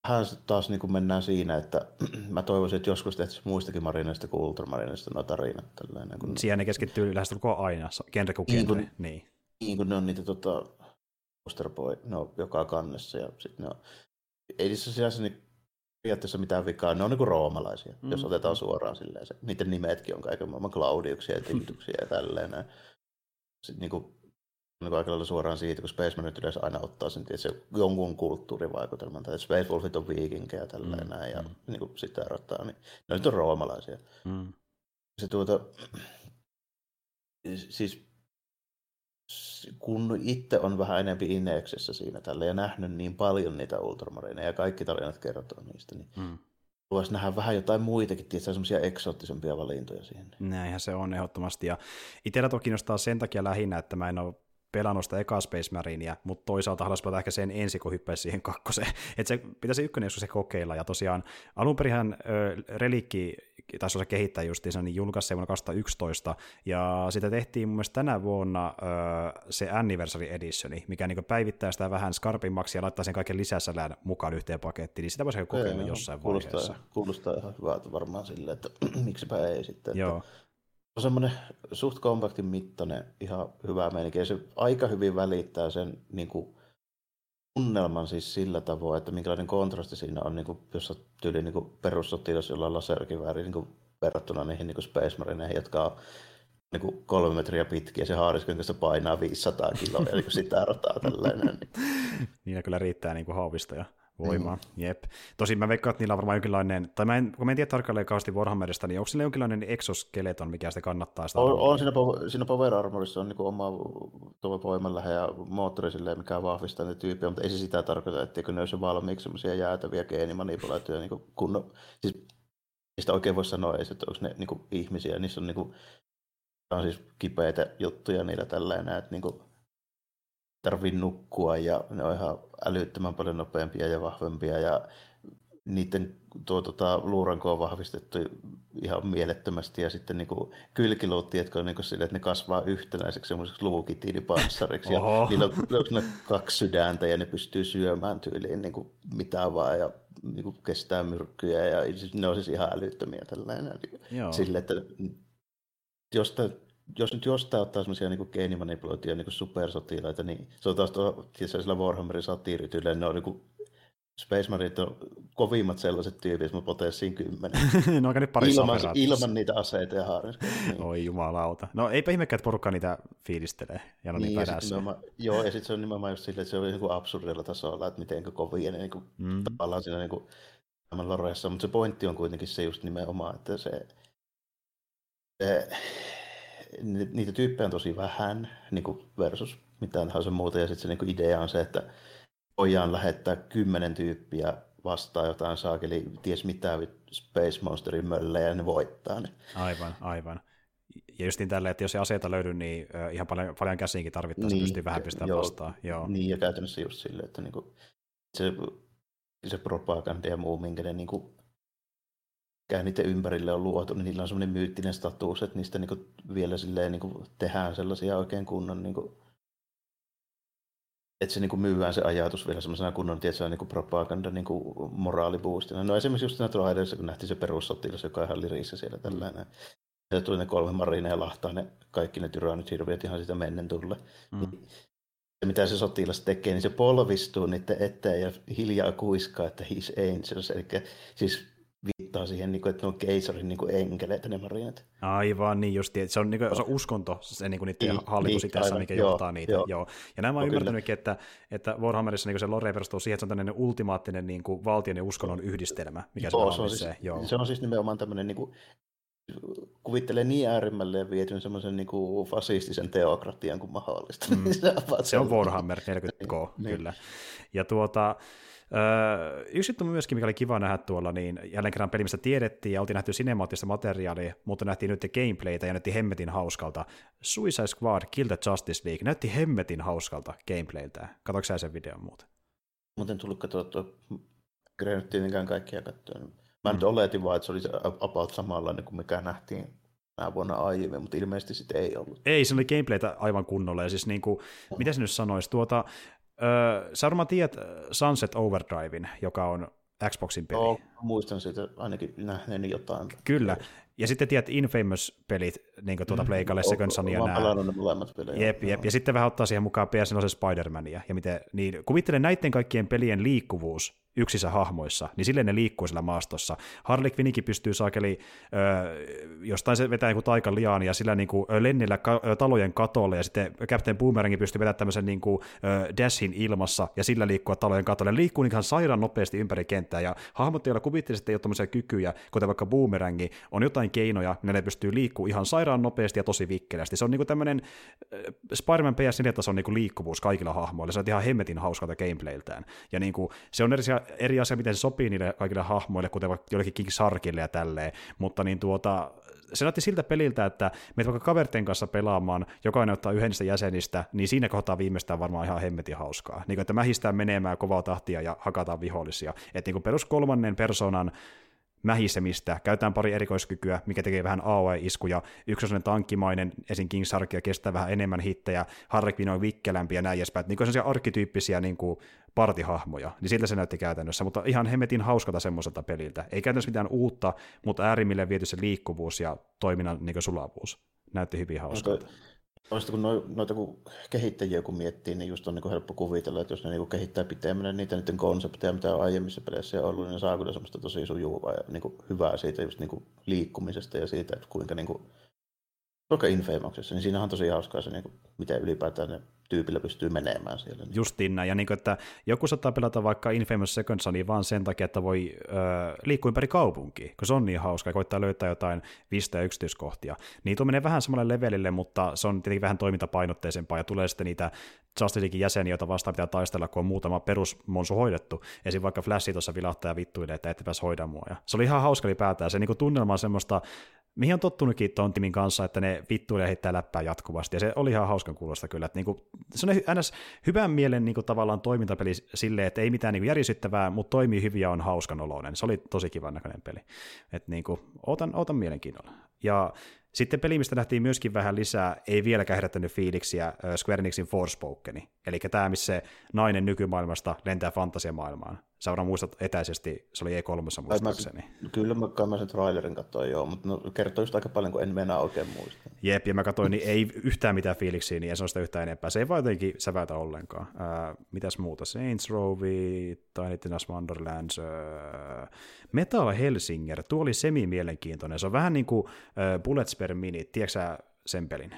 vähän taas niin kuin mennään siinä, että mä toivoisin, että joskus tehtäisiin muistakin marineista kuin ultramarineista nuo tarinat. Tällainen, kun... Siellä ne keskittyy lähes aina, genre kuin genre. Niin kuin, niin. Niin kuin ne on niitä tota, poster boy, ne on joka kannessa ja sitten ne on, ei niissä sinänsä niin periaatteessa mitään vikaa. Ne on niin kuin roomalaisia, mm. jos otetaan suoraan silleen. Se, niiden nimetkin on kaiken maailman Claudiuksia ja Tilduksia ja tälleen. Sitten niin kuin, niin kuin aika lailla suoraan siitä, kun Space Marine yleensä aina ottaa sen tietysti, se jonkun kulttuurivaikutelman, tai Space Wolfit on viikinkejä ja tälleen mm. näin, ja mm. niin kuin sitä erottaa, niin ne on roomalaisia. Mm. Se tuota, siis kun itse on vähän enempi Ineksessä siinä tällä ja nähnyt niin paljon niitä ultramarineja ja kaikki tarinat kertoo niistä, niin mm. voisi nähdä vähän jotain muitakin, tietysti semmoisia eksoottisempia valintoja siihen. Näinhän se on ehdottomasti, ja itsellä toki kiinnostaa sen takia lähinnä, että mä en ole pelannut sitä eka Space Marinea, mutta toisaalta haluaisin pelata ehkä sen ensin, kun hyppäisi siihen kakkoseen. Että se pitäisi ykkönen joskus se kokeilla, ja tosiaan alun perin Relikki taisi olla kehittää justiinsa, niin julkaisi vuonna 2011, ja sitä tehtiin mun mielestä tänä vuonna ö, se Anniversary Editioni, mikä niin päivittää sitä vähän skarpimmaksi ja laittaa sen kaiken lisäsälään mukaan yhteen pakettiin, niin sitä voisi kokeilla Ei, jossain kuulostaa, vaiheessa. Kuulostaa ihan hyvältä varmaan silleen, että miksipä ei sitten. Joo. Että on semmoinen suht kompaktin mittainen, ihan hyvä meininki. Ja se aika hyvin välittää sen niin kuin, tunnelman siis sillä tavoin, että minkälainen kontrasti siinä on, niin kuin, jos on tyyli niin perussotilas, jolla on laserkivääri niin verrattuna niihin niin Space Marineihin, jotka on niin kuin kolme metriä pitkiä, se haariskin se painaa 500 kiloa, eli sitä rataa tällainen. Niin. Niillä kyllä riittää niin kuin haavistoja voimaa. Mm. Jep. Tosin mä veikkaan, että niillä on varmaan jonkinlainen, tai mä en, kun mä en tiedä tarkalleen kauheasti Warhammerista, niin onko sillä jonkinlainen exoskeleton, mikä sitä kannattaa? Sitä on, on siinä, siinä Power Armorissa on niin oma tuo voimalähe ja moottori silleen, mikä vahvistaa ne tyyppiä, mutta ei se sitä tarkoita, että ne olisi valmiiksi semmoisia jäätäviä geenimanipulaatioja niin kun, siis sitä oikein voi sanoa, että onko ne niin kuin, ihmisiä, niissä on, niin kuin, on siis kipeitä juttuja niillä tällainen, että niin kuin, tarvii nukkua ja ne on ihan älyttömän paljon nopeampia ja vahvempia ja niiden tuo, tota, luuranko on vahvistettu ihan mielettömästi ja sitten niin kylkiluut, tiedätkö, niin sille, että ne kasvaa yhtenäiseksi semmoiseksi luukitiinipanssariksi ja niillä on, on kaksi sydäntä ja ne pystyy syömään tyyliin niin kuin mitä vaan ja niin kuin kestää myrkkyjä ja siis ne on siis ihan älyttömiä tällainen. Sille, että jos jos nyt jostain ottaa semmoisia niin geenimanipuloituja niin supersotilaita, niin se on taas tuo, sillä Warhammerin satiirityllä, ne on niin kuin Space Marine on kovimmat sellaiset tyypit, mä potenssiin kymmenen. no aika nyt pari ilman, ilman niitä aseita ja haarinskoja. Niin. Oi jumalauta. No eipä ihmekään, että porukka niitä fiilistelee ja on niin, niin ja Joo, ja sitten se on nimenomaan just silleen, että se on niin absurdilla tasolla, että miten kovia ne niin kuin, mm. tavallaan siinä niin kuin, loreessa, mutta se pointti on kuitenkin se just nimenomaan, että se, se niitä tyyppejä on tosi vähän niin kuin versus mitään tahansa muuta. Ja sitten se niin kuin idea on se, että voidaan lähettää kymmenen tyyppiä vastaan jotain saakeli, ties mitä Space Monsterin möllejä, ja ne voittaa ne. Aivan, aivan. Ja justiin tällä, että jos ei aseita löydy, niin ihan paljon, paljon käsiinkin tarvittaisiin, niin, pystyy vähän pistää joo, vastaan. Joo. Niin, ja käytännössä just silleen, että niinku, se, se propaganda ja muu, minkä ne niinku niiden ympärille on luotu, niin niillä on semmoinen myyttinen status, että niistä niin kuin vielä silleen niin kuin tehdään sellaisia oikein kunnon, niin kuin, että se niin kuin se ajatus vielä semmoisena kunnon tietysti, niin kuin propaganda niin kuin moraaliboostina. No esimerkiksi just siinä edessä, kun nähtiin se perussotilas, joka ihan lirissä siellä tällainen. Ja tuli ne kolme marineja ja lahtaa ne kaikki ne tyrannyt hirviöt ihan sitä mennen tulle. Mm. Niin, mitä se sotilas tekee, niin se polvistuu niiden eteen ja hiljaa kuiskaa, että he's angels. Eli siis viittaa siihen, niin kuin, että ne on keisarin niin enkeleitä ne marinat. Aivan, niin just, se on, niin kuin, se on uskonto, se niin kuin niiden niin, hallitus niin, itse mikä joo, johtaa niitä. Joo. joo. Ja nämä olen ymmärtänytkin, että, että Warhammerissa niin se lore perustuu siihen, että se on tämmöinen ultimaattinen niin kuin, valtion ja uskonnon yhdistelmä, mikä joo, se on. Siis, se, joo. se on siis nimenomaan tämmöinen niin kuin, kuvittelee niin äärimmälleen vietyn semmoisen niin kuin fasistisen teokratian kuin mahdollista. Mm. se on Warhammer 40K, niin. kyllä. Ja tuota, Öö, yksi juttu myöskin, mikä oli kiva nähdä tuolla, niin jälleen kerran peli, tiedettiin ja oltiin nähty sinemaattista materiaalia, mutta nähtiin nyt gameplaytä ja näytti hemmetin hauskalta. Suicide Squad Kill the Justice League näytti hemmetin hauskalta gameplayltä. Katsoitko sä sen videon muuten? Muuten tullut katsottua, nyt tietenkään kaikkia katsoa. Mä nyt mm. oletin vaan, että se oli about samanlainen kuin mikä nähtiin tänä vuonna aiemmin, mutta ilmeisesti sitten ei ollut. Ei, se oli gameplaytä aivan kunnolla, ja siis niin kuin, mitä se nyt sanoisi, tuota, Öö, sä varmaan tiedät Sunset Overdrivein, joka on Xboxin peli. Joo, muistan siitä ainakin nähneeni jotain. Kyllä. Ja sitten tiedät Infamous-pelit, niin kuin tuota mm, Pleikalle, Second Son ja nämä. ne molemmat pelejä. Jep, jep. Ja sitten vähän ottaa siihen mukaan PS4 Spider-Mania. Ja miten, niin, kuvittelen näiden kaikkien pelien liikkuvuus yksissä hahmoissa, niin silleen ne liikkuu siellä maastossa. Harley Quinnikin pystyy saakeli, ö, jostain se vetää joku taikan liaan ja sillä niin kuin, lennillä ka- talojen katolle, ja sitten Captain Boomerangin pystyy vetämään tämmöisen niin kuin, ö, dashin ilmassa, ja sillä liikkua talojen katolle. Ne liikkuu niin ihan sairaan nopeasti ympäri kenttää, ja hahmot, joilla kuvittelisesti ei ole tämmöisiä kykyjä, kuten vaikka Boomerangi, on jotain keinoja, ne pystyy liikkuu ihan sairaan nopeasti ja tosi vikkeleästi. Se on niin kuin tämmöinen Spider-Man PS4-tason niin liikkuvuus kaikilla hahmoilla, se on ihan hemmetin hauskalta gameplayltään. Ja niin kuin, se on eri, eri asia, miten se sopii niille kaikille hahmoille, kuten vaikka jollekin King Sarkille ja tälleen, mutta niin tuota, se näytti siltä peliltä, että meitä vaikka kaverten kanssa pelaamaan, jokainen ottaa yhden niistä jäsenistä, niin siinä kohtaa viimeistään varmaan ihan hemmetin hauskaa. Niin kuin, että mähistään menemään kovaa tahtia ja hakataan vihollisia. Että niin perus kolmannen persoonan mähisemistä, käytetään pari erikoiskykyä, mikä tekee vähän AOE-iskuja, yksi on tankkimainen, esim. King Sarkia kestää vähän enemmän hittejä, Harlequin on vikkelämpi ja näin edespäin, niin kuin sellaisia arkkityyppisiä niin kuin partihahmoja, niin siltä se näytti käytännössä, mutta ihan hemmetin hauskalta semmoiselta peliltä. Ei käytännössä mitään uutta, mutta äärimmilleen viety se liikkuvuus ja toiminnan niin sulavuus. Näytti hyvin hauskalta. Toista kun noita kun kehittäjiä kun miettii, niin just on niin helppo kuvitella, että jos ne niin kehittää pitemmän niitä niiden konsepteja, mitä on aiemmissa peleissä ollut, niin ne saa kyllä semmoista tosi sujuvaa ja niin hyvää siitä just niin liikkumisesta ja siitä, että kuinka niin kuin, vaikka niin siinä on tosi hauskaa se, niin kuin, miten ylipäätään ne tyypillä pystyy menemään siellä. Niin. Justiin näin, ja niin kuin, että joku saattaa pelata vaikka Infamous Second Sonia vaan sen takia, että voi ö, liikkua ympäri kaupunkiin, kun se on niin hauska, ja koittaa löytää jotain vistä yksityiskohtia. Niin tuo menee vähän samalle levelille, mutta se on tietenkin vähän toimintapainotteisempaa, ja tulee sitten niitä Justice Leaguein jäseniä, joita vastaan pitää taistella, kun on muutama perusmonsu hoidettu. Esim. vaikka Flashi tuossa vilahtaa ja vittuilee, että ette pääs hoida mua. Ja se oli ihan hauska ylipäätään. Se niin tunnelma on semmoista mihin on tottunutkin tuon timin kanssa, että ne vittuille heittää läppää jatkuvasti, ja se oli ihan hauskan kuulosta kyllä, että niinku, se on ns. hyvän mielen niinku, tavallaan toimintapeli silleen, että ei mitään niinku, järisyttävää, mutta toimii hyvin ja on hauskan oloinen, se oli tosi kivan näköinen peli, että niinku, ootan, ootan mielenkiinnolla. Ja sitten peli, mistä nähtiin myöskin vähän lisää, ei vieläkään herättänyt fiiliksiä, Square Enixin Forspokeni, eli tämä, missä se nainen nykymaailmasta lentää fantasiamaailmaan. Sä varmaan muistat etäisesti, se oli E3 muistaakseni. Mä, kyllä mä, kai mä sen trailerin katsoin joo, mutta no, kertoo just aika paljon, kun en mennä oikein muista. Jep, ja mä katsoin, niin ei yhtään mitään fiiliksiä, niin ei sitä yhtään enempää. Se ei vaan jotenkin säväytä ollenkaan. Ää, mitäs muuta? Saints Row, Tiny Tina's Wonderlands, ää, Metal Helsinger, tuo oli semi-mielenkiintoinen. Se on vähän niin kuin äh, Bullets per Minute, tiedätkö sen pelin?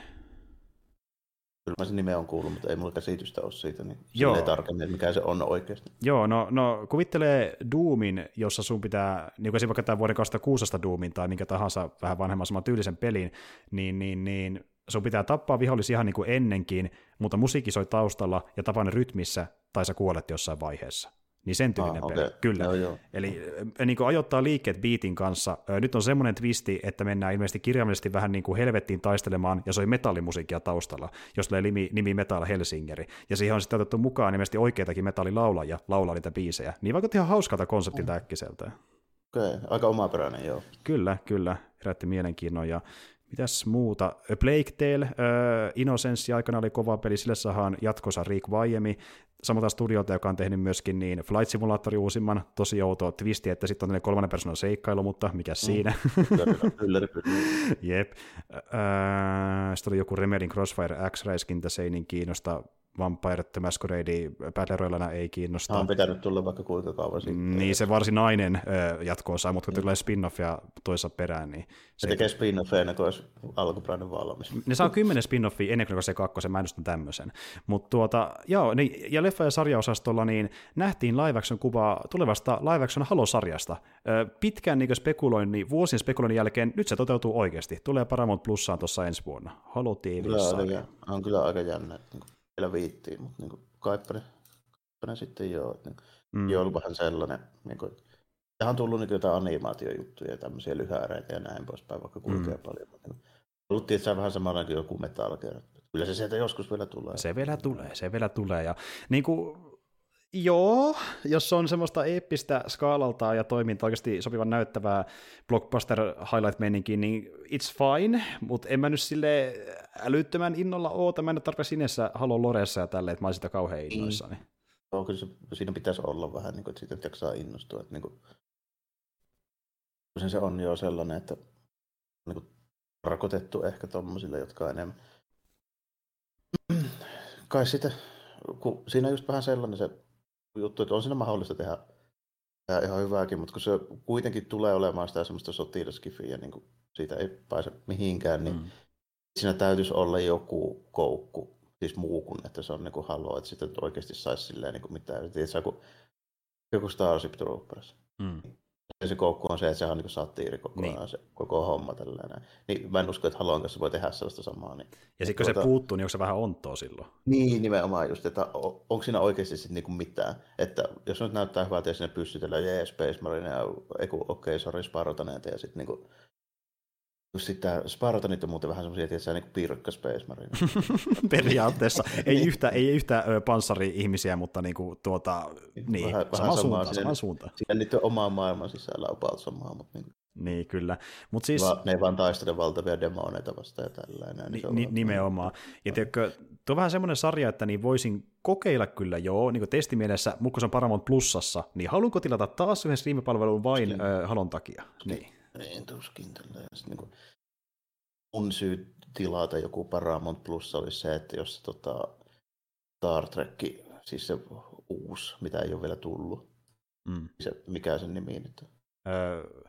Kyllä mä sen nimeä on kuullut, mutta ei mulla käsitystä ole siitä, niin Joo. ei tarkemmin, että mikä se on oikeasti. Joo, no, no kuvittelee Doomin, jossa sun pitää, niin kuin vaikka tämän vuoden 2016 Doomin tai minkä tahansa vähän vanhemman saman tyylisen pelin, niin, niin, niin sun pitää tappaa vihollisia ihan niin kuin ennenkin, mutta musiikki soi taustalla ja tapainen rytmissä, tai sä kuolet jossain vaiheessa. Niin sen tyylinen ah, peli, okay. kyllä. Joo, joo. Eli niin kuin ajoittaa liikkeet beatin kanssa. Nyt on semmoinen twisti, että mennään ilmeisesti kirjaimellisesti vähän niin kuin helvettiin taistelemaan, ja soi metallimusiikkia taustalla, jos tulee nimi, nimi Metal Helsingeri. Ja siihen on sitten otettu mukaan ilmeisesti oikeitakin metallilaulajia laulaa niitä biisejä. Niin vaikutti ihan hauskalta konseptilta äkkiseltä. Okei, okay. aika omaperäinen, joo. Kyllä, kyllä, herätti mielenkiinnon. Ja Mitäs muuta? A Plague Tale, äh, Innocence aikana oli kova peli, sille saadaan jatkossa Rick Vaiemi, samalta studiolta, joka on tehnyt myöskin niin Flight Simulator uusimman, tosi outo twisti, että sitten on kolmannen persoonan seikkailu, mutta mikä mm. siinä? Kyllä, kyllä. Jep. Äh, sitten oli joku Remedin Crossfire X-Raiskintä, se ei niin kiinnosta, Vampire the Masquerade Battle ei kiinnosta. On pitänyt tulla vaikka kuinka kauan sitten. Niin, se varsinainen äh, jatkoosa, mutta kun mm. tulee spin-offia toissa perään, niin... Se, se tekee spin-offia ennen kuin olisi alkuperäinen valmis. Ne saa kymmenen spin-offia ennen kuin se kakkosen, mä ennustan tämmöisen. Mutta tuota, joo, niin, ja leffa- ja sarjaosastolla niin nähtiin live action kuvaa tulevasta live action Halo-sarjasta. Pitkään niin spekuloinnin, vuosien spekuloinnin jälkeen, nyt se toteutuu oikeasti. Tulee Paramount Plussaan tuossa ensi vuonna. Halo TV-sarja. On kyllä aika jännä. Niin vielä viittiin, mutta niin kaippane, kaippane sitten joo. Niin, mm. Joo, vähän sellainen. Niin kuin, tähän on tullut niin jotain animaatiojuttuja ja tämmöisiä lyhääreitä ja näin poispäin, vaikka kulkee mm. paljon. Niin, haluttiin, että se on vähän samalla kuin joku Metal Gear. Kyllä se sieltä joskus vielä tulee. Se vielä tulee, se vielä tulee. Ja niin kuin Joo, jos on semmoista eeppistä skaalaltaa ja toiminta oikeasti sopivan näyttävää blockbuster highlight meininkiä, niin it's fine, mutta en mä nyt sille älyttömän innolla oota, mä en ole tarpeeksi sinessä Halo Loressa ja tälleen, että mä olisin sitä kauhean mm. innoissani. Mm. Joo, kyllä se, siinä pitäisi olla vähän, niin kuin, että siitä jaksaa innostua. Että, niin kuin, se on jo sellainen, että niin kuin, rakotettu ehkä tuommoisille, jotka on enemmän. Kai sitten, kun siinä on just vähän sellainen se juttu, että on siinä mahdollista tehdä Ja ihan hyvääkin, mutta kun se kuitenkin tulee olemaan sitä semmoista sotilaskifiä, niin kuin siitä ei pääse mihinkään, niin mm. siinä täytyisi olla joku koukku, siis muu kuin, että se on niin kuin halo, että sitten oikeasti saisi silleen niin kuin mitään. Tiedätkö, kun joku Starship Troopers. Mm se koukku on se, että sehän on niin satiiri kokonaan niin. se koko homma tällainen. Niin mä en usko, että Halon kanssa voi tehdä sellaista samaa. Niin, ja sitten kun tuota, se puuttuu, niin onko se vähän ontoa silloin? Niin, nimenomaan just, että onko siinä oikeasti sitten niinku mitään. Että jos nyt näyttää hyvältä ja sinne pystytellään, jee, Space Marine, ja okei, okay, sorry, Sparotaneita, ja sitten niinku, sitä Spartanit on muuten vähän semmoisia, on niin pirkka Space Marine. Periaatteessa. ei, niin. yhtä, ei yhtä panssari-ihmisiä, mutta niinku tuota, niin, vähän, sama vähän suuntaan, sama suuntaan. Siinä niiden omaa maailman sisällä on about samaa, mutta niin. Niin, kyllä. Mut siis... Va, ne ei vaan taistele valtavia demoneita vastaan ja tällainen. Niin ni, nimenomaan. Ja tiedätkö, tuo on vähän semmoinen sarja, että niin voisin kokeilla kyllä joo, niin kuin testimielessä, mutta se on Paramount Plussassa, niin haluanko tilata taas yhden streamipalvelun vain äh, halon takia? Niin. Niin, tuskin tällä. niin kuin, mun syy tilata joku Paramount Plus oli se, että jos tota, Star Trek, siis se uusi, mitä ei ole vielä tullut, mm. se, mikä sen nimi nyt on? Uh,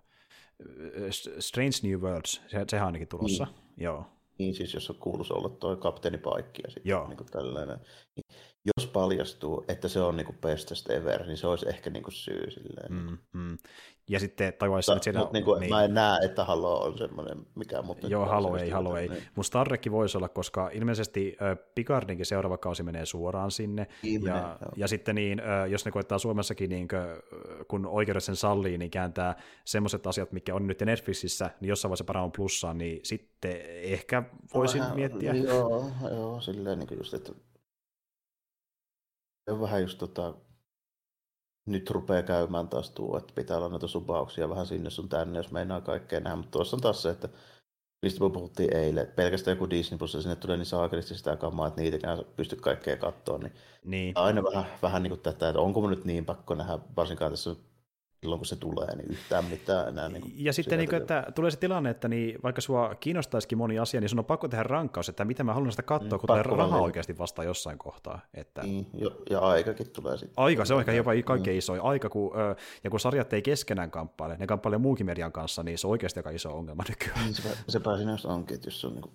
Strange New Worlds, se, sehän on ainakin tulossa. Niin. Joo. Niin siis, jos kuuluisi olla tuo kapteenipaikki ja sitten Joo. Niin kuin tällainen. Niin jos paljastuu, että se on niinku bestest ever, niin se olisi ehkä niinku syy silleen. Mm, mm. Ja sitten tajuaisi, että siellä... Niinku, niin. Mä en näe, että Halo on semmoinen, mikä mut Joo, Halo ei, Halo ei. Niin. Mutta Star Trek voisi olla, koska ilmeisesti äh, Picardinkin seuraava kausi menee suoraan sinne. Ihminen, ja, ja sitten niin, äh, jos ne koittaa Suomessakin, niin kun oikeudet sen sallii, niin kääntää semmoiset asiat, mikä on nyt Netflixissä, niin jossain vaiheessa Paramount Plussaan, niin sitten ehkä voisin Vähän, miettiä. Joo, joo silleen niin just, että on vähän just tota, nyt rupeaa käymään taas tuo, että pitää olla noita subauksia vähän sinne sun tänne, jos meinaa kaikkea nähdä, mutta tuossa on taas se, että mistä me puhuttiin eilen, että pelkästään joku Disney Plus, sinne tulee niin saakelisti sitä kamaa, että niitäkään pysty kaikkea katsoa, niin, niin. aina vähän, vähän niin kuin tätä, että onko mun nyt niin pakko nähdä, varsinkaan tässä silloin kun se tulee, niin yhtään mitään enää. Niin ja sitten, niin kuin, että tulee se tilanne, että niin, vaikka sua kiinnostaisikin moni asia, niin sun on pakko tehdä rankkaus, että mitä mä haluan sitä katsoa, mm, kun tulee raha niin. oikeasti vastaan jossain kohtaa. Että... Niin, ja, ja aikakin tulee sitten. Aika, se on ehkä jopa kaikkein mm. iso aika, kun, ja kun sarjat ei keskenään kamppaile, ne kamppailee muunkin median kanssa, niin se on oikeasti aika iso ongelma nykyään. Niin, se, se pääsi jos onkin, että jos on niin kuin...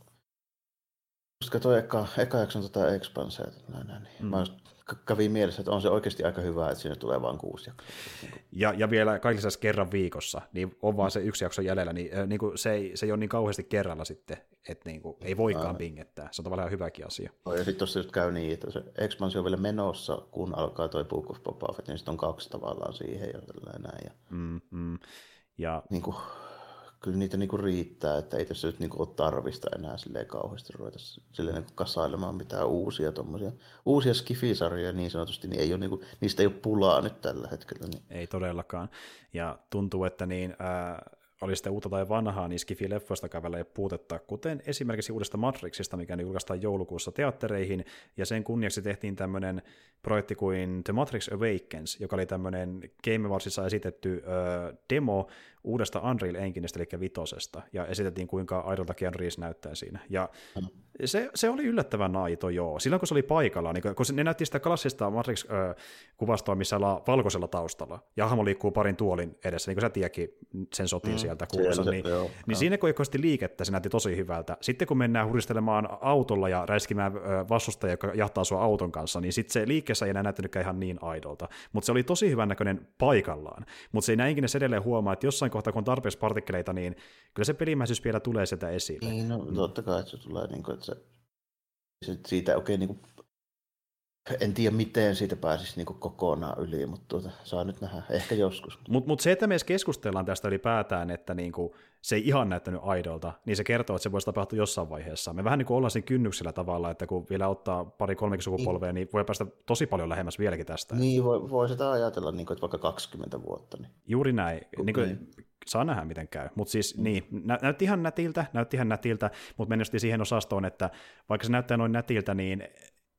Just katsoin eka, eka jakson tota Expansea, näin, näin, niin mm. mä kävi mielessä, että on se oikeasti aika hyvä, että siinä tulee vain kuusi jaksoa. Ja, ja vielä kaikissa kerran viikossa, niin on vaan se yksi jakso jäljellä, niin, äh, niin kuin se, ei, se ei ole niin kauheasti kerralla sitten, että niin kuin, ei voikaan Aina. pingettää. Se on tavallaan hyväkin asia. No, ja sitten tuossa just käy niin, että se expansio on vielä menossa, kun alkaa toi Book of Boba Fett, niin sitten on kaksi tavallaan siihen ja näin. Ja... Mm, mm. Ja... Niin kuin, kyllä niitä niinku riittää, että ei tässä nyt niinku ole tarvista enää silleen kauheasti ruveta silleen niinku kasailemaan mitään uusia tommosia, uusia skifisarjoja niin sanotusti, niin ei ole niinku, niistä ei ole pulaa nyt tällä hetkellä. Niin. Ei todellakaan, ja tuntuu, että niin, ää, oli sitten uutta tai vanhaa, niin Skifi-leffoista kävellä ei puutetta, kuten esimerkiksi uudesta Matrixista, mikä julkaistaan joulukuussa teattereihin, ja sen kunniaksi tehtiin tämmöinen projekti kuin The Matrix Awakens, joka oli tämmöinen Game Awardsissa esitetty ö, demo uudesta Unreal Engineistä, eli vitosesta, ja esitettiin kuinka aidolta Keanu Reeves näyttää siinä. Ja mm. se, se oli yllättävän aito, joo. Silloin kun se oli paikalla, niin kun ne näytti sitä klassista Matrix-kuvastoa, missä ollaan valkoisella taustalla, ja hahmo liikkuu parin tuolin edessä, niin kuin sä tiedäkin sen sotiin mm. sieltä kuulossa, niin, joo, niin siinä kun ei liikettä, se näytti tosi hyvältä. Sitten kun mennään huristelemaan autolla ja räiskimään vastustajia, joka jahtaa sua auton kanssa, niin sitten se liikkeessä ei enää näyttänytkään ihan niin aidolta. Mutta se oli tosi hyvän näköinen paikallaan. Mutta se ei näinkin edelleen huomaa, että jossain kohtaa, kun on tarpeeksi partikkeleita, niin kyllä se pelimäisyys vielä tulee sieltä esille. Niin, no totta kai, että se tulee, niin kuin, että se, se siitä oikein niin kuin, en tiedä miten siitä pääsisi niin kokonaan yli, mutta tuota, saa nyt nähdä, ehkä joskus. Mutta mut se, että me edes keskustellaan tästä ylipäätään, että niin kuin, se ei ihan näyttänyt aidolta, niin se kertoo, että se voisi tapahtua jossain vaiheessa. Me vähän niin kuin ollaan siinä kynnyksellä tavalla, että kun vielä ottaa pari kolme sukupolvea, niin. niin voi päästä tosi paljon lähemmäs vieläkin tästä. Niin, voi, voi sitä ajatella, niin kuin, että vaikka 20 vuotta. Niin. Juuri näin. Niin kuin, niin saa nähdä miten käy. Mutta siis mm. niin, nä- näytti ihan nätiltä, näytti ihan nätiltä, mutta mennästi siihen osastoon, että vaikka se näyttää noin nätiltä, niin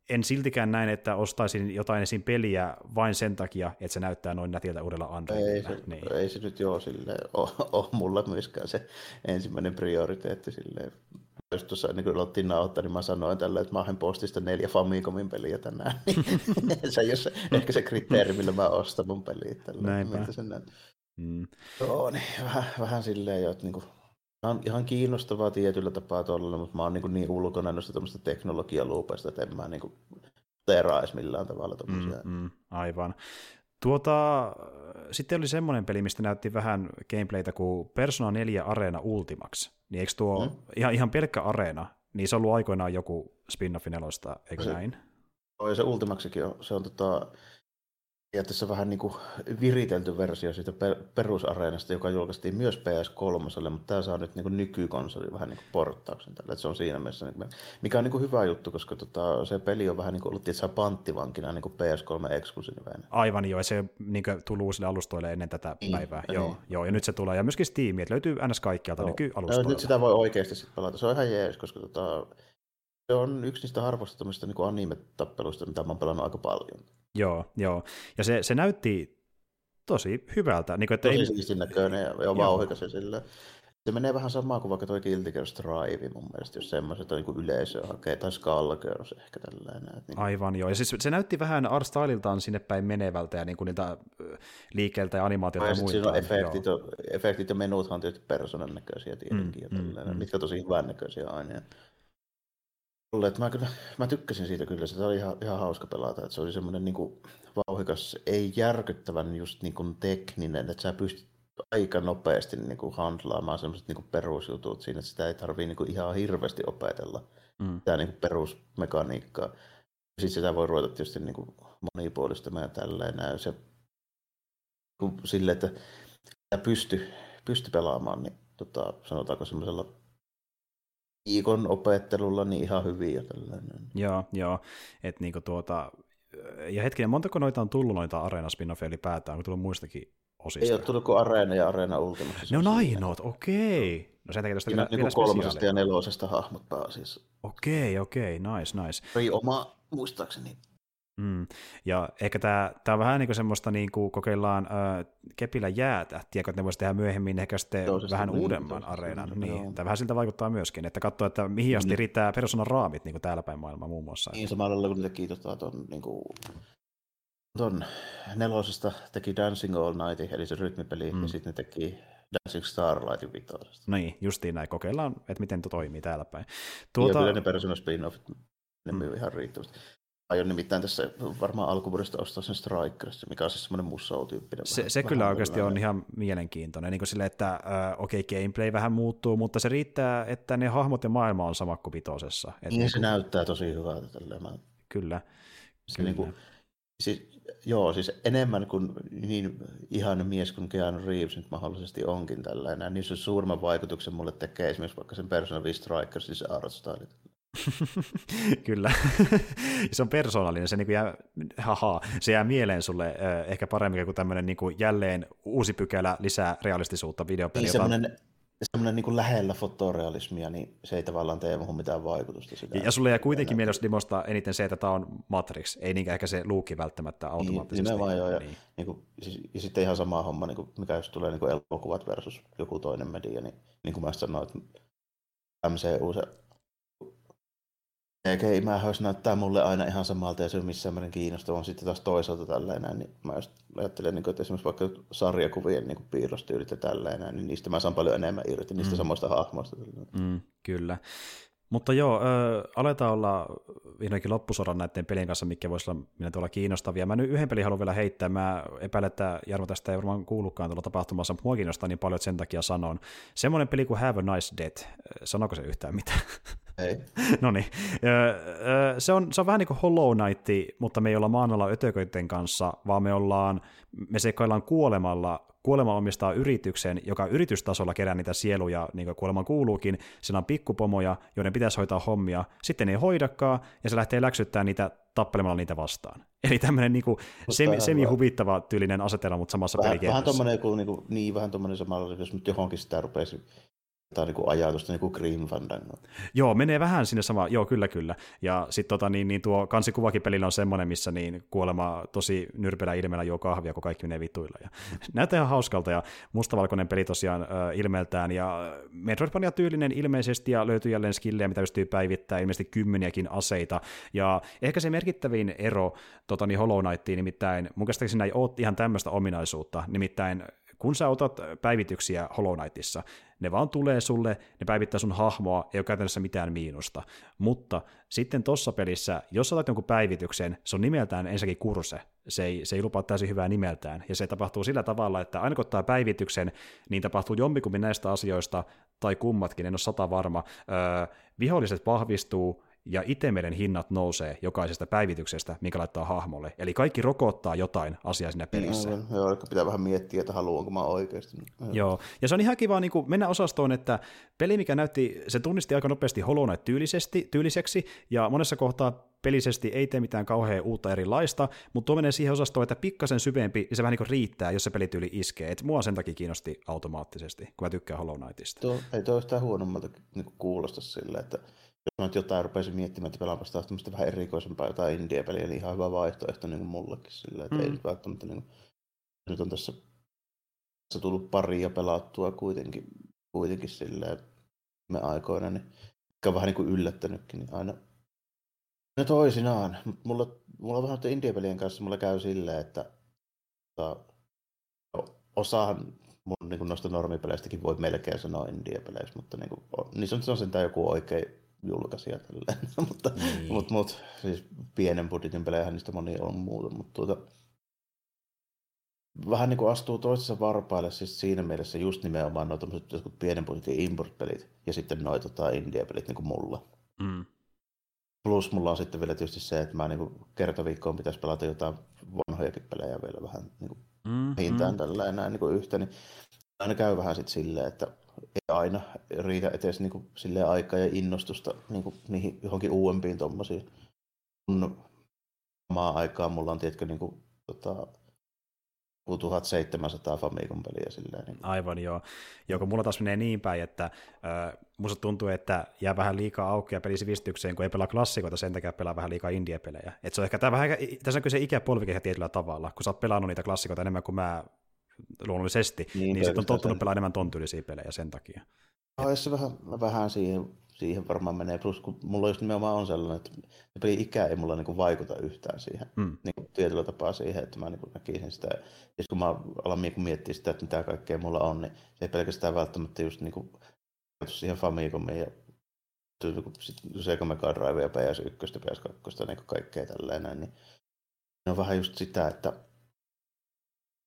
en siltikään näin, että ostaisin jotain esim. peliä vain sen takia, että se näyttää noin nätiltä uudella Androidilla. Ei se, niin. ei se nyt joo silleen ole, ole mulla myöskään se ensimmäinen prioriteetti silleen. just tuossa ennen kuin aloittiin nauhoittaa, niin mä sanoin tällä, että mä oon postista neljä Famicomin peliä tänään. se ei ole se, ehkä se kriteeri, millä mä ostan mun peliä. Tällä, Näinpä. Sen näin. Mm. Joo, niin vähän, vähän silleen jo, että niinku, on ihan kiinnostavaa tietyllä tapaa tuolla, mutta mä oon niin, niin ulkona noista tämmöistä teknologialuupeista, että en mä niin teraa edes millään tavalla. Mm, mm, aivan. Tuota, sitten oli semmoinen peli, mistä näytti vähän gameplaytä kuin Persona 4 Arena Ultimax. Niin eikö tuo mm. ihan, ihan pelkkä Areena, niin se on ollut aikoinaan joku spin-offi nelosta, eikö se, näin? Oi, se Ultimaxikin on, se on tota, periaatteessa vähän niin kuin viritelty versio siitä perusareenasta, joka julkaistiin myös PS3, mutta tämä saa nyt niin kuin nykykonsoli vähän niin kuin porttauksen tällä, että se on siinä mielessä, niin mikä on niin kuin hyvä juttu, koska tota, se peli on vähän niin kuin ollut tietysti panttivankina niin kuin PS3 eksklusiivinen. Aivan joo, se niin kuin tullut uusille alustoille ennen tätä niin, päivää, niin. joo, joo, ja nyt se tulee, ja myöskin Steam, että löytyy ns. kaikkialta nykyalustoilla. No, nyt sitä voi oikeasti sitten pelata, se on ihan jees, koska tota, se on yksi niistä harvoista tämmöistä niin anime-tappeluista, mitä mä oon pelannut aika paljon. Joo, joo. Ja se, se näytti tosi hyvältä. Niin kuin, että tosi ei... siistin näköinen ja, vauhikas ja sillä. Se menee vähän samaa kuin vaikka toi Guilty Gear Strive mun mielestä, jos semmoiset on niin yleisö hakee, tai Skullgirls ehkä tällainen. Niin. Aivan joo, ja siis se näytti vähän art styliltaan sinne päin menevältä ja niin kuin niitä liikkeeltä ja animaatiota ja, ja. Siinä on efektit, efektit ja menuthan on tietysti persoonan näköisiä tietenkin, mm, ja mm, mm. mitkä tosi hyvän näköisiä aina että mä, kyllä, mä tykkäsin siitä kyllä, se oli ihan, ihan hauska pelata, että se oli semmoinen niin kuin, vauhikas, ei järkyttävän just niin kuin, tekninen, että sä pystyt aika nopeasti niin kuin, handlaamaan semmoiset niin kuin, perusjutut siinä, että sitä ei tarvii niin kuin, ihan hirveästi opetella, mm. tämä niin kuin, perusmekaniikkaa. Sitten sitä voi ruveta tietysti niin kuin, monipuolistamaan ja tälleen näin. Se, kun, sille, että pysty, pysty pelaamaan, niin tota, sanotaanko semmoisella viikon opettelulla niin ihan hyviä tällainen. Joo, joo. että niinku tuota, ja hetkinen, montako noita on tullut noita Areena spin ylipäätään? Onko tullut muistakin osista? Ei ole tullut kuin Areena ja Areena Ultimate. Ne on ainoat, okei. No sen takia tuosta vielä, niin kolmosesta ja nelosesta hahmot pääasiassa. Okei, okei, nice, nice. Ei oma, muistaakseni Mm. Ja ehkä tämä, tämä on vähän niin kuin semmoista, niin kuin kokeillaan äh, kepillä jäätä, tiedätkö, että ne voisi tehdä myöhemmin ehkä sitten joo, vähän niin, uudemman areenan. Niin, tämä vähän siltä vaikuttaa myöskin, että katsoo, että mihin asti mm. riittää persoonan raamit niin kuin täällä päin maailmaa muun muassa. Niin samalla lailla kun ne teki tota, ton, niin kuin, ton nelosesta teki Dancing All Night, eli se rytmipeli, mm. ja sitten ne teki Dancing Starlightin vitosesta. Niin, justiin näin. Kokeillaan, että miten tuo toimii täällä päin. Tuota... Ja kyllä ne persoonan spin-offit, ne mm. myy ihan riittävästi. Aion nimittäin tässä varmaan alkuvuodesta ostaa sen Strikers, mikä on siis semmoinen musou-tyyppinen. Se, se kyllä oikeasti on ihan mielenkiintoinen, niin kuin sille, että äh, okei, okay, gameplay vähän muuttuu, mutta se riittää, että ne hahmot ja maailma on sama kuin vitosessa. niin, niin se näyttää tosi hyvältä. Tälleen. Mä... Kyllä. Se kyllä. Niin kuin, siis, joo, siis enemmän kuin niin ihan mies kuin Keanu Reeves nyt mahdollisesti onkin tällainen, niin se suurimman vaikutuksen mulle tekee esimerkiksi vaikka sen Persona 5 Strikers, siis art. Kyllä. se on persoonallinen, se, niin kuin jää, haha, se jää mieleen sulle ehkä paremmin kuin tämmöinen niin kuin jälleen uusi pykälä lisää realistisuutta videopeliä. Niin semmoinen, semmoinen niin kuin lähellä fotorealismia, niin se ei tavallaan tee muuhun mitään vaikutusta. Sitä ja sulle jää kuitenkin mielessä Dimosta eniten se, että tämä on Matrix, ei niinkään ehkä se luukki välttämättä niin, automaattisesti. Niin, vaan joo, ja, niin. Niin kuin, siis, ja sitten ihan sama homma, niin kuin, mikä jos tulee niin kuin elokuvat versus joku toinen media, niin, niin kuin mä sanoin, että MCU se eikä imähäys näyttää mulle aina ihan samalta ja se on missään määrin kiinnostava. Sitten taas toisaalta tällainen, niin mä just ajattelen, niin että esimerkiksi vaikka sarjakuvien niin piirrostyylit ja tällainen, niin niistä mä saan paljon enemmän irti niistä mm. samoista hahmoista. Mm, kyllä. Mutta joo, äh, aletaan olla vihdoinkin loppusodan näiden pelien kanssa, mikä voisi olla minä tuolla kiinnostavia. Mä nyt yhden pelin haluan vielä heittää. Mä epäilen, että Jarmo tästä ei varmaan kuulukaan tuolla tapahtumassa, mutta mua kiinnostaa niin paljon, että sen takia sanon. Semmoinen peli kuin Have a Nice Death. Sanoiko se yhtään mitään? Ei. no niin. Se on, se on vähän niin kuin Hollow Knight, mutta me ei olla maanalla ötököiden kanssa, vaan me ollaan, me seikkaillaan kuolemalla kuolema omistaa yrityksen, joka yritystasolla kerää niitä sieluja, niin kuin kuoleman kuuluukin. Siellä on pikkupomoja, joiden pitäisi hoitaa hommia. Sitten ei hoidakaan, ja se lähtee läksyttämään niitä tappelemalla niitä vastaan. Eli tämmöinen niin kuin semi, semi-huvittava tyylinen asetelma, mutta samassa vähän, Vähän tuommoinen, niin, kuin, niin, vähän tuommoinen samalla, jos nyt johonkin sitä rupeisi tai niin ajatusta niin kuin Grim Fandango. Joo, menee vähän sinne sama, joo kyllä kyllä. Ja sitten tota, niin, niin tuo kansikuvakin pelillä on semmoinen, missä niin kuolema tosi nyrpelä ilmeellä juo kahvia, kun kaikki menee vituilla. Ja näyttää ihan hauskalta ja mustavalkoinen peli tosiaan äh, ilmeeltään ja Metroidvania tyylinen ilmeisesti ja löytyy jälleen skillejä, mitä pystyy päivittämään, ilmeisesti kymmeniäkin aseita. Ja ehkä se merkittävin ero tota, niin Hollow Knightiin, nimittäin mun käsittääkseni ei ole ihan tämmöistä ominaisuutta, nimittäin kun sä otat päivityksiä Hollow Knightissa, ne vaan tulee sulle, ne päivittää sun hahmoa, ei ole käytännössä mitään miinusta. Mutta sitten tossa pelissä, jos otat jonkun päivityksen, se on nimeltään ensinnäkin kurse. Se ei, se ei lupaa täysin hyvää nimeltään. Ja se tapahtuu sillä tavalla, että aina kun ottaa päivityksen, niin tapahtuu jompikummin näistä asioista, tai kummatkin, en ole sata varma. Öö, viholliset vahvistuu, ja itemeren hinnat nousee jokaisesta päivityksestä, mikä laittaa hahmolle. Eli kaikki rokottaa jotain asiaa siinä pelissä. Joo, joo, eli pitää vähän miettiä, että haluanko mä oikeasti. Joo, joo. ja se on ihan kiva niin kuin mennä osastoon, että peli, mikä näytti, se tunnisti aika nopeasti Hollow Knight tyylisesti, tyyliseksi, ja monessa kohtaa pelisesti ei tee mitään kauhean uutta erilaista, mutta tuo menee siihen osastoon, että pikkasen syvempi, ja se vähän niin riittää, jos se pelityyli iskee. Et mua sen takia kiinnosti automaattisesti, kun mä tykkään Hollow Knightista. Tuo, ei sitä huonommalta niin kuulosta silleen, että jos mä nyt jotain rupeaisin miettimään, että pelaan vasta tämmöistä vähän erikoisempaa jotain indie-peliä, niin ihan hyvä vaihtoehto niin kuin mullekin sillä, että mm. ei nyt välttämättä niin kuin, nyt on tässä, tässä tullut pari ja pelattua kuitenkin, kuitenkin silleen me aikoina, niin on vähän niin kuin yllättänytkin, niin aina No toisinaan. Mulla, mulla on vähän indie-pelien kanssa mulla käy silleen, että tota, osahan mun niin noista normipeleistäkin voi melkein sanoa indie-peleissä, mutta niin kuin, niin se on, se on sentään joku oikein julkaisija tälleen. mutta, niin. mutta, mutta, siis pienen budjetin pelejä niistä moni on muuta, mutta tuota, vähän niin kuin astuu toisessa varpaille siis siinä mielessä just nimenomaan noita pienen budjetin import-pelit ja sitten noita tota indie-pelit niin kuin mulla. Mm. Plus mulla on sitten vielä tietysti se, että mä niin kertoviikkoon pitäisi pelata jotain vanhojakin pelejä vielä vähän niin kuin mm, hintaan mm. tällä näin niin yhtä, niin aina käy vähän sitten silleen, että ei aina riitä edes niin silleen aikaa ja innostusta niin kuin, niihin johonkin uudempiin tuommoisiin. Kun samaan aikaan mulla on, tiedätkö, niin kuin, tota, 1700 Famicom peliä silleen. Niin. Aivan joo. Joko mulla taas menee niin päin, että äh, musta tuntuu, että jää vähän liikaa auki ja pelisivistykseen, kun ei pelaa klassikoita, sen takia pelaa vähän liikaa indie-pelejä. Et se on ehkä, tää vähän, tässä on kyse ikäpolvikin tietyllä tavalla, kun sä oot pelannut niitä klassikoita enemmän kuin mä luonnollisesti, niin, niin sitten on tottunut pelaamaan enemmän ton tyylisiä pelejä sen takia. No, se vähän, vähän siihen, siihen varmaan menee, plus kun mulla just nimenomaan on sellainen, että peli ikä ei mulla niinku vaikuta yhtään siihen, mm. niin tietyllä tapaa siihen, että mä niinku näkisin sitä, ja kun mä alan niinku miettiä sitä, että mitä kaikkea mulla on, niin se ei pelkästään välttämättä just niinku siihen Famicomiin ja Sega Mega Drive ja PS1, PS2, niin kaikkea tällainen, niin on vähän just sitä, että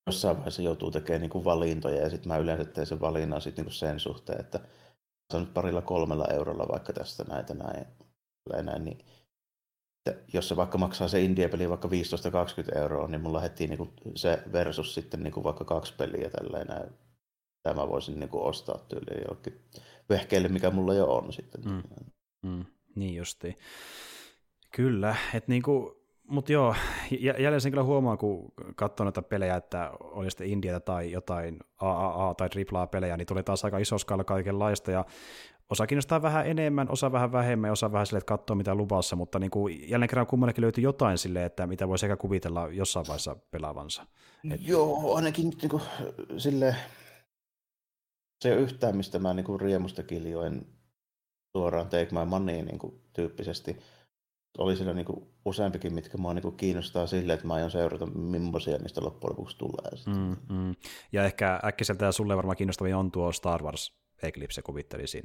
jossain vaiheessa joutuu tekemään niin kuin valintoja ja sitten mä yleensä teen sen valinnan sit niin kuin sen suhteen, että saan nyt parilla kolmella eurolla vaikka tästä näitä näin, näin niin että jos se vaikka maksaa se indie-peli vaikka 15-20 euroa, niin mulla heti niin kuin se versus sitten niin kuin vaikka kaksi peliä tällainen, tämä voisin niin kuin ostaa tyyliin jollekin vehkeille, mikä mulla jo on sitten. Mm. Mm. Niin justiin. Kyllä, että niin kuin mutta joo, jälleen sen kyllä huomaa, kun katsoo noita pelejä, että oli sitten Indiata tai jotain AAA tai AAA-pelejä, niin tuli taas aika iso skaala kaikenlaista, ja osa kiinnostaa vähän enemmän, osa vähän vähemmän, osa vähän silleen, että katsoo mitä luvassa, mutta niin kuin, jälleen kerran kummallakin löytyy jotain sille, että mitä voi sekä kuvitella jossain vaiheessa pelaavansa. Et... Joo, ainakin niin kuin, sille se yhtään, mistä mä niin kuin riemusta kiljoin suoraan Take My Money niin kuin, tyyppisesti, oli siellä niinku useampikin, mitkä mua niinku kiinnostaa sille, että mä aion seurata, millaisia niistä loppujen lopuksi tulee. Mm, mm. Ja ehkä äkkiseltä sulle varmaan kiinnostavin on tuo Star Wars Eclipse, kuvittelisin.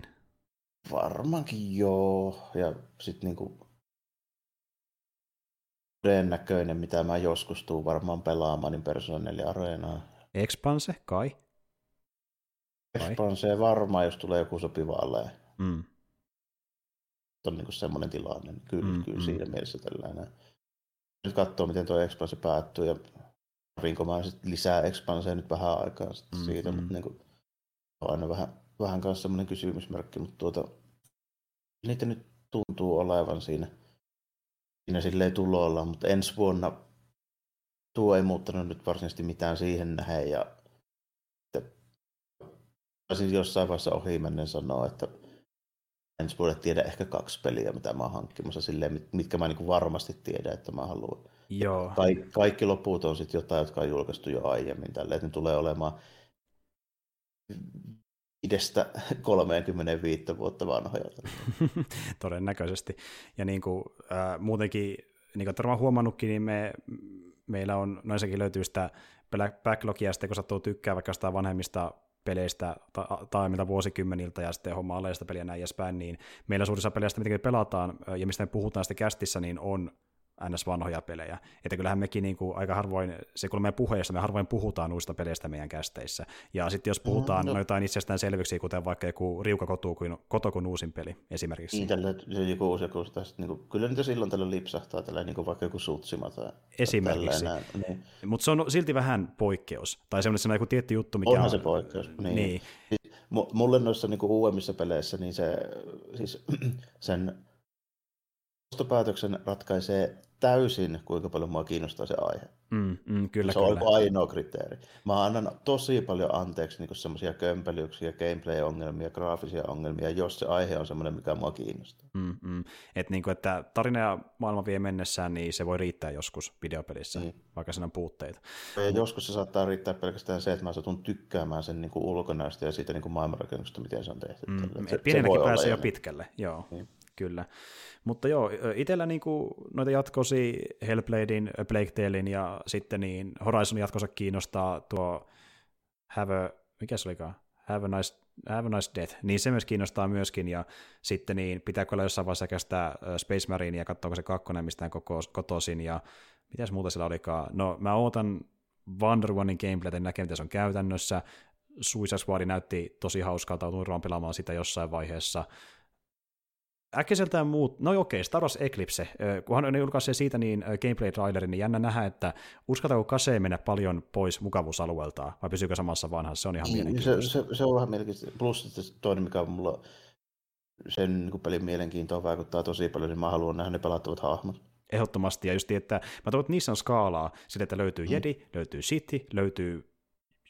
Varmaankin joo. Ja sitten niinku todennäköinen, mitä mä joskus tuun varmaan pelaamaan, niin Persona 4 Areenaa. Expanse, kai? Expanse varmaan, jos tulee joku sopiva ale. Mm on niin semmoinen tilanne. Niin kyllä, mm, kyllä mm. siinä mielessä tällainen. Nyt katsoo, miten tuo expanse päättyy ja rinko mä lisää expanseja nyt vähän aikaa mm, siitä, mm. mutta niin kuin, on aina vähän, vähän kanssa semmoinen kysymysmerkki, mutta tuota, niitä nyt tuntuu olevan siinä, siinä silleen tulolla, mutta ensi vuonna tuo ei muuttanut nyt varsinaisesti mitään siihen nähden ja Taisin jossain vaiheessa ohimennen sanoa, että ensi vuodelle tiedä ehkä kaksi peliä, mitä mä oon hankkimassa silleen, mitkä mä niin varmasti tiedän, että mä haluan. Joo. Kaikki, kaikki loput on sitten jotain, jotka on julkaistu jo aiemmin tälle, että ne tulee olemaan idestä 35 vuotta vanhoja. Todennäköisesti. Ja niin kuin, äh, muutenkin, niin kuin varmaan huomannutkin, niin me, meillä on, noisakin löytyy sitä backlogia, sitten kun sattuu tykkää vaikka sitä vanhemmista peleistä tai mitä vuosikymmeniltä ja sitten homma aleista peliä näin edespäin, niin meillä suurissa peleistä, mitä pelataan ja mistä me puhutaan sitten kästissä, niin on ns. vanhoja pelejä. Että kyllähän mekin niin kuin aika harvoin, se kun meidän puheessa, me harvoin puhutaan uusista peleistä meidän kästeissä. Ja sitten jos puhutaan no, no. jotain itsestäänselvyyksiä, kuten vaikka joku Riuka Kotokun uusin peli esimerkiksi. Niin, tällä joku uusi joku, niin kuin, kyllä niitä silloin tällä lipsahtaa, tällä, niin kuin vaikka joku Sutsima tai Esimerkiksi. Niin. Mutta se on silti vähän poikkeus. Tai semmoinen joku tietty juttu, mikä Onhan on... se poikkeus, niin. niin. Siis mulle noissa niin kuin uudemmissa peleissä, niin se, siis sen ostopäätöksen ratkaisee täysin, kuinka paljon mua kiinnostaa se aihe. Mm, mm, kyllä, se kyllä. on ainoa kriteeri. Mä annan tosi paljon anteeksi niin semmoisia kömpelyksiä, gameplay-ongelmia, graafisia ongelmia, jos se aihe on semmoinen, mikä mua kiinnostaa. Mm, mm. Et niin kuin, että tarina ja maailma vie mennessään, niin se voi riittää joskus videopelissä, mm. vaikka siinä on puutteita. Ja joskus se saattaa riittää pelkästään se, että mä satun tykkäämään sen niin kuin ulkonäöstä ja siitä niin kuin maailmanrakennuksesta, miten se on tehty. Mm, se, pienenäkin se pääsee jo pitkälle, joo. Mm. Kyllä. Mutta joo, itsellä niinku noita jatkosi Hellbladein, Plague Talein ja sitten niin Horizon jatkossa kiinnostaa tuo Have a, mikä se olikaan? Have a nice Have a nice Death, niin se myös kiinnostaa myöskin, ja sitten niin pitääkö olla jossain vaiheessa kästää Space Marine ja katsoa, se kakkonen mistään koko, kotoisin, ja mitäs muuta sillä olikaan. No, mä ootan Wonder Womanin gameplaytä, niin näkee, mitä se on käytännössä. Suicide Squad näytti tosi hauskalta, tuun pelaamaan sitä jossain vaiheessa äkkiseltään muut, no okei, Star Wars Eclipse, kunhan ne julkaisee siitä niin gameplay-trailerin, niin jännä nähdä, että uskotaanko Kase mennä paljon pois mukavuusalueelta, vai pysyykö samassa vanhassa, se on ihan niin, mielenkiintoista. Se, se, se, on vähän mielenkiintoista, plus että toinen, mikä on mulla sen niin pelin mielenkiintoa vaikuttaa tosi paljon, niin mä haluan nähdä ne pelattavat hahmot. Ehdottomasti, ja just että mä toivon, että niissä on skaalaa, sillä että löytyy mm. Jedi, löytyy City, löytyy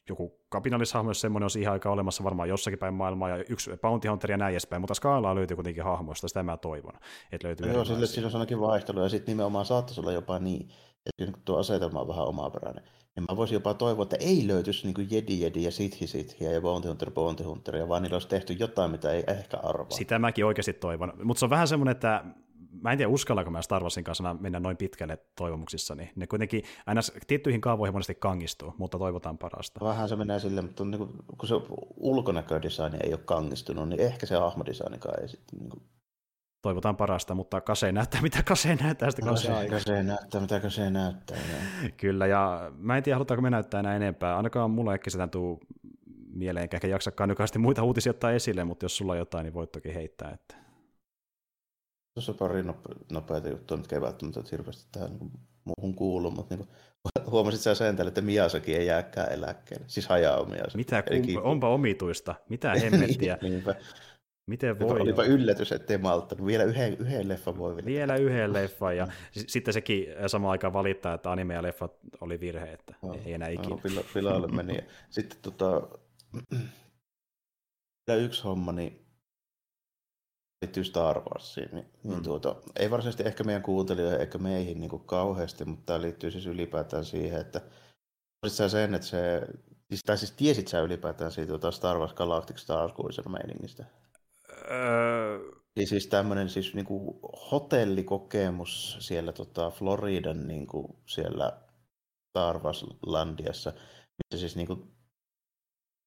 joku kapinallishahmo, jos semmoinen on siihen aikaan olemassa varmaan jossakin päin maailmaa, ja yksi Bounty Hunter ja näin edespäin, mutta skaalaa löytyy kuitenkin hahmoista, sitä mä toivon, että löytyy Joo, sille siinä on ainakin vaihtelu, ja sitten nimenomaan saattaisi olla jopa niin, että kun tuo asetelma on vähän omaperäinen, niin mä voisin jopa toivoa, että ei löytyisi niin Jedi Jedi ja Sithi Sithiä ja Bounty Hunter Bounty Hunteria, vaan niillä olisi tehty jotain, mitä ei ehkä arvaa. Sitä mäkin oikeasti toivon, mutta se on vähän semmoinen, että mä en tiedä uskallanko mä Star Warsin kanssa mennä noin pitkälle toivomuksissani. Ne kuitenkin aina tiettyihin kaavoihin monesti kangistuu, mutta toivotaan parasta. Vähän se menee silleen, mutta niin kuin, kun se ulkonäködesign ei ole kangistunut, niin ehkä se hahmodesignikaan ei sitten niin kuin... Toivotaan parasta, mutta kase näyttää, mitä kase näyttää sitten kase, kase näyttää, mitä kase näyttää. Ja. Kyllä, ja mä en tiedä, halutaanko me näyttää enää enempää. Ainakaan mulla ehkä sitä tuu mieleen, ehkä jaksakaan nykäisesti muita uutisia ottaa esille, mutta jos sulla on jotain, niin voit toki heittää. Että... Tuossa on pari nopeita juttuja, mitkä ei välttämättä hirveästi tähän niin muuhun kuulu, mutta niin kuin, huomasit sä sen tälle, että Miyazaki ei jääkään eläkkeelle, siis Hayao Miyazaki. Mitä kumpa, onpa omituista, mitä hemmettiä. Niinpä. Miten voi? Olipa yllätys, ettei malttanut. Vielä yhden, yhden leffan voi vielä. Vielä yhden leffan, ja sitten sekin samaan aikaan valittaa, että anime ja leffat oli virhe, että no, ei enää ikinä. No, pilalle meni. Sitten tota, yksi homma, niin liittyy Star Warsiin, niin, niin mm. tuota, ei varsinaisesti ehkä meidän kuuntelijoihin eikä meihin niin kuin kauheasti, mutta tämä liittyy siis ylipäätään siihen, että sä sen, että se, siis, tai siis tiesit sä ylipäätään siitä tuota Star Wars Galactic Star Cruiser meiningistä? Öö... Eli siis tämmöinen siis niin kuin hotellikokemus siellä tota Floridan niin kuin siellä Star Wars Landiassa, missä siis niin kuin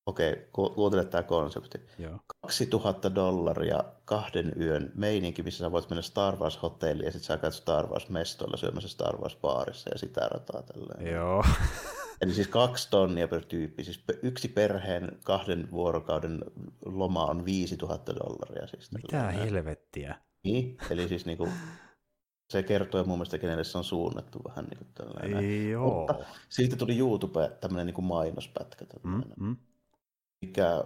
Okei, kuuntele tämä konsepti. Joo. 2000 dollaria kahden yön meininki, missä sä voit mennä Star Wars hotelliin ja sitten sä käyt Star Wars mestoilla syömässä Star Wars baarissa ja sitä rataa tälleen. Joo. Eli siis kaksi tonnia per tyyppi. Siis yksi perheen kahden vuorokauden loma on 5000 dollaria. Siis Mitä helvettiä? Niin, eli siis niinku, se kertoo mun mielestä, kenelle se on suunnattu vähän niin kuin tällainen. Joo. Mutta siitä tuli YouTube tämmöinen niin mainospätkä. Mm, mm mikä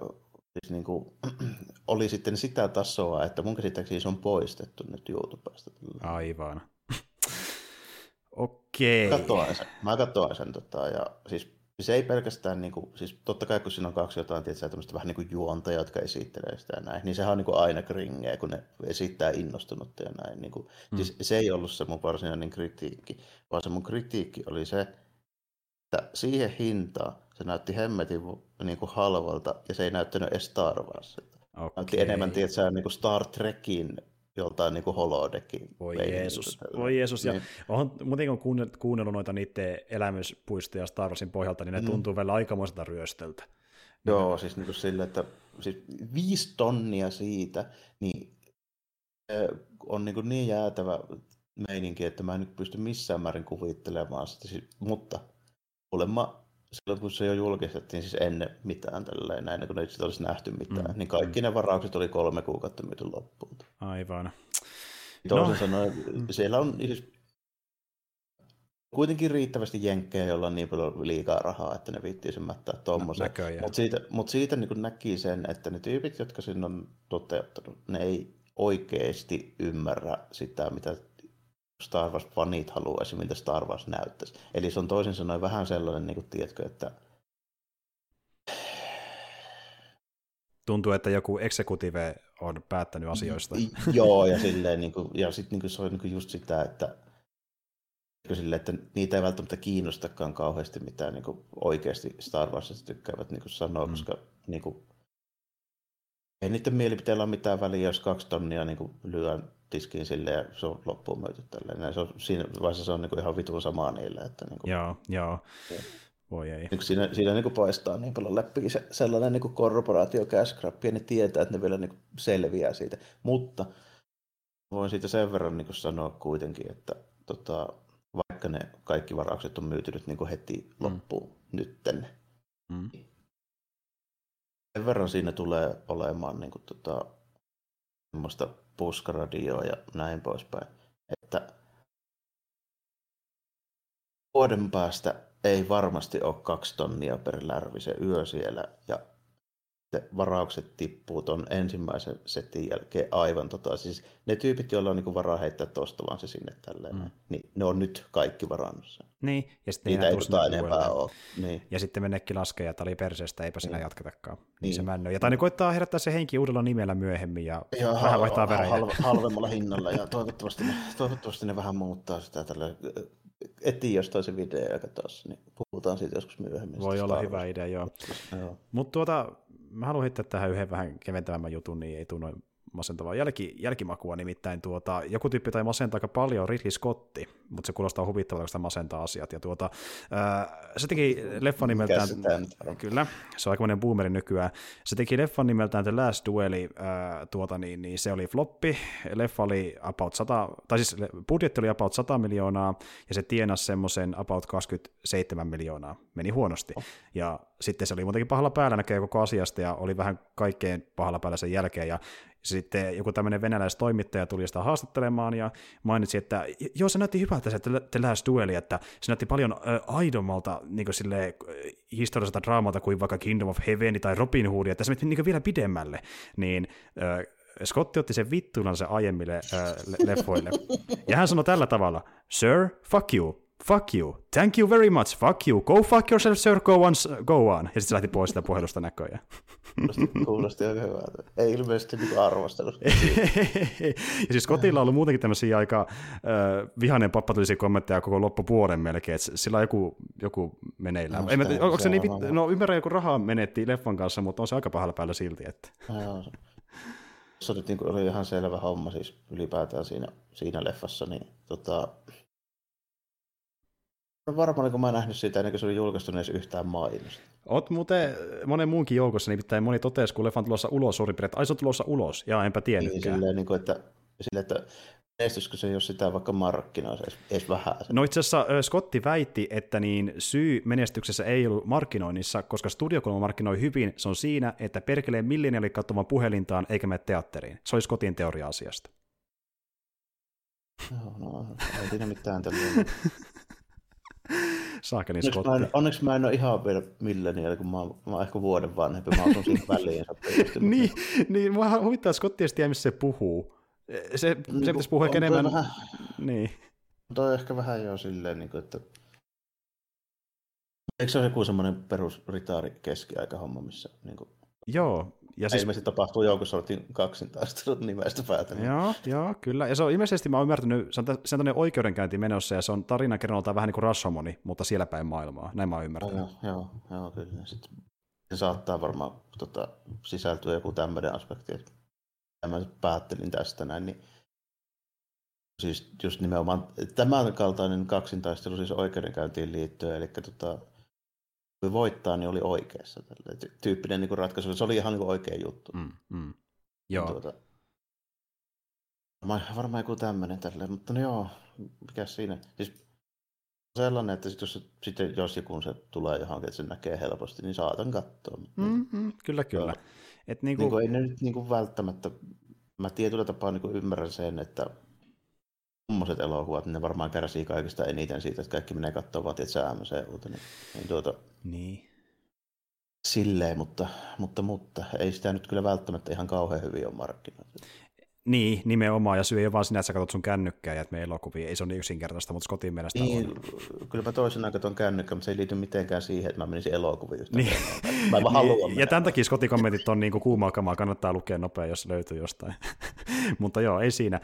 siis niin kuin, oli sitten sitä tasoa, että mun käsittääkseni se on poistettu nyt YouTubesta. Aivan. Okei. Katsoin sen. Mä katsoin sen tota, ja siis se ei pelkästään, niin kuin, siis totta kai kun siinä on kaksi jotain tietysti, tämmöistä vähän niin kuin juonta, jotka esittelee sitä ja näin, niin sehän on niin kuin aina kringeä, kun ne esittää innostunutta ja näin. Niin kuin, mm. siis se ei ollut se mun varsinainen kritiikki, vaan se mun kritiikki oli se, että siihen hintaan se näytti hemmetin niin kuin halvalta ja se ei näyttänyt edes Star Warsilta. Okay. Näytti enemmän, tietysti, niin kuin Star Trekin joltain niin holodekin. Voi Jeesus, voi Jeesus. Ja niin. on, muutenkin kun kuunnellut noita niiden elämyspuistoja Star Warsin pohjalta, niin ne mm. tuntuu vielä aikamoiselta ryöstöltä. Joo, siis niin kuin sille, että siis viisi tonnia siitä, niin on niin, kuin niin jäätävä meininki, että mä en nyt pysty missään määrin kuvittelemaan sitä, siis, mutta kuulemma silloin kun se jo julkistettiin, siis ennen mitään tälleen, kun ei sitä olisi nähty mitään, mm. niin kaikki ne varaukset oli kolme kuukautta myyty loppuun. Aivan. Toisin no. sanoen, siellä on siis kuitenkin riittävästi jenkkejä, joilla on niin paljon liikaa rahaa, että ne viittii sen mättää tuommoisen. Mutta siitä, mut siitä niin näki sen, että ne tyypit, jotka sinne on toteuttanut, ne ei oikeasti ymmärrä sitä, mitä Star Wars-fanit haluaisi, miltä Star Wars näyttäisi. Eli se on toisin sanoen vähän sellainen, niin kuin, tiedätkö, että tuntuu, että joku executive on päättänyt asioista. Joo, ja, silleen, niin kuin, ja sitten niin kuin, se on niin kuin just sitä, että, sille, että niitä ei välttämättä kiinnostakaan kauheasti mitään niin kuin oikeasti Star Warsista tykkäävät niin kuin sanoa, mm. koska niin kuin, ei niiden mielipiteillä ole mitään väliä, jos kaksi tonnia niin kuin lyön tiskiin sille ja se on loppuun myyty tälleen. Se on, siinä vaiheessa se on niin kuin ihan vitun samaa niille. Että niin kuin, joo, joo. Voi ei. Niin siinä, siinä niin kuin paistaa niin paljon läpi se, sellainen niin korporaatio cash grab, ja ne tietää, että ne vielä niin kuin selviää siitä. Mutta voin siitä sen verran niin kuin sanoa kuitenkin, että tota, vaikka ne kaikki varaukset on myyty nyt niin kuin heti mm. loppuun nytten, mm. sen verran siinä tulee olemaan niin kuin, tota, semmoista puskaradioa ja näin poispäin. Että vuoden päästä ei varmasti ole kaksi tonnia per lärvi se yö siellä ja varaukset tippuu tuon ensimmäisen setin jälkeen aivan tota, siis ne tyypit, joilla on niinku varaa heittää tuosta vaan se sinne tälleen, mm. niin ne on nyt kaikki varannut sen. Niin, ja sitten Niitä ei tuosta enempää ole. Niin. Ja sitten mennekin laskee, ja oli perseestä, eipä sinä niin. jatketakaan. Niin, niin. se männö. Ja tai niin koittaa herättää se henki uudella nimellä myöhemmin, ja, ja vähän vaihtaa värejä. Halve, halvemmalla hinnalla, ja toivottavasti ne, toivottavasti ne vähän muuttaa sitä tällä etsii jostain se video ja katsoa, niin puhutaan siitä joskus myöhemmin. Voi olla hyvä idea, joo. joo. Mutta tuota, mä haluan heittää tähän yhden vähän keventävämmän jutun, niin ei tule noin masentavaa jälki, jälkimakua, nimittäin tuota, joku tyyppi tai masentaa aika paljon Ridley Scotti, mutta se kuulostaa huvittavalta, kun sitä masentaa asiat. Ja tuota, ää, se teki leffan nimeltään, kyllä, se on aikamoinen boomeri nykyään, se teki leffan nimeltään The Last Dueli, ää, tuota, niin, niin, se oli floppi, leffa oli about 100, tai siis budjetti oli about 100 miljoonaa, ja se tienasi semmoisen about 27 miljoonaa, meni huonosti. Oh. Ja sitten se oli muutenkin pahalla päällä näkee koko asiasta, ja oli vähän kaikkein pahalla päällä sen jälkeen, ja sitten joku tämmöinen venäläistoimittaja tuli sitä haastattelemaan ja mainitsi, että joo, se näytti hyvältä se The Last Duel, että se näytti paljon äh, aidommalta niin sille, historialliselta draamalta kuin vaikka Kingdom of Heaven tai Robin Hood, että se meni niin vielä pidemmälle, niin äh, Scotti otti sen vittunan se aiemmille äh, leffoille. Ja hän sanoi tällä tavalla, Sir, fuck you, fuck you, thank you very much, fuck you, go fuck yourself, sir, go on, go on. Ja sitten se lähti pois sitä puhelusta näköjään. Kuulosti, aika hyvältä. Ei ilmeisesti niin arvostanut. ja siis kotilla on ollut muutenkin tämmöisiä aika äh, vihainen pappatullisia kommentteja koko loppupuolen melkein, että sillä on joku, joku meneillään. No, Ei, onko se, se niin, vit... no ymmärrän, joku rahaa menetti leffan kanssa, mutta on se aika pahalla päällä silti. Että. No, se oli, niin oli ihan selvä homma siis ylipäätään siinä, siinä leffassa, niin tota, varmaan kun mä en nähnyt sitä ennen kuin se oli julkaistu edes yhtään mainosta. Oot muuten monen muunkin joukossa, nimittäin moni totesi, kun leffan tulossa ulos suurin piirtein, että ai se on tulossa ulos, ja enpä tiennytkään. Niin, silleen, niin kuin, että, silleen, että menestyisikö se, jos sitä vaikka markkinoisi edes, edes vähän? No itse asiassa Scotti väitti, että niin syy menestyksessä ei ollut markkinoinnissa, koska studiokulma markkinoi hyvin, se on siinä, että perkeleen milleniaali katsomaan puhelintaan eikä mene teatteriin. Se oli Scottin teoria asiasta. Joo, no, ei siinä mitään. Saakeli onneksi mä, en, onneksi mä en ole ihan vielä milleniaali, kun mä oon, mä oon ehkä vuoden vanhempi, mä oon siinä väliin. niin, niin, mua huvittaa Skottiesti, missä se puhuu. Se, se niin, pitäisi puhua ehkä enemmän. Vähän, niin. Toi ehkä vähän jo silleen, niin kuin, että Eikö se ole joku semmoinen perus ritaari keskiaikahomma, missä niin kuin... Joo. Ja siis... Ilmeisesti tapahtuu joukossa oltiin kaksintaistelut nimestä päätä. Joo, joo, kyllä. Ja se on ilmeisesti, mä oon ymmärtänyt, se on, se on oikeudenkäynti menossa, ja se on tarinankerronnaltaan vähän niin kuin Rashomoni, mutta siellä päin maailmaa. Näin mä oon ymmärtänyt. Joo, joo, joo kyllä. Sitten se saattaa varmaan tota, sisältyä joku tämmöinen aspekti, että mä päättelin tästä näin, niin siis just nimenomaan tämän kaltainen kaksintaistelu siis oikeudenkäyntiin liittyen, eli tota, voittaa, niin oli oikeassa. Tälle. Tyyppinen niin ratkaisu. Se oli ihan niin oikea juttu. Mm, mm. Joo. Tuota, varmaan, joku tämmöinen tälle, mutta no joo, mikä siinä. Siis sellainen, että sit jos, sitten jos ja kun se tulee johonkin, että se näkee helposti, niin saatan katsoa. Mm, mm, kyllä, kyllä. Et niinku... Niinku, ei ne nyt niinku välttämättä, mä tietyllä tapaa niinku ymmärrän sen, että tuommoiset elokuvat, niin ne varmaan kärsii kaikista eniten siitä, että kaikki menee katsomaan vaan tietysti MCUta. Niin, niin, tuota, niin. Silleen, mutta, mutta, mutta ei sitä nyt kyllä välttämättä ihan kauhean hyvin ole markkinoita. Niin, nimenomaan, ja syy ei ole vaan sinä, että sä katsot sun kännykkää ja me elokuvia, ei se ole niin yksinkertaista, mutta Scottin mielestä niin, on. Kyllä mä toisenaan katson kännykkää, mutta se ei liity mitenkään siihen, että mä menisin elokuviin. Niin. Mä en vaan niin, Ja tämän takia Scottin kommentit on niin kuumaa kamaa, kannattaa lukea nopea, jos löytyy jostain. mutta joo, ei siinä.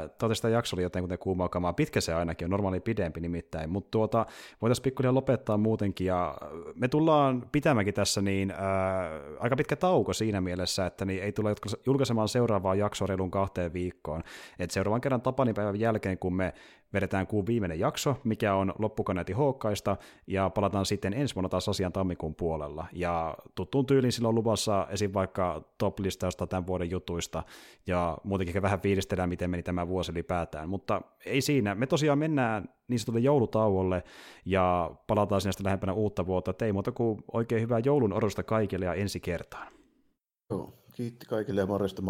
Toivottavasti sitä jakso oli jotain kuten kuumaa kamaa, pitkä se ainakin on, normaali pidempi nimittäin, mutta tuota, voitaisiin pikkuhiljaa lopettaa muutenkin, ja me tullaan pitämäänkin tässä niin ää, aika pitkä tauko siinä mielessä, että niin ei tule julkaisemaan seuraavaa jaksoa reilun kahteen viikkoon. Et seuraavan kerran Tapanipäivän jälkeen, kun me vedetään kuun viimeinen jakso, mikä on loppukoneeti Hookkaista, ja palataan sitten ensi vuonna taas asian tammikuun puolella. Ja tuttuun tyyliin silloin luvassa esim. vaikka top-listausta tämän vuoden jutuista, ja muutenkin vähän fiilistellään, miten meni tämä vuosi ylipäätään. Mutta ei siinä, me tosiaan mennään niin sanotulle joulutauolle, ja palataan sinne lähempänä uutta vuotta. Ei muuta kuin oikein hyvää joulun odotusta kaikille ja ensi kertaan. Joo, kiitti kaikille ja morjesta